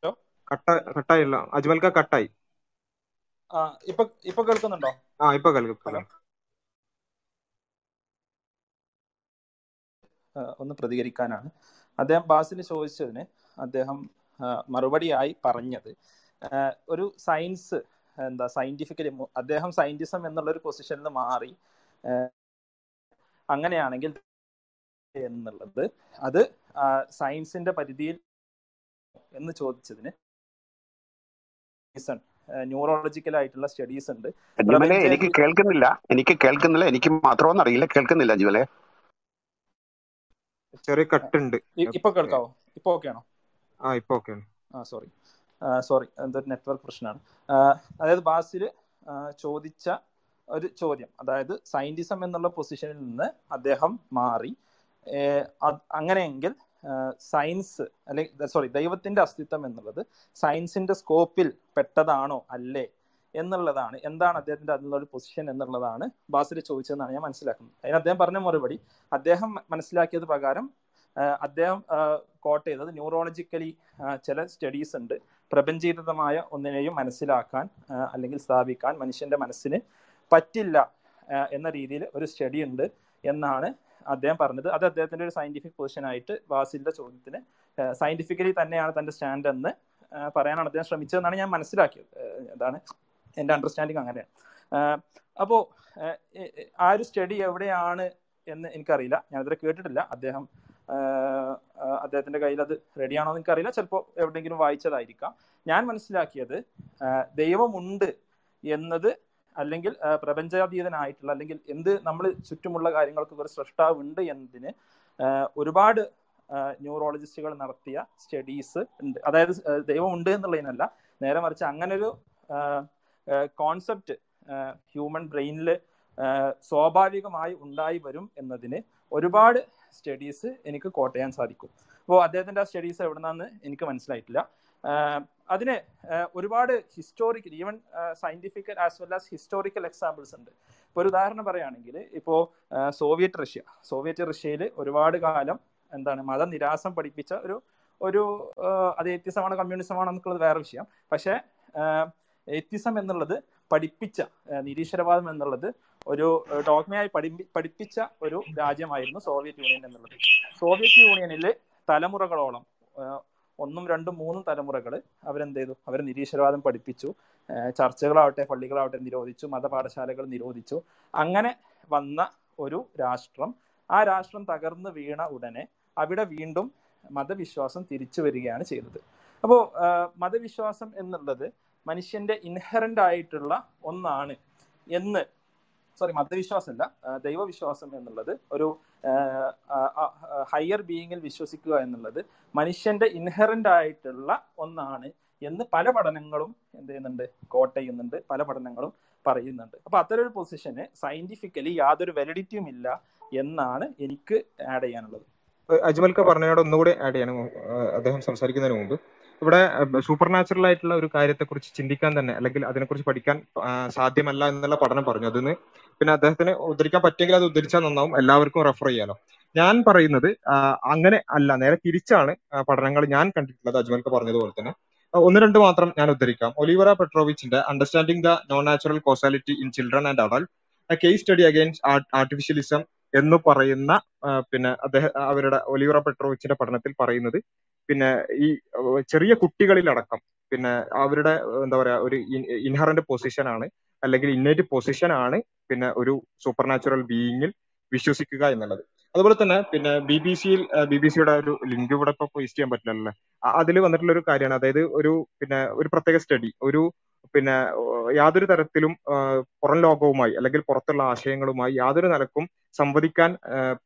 ഖാ കട്ട കട്ടായില്ല. അജ്മൽക്ക കട്ടായി. ആ ഇപ്പൊ ഇപ്പൊ കേൾക്കുന്നുണ്ടോ? ആ ഇപ്പൊ കേൾക്കും ഒന്ന് പ്രതികരിക്കാനാണ്. അദ്ദേഹം ബാസിൽ ചോദിച്ചതിന് അദ്ദേഹം മറുപടിയായി പറഞ്ഞത്. ഒരു സയൻസ് എന്താ സയന്റിഫിക്കലി അദ്ദേഹം സയന്റിസം എന്നുള്ള ഒരു പൊസിഷനിൽ നിന്ന് മാറി അങ്ങനെയാണെങ്കിൽ എന്നുള്ളത് അത് സയൻസിന്റെ പരിധിയിൽ എന്ന് ചോദിച്ചതിന് ന്യൂറോളജിക്കൽ ആയിട്ടുള്ള സ്റ്റഡീസ് ഉണ്ട്. എനിക്ക് കേൾക്കുന്നില്ല. എനിക്ക് കേൾക്കുന്നില്ല. എനിക്ക് മാത്രമൊന്നും അറിയില്ല. കേൾക്കുന്നില്ല അജ്മലെ ചെറിയ കട്ട് ഉണ്ട് ഇപ്പൊ കേൾക്കാവോ? ഇപ്പൊ ഓക്കെ ആണോ? ആ ഇപ്പൊ ഓക്കെ ആ സോറി സോറി എന്തൊരു നെറ്റ്വർക്ക് പ്രശ്നമാണ്. അതായത് ബാസിൽ ചോദിച്ച ഒരു ചോദ്യം. അതായത് സയന്റിസം എന്നുള്ള പൊസിഷനിൽ നിന്ന് അദ്ദേഹം മാറി. അങ്ങനെയെങ്കിൽ സയൻസ് അല്ലെങ്കിൽ സോറി ദൈവത്തിന്റെ അസ്തിത്വം എന്നുള്ളത് സയൻസിന്റെ സ്കോപ്പിൽ പെട്ടതാണോ? അല്ലേ? എന്നുള്ളതാണ്. എന്താണ് അദ്ദേഹത്തിന്റെ അതിനുള്ള ഒരു പൊസിഷൻ എന്നുള്ളതാണ് ബാസിൽ ചോദിച്ചതെന്നാണ് ഞാൻ മനസ്സിലാക്കുന്നത്. അതിന് അദ്ദേഹം പറഞ്ഞ മറുപടി അദ്ദേഹം മനസ്സിലാക്കിയത് പ്രകാരം അദ്ദേഹം കോട്ട് ചെയ്തത് ന്യൂറോളജിക്കലി ചില സ്റ്റഡീസ് ഉണ്ട്. പ്രപഞ്ചീതമായ ഒന്നിനെയും മനസ്സിലാക്കാൻ അല്ലെങ്കിൽ സ്ഥാപിക്കാൻ മനുഷ്യന്റെ മനസ്സിന് പറ്റില്ല എന്ന രീതിയിൽ ഒരു സ്റ്റഡി ഉണ്ട് എന്നാണ് അദ്ദേഹം പറഞ്ഞത്. അത് അദ്ദേഹത്തിന്റെ ഒരു സയന്റിഫിക് പൊസിഷൻ ആയിട്ട് ബാസിലിന്റെ ചോദ്യത്തിന് സയന്റിഫിക്കലി തന്നെയാണ് തന്റെ സ്റ്റാൻഡ് എന്ന് പറയാനാണ് അദ്ദേഹം ശ്രമിച്ചതെന്നാണ് ഞാൻ മനസ്സിലാക്കിയത്. അതാണ് എന്റെ അണ്ടർസ്റ്റാൻഡിങ് അങ്ങനെയാണ് അപ്പോൾ ആ ഒരു സ്റ്റഡി എവിടെയാണ് എന്ന് എനിക്കറിയില്ല. ഞാൻ ഇതുവരെ കേട്ടിട്ടില്ല. അദ്ദേഹം അദ്ദേഹത്തിന്റെ കയ്യിൽ അത് റെഡിയാണോ എന്ന് എനിക്കറിയില്ല. ചിലപ്പോൾ എവിടെയെങ്കിലും വായിച്ചതായിരിക്കാം. ഞാൻ മനസ്സിലാക്കിയത് ദൈവമുണ്ട് എന്നത് അല്ലെങ്കിൽ പ്രപഞ്ചാതീതനായിട്ടുള്ള അല്ലെങ്കിൽ എന്ത് നമ്മൾ ചുറ്റുമുള്ള കാര്യങ്ങൾക്ക് ഒരു സൃഷ്ടാവുണ്ട് എന്നതിന് ഒരുപാട് ന്യൂറോളജിസ്റ്റുകൾ നടത്തിയ സ്റ്റഡീസ് ഉണ്ട്. അതായത് ദൈവമുണ്ട് എന്നുള്ളതിനല്ല നേരെ മറിച്ച് അങ്ങനൊരു കോൺസെപ്റ്റ് ഹ്യൂമൻ ബ്രെയിനിൽ സ്വാഭാവികമായി ഉണ്ടായി വരും എന്നതിന് ഒരുപാട് സ്റ്റഡീസ് എനിക്ക് കോട്ടയാൻ സാധിക്കും. അപ്പോൾ അദ്ദേഹത്തിന്റെ ആ സ്റ്റഡീസ് എവിടുന്നാന്ന് എനിക്ക് മനസ്സിലായിട്ടില്ല. അതിന് ഒരുപാട് historical even scientifical as well as historical examples ഉണ്ട്. ഇപ്പോൾ ഒരു ഉദാഹരണം പറയുകയാണെങ്കിൽ ഇപ്പോൾ സോവിയറ്റ് റഷ്യ സോവിയറ്റ് റഷ്യയിൽ ഒരുപാട് കാലം എന്താണ് മതനിരാസം പഠിപ്പിച്ച ഒരു ഒരു അത് എത്തിസമാണോ കമ്മ്യൂണിസമാണോ എന്നുള്ളത് വേറെ വിഷയം. പക്ഷേ എത്തിസം എന്നുള്ളത് പഠിപ്പിച്ച നിരീശ്വരവാദം എന്നുള്ളത് ഒരു ഡോഗ്മയായി പഠി പഠിപ്പിച്ച ഒരു രാജ്യമായിരുന്നു സോവിയറ്റ് യൂണിയൻ എന്നുള്ളത്. സോവിയറ്റ് യൂണിയനിൽ തലമുറകളോളം ഒന്നും രണ്ടും മൂന്നും തലമുറകൾ അവരെന്ത് ചെയ്തു അവർ നിരീശ്വരവാദം പഠിപ്പിച്ചു. ചർച്ചകളാവട്ടെ പള്ളികളാവട്ടെ നിരോധിച്ചു മതപാഠശാലകൾ നിരോധിച്ചു. അങ്ങനെ വന്ന ഒരു രാഷ്ട്രം. ആ രാഷ്ട്രം തകർന്ന് വീണ ഉടനെ അവിടെ വീണ്ടും മതവിശ്വാസം തിരിച്ചു വരികയാണ് ചെയ്തത്. അപ്പോൾ മതവിശ്വാസം എന്നുള്ളത് മനുഷ്യന്റെ ഇൻഹറന്റ് ആയിട്ടുള്ള ഒന്നാണ് എന്ന്. സോറി മതവിശ്വാസമല്ല ദൈവവിശ്വാസം എന്നുള്ളത്. ഒരു ഹയർ ബീയിങ്ങിൽ വിശ്വസിക്കുക എന്നുള്ളത് മനുഷ്യന്റെ ഇൻഹറന്റ് ആയിട്ടുള്ള ഒന്നാണ് എന്ന് പല പഠനങ്ങളും എന്ത് ചെയ്യുന്നുണ്ട് കോട്ട് ചെയ്യുന്നുണ്ട് പല പഠനങ്ങളും പറയുന്നുണ്ട്. അപ്പൊ അത്തരം ഒരു പൊസിഷന് സയന്റിഫിക്കലി യാതൊരു വെലിഡിറ്റിയും ഇല്ല എന്നാണ് എനിക്ക് ആഡ് ചെയ്യാനുള്ളത്. അജ്മൽക്ക പറഞ്ഞതിനോട് ഒന്നുകൂടി ആഡ് ചെയ്യണം. അദ്ദേഹം സംസാരിക്കുന്നതിന് മുമ്പ്. ഇവിടെ സൂപ്പർ നാച്ചുറൽ ആയിട്ടുള്ള ഒരു കാര്യത്തെക്കുറിച്ച് ചിന്തിക്കാൻ തന്നെ അല്ലെങ്കിൽ അതിനെക്കുറിച്ച് പഠിക്കാൻ സാധ്യമല്ല എന്നുള്ള പഠനം പറഞ്ഞു. അതിന് പിന്നെ അദ്ദേഹത്തിന് ഉദ്ധരിക്കാൻ പറ്റിയെങ്കിൽ അത് ഉദ്ധരിച്ചാൽ നന്നാവും. എല്ലാവർക്കും റെഫർ ചെയ്യാലോ. ഞാൻ പറയുന്നത് അങ്ങനെ അല്ല നേരെ തിരിച്ചാണ് പഠനങ്ങൾ ഞാൻ കണ്ടിട്ടുള്ളത് അജ്മൽക്ക് പറഞ്ഞതുപോലെ തന്നെ. ഒന്ന് രണ്ട് മാത്രം ഞാൻ ഉദ്ധരിക്കാം. Olivera പെട്രോവിച്ചിന്റെ understanding the non natural causality in children and adult a case study against artificialism എന്ന് പറയുന്ന പിന്നെ അദ്ദേഹം അവരുടെ ഒലിവറ പെട്രോവിച്ചിന്റെ പഠനത്തിൽ പറയുന്നത് പിന്നെ ഈ ചെറിയ കുട്ടികളിലടക്കം പിന്നെ അവരുടെ എന്താ പറയാ ഒരു ഇൻഹറന്റ് പൊസിഷൻ ആണ് അല്ലെങ്കിൽ ഇന്നേറ്റ് പൊസിഷൻ ആണ് പിന്നെ ഒരു സൂപ്പർ നാച്ചുറൽ ബീയിങ്ങിൽ വിശ്വസിക്കുക എന്നുള്ളത്. അതുപോലെ തന്നെ പിന്നെ ബി ബി സിയിൽ ബി ബി സിയുടെ ഒരു ലിങ്ക് ഇവിടെ ഇപ്പൊ പോസ്റ്റ് ചെയ്യാൻ പറ്റില്ലല്ലേ. അതിൽ വന്നിട്ടുള്ള ഒരു കാര്യമാണ്. അതായത് ഒരു പിന്നെ ഒരു പ്രത്യേക സ്റ്റഡി ഒരു പിന്നെ യാതൊരു തരത്തിലും പുറം ലോകവുമായി അല്ലെങ്കിൽ പുറത്തുള്ള ആശയങ്ങളുമായി യാതൊരു നിലക്കും സംവദിക്കാൻ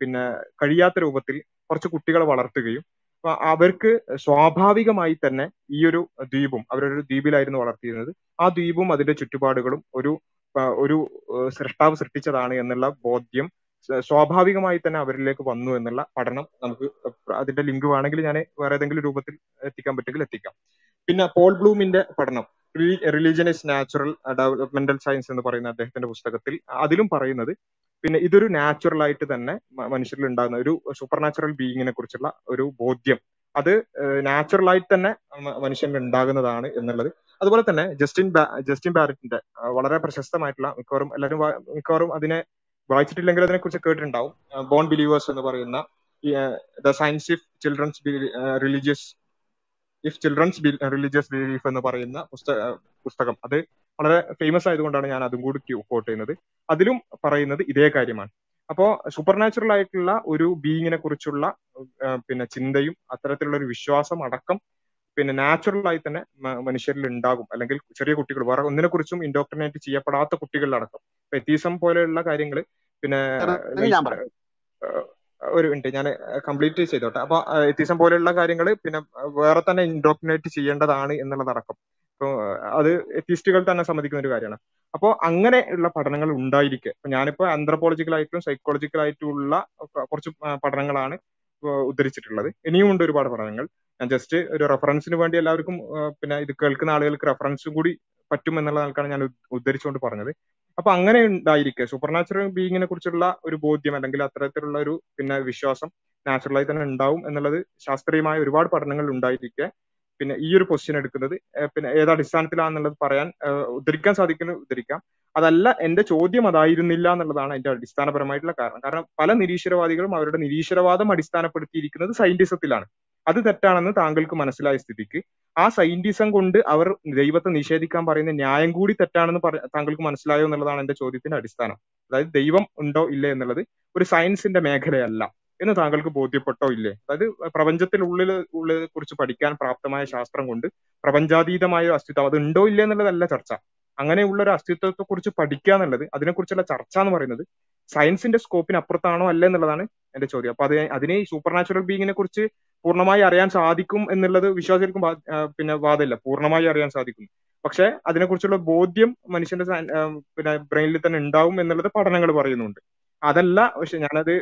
പിന്നെ കഴിയാത്ത രൂപത്തിൽ കുറച്ച് കുട്ടികളെ വളർത്തുകയും അവർക്ക് സ്വാഭാവികമായി തന്നെ ഈ ഒരു ദ്വീപും അവരൊരു ദ്വീപിലായിരുന്നു വളർത്തിയിരുന്നത്. ആ ദ്വീപും അതിന്റെ ചുറ്റുപാടുകളും ഒരു ഒരു സൃഷ്ടാവ് സൃഷ്ടിച്ചതാണ് എന്നുള്ള ബോധ്യം സ്വാഭാവികമായി തന്നെ അവരിലേക്ക് വന്നു എന്നുള്ള പഠനം നമുക്ക് അതിന്റെ ലിങ്ക് വേണമെങ്കിൽ ഞാൻ വേറെ ഏതെങ്കിലും രൂപത്തിൽ എത്തിക്കാൻ പറ്റുമെങ്കിൽ എത്തിക്കാം. പിന്നെ പോൾ ബ്ലൂമിന്റെ പഠനം. Religion is natural developmental science എന്ന് പറയുന്ന അദ്ദേഹത്തിന്റെ പുസ്തകത്തിൽ അതിലും പറയുന്നത് പിന്നെ ഇതൊരു നാച്ചുറൽ ആയിട്ട് തന്നെ മനുഷ്യരിൽ ഉണ്ടാകുന്ന ഒരു സൂപ്പർ നാച്ചുറൽ ബീയിങ്ങിനെ കുറിച്ചുള്ള ഒരു ബോധ്യം. അത് നാച്ചുറൽ ആയിട്ട് തന്നെ മനുഷ്യന് ഉണ്ടാകുന്നതാണ് എന്നുള്ളത്. അതുപോലെ തന്നെ ജസ്റ്റിൻ ജസ്റ്റിൻ ബാരറ്റിന്റെ വളരെ പ്രശസ്തമായിട്ടുള്ള മിക്കവാറും എല്ലാവരും മിക്കവാറും അതിനെ വായിച്ചിട്ടില്ലെങ്കിൽ അതിനെ കുറിച്ച് കേട്ടിട്ടുണ്ടാവും ബോൺ ബിലീവേഴ്സ് എന്ന് പറയുന്ന the science if children's religious if children's religious belief എന്ന് പറയുന്ന പുസ്തകം. അത് വളരെ ഫേമസ് ആയതുകൊണ്ടാണ് ഞാൻ അതും കൂടി കോട്ട് ചെയ്യുന്നത്. അതിലും പറയുന്നത് ഇതേ കാര്യമാണ്. അപ്പോ സൂപ്പർ നാച്ചുറൽ ആയിട്ടുള്ള ഒരു ബീയിങ്ങിനെ കുറിച്ചുള്ള പിന്നെ ചിന്തയും അത്തരത്തിലുള്ള ഒരു വിശ്വാസം അടക്കം പിന്നെ നാച്ചുറൽ ആയി തന്നെ മനുഷ്യരിൽ ഉണ്ടാകും. അല്ലെങ്കിൽ ചെറിയ കുട്ടികൾ വേറെ ഒന്നിനെ കുറിച്ചും ഇൻഡോക്ട്രിനേറ്റ് ചെയ്യപ്പെടാത്ത കുട്ടികളിലടക്കം. എത്തീസം പോലെയുള്ള കാര്യങ്ങൾ പിന്നെ ഒരു മിനിറ്റ് ഞാൻ കംപ്ലീറ്റ് ചെയ്തോട്ടെ. അപ്പൊ എത്തിസം പോലെയുള്ള കാര്യങ്ങൾ പിന്നെ വേറെ തന്നെ ഇൻഡോക്ട്രിനേറ്റ് ചെയ്യേണ്ടതാണ് എന്നുള്ളതടക്കം. ഇപ്പൊ അത് എത്തിസ്റ്റുകൾ തന്നെ സമ്മതിക്കുന്ന ഒരു കാര്യമാണ്. അപ്പോൾ അങ്ങനെയുള്ള പഠനങ്ങൾ ഉണ്ടായിരിക്കെ. ഇപ്പൊ ഞാനിപ്പോ ആന്ത്രപ്പോളജിക്കൽ ആയിട്ടും സൈക്കോളജിക്കൽ ആയിട്ടും ഉള്ള കുറച്ച് പഠനങ്ങളാണ് ഉദ്ധരിച്ചിട്ടുള്ളത്. ഇനിയും ഉണ്ട് ഒരുപാട് പഠനങ്ങൾ. ഞാൻ ജസ്റ്റ് ഒരു റെഫറൻസിന് വേണ്ടി എല്ലാവർക്കും പിന്നെ ഇത് കേൾക്കുന്ന ആളുകൾക്ക് റെഫറൻസും കൂടി പറ്റും എന്നുള്ള നിലക്കാണ് ഞാൻ ഉദ്ധരിച്ചുകൊണ്ട് പറഞ്ഞത്. അപ്പൊ അങ്ങനെ ഉണ്ടായിരിക്കെ. സൂപ്പർ നാച്ചുറൽ കുറിച്ചുള്ള ഒരു ബോധ്യം അല്ലെങ്കിൽ അത്തരത്തിലുള്ള ഒരു പിന്നെ വിശ്വാസം നാച്ചുറലായി തന്നെ ഉണ്ടാവും എന്നുള്ളത് ശാസ്ത്രീയമായ ഒരുപാട് പഠനങ്ങൾ ഉണ്ടായിരിക്കെ. പിന്നെ ഈ ഒരു പൊസിഷൻ എടുക്കുന്നത് പിന്നെ ഏത് അടിസ്ഥാനത്തിലാണെന്നുള്ളത് പറയാൻ ഉദ്ധരിക്കാൻ സാധിക്കുന്നു ഉദ്ധരിക്കാം. അതല്ല എന്റെ ചോദ്യം അതായിരുന്നില്ല എന്നുള്ളതാണ് അതിന്റെ അടിസ്ഥാനപരമായിട്ടുള്ള കാരണം. കാരണം പല നിരീശ്വരവാദികളും അവരുടെ നിരീശ്വരവാദം അടിസ്ഥാനപ്പെടുത്തിയിരിക്കുന്നത് സയന്റിസത്തിലാണ്. അത് തെറ്റാണെന്ന് താങ്കൾക്ക് മനസ്സിലായ സ്ഥിതിക്ക്. ആ സയന്റിസം കൊണ്ട് അവർ ദൈവത്തെ നിഷേധിക്കാൻ പറയുന്ന ന്യായം കൂടി തെറ്റാണെന്ന് താങ്കൾക്ക് മനസ്സിലായോ എന്നുള്ളതാണ് എന്റെ ചോദ്യത്തിന്റെ അടിസ്ഥാനം. അതായത് ദൈവം ഉണ്ടോ ഇല്ലേ എന്നുള്ളത് ഒരു സയൻസിന്റെ മേഖലയല്ല. എന്ന് താങ്കൾക്ക് ബോധ്യപ്പെട്ടോ ഇല്ലേ? അതായത് പ്രപഞ്ചത്തിനുള്ളിൽ ഉള്ളതിനെ കുറിച്ച് പഠിക്കാൻ പ്രാപ്തമായ ശാസ്ത്രം കൊണ്ട് പ്രപഞ്ചാതീതമായ ഒരു അസ്തിത്വം അത് ഉണ്ടോ ഇല്ലേ എന്നുള്ളതല്ല ചർച്ച. അങ്ങനെയുള്ള ഒരു അസ്തിത്വത്തെ കുറിച്ച് പഠിക്കുക എന്നുള്ളത് അതിനെക്കുറിച്ചുള്ള ചർച്ച എന്ന് പറയുന്നത് സയൻസിന്റെ സ്കോപ്പിന് അപ്പുറത്താണോ അല്ല എന്നുള്ളതാണ് എന്റെ ചോദ്യം. അപ്പൊ അത് അതിനെ ഈ സൂപ്പർ നാച്ചുറൽ ബീങ്ങിനെ കുറിച്ച് പൂർണമായി അറിയാൻ സാധിക്കും എന്നുള്ളത് വിശ്വാസികൾക്കും പിന്നെ വാദമില്ല പൂർണമായി അറിയാൻ സാധിക്കും. പക്ഷെ അതിനെക്കുറിച്ചുള്ള ബോധ്യം മനുഷ്യന്റെ പിന്നെ ബ്രെയിനിൽ തന്നെ ഉണ്ടാവും എന്നുള്ളത് പഠനങ്ങൾ പറയുന്നുണ്ട്. അതല്ല പക്ഷെ ഞാനത്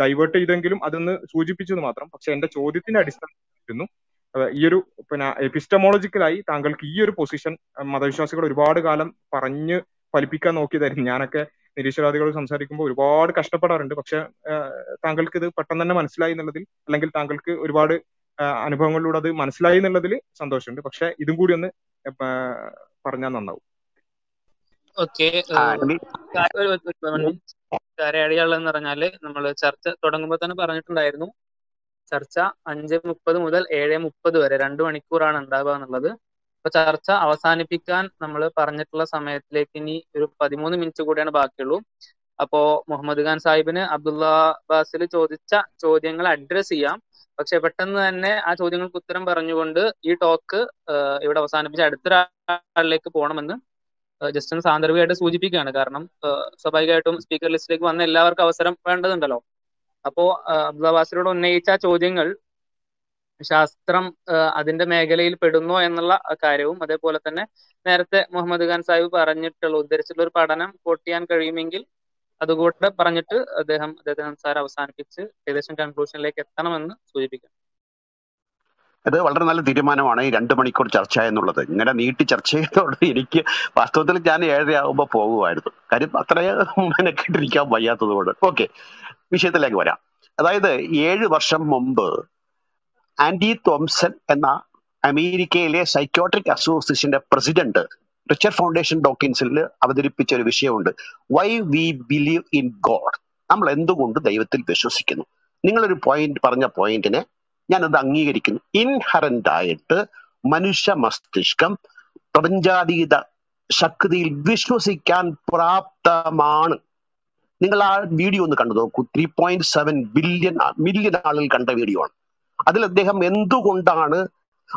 ഡൈവേർട്ട് ചെയ്തെങ്കിലും അതൊന്ന് സൂചിപ്പിച്ചത് മാത്രം. പക്ഷെ എന്റെ ചോദ്യത്തിന്റെ അടിസ്ഥാനത്തിലായിരുന്നു. ഈ ഒരു പിന്നെ എപ്പിസ്റ്റമോളജിക്കലായി താങ്കൾക്ക് ഈ ഒരു പൊസിഷൻ മതവിശ്വാസികൾ ഒരുപാട് കാലം പറഞ്ഞ് ഫലിപ്പിക്കാൻ നോക്കിയതായിരുന്നു. ഞാനൊക്കെ നിരീശ്വരവാദികൾ സംസാരിക്കുമ്പോൾ ഒരുപാട് കഷ്ടപ്പെടാറുണ്ട്. പക്ഷെ താങ്കൾക്ക് ഇത് പെട്ടെന്ന് തന്നെ മനസ്സിലായി എന്നുള്ളതിൽ അല്ലെങ്കിൽ താങ്കൾക്ക് ഒരുപാട് അനുഭവങ്ങളിലൂടെ അത് മനസ്സിലായി എന്നുള്ളതിൽ സന്തോഷമുണ്ട്. പക്ഷെ ഇതും കൂടി ഒന്ന് പറഞ്ഞാൽ നന്നാവും. ഓക്കെ ആഡ് ചെയ്യാനുള്ളതെന്ന് പറഞ്ഞാൽ നമ്മൾ ചർച്ച തുടങ്ങുമ്പോൾ തന്നെ പറഞ്ഞിട്ടുണ്ടായിരുന്നു. ചർച്ച അഞ്ച് മുപ്പത് മുതൽ ഏഴ് മുപ്പത് വരെ രണ്ട് മണിക്കൂറാണ് ഉണ്ടാവുക എന്നുള്ളത്. അപ്പൊ ചർച്ച അവസാനിപ്പിക്കാൻ നമ്മൾ പറഞ്ഞിട്ടുള്ള സമയത്തിലേക്ക് ഇനി ഒരു പതിമൂന്ന് മിനിറ്റ് കൂടിയാണ് ബാക്കിയുള്ളൂ. അപ്പോ മുഹമ്മദ് ഖാൻ സാഹിബിന് അബ്ദുള്ള ബാസിൽ ചോദിച്ച ചോദ്യങ്ങൾ അഡ്രസ് ചെയ്യാം. പക്ഷെ പെട്ടെന്ന് തന്നെ ആ ചോദ്യങ്ങൾക്ക് ഉത്തരം പറഞ്ഞുകൊണ്ട് ഈ ടോക്ക് ഇവിടെ അവസാനിപ്പിച്ച് അടുത്തൊരാളിലേക്ക് പോകണമെന്ന് ജസ്റ്റ് ഒന്ന് സാന്ദർഭികമായിട്ട് സൂചിപ്പിക്കുകയാണ്. കാരണം സ്വാഭാവികമായിട്ടും സ്പീക്കർ ലിസ്റ്റിലേക്ക് വന്ന എല്ലാവർക്കും അവസരം വേണ്ടതുണ്ടല്ലോ. അപ്പോ അബ്ദുള്ള ബാസിനോട് ഉന്നയിച്ച ചോദ്യങ്ങൾ ശാസ്ത്രം അതിന്റെ മേഖലയിൽ പെടുന്നോ എന്നുള്ള കാര്യവും അതേപോലെ തന്നെ നേരത്തെ മുഹമ്മദ് ഖാൻ സാഹിബ് പറഞ്ഞിട്ടുള്ള ഉദ്ധരിച്ചിട്ടുള്ള ഒരു പഠനം കോട്ട് ചെയ്യാൻ കഴിയുമെങ്കിൽ അതുകൂടെ പറഞ്ഞിട്ട് അദ്ദേഹം അദ്ദേഹത്തിന്റെ സംസാരം അവസാനിപ്പിച്ച് ഏകദേശം കൺക്ലൂഷനിലേക്ക് എത്തണമെന്ന് സൂചിപ്പിക്കാം അത് വളരെ നല്ല തീരുമാനമാണ് ഈ രണ്ട് മണിക്കൂർ ചർച്ച എന്നുള്ളത്. ഇങ്ങനെ നീട്ടി ചർച്ച ചെയ്തോണ്ട് എനിക്ക് വാസ്തവത്തിൽ ഞാൻ ഏഴരയാകുമ്പോൾ പോകുമായിരുന്നു. കാര്യം അത്രയും മെനക്കെട്ടിരിക്കാൻ വയ്യാത്തത് കൊണ്ട് ഓക്കെ വിഷയത്തിലേക്ക് വരാം. അതായത് ഏഴ് വർഷം മുമ്പ് ആൻഡി തോംസൺ എന്ന അമേരിക്കയിലെ സൈക്കോട്രിക് അസോസിയേഷന്റെ പ്രസിഡന്റ് റിച്ചർഡ് ഫൗണ്ടേഷൻ ഡോക്കിൻസിൽ അവതരിപ്പിച്ച ഒരു വിഷയമുണ്ട്. Why we believe in God നമ്മൾ എന്തുകൊണ്ട് ദൈവത്തിൽ വിശ്വസിക്കുന്നു? നിങ്ങളൊരു പോയിന്റ് പറഞ്ഞ പോയിന്റിനെ ഞാനത് അംഗീകരിക്കുന്നു. ഇൻഹറന്റ് ആയിട്ട് മനുഷ്യ മസ്തിഷ്കം പ്രപഞ്ചാതീത ശക്തിയിൽ വിശ്വസിക്കാൻ പ്രാപ്തമാണ്. നിങ്ങൾ ആ വീഡിയോ ഒന്ന് കണ്ടു നോക്കൂ. Three point seven billion million ആളുകൾ കണ്ട വീഡിയോ ആണ്. അതിൽ അദ്ദേഹം എന്തുകൊണ്ടാണ്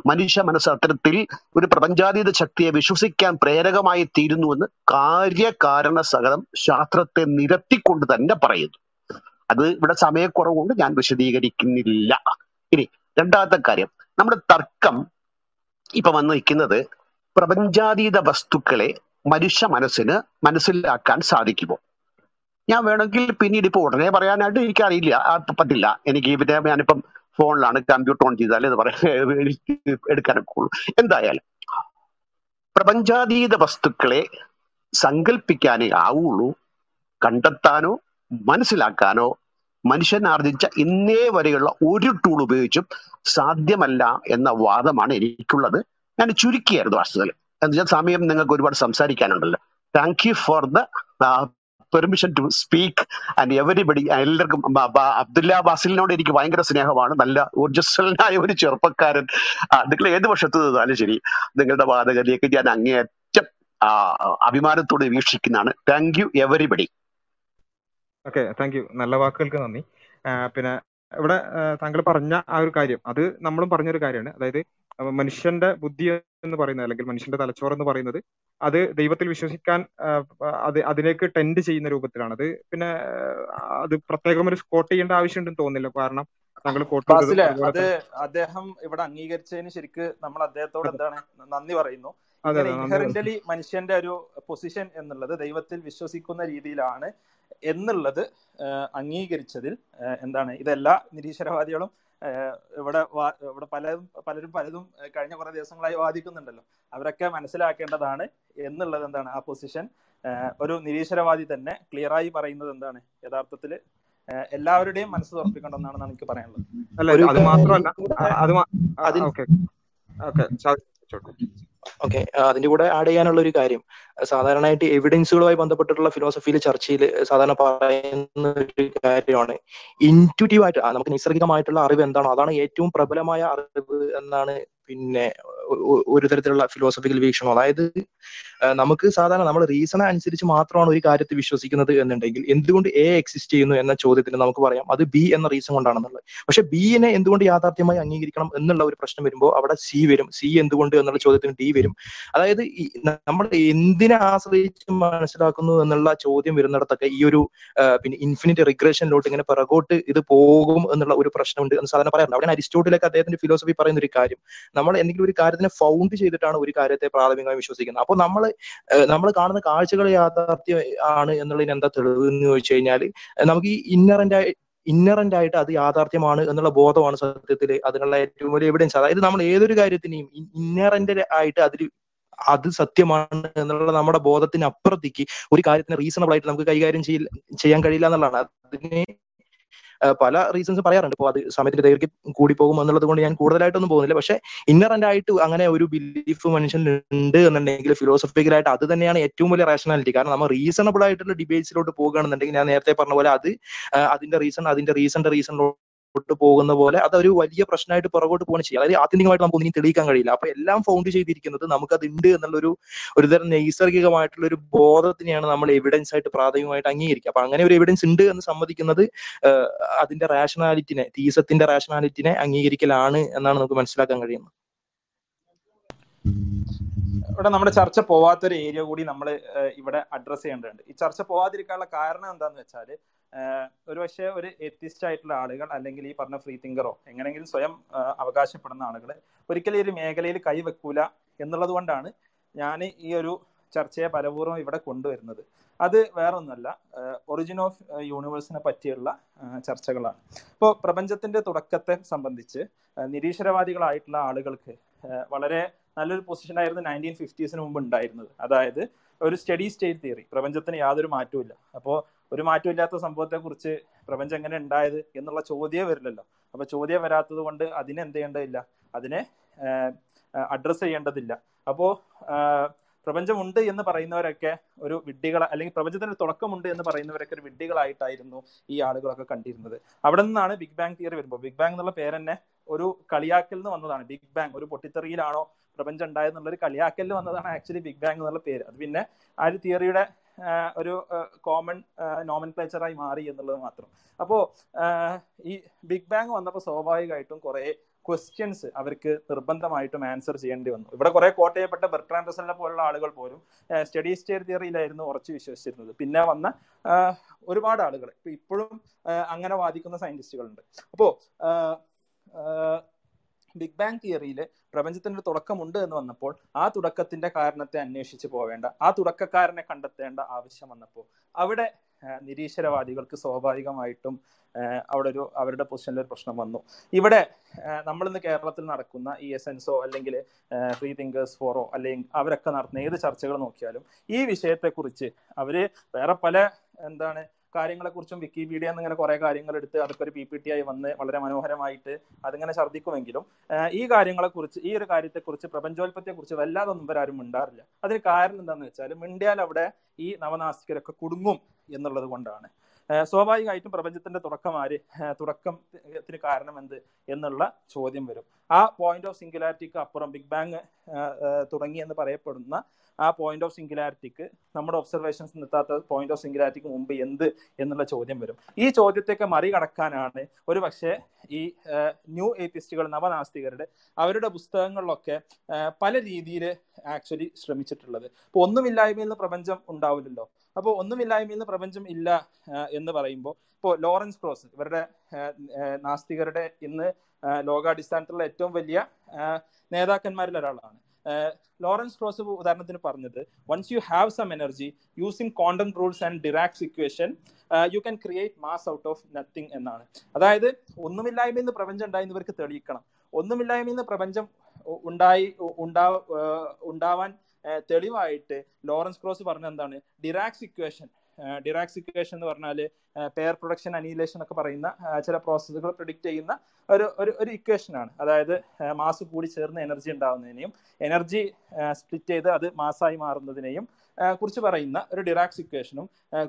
മനുഷ്യ മനസ്സ് അത്തരത്തിൽ ഒരു പ്രപഞ്ചാതീത ശക്തിയെ വിശ്വസിക്കാൻ പ്രേരകമായി തീരുന്നുവെന്ന് കാര്യകാരണ സഹതം ശാസ്ത്രത്തെ നിരത്തിക്കൊണ്ട് തന്നെ പറയുന്നു. അത് ഇവിടെ സമയക്കുറവുകൊണ്ട് ഞാൻ വിശദീകരിക്കുന്നില്ല. ഇനി രണ്ടാമത്തെ കാര്യം. നമ്മുടെ തർക്കം ഇപ്പൊ വന്ന് നിൽക്കുന്നത് പ്രപഞ്ചാതീത വസ്തുക്കളെ മനുഷ്യ മനസ്സിന് മനസ്സിലാക്കാൻ സാധിക്കുമോ? ഞാൻ വേണമെങ്കിൽ പിന്നീട് ഇപ്പൊ ഉടനെ പറയാനായിട്ട് എനിക്ക് അറിയില്ല. ആ, പറ്റില്ല. എനിക്ക് പിന്നെ ഞാനിപ്പം ഫോണിലാണ് കമ്പ്യൂട്ടർ ഓൺ ചെയ്താലേ ഇത് പറയാൻ എടുക്കാനൊക്കെ എന്തായാലും പ്രപഞ്ചാതീത വസ്തുക്കളെ സങ്കല്പിക്കാനേ ആവുള്ളൂ കണ്ടെത്താനോ മനസ്സിലാക്കാനോ മനുഷ്യൻ ആർജിച്ച ഇന്നേ വരെയുള്ള ഒരു ടൂൾ ഉപയോഗിച്ചും സാധ്യമല്ല എന്ന വാദമാണ് എനിക്കുള്ളത്. ഞാൻ ചുരുക്കിയായിരുന്നു വാസ്തവത്തിൽ എന്ന് വെച്ചാൽ സമയം നിങ്ങൾക്ക് ഒരുപാട് സംസാരിക്കാനുണ്ടല്ലോ. Thank you for the permission to speak and everybody എല്ലാവർക്കും അബ്ദുല്ല വാസിലിനോട് എനിക്ക് ഭയങ്കര സ്നേഹമാണ്. നല്ല ഊർജസ്വലനായ ഒരു ചെറുപ്പക്കാരൻ. നിങ്ങൾ ഏത് വർഷത്ത് നിന്നാലും ശരി നിങ്ങളുടെ വാദഗതിയൊക്കെ ഞാൻ അങ്ങേയറ്റം അഭിമാനത്തോടെ വീക്ഷിക്കുന്നതാണ്. Thank you everybody okay thank you നല്ല വാക്കുകൾക്ക് നന്ദി. പിന്നെ ഇവിടെ താങ്കൾ പറഞ്ഞ ആ ഒരു കാര്യം അത് നമ്മളും പറഞ്ഞൊരു കാര്യമാണ്. അതായത് മനുഷ്യന്റെ ബുദ്ധി എന്ന് പറയുന്നത് അല്ലെങ്കിൽ മനുഷ്യന്റെ തലച്ചോറ് എന്ന് പറയുന്നത് അത് ദൈവത്തിൽ വിശ്വസിക്കാൻ അത് അതിലേക്ക് ടെൻഡ് ചെയ്യുന്ന രൂപത്തിലാണ്. അത് പിന്നെ അത് പ്രത്യേകം ഒരു സ്കോട്ട് ചെയ്യേണ്ട ആവശ്യമുണ്ടെന്ന് തോന്നില്ല കാരണം താങ്കൾ അത് അദ്ദേഹം ഇവിടെ അംഗീകരിച്ചതിന് ശരിക്ക് നമ്മൾ അദ്ദേഹത്തോട് എന്താണ് നന്ദി പറയുന്നു. ഇൻഹറന്റലി മനുഷ്യന്റെ ഒരു പൊസിഷൻ എന്നുള്ളത് ദൈവത്തിൽ വിശ്വസിക്കുന്ന രീതിയിലാണ് എന്നുള്ളത് അംഗീകരിച്ചതിൽ എന്താണ് ഇതെല്ലാ നിരീശ്വരവാദികളും ഇവിടെ ഇവിടെ പലരും പലരും പലതും കഴിഞ്ഞ കുറേ ദിവസങ്ങളായി വാദിക്കുന്നുണ്ടല്ലോ. അവരൊക്കെ മനസ്സിലാക്കേണ്ടതാണ് എന്നുള്ളത് എന്താണ് ആ പൊസിഷൻ ഒരു നിരീശ്വരവാദി തന്നെ ക്ലിയറായി പറയുന്നത് എന്താണ്? യഥാർത്ഥത്തിൽ എല്ലാവരുടെയും മനസ്സ് തുറപ്പിക്കണമെന്നാണ് എനിക്ക് പറയാനുള്ളത്. അല്ല അത് മാത്രമല്ല അത് ഓക്കെ. ഓക്കെ ഓക്കെ അതിന്റെ കൂടെ ആഡ് ചെയ്യാനുള്ള ഒരു കാര്യം. സാധാരണയായിട്ട് എവിഡൻസുകളുമായി ബന്ധപ്പെട്ടിട്ടുള്ള ഫിലോസഫിയിൽ ചർച്ചയിൽ സാധാരണ പറയുന്ന ഒരു കാര്യമാണ്. ഇന്റുറ്റീവ് ആയിട്ട് നമുക്ക് നൈസർഗികമായിട്ടുള്ള അറിവ് എന്താണോ അതാണ് ഏറ്റവും പ്രബലമായ അറിവ് എന്നാണ് പിന്നെ ഒരു തരത്തിലുള്ള ഫിലോസഫിക്കൽ വീക്ഷണം. അതായത് നമുക്ക് സാധാരണ നമ്മൾ റീസൺ അനുസരിച്ച് മാത്രമാണ് ഒരു കാര്യത്തിൽ വിശ്വസിക്കുന്നത് എന്നുണ്ടെങ്കിൽ എന്തുകൊണ്ട് എ എക്സിസ്റ്റ് ചെയ്യുന്നു എന്ന ചോദ്യത്തിന് നമുക്ക് പറയാം. അത് ബി എന്ന റീസൺ കൊണ്ടാണെന്നുള്ളത്. പക്ഷെ ബിനെ എന്തുകൊണ്ട് യാഥാർത്ഥ്യമായി അംഗീകരിക്കണം എന്നുള്ള ഒരു പ്രശ്നം വരുമ്പോൾ അവിടെ സി വരും. സി എന്തുകൊണ്ട് എന്നുള്ള ചോദ്യത്തിന് ഡി വരും. അതായത് നമ്മൾ എന്തിനെ ആശ്രയിച്ച് മനസ്സിലാക്കുന്നു എന്നുള്ള ചോദ്യം വരുന്നിടത്തൊക്കെ ഈ ഒരു പിന്നെ ഇൻഫിനിറ്റ് റിഗ്രഷനിലോട്ട് ഇങ്ങനെ പിറകോട്ട് ഇത് പോകും എന്നുള്ള ഒരു പ്രശ്നമുണ്ട് എന്ന് സാധാരണ പറയാറുണ്ട്. അവിടെ അരിസ്റ്റോട്ടിലൊക്കെ അദ്ദേഹത്തിന്റെ ഫിലോസഫി പറയുന്ന ഒരു കാര്യം. നമ്മൾ എന്തെങ്കിലും ഒരു കാര്യത്തെ കാര്യത്തിനെ ഫൗണ്ട് ചെയ്തിട്ടാണ് ഒരു കാര്യത്തെ പ്രാഥമികമായി വിശ്വസിക്കുന്നത്. അപ്പോൾ നമ്മൾ നമ്മൾ കാണുന്ന കാഴ്ചകൾ യാഥാർത്ഥ്യം ആണ് എന്നുള്ളതിന് എന്താ തെളിവ് എന്ന് ചോദിച്ചു കഴിഞ്ഞാൽ നമുക്ക് ഈ ഇന്നറന്റ് ഇന്നറന്റ് ആയിട്ട് അത് യാഥാർത്ഥ്യമാണ് എന്നുള്ള ബോധമാണ് സത്യത്തിൽ അതിനുള്ള ഏറ്റവും വലിയ എവിഡൻസ് അതായത് നമ്മൾ ഏതൊരു കാര്യത്തിനെയും ഇന്നറന്റ് ആയിട്ട് അതിൽ അത് സത്യമാണ് എന്നുള്ള നമ്മുടെ ബോധത്തിന് അപ്പുറത്തേക്ക് ഒരു കാര്യത്തിന് റീസണബിൾ ആയിട്ട് നമുക്ക് കൈകാര്യം ചെയ്യാൻ കഴിയില്ല എന്നുള്ളതാണ്. അതിന് പല റീസൺസ് പറയാറുണ്ട്. ഇപ്പോൾ അത് സമയത്തിന്റെ ദൈർഘ്യം കൂടി പോകും എന്നുള്ളത് കൊണ്ട് ഞാൻ കൂടുതലായിട്ടൊന്നും പോകുന്നില്ല. പക്ഷെ ഇന്നറന്റ് ആയിട്ട് അങ്ങനെ ഒരു ബിലീഫ് മനുഷ്യനുണ്ട് എന്നുണ്ടെങ്കിൽ ഫിലോസഫിക്കലായിട്ട് അത് തന്നെയാണ് ഏറ്റവും വലിയ റേഷണാലിറ്റി കാരണം നമ്മൾ റീസണബിൾ ആയിട്ടുള്ള ഡിബേറ്റ്സിലോട്ട് പോകുകയാണെന്നുണ്ടെങ്കിൽ ഞാൻ നേരത്തെ പറഞ്ഞ പോലെ അത് അതിന്റെ റീസൺ അതിന്റെ റീസന്റെ റീസണിലോട്ട് പോകുന്ന പോലെ അതൊരു വലിയ പ്രശ്നമായിട്ട് പുറകോട്ട് പോകണം ചെയ്യുക. അതായത് ആത്യന്തികമായിട്ട് നമുക്ക് ഒന്നും തെളിയിക്കാൻ കഴിയില്ല. അപ്പൊ എല്ലാം ഫൗണ്ട് ചെയ്തിരിക്കുന്നത് നമുക്കത് ഉണ്ട് എന്നുള്ളൊരു ഒരുതരം നൈസർഗികമായിട്ടുള്ള ഒരു ബോധത്തിനെയാണ് നമ്മൾ എവിഡൻസ് ആയിട്ട് പ്രാഥമികമായിട്ട് അംഗീകരിക്കുക. അപ്പൊ അങ്ങനെ ഒരു എവിഡൻസ് ഉണ്ട് എന്ന് സമ്മതിക്കുന്നത് അതിന്റെ റാഷണാലിറ്റിനെ തീസത്തിന്റെ റാഷണാലിറ്റിനെ അംഗീകരിക്കലാണ് എന്നാണ് നമുക്ക് മനസ്സിലാക്കാൻ കഴിയുന്നത്. ഇവിടെ നമ്മുടെ ചർച്ച പോവാത്തൊരു ഏരിയ കൂടി നമ്മൾ ഇവിടെ അഡ്രസ് ചെയ്യേണ്ടതുണ്ട്. ഈ ചർച്ച പോവാതിരിക്കാനുള്ള കാരണം എന്താന്ന് വെച്ചാൽ ഒരുപക്ഷെ ഒരു എത്തിസ്റ്റ് ആയിട്ടുള്ള ആളുകൾ അല്ലെങ്കിൽ ഈ പറഞ്ഞ ഫ്രീ തിങ്കറോ എങ്ങനെയെങ്കിലും സ്വയം അവകാശപ്പെടുന്ന ആളുകൾ ഒരിക്കലും ഈ ഒരു മേഖലയിൽ കൈവെക്കൂല എന്നുള്ളത് കൊണ്ടാണ് ഞാൻ ഈ ഒരു ചർച്ചയെ പലപൂർവം ഇവിടെ കൊണ്ടുവരുന്നത്. അത് വേറൊന്നുമല്ല ഒറിജിൻ ഓഫ് യൂണിവേഴ്സിനെ പറ്റിയുള്ള ചർച്ചകളാണ്. ഇപ്പോൾ പ്രപഞ്ചത്തിന്റെ തുടക്കത്തെ സംബന്ധിച്ച് നിരീശ്വരവാദികളായിട്ടുള്ള ആളുകൾക്ക് വളരെ നല്ലൊരു പൊസിഷൻ ആയിരുന്നു നയന്റീൻ ഫിഫ്റ്റീസിന് മുമ്പ് ഉണ്ടായിരുന്നത്. അതായത് ഒരു സ്റ്റഡി സ്റ്റേറ്റ് തിയറി പ്രപഞ്ചത്തിന് യാതൊരു മാറ്റവും അപ്പോൾ ഒരു മാറ്റമില്ലാത്ത സംഭവത്തെ കുറിച്ച് പ്രപഞ്ചം എങ്ങനെ ഉണ്ടായത് എന്നുള്ള ചോദ്യമേ വരില്ലല്ലോ. അപ്പൊ ചോദ്യം വരാത്തത് കൊണ്ട് അതിനെ എന്ത് ചെയ്യേണ്ടതില്ല? അതിനെ അഡ്രസ്സ് ചെയ്യേണ്ടതില്ല. അപ്പോ പ്രപഞ്ചമുണ്ട് എന്ന് പറയുന്നവരൊക്കെ ഒരു വിഡ്ഢികൾ അല്ലെങ്കിൽ പ്രപഞ്ചത്തിന് തുടക്കമുണ്ട് എന്ന് പറയുന്നവരൊക്കെ ഒരു വിഡ്ഢികളായിട്ടായിരുന്നു ഈ ആളുകളൊക്കെ കണ്ടിരുന്നത്. അവിടെ നിന്നാണ് ബിഗ് ബാങ് തിയറി വരുമ്പോൾ. ബിഗ് ബാങ് എന്നുള്ള പേര് തന്നെ ഒരു കളിയാക്കൽ നിന്ന് വന്നതാണ്. ബിഗ് ബാങ് ഒരു പൊട്ടിത്തെറിയിലാണോ പ്രപഞ്ചം ഉണ്ടായെന്നുള്ള ഒരു കളിയാക്കലിൽ വന്നതാണ് ആക്ച്വലി ബിഗ് ബാങ് എന്നുള്ള പേര്. അത് പിന്നെ ആ ഒരു തിയറിയുടെ ഒരു കോമൺ നോമൻ ക്ലേച്ചറായി മാറി എന്നുള്ളത് മാത്രം. അപ്പോ ഈ ബിഗ് ബാങ് വന്നപ്പോൾ സ്വാഭാവികമായിട്ടും കുറേ ക്വസ്റ്റ്യൻസ് അവർക്ക് നിർബന്ധമായിട്ടും ആൻസർ ചെയ്യേണ്ടി വന്നു. ഇവിടെ കുറെ കോട്ട് ചെയ്യപ്പെട്ട ബെർട്രാൻ റസലിനെ പോലുള്ള ആളുകൾ പോലും സ്റ്റഡി സ്റ്റേറ്റ് തിയറിയിലായിരുന്നു ഉറച്ചു വിശ്വസിച്ചിരുന്നത്. പിന്നെ വന്ന ഒരുപാട് ആളുകൾ ഇപ്പൊ ഇപ്പോഴും അങ്ങനെ വാദിക്കുന്ന സയന്റിസ്റ്റുകളുണ്ട് അപ്പോ ആ, ആ, ബിഗ് ബാങ് തിയറിയിൽ പ്രപഞ്ചത്തിന്റെ തുടക്കമുണ്ട് എന്ന് വന്നപ്പോൾ ആ തുടക്കത്തിന്റെ കാരണത്തെ അന്വേഷിച്ച് പോവേണ്ട ആ തുടക്കക്കാരനെ കണ്ടെത്തേണ്ട ആവശ്യം വന്നപ്പോൾ അവിടെ നിരീശ്വരവാദികൾക്ക് സ്വാഭാവികമായിട്ടും അവിടെ ഒരു അവരുടെ പൊസിഷനിൽ ഒരു പ്രശ്നം വന്നു. ഇവിടെ നമ്മൾ ഇന്ന് കേരളത്തിൽ നടക്കുന്ന ഈ എസെൻസോ അല്ലെങ്കിൽ ഫ്രീ തിങ്കേഴ്സ് ഫോറോ അല്ലെങ്കിൽ അവരൊക്കെ നടത്തുന്ന ഏത് ചർച്ചകൾ നോക്കിയാലും ഈ വിഷയത്തെക്കുറിച്ച് അവർ വേറെ പല എന്താണ് കാര്യങ്ങളെക്കുറിച്ചും വിക്കിപീഡിയ എന്നിങ്ങനെ കുറെ കാര്യങ്ങൾ എടുത്ത് അതൊക്കെ ഒരു പി പി ടി ആയി വന്ന് വളരെ മനോഹരമായിട്ട് അതിങ്ങനെ ഛർദ്ദിക്കുമെങ്കിലും ഈ കാര്യങ്ങളെക്കുറിച്ച് ഈ ഒരു കാര്യത്തെക്കുറിച്ച് പ്രപഞ്ചോൽപത്തിയെക്കുറിച്ച് വല്ലാതെ ഇവരാരും മിണ്ടാറില്ല. അതിന് കാരണം എന്താണെന്ന് വെച്ചാൽ മിണ്ടിയാൽ അവിടെ ഈ നവനാസ്തികരൊക്കെ കുടുങ്ങും എന്നുള്ളത് കൊണ്ടാണ്. സ്വാഭാവികമായിട്ടും പ്രപഞ്ചത്തിന്റെ തുടക്കം ആര്? തുടക്കത്തിന് കാരണം എന്ത് എന്നുള്ള ചോദ്യം വരും. ആ പോയിന്റ് ഓഫ് സിംഗുലാരിറ്റിക്ക് അപ്പുറം ബിഗ് ബാങ് തുടങ്ങി എന്ന് പറയപ്പെടുന്ന ആ പോയിന്റ് ഓഫ് സിംഗുലാരിറ്റിക്ക് നമ്മുടെ ഒബ്സർവേഷൻസ് നിർത്താത്ത പോയിന്റ് ഓഫ് സിംഗുലാരിറ്റിക്ക് മുമ്പ് എന്ത് എന്നുള്ള ചോദ്യം വരും. ഈ ചോദ്യത്തെയൊക്കെ മറികടക്കാനാണ് ഒരു പക്ഷേ ഈ ന്യൂ ഏത്തിസ്റ്റുകൾ നവനാസ്തികരുടെ അവരുടെ പുസ്തകങ്ങളിലൊക്കെ പല രീതിയിൽ ആക്ച്വലി ശ്രമിച്ചിട്ടുള്ളത്. ഇപ്പോൾ ഒന്നുമില്ലായ്മയിൽ നിന്ന് പ്രപഞ്ചം ഉണ്ടാവില്ലല്ലോ. അപ്പോൾ ഒന്നുമില്ലായ്മയിൽ നിന്ന് പ്രപഞ്ചം ഇല്ല എന്ന് പറയുമ്പോൾ ഇപ്പോൾ ലോറൻസ് ക്രോസ് ഇവരുടെ നാസ്തികരുടെ ഇന്ന് ലോകാടിസ്ഥാനത്തിലുള്ള ഏറ്റവും വലിയ നേതാക്കന്മാരിൽ ഒരാളാണ്. ലോറൻസ് ക്രോസ് ഉദാഹരണത്തിന് പറഞ്ഞത് once you have some energy using quantum rules and Dirac's equation you can create mass out of nothing എന്നാണ്. അതായത് ഒന്നുമില്ലായ്മയിൽ നിന്ന് പ്രപഞ്ചം ഉണ്ടായി ഇവർക്ക് തെളിയിക്കണം. ഒന്നുമില്ലായ്മയിൽ നിന്ന് പ്രപഞ്ചം ഉണ്ടായി ഉണ്ടാ ഉണ്ടാവാൻ തെളിവായിട്ട് ലോറൻസ് ക്രോസ് പറഞ്ഞ എന്താണ്? Dirac's equation. ഡിറാക്സ് ഇക്വേഷൻ എന്ന് പറഞ്ഞാൽ പെയർ പ്രൊഡക്ഷൻ അനീലേഷൻ ഒക്കെ പറയുന്ന ചില പ്രോസസ്സുകൾ പ്രൊഡിക്റ്റ് ചെയ്യുന്ന ഒരു ഒരു ഒരു ഇക്വേഷൻ ആണ്. അതായത് മാസ് കൂടി ചേർന്ന് എനർജി ഉണ്ടാകുന്നതിനെയും എനർജി സ്പ്ലിറ്റ് ചെയ്ത് അത് മാസായി മാറുന്നതിനെയും കുറിച്ച് പറയുന്ന ഒരു ഡിറാക്സ് ഇക്വേഷനും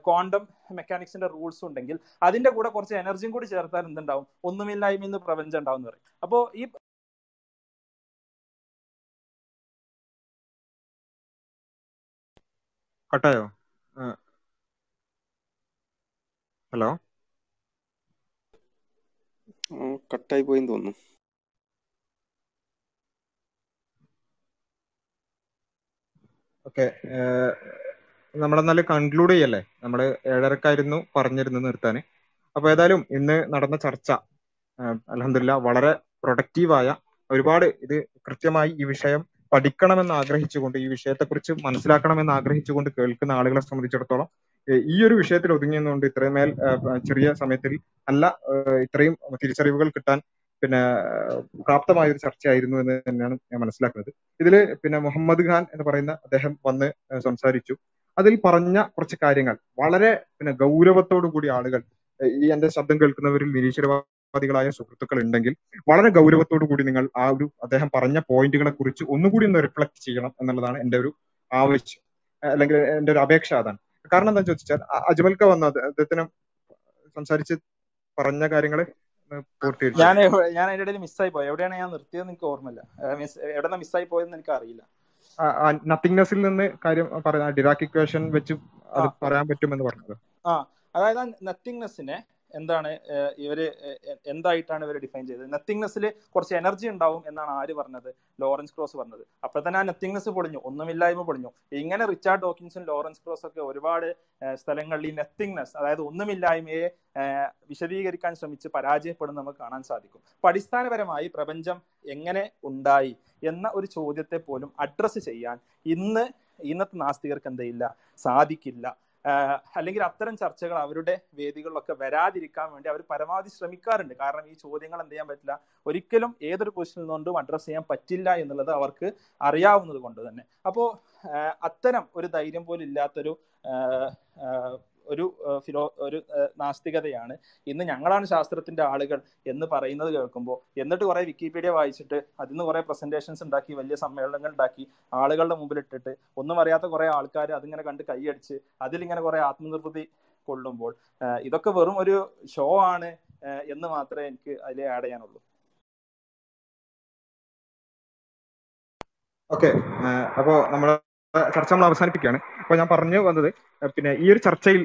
ക്വാണ്ടം മെക്കാനിക്സിന്റെ റൂൾസും ഉണ്ടെങ്കിൽ അതിന്റെ കൂടെ കുറച്ച് എനർജിയും കൂടി ചേർത്താൽ എന്തുണ്ടാവും? ഒന്നുമില്ലായ്മ ഇന്ന് പ്രപഞ്ചം ഉണ്ടാവും എന്ന് പറയും. അപ്പോൾ ഈ കട്ടായോ? ഹലോ? കട്ടായി പോയെന്ന് തോന്നുന്നു. ഓക്കെ നമ്മളെന്നാൽ കൺക്ലൂഡ് ചെയ്യല്ലേ? നമ്മൾ ഏഴരക്കായിരുന്നു പറഞ്ഞിരുന്നത് നിർത്താന് അപ്പൊ ഏതായാലും ഇന്ന് നടന്ന ചർച്ച അലഹമില്ല വളരെ പ്രൊഡക്റ്റീവായ ഒരുപാട് ഇത് കൃത്യമായി ഈ വിഷയം പഠിക്കണമെന്ന് ആഗ്രഹിച്ചുകൊണ്ട് ഈ വിഷയത്തെക്കുറിച്ച് മനസ്സിലാക്കണമെന്ന് ആഗ്രഹിച്ചുകൊണ്ട് കേൾക്കുന്ന ആളുകളെ സംബന്ധിച്ചിടത്തോളം ഈ ഒരു വിഷയത്തിൽ ഒതുങ്ങിയെന്നുകൊണ്ട് ഇത്രയും മേൽ ചെറിയ സമയത്തിൽ അല്ല ഇത്രയും തിരിച്ചറിവുകൾ കിട്ടാൻ പിന്നെ പ്രാപ്തമായ ഒരു ചർച്ചയായിരുന്നു എന്ന് തന്നെയാണ് ഞാൻ മനസ്സിലാക്കുന്നത്. ഇതിൽ പിന്നെ മുഹമ്മദ് ഖാൻ എന്ന് പറയുന്ന അദ്ദേഹം വന്ന് സംസാരിച്ചു. അതിൽ പറഞ്ഞ കുറച്ച് കാര്യങ്ങൾ. വളരെ പിന്നെ ഗൗരവത്തോടു കൂടി ആളുകൾ ഈ എന്റെ ശബ്ദം കേൾക്കുന്നവരിൽ നിരീശ്വരവാദികളായ സുഹൃത്തുക്കൾ ഉണ്ടെങ്കിൽ വളരെ ഗൗരവത്തോടു കൂടി നിങ്ങൾ ആ ഒരു അദ്ദേഹം പറഞ്ഞ പോയിന്റുകളെ കുറിച്ച് ഒന്നുകൂടി ഒന്ന് റിഫ്ലക്ട് ചെയ്യണം എന്നുള്ളതാണ് എന്റെ ഒരു ആവശ്യം. അല്ലെങ്കിൽ എന്റെ ഒരു അപേക്ഷ അതാണ്. കാരണം എന്താണെന്ന് ചോദിച്ചാൽ അജ്മൽക്ക വന്ന അദ്ദേഹത്തിന് സംസാരിച്ച് പറഞ്ഞ കാര്യങ്ങൾ ഞാൻ ഞാൻ അതിന്റെ ഇടയിൽ മിസ്സായി പോയി. എവിടെയാണ് ഞാൻ നിർത്തിയത് എനിക്ക് ഓർമ്മയില്ല. എവിടെ മിസ്സായി പോയെന്ന് എനിക്ക് അറിയില്ല. നത്തിങ്നെസ്സിൽ നിന്ന് കാര്യം പറഞ്ഞ ഡിറാക് ഇക്വേഷൻ വെച്ച് അത് പറയാൻ പറ്റുമെന്ന് പറഞ്ഞത്. ആ അതായത് നത്തിങ്നെസ്സിനെ എന്താണ് ഇവർ എന്തായിട്ടാണ് ഇവർ ഡിഫൈൻ ചെയ്തത്? നത്തിങ്നെസ്സിൽ കുറച്ച് എനർജി ഉണ്ടാവും എന്നാണ് ആര് പറഞ്ഞത്? ലോറൻസ് ക്രോസ് പറഞ്ഞത്. അപ്പോൾ തന്നെ ആ നത്തിങ്നെസ് പൊളിഞ്ഞു ഒന്നുമില്ലായ്മ പൊളിഞ്ഞു. ഇങ്ങനെ റിച്ചാർഡ് ഡോക്കിൻസും ലോറൻസ് ക്രോസ് ഒക്കെ ഒരുപാട് സ്ഥലങ്ങളിൽ ഈ നത്തിങ്നെസ് അതായത് ഒന്നുമില്ലായ്മയെ വിശദീകരിക്കാൻ ശ്രമിച്ച് പരാജയപ്പെടുന്ന നമുക്ക് കാണാൻ സാധിക്കും. അപ്പൊ അടിസ്ഥാനപരമായി പ്രപഞ്ചം എങ്ങനെ ഉണ്ടായി എന്ന ഒരു ചോദ്യത്തെ പോലും അഡ്രസ്സ് ചെയ്യാൻ ഇന്ന് ഇന്നത്തെ നാസ്തികർക്ക് എന്തെയില്ല സാധിക്കില്ല. അല്ലെങ്കിൽ അത്തരം ചർച്ചകൾ അവരുടെ വേദികളിലൊക്കെ വരാതിരിക്കാൻ വേണ്ടി അവർ പരമാവധി ശ്രമിക്കാറുണ്ട്. കാരണം ഈ ചോദ്യങ്ങൾ എന്ത് ചെയ്യാൻ പറ്റില്ല? ഒരിക്കലും ഏതൊരു പൊസിഷനിൽ നിന്നുകൊണ്ടും അഡ്രസ്സ് ചെയ്യാൻ പറ്റില്ല എന്നുള്ളത് അവർക്ക് അറിയാവുന്നത് കൊണ്ട് തന്നെ. അപ്പോ അത്തരം ഒരു ധൈര്യം പോലും ഇല്ലാത്തൊരു ഒരു ഫിലോ ഒരു നാസ്തികതയാണ്. ഇന്ന് ഞങ്ങളാണ് ശാസ്ത്രത്തിന്റെ ആളുകൾ എന്ന് പറയുന്നത് കേൾക്കുമ്പോൾ എന്നിട്ട് കുറെ വിക്കിപീഡിയ വായിച്ചിട്ട് അതിൽ നിന്ന് കുറെ പ്രസന്റേഷൻസ് ഉണ്ടാക്കി വലിയ സമ്മേളനങ്ങൾ ഉണ്ടാക്കി ആളുകളുടെ മുമ്പിൽ ഇട്ടിട്ട് ഒന്നും അറിയാത്ത കുറെ ആൾക്കാർ അതിങ്ങനെ കണ്ട് കൈയടിച്ച് അതിലിങ്ങനെ കുറെ ആത്മനിർവൃതി കൊള്ളുമ്പോൾ ഇതൊക്കെ വെറും ഒരു ഷോ ആണ് എന്ന് മാത്രമേ എനിക്ക് അതിൽ ആഡ് ചെയ്യാനുള്ളൂ. ഓക്കെ അപ്പോ നമ്മൾ ചർച്ച നമ്മൾ അവസാനിപ്പിക്കുകയാണ്. അപ്പൊ ഞാൻ പറഞ്ഞു വന്നത് പിന്നെ ഈ ഒരു ചർച്ചയിൽ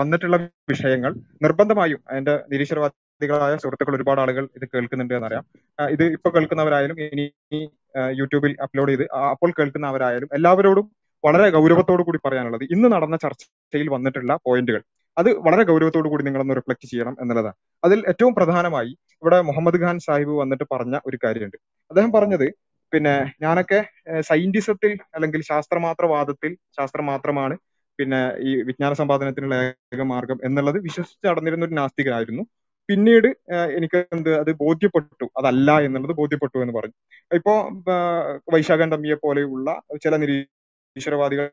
വന്നിട്ടുള്ള വിഷയങ്ങൾ നിർബന്ധമായും അതിന്റെ നിരീശ്വരവാദികളായ സുഹൃത്തുക്കൾ ഒരുപാട് ആളുകൾ ഇത് കേൾക്കുന്നുണ്ട് എന്നറിയാം. ഇത് ഇപ്പൊ കേൾക്കുന്നവരായാലും ഇനി യൂട്യൂബിൽ അപ്ലോഡ് ചെയ്ത് അപ്പോൾ കേൾക്കുന്നവരായാലും എല്ലാവരോടും വളരെ ഗൗരവത്തോടു കൂടി പറയാനുള്ളത് ഇന്ന് നടന്ന ചർച്ചയിൽ വന്നിട്ടുള്ള പോയിന്റുകൾ. അത് വളരെ ഗൗരവത്തോടു കൂടി നിങ്ങളൊന്ന് റിഫ്ലക്ട് ചെയ്യണം എന്നുള്ളതാണ്. അതിൽ ഏറ്റവും പ്രധാനമായി ഇവിടെ മുഹമ്മദ് ഖാൻ സാഹിബ് വന്നിട്ട് പറഞ്ഞ ഒരു കാര്യമുണ്ട്. അദ്ദേഹം പറഞ്ഞത് പിന്നെ ഞാനൊക്കെ സയന്റിസത്തിൽ അല്ലെങ്കിൽ ശാസ്ത്രമാത്രവാദത്തിൽ ശാസ്ത്രം മാത്രമാണ് പിന്നെ ഈ വിജ്ഞാന സമ്പാദനത്തിനുള്ള ഏക മാർഗം എന്നുള്ളത് വിശ്വസിച്ച് നടന്നിരുന്ന ഒരു നാസ്തികനായിരുന്നു. പിന്നീട് എനിക്ക് എന്ത് അത് ബോധ്യപ്പെട്ടു. അതല്ല എന്നുള്ളത് ബോധ്യപ്പെട്ടു എന്ന് പറഞ്ഞു. ഇപ്പോ വൈശാഖൻ തമ്മിയെ പോലെയുള്ള ചില നിരീശ്വരവാദികൾ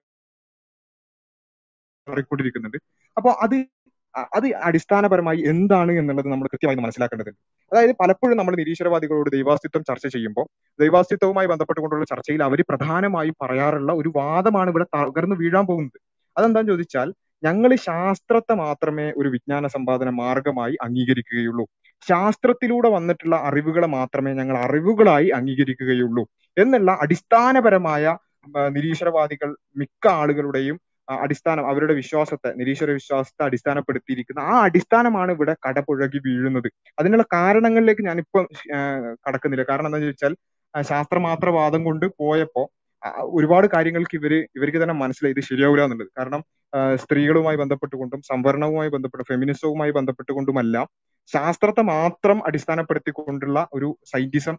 മാറിക്കൊണ്ടിരിക്കുന്നുണ്ട്. അപ്പോ അത് അത് അടിസ്ഥാനപരമായി എന്താണ് എന്നുള്ളത് നമ്മൾ കൃത്യമായി മനസ്സിലാക്കേണ്ടതുണ്ട്. അതായത് പലപ്പോഴും നമ്മൾ നിരീശ്വരവാദികളോട് ദൈവാസ്തിത്വം ചർച്ച ചെയ്യുമ്പോൾ ദൈവാസ്തിത്വവുമായി ബന്ധപ്പെട്ടുകൊണ്ടുള്ള ചർച്ചയിൽ അവർ പ്രധാനമായും പറയാറുള്ള ഒരു വാദമാണ് ഇവിടെ തകർന്നു വീഴാൻ പോകുന്നത്. അതെന്താന്ന് ചോദിച്ചാൽ ഞങ്ങൾ ശാസ്ത്രത്തെ മാത്രമേ ഒരു വിജ്ഞാന സമ്പാദന മാർഗമായി അംഗീകരിക്കുകയുള്ളൂ. ശാസ്ത്രത്തിലൂടെ വന്നിട്ടുള്ള അറിവുകളെ മാത്രമേ ഞങ്ങൾ അറിവുകളായി അംഗീകരിക്കുകയുള്ളൂ. എന്നുള്ള അടിസ്ഥാനപരമായ നിരീശ്വരവാദികൾ മിക്ക ആളുകളുടെയും അടിസ്ഥാനം അവരുടെ വിശ്വാസത്തെ നിരീശ്വര വിശ്വാസത്തെ അടിസ്ഥാനപ്പെടുത്തിയിരിക്കുന്ന ആ അടിസ്ഥാനമാണ് ഇവിടെ കടപുഴകി വീഴുന്നത്. അതിനുള്ള കാരണങ്ങളിലേക്ക് ഞാനിപ്പോ കടക്കുന്നില്ല. കാരണം എന്താണെന്ന് ചോദിച്ചാൽ ശാസ്ത്രമാത്രവാദം കൊണ്ട് പോയപ്പോ ഒരുപാട് കാര്യങ്ങൾക്ക് ഇവർ ഇവർക്ക് തന്നെ മനസ്സിലായി ഇത് ശരിയാവില്ല എന്നുള്ളത്. കാരണം സ്ത്രീകളുമായി ബന്ധപ്പെട്ടുകൊണ്ടും സംവരണവുമായി ബന്ധപ്പെട്ട് ഫെമിനിസവുമായി ബന്ധപ്പെട്ടുകൊണ്ടുമെല്ലാം ശാസ്ത്രത്തെ മാത്രം അടിസ്ഥാനപ്പെടുത്തിക്കൊണ്ടുള്ള ഒരു സയന്റിസം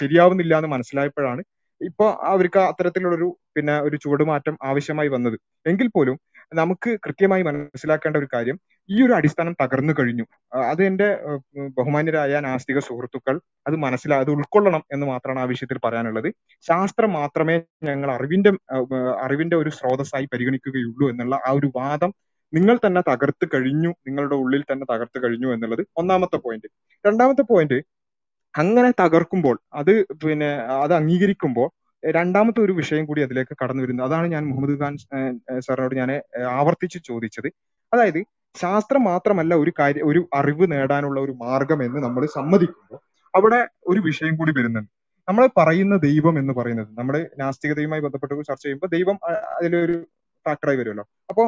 ശരിയാവുന്നില്ല എന്ന് മനസ്സിലായപ്പോഴാണ് ഇപ്പൊ അവർക്ക് അത്തരത്തിലുള്ളൊരു പിന്നെ ഒരു ചുവടുമാറ്റം ആവശ്യമായി വന്നത്. എങ്കിൽ പോലും നമുക്ക് കൃത്യമായി മനസ്സിലാക്കേണ്ട ഒരു കാര്യം ഈ ഒരു അടിസ്ഥാനം തകർന്നു കഴിഞ്ഞു. അത് എന്റെ ബഹുമാന്യരായ നാസ്തിക സുഹൃത്തുക്കൾ അത് മനസ്സിലാ അത് ഉൾക്കൊള്ളണം എന്ന് മാത്രമാണ് ആ വിഷയത്തിൽ പറയാനുള്ളത്. ശാസ്ത്രം മാത്രമേ ഞങ്ങൾ അറിവിന്റെ അറിവിന്റെ ഒരു സ്രോതസ്സായി പരിഗണിക്കുകയുള്ളൂ എന്നുള്ള ആ ഒരു വാദം നിങ്ങൾ തന്നെ തകർത്ത് കഴിഞ്ഞു നിങ്ങളുടെ ഉള്ളിൽ തന്നെ തകർത്ത് കഴിഞ്ഞു എന്നുള്ളത് ഒന്നാമത്തെ പോയിന്റ് രണ്ടാമത്തെ പോയിന്റ് അങ്ങനെ തകർക്കുമ്പോൾ അത് പിന്നെ അത് അംഗീകരിക്കുമ്പോൾ രണ്ടാമത്തെ ഒരു വിഷയം കൂടി അതിലേക്ക് കടന്നു വരുന്നത് അതാണ് ഞാൻ മുഹമ്മദ് ഖാൻ സാറിനോട് ഞാൻ ആവർത്തിച്ച് ചോദിച്ചത്. അതായത് ശാസ്ത്രം മാത്രമല്ല ഒരു കാര്യം ഒരു അറിവ് നേടാനുള്ള ഒരു മാർഗം എന്ന് നമ്മൾ സമ്മതിക്കുമ്പോൾ അവിടെ ഒരു വിഷയം കൂടി വരുന്നുണ്ട്. നമ്മൾ പറയുന്ന ദൈവം എന്ന് പറയുന്നത് നമ്മൾ നാസ്തികതയുമായി ബന്ധപ്പെട്ട് ചർച്ച ചെയ്യുമ്പോൾ ദൈവം അതിലൊരു ഫാക്ടറായി വരുമല്ലോ. അപ്പോ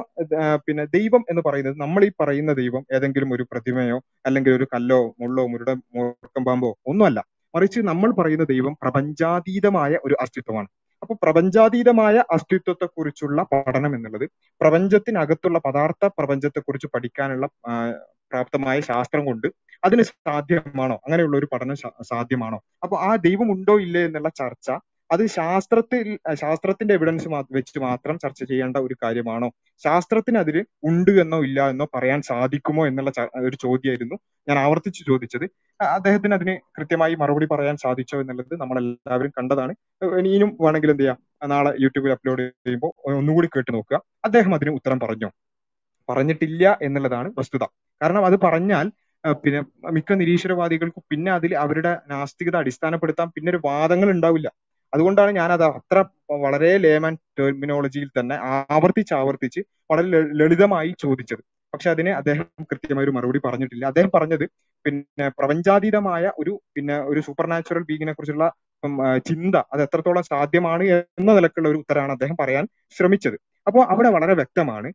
പിന്നെ ദൈവം എന്ന് പറയുന്നത് നമ്മൾ ഈ പറയുന്ന ദൈവം ഏതെങ്കിലും ഒരു പ്രതിമയോ അല്ലെങ്കിൽ ഒരു കല്ലോ മുള്ളോ മുരുടെ മൂർക്കം പാമ്പോ ഒന്നുമല്ല. മറിച്ച് നമ്മൾ പറയുന്ന ദൈവം പ്രപഞ്ചാതീതമായ ഒരു അസ്തിത്വമാണ്. അപ്പൊ പ്രപഞ്ചാതീതമായ അസ്തിത്വത്തെക്കുറിച്ചുള്ള പഠനം എന്നുള്ളത് പ്രപഞ്ചത്തിനകത്തുള്ള പദാർത്ഥ പ്രപഞ്ചത്തെക്കുറിച്ച് പഠിക്കാനുള്ള പ്രാപ്തമായ ശാസ്ത്രം കൊണ്ട് അതിന് സാധ്യമാണോ? അങ്ങനെയുള്ള ഒരു പഠനം സാധ്യമാണോ? അപ്പൊ ആ ദൈവം ഉണ്ടോ ഇല്ലേ എന്നുള്ള ചർച്ച അത് ശാസ്ത്രത്തിൽ ശാസ്ത്രത്തിന്റെ എവിഡൻസ് വെച്ച് മാത്രം ചർച്ച ചെയ്യേണ്ട ഒരു കാര്യമാണോ? ശാസ്ത്രത്തിന് അതിൽ ഉണ്ട് എന്നോ ഇല്ല എന്നോ പറയാൻ സാധിക്കുമോ എന്നുള്ള ഒരു ചോദ്യമായിരുന്നു ഞാൻ ആവർത്തിച്ച് ചോദിച്ചത്. അദ്ദേഹത്തിന് അതിന് കൃത്യമായി മറുപടി പറയാൻ സാധിച്ചോ എന്നുള്ളത് നമ്മൾ എല്ലാവരും കണ്ടതാണ് ഇനിയും വേണമെങ്കിൽ എന്ത് ചെയ്യാം? നാളെ യൂട്യൂബിൽ അപ്ലോഡ് ചെയ്യുമ്പോൾ ഒന്നുകൂടി കേട്ട് നോക്കുക. അദ്ദേഹം അതിന് ഉത്തരം പറഞ്ഞു? പറഞ്ഞിട്ടില്ല എന്നുള്ളതാണ് വസ്തുത. കാരണം അത് പറഞ്ഞാൽ പിന്നെ മിക്ക നിരീശ്വരവാദികൾക്കും പിന്നെ അതിൽ അവരുടെ നാസ്തികത അടിസ്ഥാനപ്പെടുത്താൻ പിന്നെ ഒരു വാദങ്ങൾ ഉണ്ടാവില്ല. അതുകൊണ്ടാണ് ഞാൻ അത് അത്ര വളരെ ലേമൻ ടെർമിനോളജിയിൽ തന്നെ ആവർത്തിച്ച് ആവർത്തിച്ച് വളരെ ലളിതമായി ചോദിച്ചത്. പക്ഷെ അതിന് അദ്ദേഹം കൃത്യമായ ഒരു മറുപടി പറഞ്ഞിട്ടില്ല. അദ്ദേഹം പറഞ്ഞത് പിന്നെ പ്രപഞ്ചാതീതമായ ഒരു പിന്നെ ഒരു സൂപ്പർ നാച്ചുറൽ കുറിച്ചുള്ള ചിന്ത അത് എത്രത്തോളം സാധ്യമാണ് എന്ന നിലക്കുള്ള ഒരു ഉത്തരമാണ് അദ്ദേഹം പറയാൻ ശ്രമിച്ചത്. അപ്പോൾ അവിടെ വളരെ വ്യക്തമാണ്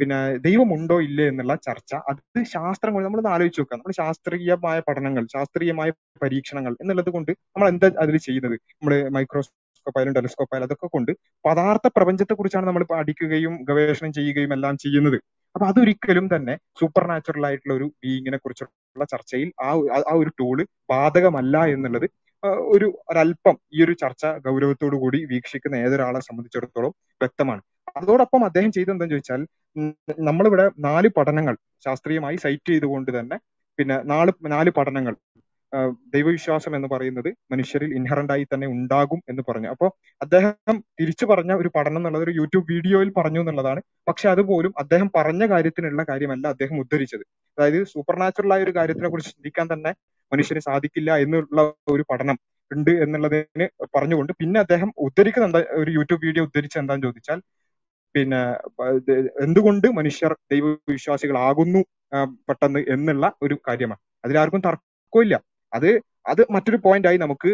പിന്നെ ദൈവമുണ്ടോ ഇല്ലേ എന്നുള്ള ചർച്ച. അത് ശാസ്ത്രം കൊണ്ട് നമ്മളൊന്ന് ആലോചിച്ച് നോക്കുക. നമ്മൾ ശാസ്ത്രീയമായ പഠനങ്ങൾ ശാസ്ത്രീയമായ പരീക്ഷണങ്ങൾ എന്നുള്ളത് കൊണ്ട് നമ്മൾ എന്താ അതിൽ ചെയ്യുന്നത്? നമ്മൾ മൈക്രോസ്കോപ്പ് ആയാലും ടെലിസ്കോപ്പ് ആയാലും അതൊക്കെ കൊണ്ട് പദാർത്ഥ പ്രപഞ്ചത്തെ കുറിച്ചാണ് നമ്മൾ പഠിക്കുകയും ഗവേഷണം ചെയ്യുകയും എല്ലാം ചെയ്യുന്നത്. അപ്പൊ അതൊരിക്കലും തന്നെ സൂപ്പർ നാച്ചുറൽ ആയിട്ടുള്ള ഒരു ബീയിങ്ങിനെ കുറിച്ചുള്ള ചർച്ചയിൽ ആ ആ- ഒരു ടൂൾ ബാധകമല്ല എന്നുള്ളത് ഒരു ഒരല്പം ഈ ഒരു ചർച്ച ഗൗരവത്തോടു കൂടി വീക്ഷിക്കുന്ന ഏതൊരാളെ സംബന്ധിച്ചിടത്തോളം വ്യക്തമാണ്. അതോടൊപ്പം അദ്ദേഹം ചെയ്തെന്താന്ന് ചോദിച്ചാൽ നമ്മളിവിടെ നാല് പഠനങ്ങൾ ശാസ്ത്രീയമായി സൈറ്റ് ചെയ്തുകൊണ്ട് തന്നെ പിന്നെ നാല് നാല് പഠനങ്ങൾ. ദൈവവിശ്വാസം എന്ന് പറയുന്നത് മനുഷ്യരിൽ ഇൻഹറന്റ് ആയി തന്നെ ഉണ്ടാകും എന്ന് പറഞ്ഞു. അപ്പോൾ അദ്ദേഹം തിരിച്ചു പറഞ്ഞ ഒരു പഠനം എന്നുള്ളത് ഒരു യൂട്യൂബ് വീഡിയോയിൽ പറഞ്ഞു എന്നുള്ളതാണ്. പക്ഷെ അതുപോലും അദ്ദേഹം പറഞ്ഞ കാര്യത്തിനുള്ള കാര്യമല്ല അദ്ദേഹം ഉദ്ധരിച്ചത്. അതായത് സൂപ്പർനാച്ചുറൽ ആയ ഒരു കാര്യത്തിനെ കുറിച്ച് ചിന്തിക്കാൻ തന്നെ മനുഷ്യന് സാധിക്കില്ല എന്നുള്ള ഒരു പഠനം ഉണ്ട് എന്നുള്ളതിന് പറഞ്ഞുകൊണ്ട് പിന്നെ അദ്ദേഹം ഉദ്ധരിക്കുന്ന എന്താ ഒരു യൂട്യൂബ് വീഡിയോ ഉദ്ധരിച്ച എന്താന്ന് ചോദിച്ചാൽ പിന്നെ എന്തുകൊണ്ട് മനുഷ്യർ ദൈവവിശ്വാസികളാകുന്നു പെട്ടെന്ന് എന്നുള്ള ഒരു കാര്യമാണ്. അതിലാർക്കും തർക്കമില്ല അത് അത് മറ്റൊരു പോയിന്റായി നമുക്ക്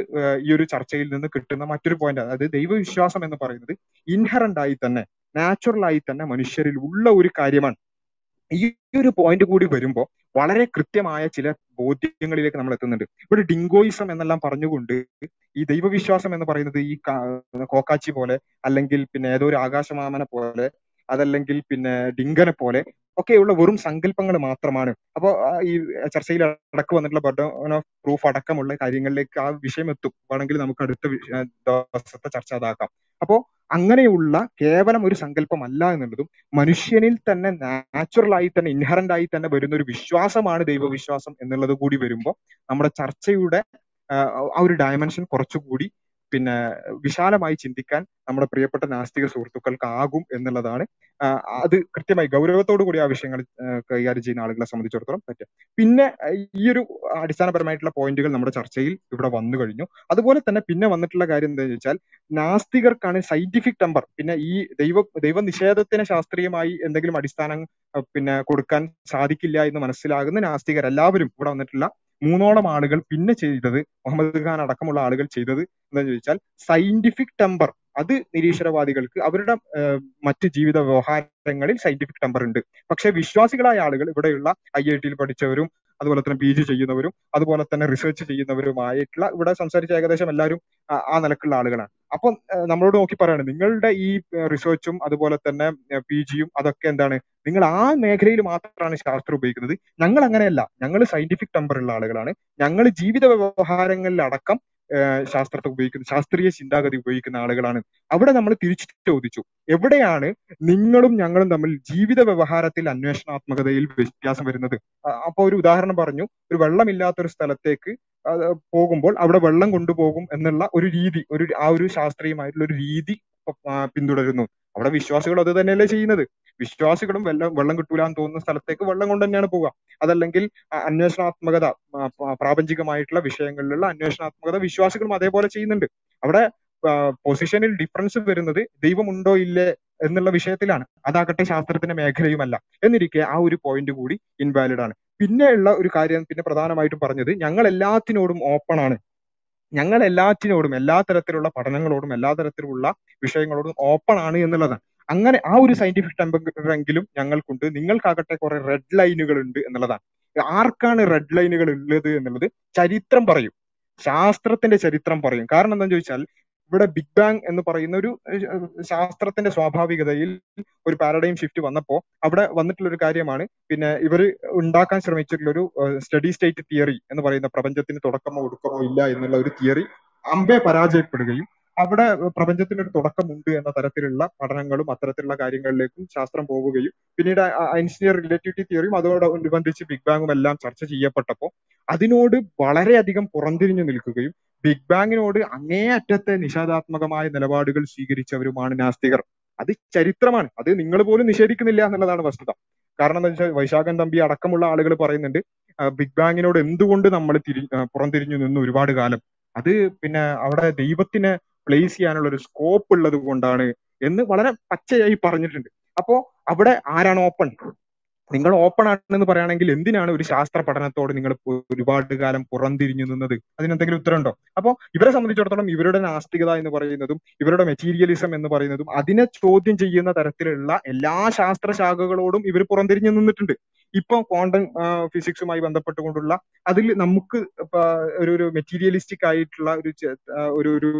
ഈ ഒരു ചർച്ചയിൽ നിന്ന് കിട്ടുന്ന മറ്റൊരു പോയിന്റ് അതായത് ദൈവവിശ്വാസം എന്ന് പറയുന്നത് ഇൻഹറന്റ് ആയി തന്നെ നാച്ചുറൽ ആയി തന്നെ മനുഷ്യരിൽ ഉള്ള ഒരു കാര്യമാണ്. ഈ ഒരു പോയിന്റ് കൂടി വരുമ്പോൾ വളരെ കൃത്യമായ ചില ബോധ്യങ്ങളിലേക്ക് നമ്മൾ എത്തുന്നുണ്ട്. ഇവിടെ ഡിങ്കോയിസം എന്നെല്ലാം പറഞ്ഞുകൊണ്ട് ഈ ദൈവവിശ്വാസം എന്ന് പറയുന്നത് ഈ കോക്കാച്ചി പോലെ അല്ലെങ്കിൽ പിന്നെ ഏതോ ഒരു ആകാശമാമനെ പോലെ അതല്ലെങ്കിൽ പിന്നെ ഡിങ്കനെ പോലെ ഒക്കെയുള്ള വെറും സങ്കല്പങ്ങൾ മാത്രമാണ്. അപ്പോൾ ഈ ചർച്ചയിൽ അടക്ക് വന്നിട്ടുള്ള ബർഡൻ ഓഫ് പ്രൂഫ് അടക്കമുള്ള കാര്യങ്ങളിലേക്ക് ആ വിഷയം എത്തും വേണമെങ്കിൽ നമുക്ക് അടുത്ത ദിവസത്തെ ചർച്ച അതാക്കാം. അപ്പോ അങ്ങനെയുള്ള കേവലം ഒരു സങ്കല്പമല്ല എന്നുള്ളതും മനുഷ്യനിൽ തന്നെ നാച്ചുറൽ ആയി തന്നെ ഇൻഹറന്റ് ആയി തന്നെ വരുന്ന ഒരു വിശ്വാസമാണ് ദൈവവിശ്വാസം എന്നുള്ളത് കൂടി വരുമ്പോൾ നമ്മുടെ ചർച്ചയുടെ ആ ഒരു ഡയമെൻഷൻ കുറച്ചുകൂടി പിന്നെ വിശാലമായി ചിന്തിക്കാൻ നമ്മുടെ പ്രിയപ്പെട്ട നാസ്തിക സുഹൃത്തുക്കൾക്ക് ആകും എന്നുള്ളതാണ് അത് കൃത്യമായി ഗൗരവത്തോടു കൂടി ആ വിഷയങ്ങൾ കൈകാര്യം ചെയ്യുന്ന ആളുകളെ സംബന്ധിച്ചിടത്തോളം പറ്റും. പിന്നെ ഈ ഒരു അടിസ്ഥാനപരമായിട്ടുള്ള പോയിന്റുകൾ നമ്മുടെ ചർച്ചയിൽ ഇവിടെ വന്നു കഴിഞ്ഞു. അതുപോലെ തന്നെ പിന്നെ വന്നിട്ടുള്ള കാര്യം എന്താണെന്ന് വെച്ചാൽ നാസ്തികർക്കാണ് സയന്റിഫിക് ടെമ്പർ പിന്നെ ഈ ദൈവ ദൈവ നിഷേധത്തിന് ശാസ്ത്രീയമായി എന്തെങ്കിലും അടിസ്ഥാനം പിന്നെ കൊടുക്കാൻ സാധിക്കില്ല എന്ന് മനസ്സിലാകുന്ന നാസ്തികർ എല്ലാവരും ഇവിടെ വന്നിട്ടുള്ള മൂന്നോളം ആളുകൾ പിന്നെ ചെയ്തത് മുഹമ്മദ് ഖാൻ അടക്കമുള്ള ആളുകൾ ചെയ്തത് എന്താണെന്ന് ചോദിച്ചാൽ സയന്റിഫിക് ടെമ്പർ അത് നിരീശ്വരവാദികൾക്ക് അവരുടെ മറ്റ് ജീവിത വ്യവഹാരങ്ങളിൽ സയന്റിഫിക് ടെമ്പർ ഉണ്ട്. പക്ഷെ വിശ്വാസികളായ ആളുകൾ ഇവിടെയുള്ള ഐ ഐ ടിയിൽ പഠിച്ചവരും അതുപോലെ തന്നെ പി ജി ചെയ്യുന്നവരും അതുപോലെ തന്നെ റിസർച്ച് ചെയ്യുന്നവരുമായിട്ടുള്ള ഇവിടെ സംസാരിച്ച ഏകദേശം എല്ലാവരും ആ നിലക്കുള്ള ആളുകളാണ്. അപ്പം നമ്മളോട് നോക്കി പറയാണ് നിങ്ങളുടെ ഈ റിസർച്ചും അതുപോലെ തന്നെ പി ജിയും അതൊക്കെ എന്താണ്? നിങ്ങൾ ആ മേഖലയിൽ മാത്രമാണ് ശാസ്ത്രം ഉപയോഗിക്കുന്നത്. ഞങ്ങൾ അങ്ങനെയല്ല. ഞങ്ങൾ സയന്റിഫിക് ടെമ്പർ ഉള്ള ആളുകളാണ്. ഞങ്ങൾ ജീവിത ഏഹ്, ശാസ്ത്രത്തെ ഉപയോഗിക്കുന്ന ശാസ്ത്രീയ ചിന്താഗതി ഉപയോഗിക്കുന്ന ആളുകളാണ്. അവിടെ നമ്മൾ തിരിച്ചു ചോദിച്ചു. എവിടെയാണ് നിങ്ങളും ഞങ്ങളും തമ്മിൽ ജീവിത വ്യവഹാരത്തിൽ അന്വേഷണാത്മകതയിൽ വ്യത്യാസം വരുന്നത്? അപ്പൊ ഒരു ഉദാഹരണം പറഞ്ഞു. ഒരു വെള്ളമില്ലാത്തൊരു സ്ഥലത്തേക്ക് പോകുമ്പോൾ അവിടെ വെള്ളം കൊണ്ടുപോകും എന്നുള്ള ഒരു രീതി ഒരു ആ ഒരു ശാസ്ത്രീയമായിട്ടുള്ള ഒരു രീതി പിന്തുടരുന്നു. അവിടെ വിശ്വാസികൾ അത് തന്നെയല്ലേ ചെയ്യുന്നത്? വിശ്വാസികളും വെള്ളം വെള്ളം കിട്ടൂല എന്ന് തോന്നുന്ന സ്ഥലത്തേക്ക് വെള്ളം കൊണ്ട് തന്നെയാണ് പോവുക. അതല്ലെങ്കിൽ അന്വേഷണാത്മകത പ്രാപഞ്ചികമായിട്ടുള്ള വിഷയങ്ങളിലുള്ള അന്വേഷണാത്മകത വിശ്വാസികളും അതേപോലെ ചെയ്യുന്നുണ്ട്. അവിടെ പൊസിഷനിൽ ഡിഫറൻസ് വരുന്നത് ദൈവമുണ്ടോ ഇല്ലേ എന്നുള്ള വിഷയത്തിലാണ്. അതാകട്ടെ ശാസ്ത്രത്തിന്റെ മേഖലയുമല്ല. എന്നിരിക്കെ ആ ഒരു പോയിന്റ് കൂടി ഇൻവാലിഡ് ആണ്. പിന്നെയുള്ള ഒരു കാര്യം പിന്നെ പ്രധാനമായിട്ടും പറഞ്ഞത് ഞങ്ങൾ എല്ലാത്തിനോടും ഓപ്പൺ ആണ്. ഞങ്ങൾ എല്ലാറ്റിനോടും എല്ലാ തരത്തിലുള്ള പഠനങ്ങളോടും എല്ലാ തരത്തിലുള്ള വിഷയങ്ങളോടും ഓപ്പൺ ആണ് എന്നുള്ളതാണ്. അങ്ങനെ ആ ഒരു സയന്റിഫിക് ടെമ്പറെങ്കിലും ഞങ്ങൾക്കുണ്ട്. നിങ്ങൾക്കാകട്ടെ കുറെ റെഡ് ലൈനുകൾ ഉണ്ട് എന്നുള്ളതാണ്. ആർക്കാണ് റെഡ് ലൈനുകൾ ഉള്ളത് എന്നുള്ളത് ചരിത്രം പറയും. ശാസ്ത്രത്തിന്റെ ചരിത്രം പറയും. കാരണം എന്താണെന്ന് ചോദിച്ചാൽ ഇവിടെ ബിഗ് ബാങ് എന്ന് പറയുന്ന ഒരു ശാസ്ത്രത്തിന്റെ സ്വാഭാവികതയിൽ ഒരു പാരഡൈം ഷിഫ്റ്റ് വന്നപ്പോൾ അവിടെ വന്നിട്ടുള്ള ഒരു കാര്യമാണ്. പിന്നെ ഇവർ ഉണ്ടാക്കാൻ ശ്രമിച്ചിട്ടുള്ള ഒരു സ്റ്റഡി സ്റ്റേറ്റ് തിയറി എന്ന് പറയുന്ന പ്രപഞ്ചത്തിന് തുടക്കമോ ഒടുക്കമോ ഇല്ല എന്നുള്ള ഒരു തിയറി അമ്പെ പരാജയപ്പെടുകയും അവിടെ പ്രപഞ്ചത്തിന് ഒരു തുടക്കമുണ്ട് എന്ന തരത്തിലുള്ള പഠനങ്ങളും അത്തരത്തിലുള്ള കാര്യങ്ങളിലേക്കും ശാസ്ത്രം പോവുകയും പിന്നീട് ഐൻസ്റ്റീൻ റിലേറ്റിവിറ്റി തിയറിയും അതോടനുബന്ധിച്ച് ബിഗ് ബാങ്ങും എല്ലാം ചർച്ച ചെയ്യപ്പെട്ടപ്പോൾ അതിനോട് വളരെയധികം പുറംതിരിഞ്ഞു നിൽക്കുകയും ബിഗ് ബാങ്ങിനോട് അങ്ങേയറ്റത്തെ നിഷേധാത്മകമായ നിലപാടുകൾ സ്വീകരിച്ചവരുമാണ് നാസ്തികർ. അത് ചരിത്രമാണ്. അത് നിങ്ങൾ പോലും നിഷേധിക്കുന്നില്ല എന്നുള്ളതാണ് വസ്തുത. കാരണം എന്താ വെച്ചാൽ വൈശാഖൻ തമ്പി അടക്കമുള്ള ആളുകൾ പറയുന്നുണ്ട് ബിഗ് ബാങ്ങിനോട് എന്തുകൊണ്ട് നമ്മൾ തിരി പുറംതിരിഞ്ഞു നിന്ന് ഒരുപാട് കാലം? അത് പിന്നെ അവിടെ ദൈവത്തിനെ പ്ലേസ് ചെയ്യാനുള്ള ഒരു സ്കോപ്പ് ഉള്ളത് കൊണ്ടാണ് എന്ന് വളരെ പച്ചയായി പറഞ്ഞിട്ടുണ്ട്. അപ്പോ അവിടെ ആരാണ് ഓപ്പൺ നിങ്ങൾ ഓപ്പൺ ആണെന്ന് പറയുകയാണെങ്കിൽ എന്തിനാണ് ഒരു ശാസ്ത്ര പഠനത്തോട് നിങ്ങൾ ഒരുപാട് കാലം പുറംതിരിഞ്ഞു നിന്നത്? അതിനെന്തെങ്കിലും ഉത്തരമുണ്ടോ? അപ്പോ ഇവരെ സംബന്ധിച്ചിടത്തോളം ഇവരുടെ നാസ്തികത എന്ന് പറയുന്നതും ഇവരുടെ മെറ്റീരിയലിസം എന്ന് പറയുന്നതും അതിനെ ചോദ്യം ചെയ്യുന്ന തരത്തിലുള്ള എല്ലാ ശാസ്ത്ര ശാഖകളോടും ഇവർ പുറംതിരിഞ്ഞു നിന്നിട്ടുണ്ട്. ഇപ്പൊ ക്വാണ്ടം ഫിസിക്സുമായി ബന്ധപ്പെട്ടുകൊണ്ടുള്ള അതിൽ നമുക്ക് ഒരു ഒരു മെറ്റീരിയലിസ്റ്റിക് ആയിട്ടുള്ള ഒരു ഒരു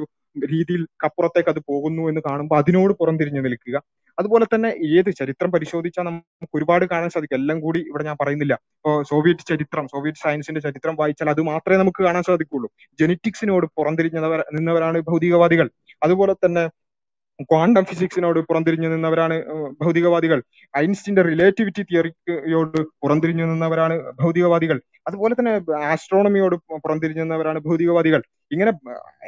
രീതിയിൽ അപ്പുറത്തേക്ക് അത് പോകുന്നു എന്ന് കാണുമ്പോൾ അതിനോട് പുറംതിരിഞ്ഞു നിൽക്കുക. അതുപോലെ തന്നെ ഏത് ചരിത്രം പരിശോധിച്ചാൽ നമുക്ക് ഒരുപാട് കാണാൻ സാധിക്കും. എല്ലാം കൂടി ഇവിടെ ഞാൻ പറയുന്നില്ല. ഇപ്പോൾ സോവിയറ്റ് ചരിത്രം സോവിയറ്റ് സയൻസിന്റെ ചരിത്രം വായിച്ചാൽ അത് മാത്രമേ നമുക്ക് കാണാൻ സാധിക്കുള്ളൂ. ജെനറ്റിക്സിനോട് പുറംതിരിഞ്ഞവർ നിന്നവരാണ് ഭൗതികവാദികൾ. അതുപോലെ തന്നെ ക്വാണ്ടം ഫിസിക്സിനോട് പുറംതിരിഞ്ഞു നിന്നവരാണ് ഭൗതികവാദികൾ. ഐൻസ്റ്റിന്റെ റിലേറ്റിവിറ്റി തിയറിയോട് പുറംതിരിഞ്ഞു നിന്നവരാണ് ഭൗതികവാദികൾ. അതുപോലെ തന്നെ ആസ്ട്രോണമിയോട് പുറംതിരിഞ്ഞു നിന്നവരാണ് ഭൗതികവാദികൾ. ഇങ്ങനെ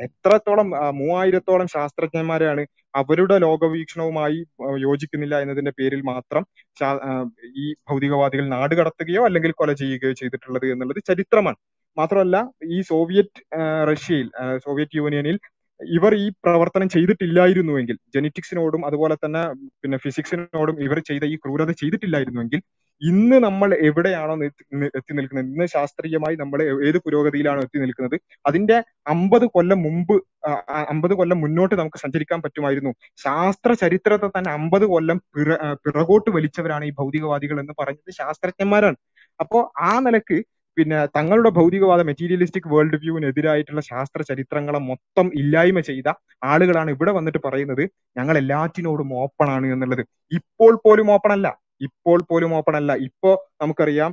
എത്രത്തോളം മൂവായിരത്തോളം ശാസ്ത്രജ്ഞന്മാരെയാണ് അവരുടെ ലോകവീക്ഷണവുമായി യോജിക്കുന്നില്ല എന്നതിന്റെ പേരിൽ മാത്രം ഈ ഭൗതികവാദികൾ നാട് കടത്തുകയോ അല്ലെങ്കിൽ കൊല ചെയ്യുകയോ ചെയ്തിട്ടുള്ളത് എന്നുള്ളത് ചരിത്രമാണ്. മാത്രമല്ല ഈ സോവിയറ്റ് റഷ്യയിൽ സോവിയറ്റ് യൂണിയനിൽ ഇവർ ഈ പ്രവർത്തനം ചെയ്തിട്ടില്ലായിരുന്നുവെങ്കിൽ ജെനറ്റിക്സിനോടും അതുപോലെ തന്നെ പിന്നെ ഫിസിക്സിനോടും ഇവർ ചെയ്ത ഈ ക്രൂരത ചെയ്തിട്ടില്ലായിരുന്നുവെങ്കിൽ ഇന്ന് നമ്മൾ എവിടെയാണോ എത്തി നിൽക്കുന്നത്? ഇന്ന് ശാസ്ത്രീയമായി നമ്മൾ ഏത് പുരോഗതിയിലാണോ എത്തി നിൽക്കുന്നത്? അതിന്റെ അമ്പത് കൊല്ലം മുമ്പ് അമ്പത് കൊല്ലം മുന്നോട്ട് നമുക്ക് സഞ്ചരിക്കാൻ പറ്റുമായിരുന്നു. ശാസ്ത്ര ചരിത്രത്തെ തന്നെ അമ്പത് കൊല്ലം പിറ പിറകോട്ട് വലിച്ചവരാണ് ഈ ഭൗതികവാദികൾ എന്ന് പറഞ്ഞത് ശാസ്ത്രജ്ഞന്മാരാണ്. അപ്പോ ആ നിലയ്ക്ക് പിന്നെ തങ്ങളുടെ ഭൗതികവാദ മെറ്റീരിയലിസ്റ്റിക് വേൾഡ് വ്യൂവിനെതിരായിട്ടുള്ള ശാസ്ത്ര ചരിത്രങ്ങളെ മൊത്തം ഇല്ലായ്മ ചെയ്ത ആളുകളാണ് ഇവിടെ വന്നിട്ട് പറയുന്നത്. ഞങ്ങൾ എല്ലാറ്റിനോടും ഓപ്പൺ ആണ് എന്നുള്ളത്. ഇപ്പോൾ പോലും ഓപ്പൺ അല്ല. ഇപ്പോൾ പോലും ഓപ്പൺ അല്ല. ഇപ്പോ നമുക്കറിയാം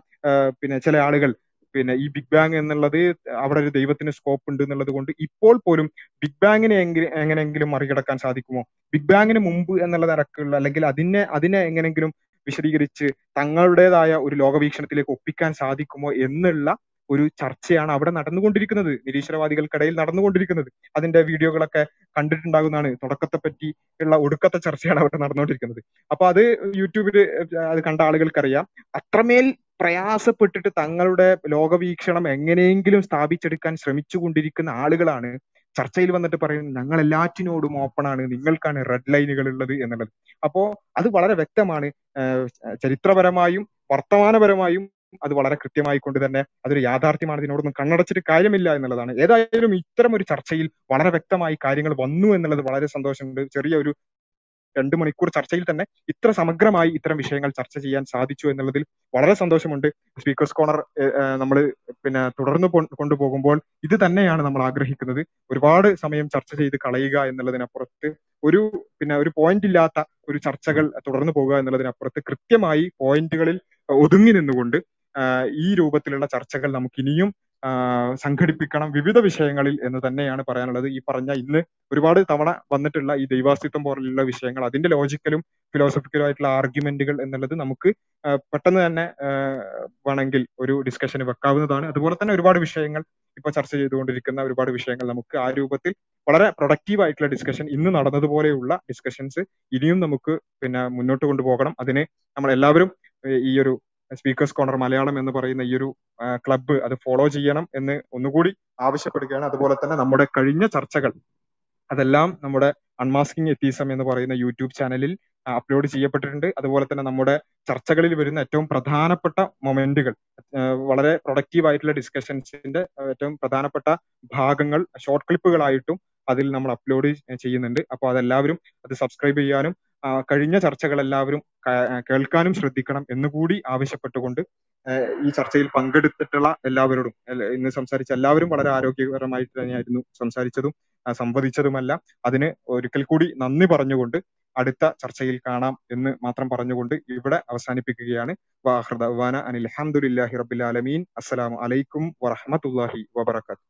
പിന്നെ ചില ആളുകൾ പിന്നെ ഈ ബിഗ് ബാങ് എന്നുള്ളത് അവിടെ ഒരു ദൈവത്തിന് സ്കോപ്പ് ഉണ്ട് എന്നുള്ളത് കൊണ്ട് ഇപ്പോൾ പോലും ബിഗ് ബാങ്ങിനെ എങ്ങനെ എങ്ങനെയെങ്കിലും മറികടക്കാൻ സാധിക്കുമോ? ബിഗ് ബാങ്ങിന് മുമ്പ് എന്നുള്ള നിരക്കുള്ള അല്ലെങ്കിൽ അതിനെ അതിനെ എങ്ങനെയെങ്കിലും വിശദീകരിച്ച് തങ്ങളുടേതായ ഒരു ലോകവീക്ഷണത്തിലേക്ക് ഒപ്പിക്കാൻ സാധിക്കുമോ എന്നുള്ള ഒരു ചർച്ചയാണ് അവിടെ നടന്നുകൊണ്ടിരിക്കുന്നത്. നിരീശ്വരവാദികൾക്കിടയിൽ നടന്നുകൊണ്ടിരിക്കുന്നത്. അതിന്റെ വീഡിയോകളൊക്കെ കണ്ടിട്ടുണ്ടാകുന്നതാണ്. തുടക്കത്തെ പറ്റി ഉള്ള ഒടുക്കത്തെ ചർച്ചയാണ് അവിടെ നടന്നുകൊണ്ടിരിക്കുന്നത്. അപ്പൊ അത് യൂട്യൂബിൽ അത് കണ്ട ആളുകൾക്കറിയാം. അത്രമേൽ പ്രയാസപ്പെട്ടിട്ട് തങ്ങളുടെ ലോകവീക്ഷണം എങ്ങനെയെങ്കിലും സ്ഥാപിച്ചെടുക്കാൻ ശ്രമിച്ചുകൊണ്ടിരിക്കുന്ന ആളുകളാണ് ചർച്ചയിൽ വന്നിട്ട് പറയുന്നു ഞങ്ങൾ എല്ലാറ്റിനോടും ഓപ്പൺ ആണ് നിങ്ങൾക്കാണ് റെഡ് ലൈനുകൾ ഉള്ളത് എന്നുള്ളത്. അപ്പോ അത് വളരെ വ്യക്തമാണ്. ചരിത്രപരമായും വർത്തമാനപരമായും അത് വളരെ കൃത്യമായി കൊണ്ട് തന്നെ അതൊരു യാഥാർത്ഥ്യമാണ്. ഇതിനോടൊന്നും കണ്ണടച്ചിട്ട് കാര്യമില്ല എന്നുള്ളതാണ്. ഏതായാലും ഇത്തരം ഒരു ചർച്ചയിൽ വളരെ വ്യക്തമായി കാര്യങ്ങൾ വന്നു എന്നുള്ളത് വളരെ സന്തോഷമുണ്ട്. ചെറിയ ഒരു രണ്ട് മണിക്കൂർ ചർച്ചയിൽ തന്നെ ഇത്ര സമഗ്രമായി ഇത്തരം വിഷയങ്ങൾ ചർച്ച ചെയ്യാൻ സാധിച്ചു എന്നുള്ളതിൽ വളരെ സന്തോഷമുണ്ട്. സ്പീക്കേഴ്സ് കോർണർ നമ്മൾ പിന്നെ തുടർന്ന് കൊണ്ടുപോകുമ്പോൾ ഇത് തന്നെയാണ് നമ്മൾ ആഗ്രഹിക്കുന്നത്. ഒരുപാട് സമയം ചർച്ച ചെയ്ത് കളയുക എന്നുള്ളതിനപ്പുറത്ത് ഒരു പിന്നെ ഒരു പോയിന്റ് ഇല്ലാത്ത ഒരു ചർച്ചകൾ തുടർന്നു പോകുക എന്നുള്ളതിനപ്പുറത്ത് കൃത്യമായി പോയിന്റുകളിൽ ഒതുങ്ങി നിന്നുകൊണ്ട് ഈ രൂപത്തിലുള്ള ചർച്ചകൾ നമുക്ക് ഇനിയും സംഘടിപ്പിക്കണം വിവിധ വിഷയങ്ങളിൽ എന്ന് തന്നെയാണ് പറയാനുള്ളത്. ഈ പറഞ്ഞ ഇന്ന് ഒരുപാട് തവണ വന്നിട്ടുള്ള ഈ ദൈവാസ്തിത്വം പോലുള്ള വിഷയങ്ങൾ അതിന്റെ ലോജിക്കലും ഫിലോസഫിക്കലും ആയിട്ടുള്ള ആർഗ്യുമെന്റുകൾ എന്നുള്ളത് നമുക്ക് പെട്ടെന്ന് തന്നെ വേണമെങ്കിൽ ഒരു ഡിസ്കഷന് വെക്കാവുന്നതാണ്. അതുപോലെ തന്നെ ഒരുപാട് വിഷയങ്ങൾ ഇപ്പൊ ചർച്ച ചെയ്തുകൊണ്ടിരിക്കുന്ന ഒരുപാട് വിഷയങ്ങൾ നമുക്ക് ആ രൂപത്തിൽ വളരെ പ്രൊഡക്റ്റീവ് ആയിട്ടുള്ള ഡിസ്കഷൻ ഇന്ന് നടന്നതുപോലെയുള്ള ഡിസ്കഷൻസ് ഇനിയും നമുക്ക് പിന്നെ മുന്നോട്ട് കൊണ്ടുപോകണം. അതിന് നമ്മൾ എല്ലാവരും ഈ ഒരു സ്പീക്കേഴ്സ് കോർണർ മലയാളം എന്ന് പറയുന്ന ഈ ഒരു ക്ലബ്ബ് അത് ഫോളോ ചെയ്യണം എന്ന് ഒന്നുകൂടി ആവശ്യപ്പെടുകയാണ്. അതുപോലെ തന്നെ നമ്മുടെ കഴിഞ്ഞ ചർച്ചകൾ അതെല്ലാം നമ്മുടെ അൺമാസ്കിംഗ് എത്തീസം എന്ന് പറയുന്ന യൂട്യൂബ് ചാനലിൽ അപ്ലോഡ് ചെയ്യപ്പെട്ടിട്ടുണ്ട്. അതുപോലെ തന്നെ നമ്മുടെ ചർച്ചകളിൽ വരുന്ന ഏറ്റവും പ്രധാനപ്പെട്ട മൊമെന്റുകൾ വളരെ പ്രൊഡക്റ്റീവ് ആയിട്ടുള്ള ഡിസ്കഷൻസിന്റെ ഏറ്റവും പ്രധാനപ്പെട്ട ഭാഗങ്ങൾ ഷോർട്ട് ക്ലിപ്പുകളായിട്ടും അതിൽ നമ്മൾ അപ്ലോഡ് ചെയ്യുന്നുണ്ട്. അപ്പോൾ അതെല്ലാവരും അത് സബ്സ്ക്രൈബ് ചെയ്യാനും കഴിഞ്ഞ ചർച്ചകൾ എല്ലാവരും കേൾക്കാനും ശ്രദ്ധിക്കണം എന്നുകൂടി ആവശ്യപ്പെട്ടുകൊണ്ട് ഈ ചർച്ചയിൽ പങ്കെടുത്തിട്ടുള്ള എല്ലാവരോടും ഇന്ന് സംസാരിച്ച എല്ലാവരും വളരെ ആരോഗ്യകരമായിട്ട് തന്നെയായിരുന്നു സംസാരിച്ചതും സംവദിച്ചതുമല്ല അതിന് ഒരിക്കൽ കൂടി നന്ദി പറഞ്ഞുകൊണ്ട് അടുത്ത ചർച്ചയിൽ കാണാം എന്ന് മാത്രം പറഞ്ഞുകൊണ്ട് ഇവിടെ അവസാനിപ്പിക്കുകയാണ്. വാഹൃദാന അനിൽ അലഹമുല്ലാഹി റബ്ബിൽ ആലമീൻ. അസ്സലാമു അലൈക്കും വറഹ്മത്തുള്ളാഹി വബറകാതുഹു.